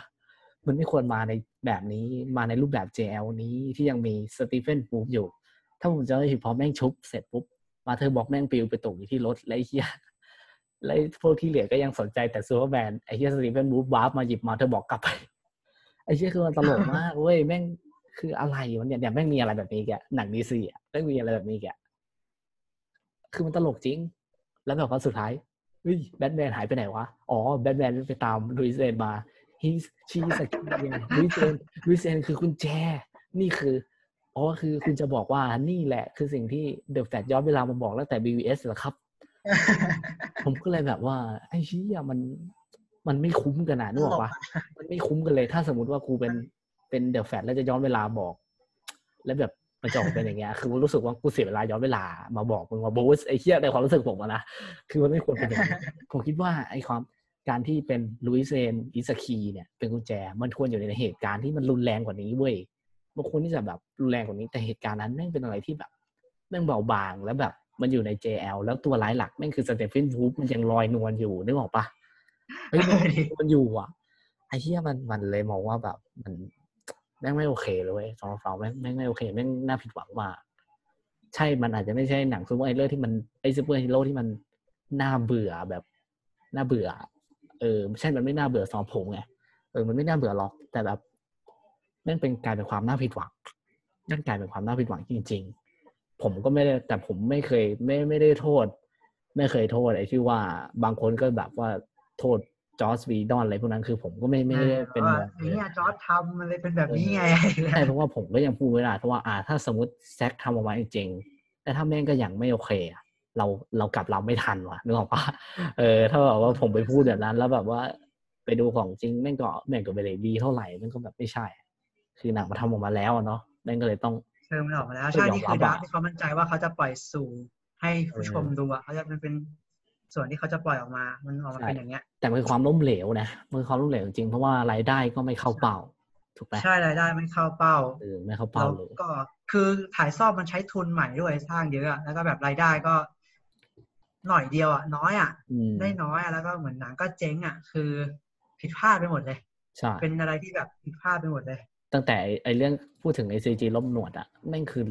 [SPEAKER 1] มันไม่ควรมาในแบบนี้มาในรูปแบบ JL นี้ที่ยังมี Steppenwolf อยู่ ถ้าผมจะไม่ผิดพอแม่งชุบเสร็จปุ๊บMother Box แม่งปลิวไปตกอยู่ที่รถแล้วไอ้เหี้ยแล้วไอ้พวกที่เหลือก็ยังสนใจแต่ซูเปอร์แมนไอ้เหี้ย Steppenwolf วาร์ปมาหยิบ Mother Box กลับไป ไอ้เชี่ยคือมันตลกมากเว้ยแม่งคืออะไรวะเนี่ยเนี่ยแม่งมีอะไรแบบนี้แกหนัง DC อะแม่งมีอะไรแบบนี้แกคือมันตลกจริง แล้วแบบว่าสุดท้ายเฮ้ยแบทแมนหายไปไหนวะอ๋อแบทแมนไปตาม Lois Lane มา he's she's a key Lois Lane Lois Lane คือกุญแจ นี่คืออ๋อคือคุณจะบอกว่านี่แหละ คือสิ่งที่ The Flash ย้อนเวลามาบอกตั้งแต่ BVS เหรอครับ ผมก็เลยแบบว่า ไอ้เชี่ยมัน มันไม่คุ้มกันนะนึกออกปะมันไม่คุ้มกันเลย ถ้าสมมติว่ากูเป็นเป็น The Flash แล้วจะย้อนเวลาบอก แล้วแบบมันจะออกเป็นอย่างเงี้ย คือรู้สึกว่ากูเสียเวลาย้อนเวลามาบอกมึงว่าบรูซไอ้เชี่ยในความรู้สึกผมอะนะ คือมันไม่ควรเป็นอย่างนี้ผมคิดว่าไอ้ความการที่เป็น Lois Lane is key เนี่ยเป็นกุญแจ มันควรอยู่ในเหตุการณ์ที่มันรุนแรงกว่านี้เว้ยมันควรที่จะแบบรุนแรงกว่านี้ แต่เหตุการณ์นั้นแม่งเป็นอะไรที่แบบแม่งเบาบางแล้วแบบมันอยู่ใน JL แล้วตัวร้ายหลักแม่งคือสเตฟ e นวูฟมันยังลอยนวลอยู่นึกออกปะ เฮ้ยมันลอยนวลอยู่อะไอ้เหี้ยมันมันเลยมองว่าแบบมันแม่งไม่โอเคเลยเว้ยสำหรับเราแม่งแม่งไม่โอเคแม่งน่าผิดหวังมากใช่มันอาจจะไม่ใช่หนังซูเปอร์ฮีโร่ที่มันไอ้ซูเปอร์ฮีโร่ที่มันน่าเบื่อแบบน่าเบื่อ เออใช่มันไม่น่าเบื่อสำหรับผมไงเออมันไม่น่าเบื่อหรอก แต่แบบแม่งเป็นกลายเป็นความน่าผิดหวังนั่นกลายเป็นความน่าผิดหวังจริง ๆ ผมก็ไม่ได้แต่ผมไม่เคยไม่ไม่ได้โทษ ไม่เคยโทษไอ้ที่ว่าบางคนก็แบบว่า โทษจอร์สวีดอนอะไรพวกนั้นคือผมก็ไม่ไม่ได้เป็น
[SPEAKER 2] ว่า
[SPEAKER 1] แบบ
[SPEAKER 2] ไอ้เนี่ยจอร์ดทำมันเลยเป็นแบบนี้ไง
[SPEAKER 1] ใช่เพราะว่าผมก็ยังพูดไม่ได้เพราะว่าอ่า ถ้าสมมติแซคทำออกมาจริงๆแต่ถ้าแม่งก็ยังไม่โอเคอะเราเรากลับเราไม่ทันว่ะนึกออกปะเออ ถ้าแบบว่าผมไปพูดแบบนั้น แล้วแบบว่าไปดูของจริงแม่งก็แม่งก็ไม่ได้ดีเท่าไหร่แม่งก็แบบไม่ใช่ คือหนังมาทำออกมาแล้วอะเนาะแม่งก็เลยต้อง
[SPEAKER 2] เชิญมันออกมาแล้ว
[SPEAKER 1] ไม่
[SPEAKER 2] ใช่
[SPEAKER 1] ยอม
[SPEAKER 2] นี่คือ
[SPEAKER 1] รับ
[SPEAKER 2] ดา
[SPEAKER 1] อะ
[SPEAKER 2] ร์กที่เขามั่นใจว่าเขาจะปล่อยสู่ให้ผู้ชมดูอะเขาจะมันเป็น ส่วนที่เขาจะปล่อยออกมา มันออกมาเป็นอย่างเงี้ย
[SPEAKER 1] แต่มันคือความล้มเหลวนะมันคือความล้มเหลวจริงเพราะว่ารายได้ก็ไม่เข้าเป้า ถูกไหม
[SPEAKER 2] ใช่รายได้ไม่เข้าเป้า
[SPEAKER 1] เออไม่เข้า
[SPEAKER 2] แล้
[SPEAKER 1] เป้าวเลย
[SPEAKER 2] ก็คือถ่ายซอบมันใช้ทุนใหม่ด้วยสร้างเยอะอะแล้วก็แบบรายได้ก็ หน่อยเดียวอะน้อยอะ
[SPEAKER 1] อืม
[SPEAKER 2] ได้น้อยอะแล้วก็เหมือนหนังก็เจ๊งอะ คือผิดพลาดไปหมดเลย
[SPEAKER 1] ใช่
[SPEAKER 2] เป็นอะไรที่แบบผิดพลาดไปหมดเลย
[SPEAKER 1] ตั้งแต่ไอ้ไอ้เรื่องพูดถึงไอซีจีล้มหนวดอะแม่งคือ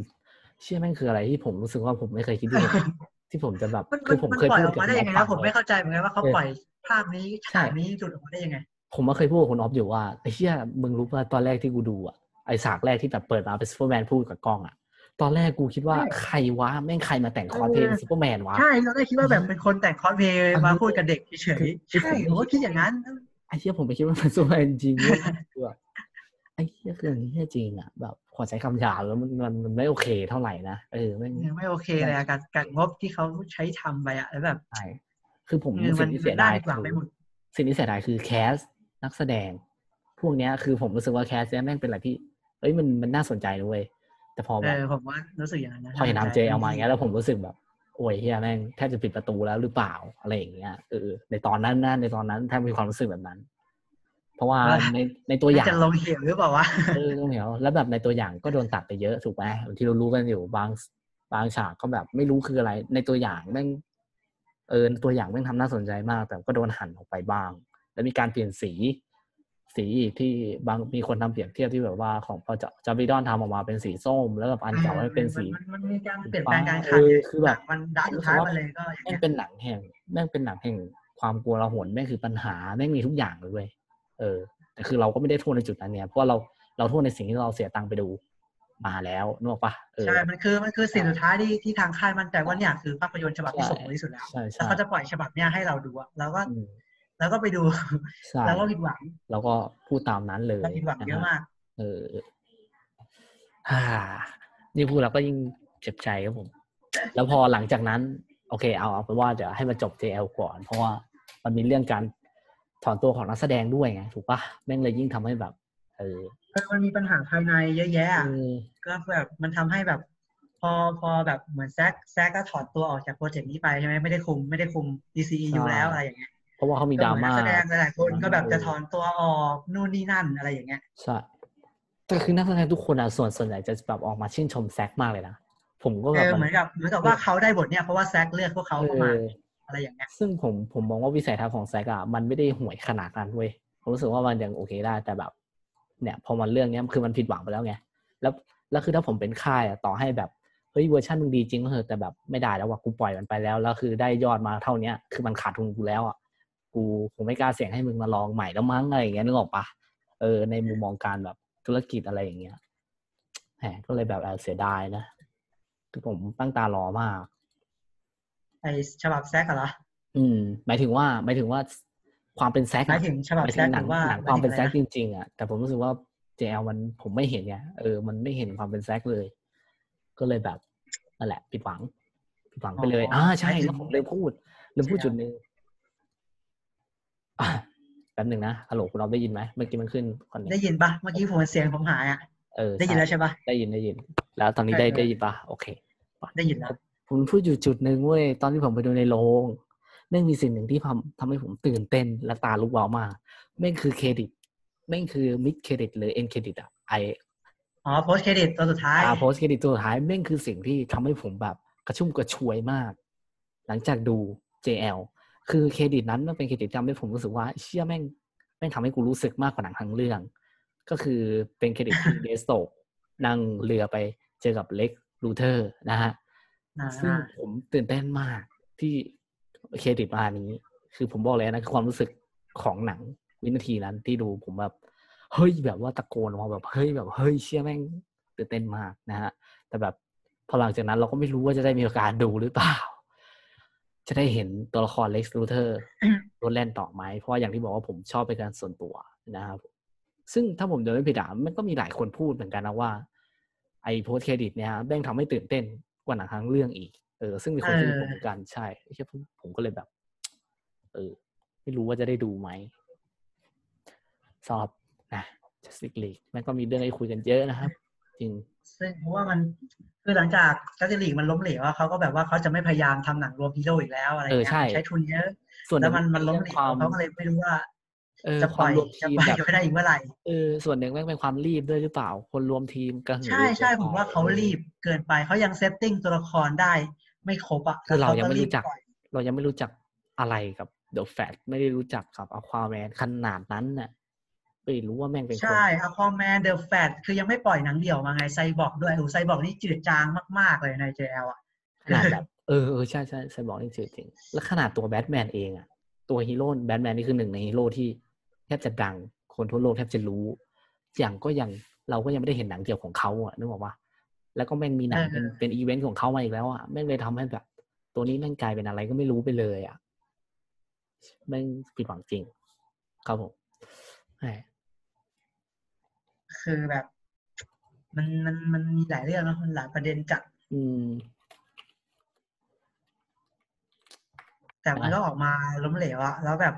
[SPEAKER 1] เชื่อแม่งคืออะไรที่ผมรู้สึกว่าผมไม่เคยคิดที่ผม ที่ผมจะแบบ
[SPEAKER 2] มัน
[SPEAKER 1] คือผม
[SPEAKER 2] มัน
[SPEAKER 1] เคย
[SPEAKER 2] ปล่อย
[SPEAKER 1] พู
[SPEAKER 2] อ
[SPEAKER 1] ด
[SPEAKER 2] อก
[SPEAKER 1] กับ
[SPEAKER 2] มาได้ยังไง
[SPEAKER 1] คุณ
[SPEAKER 2] นะ
[SPEAKER 1] อ๊อฟ
[SPEAKER 2] ผมไม่เข้าใจเหมือนกันว่าเขา
[SPEAKER 1] เออ
[SPEAKER 2] ปล่อยภาพนี้
[SPEAKER 1] ใช่
[SPEAKER 2] ฉากนี้จุดออกมาได้ยังไง
[SPEAKER 1] ผมมาเคยพูดกับคุณออฟอยู่ว่าไอ้เชี่ยมึงรู้ป่ะตอนแรกที่กูดูอะไอ้ฉากแรกที่แบบเปิดมาเป็นซูเปอร์แมนพูดกับกล้องอะตอนแรกกูคิดว่า
[SPEAKER 2] ใช่
[SPEAKER 1] ใครวะแม่งใครมาแต่งคอสเพลย์เป็นซูเปอร์แมนวะ
[SPEAKER 2] ใช่เราได้คิดว่าแบบเป็นคนแต่งคอสเพลย์
[SPEAKER 1] เออ
[SPEAKER 2] มาพูดกับเด็กเฉย
[SPEAKER 1] คือ
[SPEAKER 2] ๆใช่
[SPEAKER 1] คือผม
[SPEAKER 2] ผมก็คิดอย่างนั้น
[SPEAKER 1] ไอ้เชี่ยผมไปคิดว่าเป็นซูเปอร์แมนจริงเว้ยคือแบบ ไอ้เชี่ยคืออย่างนี้จริงอะแบบขอใช้คำหยาบแล้วมันมันมันไม่โอเคเท่าไหร่นะเออแม่ง
[SPEAKER 2] ยังไม่โอเคเลยอะกับกับงบที่เขาใช้ทำไปอะแล้วแบบ
[SPEAKER 1] ใช่คือผม
[SPEAKER 2] เออมั
[SPEAKER 1] สิ่
[SPEAKER 2] น
[SPEAKER 1] งที่เสีย
[SPEAKER 2] มันได้
[SPEAKER 1] ดาย
[SPEAKER 2] ดีกว่าไม่หมด
[SPEAKER 1] สิ่งที่เสียดายคือแคสนักแสดง พวกเนี้ยคือผมรู้สึกว่าแคสเนี่ยแม่งเป็นอะไรที่เอ้ยมันมันน่าสนใจนะเว้ยแต่พอ
[SPEAKER 2] เอ
[SPEAKER 1] แบบ
[SPEAKER 2] อผมว่ารู้สึกอย่างนั้นนะ
[SPEAKER 1] พอเห็นทำเจเอามาอย่างเงี้ยแล้วผมรู้สึกแบบโอ้ยเฮียแม่งแทบจะปิดประตูแล้วหรือเปล่าอะไรอย่างเงี้ยเออในตอนนั้นนะในตอนนั้นแทบมีความรู้สึกแบบนั้น เพราะว่าในในตัวอย่าง
[SPEAKER 2] จะลงเหวหรือเปล่าวะ
[SPEAKER 1] เออเหนียวแล้วแบบในตัวอย่างก็โดนตัดไปเยอะถูกไหมที่เรารู้กันอยู่บางบางฉากก็แบบไม่รู้คืออะไร ในตัวอย่างแม่งเออตัวอย่างแม่งทำน่าสนใจมาก แต่ก็โดนหั่นออกไปบ้าง แล้วมีการเปลี่ยนสี สีอีกที่บางมีคนทำเปรียบเทียบที่แบบว่าของพอจะจาบิดอนทำออกมาเป็นสีส้ม แล้วแบบอันเก่าให้เป็นสี
[SPEAKER 2] มันมันมีการเปลี่ยนแปลงการ
[SPEAKER 1] เอ
[SPEAKER 2] ขัน
[SPEAKER 1] อคือแบบ
[SPEAKER 2] มันดันท้ายมาเลยก็อย่าง
[SPEAKER 1] แม่
[SPEAKER 2] เงี้
[SPEAKER 1] ง
[SPEAKER 2] ย
[SPEAKER 1] เป็นหนังแห่งแม่งเป็นหนังแห่งความกลัวระหนแม่งคือปัญหาแม่งมีทุกอย่างเลยเว้ย เออ แต่คือเราก็ไม่ได้โทษในจุดนั้นเนี่ย เพราะว่าเราเราโทษในสิ่งที่เราเสียตังค์ไปดูมาแล้วนึกออกปะเออ
[SPEAKER 2] ใช่ มันคือมันคือสิ่งสุดท้ายที่ที่ทางค่ายมั่นใจว่าเนี่ยคือภาพยนตร์ฉบับที่สมบูรณ์ที่สุดแล้ว
[SPEAKER 1] ใช่
[SPEAKER 2] แล้ว
[SPEAKER 1] ใช่
[SPEAKER 2] เขาจะปล่อยฉบับเนี้ยให้เราดูอะแล้วก็
[SPEAKER 1] อืม
[SPEAKER 2] แล้วก็ไปดู
[SPEAKER 1] ใช่
[SPEAKER 2] แล้วก็ผิดหวัง
[SPEAKER 1] แล้วก็พูดตามนั้นเลย
[SPEAKER 2] แล้วผิดหวังเยอะมาก
[SPEAKER 1] เออฮ่า นี่พูดแล้วก็ยิ่งเจ็บใจครับผม แล้วพอหลังจากนั้น โอเค เอาเอาเป็นว่าเดี๋ยวให้มันจบ JL ก่อน เพราะว่ามันมีเรื่องการ ถอนตัวของนักแสดงด้วยไงถูกปะแม่งเลยยิ่งทำให้แบบเออ
[SPEAKER 2] เออมันมีปัญหาภายในเยอะแยะ
[SPEAKER 1] เอ
[SPEAKER 2] อะ
[SPEAKER 1] อ
[SPEAKER 2] ก็แบบมันทำให้แบบ พอพอแบบเหมือนแซกแซกก็ถอนตัวออกจากโปรเจกต์นี้ไปใช่ไหมไม่ได้คุมไม่ได้คุม DCEU แล้วอะไรอย่างเงี้ย
[SPEAKER 1] เพราะว่าเขามีดราม่า
[SPEAKER 2] ก็เหอนนักแสดงหลายๆคนก็แบบจะถอนตัวออกนู่นนี่นั่นอะไรอย่างเงี้ย
[SPEAKER 1] ใช่แต่คือนักแสดงทุกคนอะส่วนส่วนใหญ่จะแบบออกมาชื่นชมแซกมากเลยนะผมก็
[SPEAKER 2] เอ
[SPEAKER 1] แบบ
[SPEAKER 2] อเหมือนกับเหมือนกับว่าเขาได้บทเนี่ยเพราะว่าแซกเลือกพวกเขาเข้ามา
[SPEAKER 1] เอะ
[SPEAKER 2] ไรอย่างเงี้ย
[SPEAKER 1] ซึ่งผมผมมองว่าวิสัยทัศน์ของแซกอะมันไม่ได้ห่วยขนาดนั้นเว้ยผมรู้สึกว่ามันยังโอเคได้แต่แบบ เนี่ย พอมันเรื่องเนี้ยคือมันผิดหวังไปแล้วไงแล้วแล้วคือถ้าผมเป็นค่ายอะต่อให้แบบเฮ้ยเวอร์ชันมึงดีจริงก็เถอะแต่แบบไม่ได้แล้วว่ากูปล่อยมันไปแล้วแล้วคือได้ยอดมาเท่าเนี้ยคือมันขาดทุนกูแล้วอะกูคงไม่กล้าเสี่ยงให้มึงมาลองใหม่แล้วมั้งอะไรอย่างเงี้ยนึกออกปะเออในมุมมองการแบบธุรกิจอะไรอย่างเงี้ยแหมก็เลยแบบเสียดายนะคือผมตั้งตารอมาก
[SPEAKER 2] ไอฉบับแซกอะเหรอ
[SPEAKER 1] อืม หมายถึงว่าหมายถึงว่าความเป็นแซก
[SPEAKER 2] หมายถึงฉบับ
[SPEAKER 1] หมาย
[SPEAKER 2] แซ
[SPEAKER 1] ถึ
[SPEAKER 2] ก
[SPEAKER 1] งห
[SPEAKER 2] ห
[SPEAKER 1] นั
[SPEAKER 2] รื
[SPEAKER 1] ง
[SPEAKER 2] อว่า
[SPEAKER 1] หนังความเป็นแซก
[SPEAKER 2] ห
[SPEAKER 1] จ
[SPEAKER 2] มายถึงอะไรนะ
[SPEAKER 1] ริงๆอะแต่ผมรู้สึกว่า JL มันผมไม่เห็นไงเออมันไม่เห็นความเป็นแซกเลย ก็เลยแบบนั่นแหละผิดหวังผิดหวังไปเลย
[SPEAKER 2] อ๋ออ่
[SPEAKER 1] อ่าใช่
[SPEAKER 2] หมายถึง
[SPEAKER 1] แล้วผมเลยพูดลืมพูด
[SPEAKER 2] JL
[SPEAKER 1] จุดหนึ่งอะแป๊บหนึ่งนะฮัลโหลคุณอ๊อฟได้ยินไหมเมื่อกี้มันขึ้นคอนเน
[SPEAKER 2] ได้ยินปะเมื่อกี้ผมเสียงผมหายอะ
[SPEAKER 1] เออ
[SPEAKER 2] ได้ยินแล้วใช่ปะ
[SPEAKER 1] ได้ยินได้ยิน แล้วตอนนี้ได้
[SPEAKER 2] เออ
[SPEAKER 1] ได้ยินปะโอเค
[SPEAKER 2] ได้ยินแล้ว
[SPEAKER 1] ผมพูดอยู่จุดหนึ่งเว้ยตอนที่ผมไปดูในโรงแม่งมีสิ่งหนึ่งที่ทำทำให้ผมตื่นเต้นและตาลุกวาวมากแม่งคือเครดิตแม่งคือ mid-credit หรือ end credit อะไอ
[SPEAKER 2] อ๋อ post-credit ตัวสุดท้าย
[SPEAKER 1] อา post-credit ตัวสุดท้ายแม่งคือสิ่งที่ทำให้ผมแบบกระชุ่มกระชวยมาก หลังจากดู JL คือเครดิตนั้นมันเป็นเครดิตที่ทำให้ผมรู้สึกว่าเชี่ยแม่งแม่งทำให้กูรู้สึกมากกว่าหนังทั้งเรื่อง ก็คือเป็นเครดิตที่ Deathstroke นั่งเรือไปเจอกับ Lex Luthor นะฮะ
[SPEAKER 2] อ่า
[SPEAKER 1] ซึ่งผมตื่นเต้นมากที่เครดิตมานี้ คือผมบอกเลยนะคือความรู้สึกของหนังวินาทีนั้นที่ดูผมแบบเฮ้ยแบบว่าตะโกนออกมาแบบเฮ้ยแบบเฮ้ยเชี่ยแม่งตื่นเต้นมากนะฮะแต่แบบพอหลังจากนั้นเราก็ไม่รู้ว่าจะได้มีโอกาสดูหรือเปล่า จะได้เห็นตัวละคร Lex Luthorรถแล่นต่อไหมเพราะว่าอย่างที่บอกว่าผมชอบเป็นการส่วนตัวนะครับซึ่งถ้าผมเดินไม่ผิดอะมันก็มีหลายคนพูดเหมือนกันนะว่า ไอ้โพสเครดิตเนี่ยฮะแม่งทำให้ตื่นเต้น กว่าหนังทั้งเรื่องอีก เออ ซึ่งมีคนพูดผมเหมือนกันใช่ใช่ผมผมก็เลยแบบ เออ ไม่รู้ว่าจะได้ดูไหมสอบนะ Justice League แม่งก็มีเรื่องให้คุยกันเยอะนะครับ จริง
[SPEAKER 2] ซึ่งเพราะว่ามันคือหลังจากจัสติลีกมันล้มเหลวอะเขาก็แบบว่าเขาจะไม่พยายามทำหนังรวมฮีโร่อีกแล้วอะไร
[SPEAKER 1] เออ
[SPEAKER 2] เงี้ย
[SPEAKER 1] ใช่
[SPEAKER 2] ใช้ทุนเยอะ
[SPEAKER 1] ส่วนห
[SPEAKER 2] แล้
[SPEAKER 1] ง
[SPEAKER 2] วมันมันล้มเหล
[SPEAKER 1] ป็
[SPEAKER 2] ว
[SPEAKER 1] ความ
[SPEAKER 2] เขาก็เลยไม่รู้ว่า
[SPEAKER 1] เออ
[SPEAKER 2] จะ
[SPEAKER 1] ค
[SPEAKER 2] ปล่
[SPEAKER 1] วาม
[SPEAKER 2] อย
[SPEAKER 1] รวม
[SPEAKER 2] จะ
[SPEAKER 1] ทีม
[SPEAKER 2] ปล่อย
[SPEAKER 1] แบบ
[SPEAKER 2] ไปได้อีกเมื่อไหร่
[SPEAKER 1] เออส่วนหนึ่งแม่งเป็นความรีบด้วยหรือเปล่า คนรวมทีมกระหือ
[SPEAKER 2] ใช่ใช่
[SPEAKER 1] รือ
[SPEAKER 2] ผมว่าเขารีบเกินไปเขายังเซตติ้งตัวละครได้ไม่ครบอะ
[SPEAKER 1] คือเรา
[SPEAKER 2] แล้วข
[SPEAKER 1] ยังไม่รู้จัก
[SPEAKER 2] ปล่อย
[SPEAKER 1] เรายังไม่รู้จักอะไรกับเดอะแฟตไม่ได้รู้จักกับอควาแมนขนาดนั้นน่ะไม่รู้ว่าแม่งเป็นคน
[SPEAKER 2] ใช่อะคอมแมนเดอะแฟตคือยังไม่ปล่อยหนังเดี่ยวมาไงไซบอกด้วยโอ้ไซบอกนี่จืดจางมาก ๆ เลยใน JL อะ
[SPEAKER 1] ขนาดแบบเออเออใช่ใช่ใช่บอกนี่จริงๆแล้วขนาดตัวแบทแมนเองอะตัวฮีโร่แบทแมนนี่คือหนึ่งในฮีโร่ที่แท บจะดัง คนทั่วโลกแทบจะรู้ อย่างก็ยังเราก็ยังไม่ได้เห็นหนังเดี่ยวของเขาอะนึกออกปะแล้วก็แม่งมีหนังเป็นเป็นอีเวนต์ของเขามาอีกแล้วอะแม่งเลยทำให้แบบ ตัวนี้แม่งกลายเป็นอะไรก็ไม่รู้ไปเลยอะแม่งผิดหวังจริง ครับผมแหม
[SPEAKER 2] คือแบบ มันมันมันมีหลายเรื่องเนอะมันหลายประเด็นจัด
[SPEAKER 1] อืม
[SPEAKER 2] แต่มันก็ออกมาล้มเหลวอะแล้วแบบ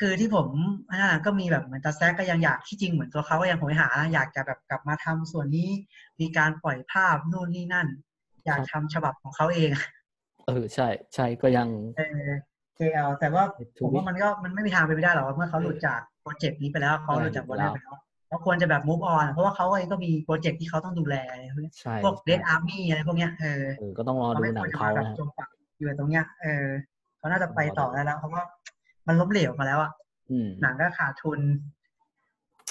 [SPEAKER 2] คือที่ผมอันนั้นอะก็มีแบบเหมือนตา Zack ก็ยังอยากที่จริงเหมือนตัวเขาก็ยังโหยหานะอยากจะแบบกลับมาทำส่วนนี้ มีการปล่อยภาพนู่นนี่นั่น อยากทำฉบับของเขาเอง
[SPEAKER 1] เออใช่ใช่ก็ยัง
[SPEAKER 2] เออ JL แต่ว่า
[SPEAKER 1] ถู
[SPEAKER 2] ผ
[SPEAKER 1] ก
[SPEAKER 2] มว่ามันก็มันไม่มีทางไปนไม่ได้หรอกว่าเมื่อเขาหลุดจาก project นี้ไปแล้วเขาหลุดจากวอร์เนอร์ไปแล้วเขาควรจะแบบ move on เพราะว่าเขาเองก็มีโปรเจกต์ที่เขาต้องดูแลอะไรพวกเนี้ย
[SPEAKER 1] ใช่
[SPEAKER 2] พวก
[SPEAKER 1] ใช่
[SPEAKER 2] Red Army อะไรพวกเนี้ยเออ
[SPEAKER 1] เออก็ต้องรอ
[SPEAKER 2] เขา
[SPEAKER 1] ดู
[SPEAKER 2] ไม่
[SPEAKER 1] ห
[SPEAKER 2] ค
[SPEAKER 1] นั
[SPEAKER 2] ว
[SPEAKER 1] ง
[SPEAKER 2] รจะ
[SPEAKER 1] เขา
[SPEAKER 2] มาแบบ
[SPEAKER 1] นะ
[SPEAKER 2] จมปักอยู่ตรงเนี้ยเออเขาน่าจะไปต่อได้แล้วเพราะว่า มันล้มเหลวมาแล้วอะ
[SPEAKER 1] อืม
[SPEAKER 2] หนังก็ขาดทุน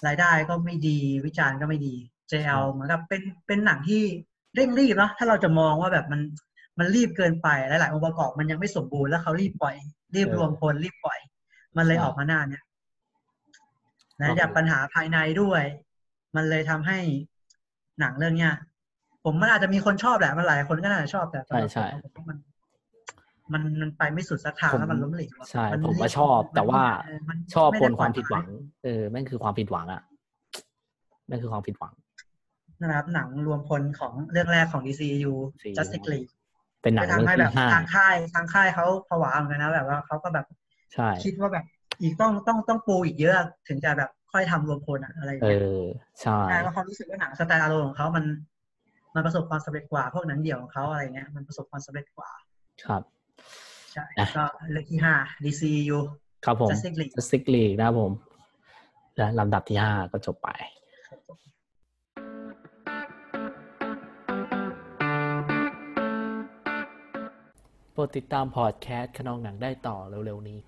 [SPEAKER 2] รายได้ก็ไม่ดีวิจารณ์ก็ไม่ดี JL เหมือนกับเป็นเป็นหนังที่เร่งรีบเนาะถ้าเราจะมองว่าแบบมันมันรีบเกินไปหลายๆองค์ประกอบมันยังไม่สมบูรณ์แล้วเขารีบปล่อย รีบรวมพลรีบปล่อย มันเลยออกมาหน้าเนี่ยและจากปัญหาภายในด้วย มันเลยทำให้หนังเรื่องเนี้ยผมมันอาจจะมีคนชอบแหละมันหลายคนก็น่าจะชอบแต่สำหรับ
[SPEAKER 1] ใช่ใช่
[SPEAKER 2] ผมว่ามัน มันมันไปไม่สุดสักทาง
[SPEAKER 1] ผม
[SPEAKER 2] แล้วมันล้มเหลวอะ
[SPEAKER 1] ใช่
[SPEAKER 2] น
[SPEAKER 1] ผมว่า
[SPEAKER 2] เรียก
[SPEAKER 1] ชอบแต่ว่า
[SPEAKER 2] เออมัน
[SPEAKER 1] ชอบ
[SPEAKER 2] ไม่
[SPEAKER 1] ป
[SPEAKER 2] ได้
[SPEAKER 1] นความ
[SPEAKER 2] ปล่อย
[SPEAKER 1] ผิดหวัง เออแม่งคือความผิดหวังอะแม่งคือความผิดหวัง
[SPEAKER 2] นะครับหนังรวมพลของเรื่องแรกของ DCU
[SPEAKER 1] DCU
[SPEAKER 2] Justice League
[SPEAKER 1] เป็นหนัง
[SPEAKER 2] ไป
[SPEAKER 1] เรื่อง
[SPEAKER 2] ทำให้แบ
[SPEAKER 1] ที่
[SPEAKER 2] บ
[SPEAKER 1] ห้า
[SPEAKER 2] ทางค่ายทางค่ายเขาผวาเหมือนกันนะแบบว่าเขาก็แบบ
[SPEAKER 1] ใช่
[SPEAKER 2] คิดว่าแบบอีกต้องต้องต้องปูอีกเยอะถึงจะแบบค่อยทำรวมพลอะอะไรอย่าง
[SPEAKER 1] เอ
[SPEAKER 2] เงี้ย
[SPEAKER 1] อใช่
[SPEAKER 2] ใช่ว่าเขารู้สึกว่าหนังสไตล์อารมณ์ของเขามัน มันประสบความสำเร็จกว่าพวกหนังเดี่ยวของเขาอะไรเงี้ยมันประสบความสำเร็จกว่า
[SPEAKER 1] ครับ
[SPEAKER 2] ใช่
[SPEAKER 1] อะ
[SPEAKER 2] ก็เรื่องที่ห้า DCU
[SPEAKER 1] ครับผม
[SPEAKER 2] Justice League
[SPEAKER 1] สติกลีกนะครับผม และลำดับที่ห้าก็จบไปโปรดติดตามพอดแคสต์ขนองหนังได้ต่อเร็วๆนี้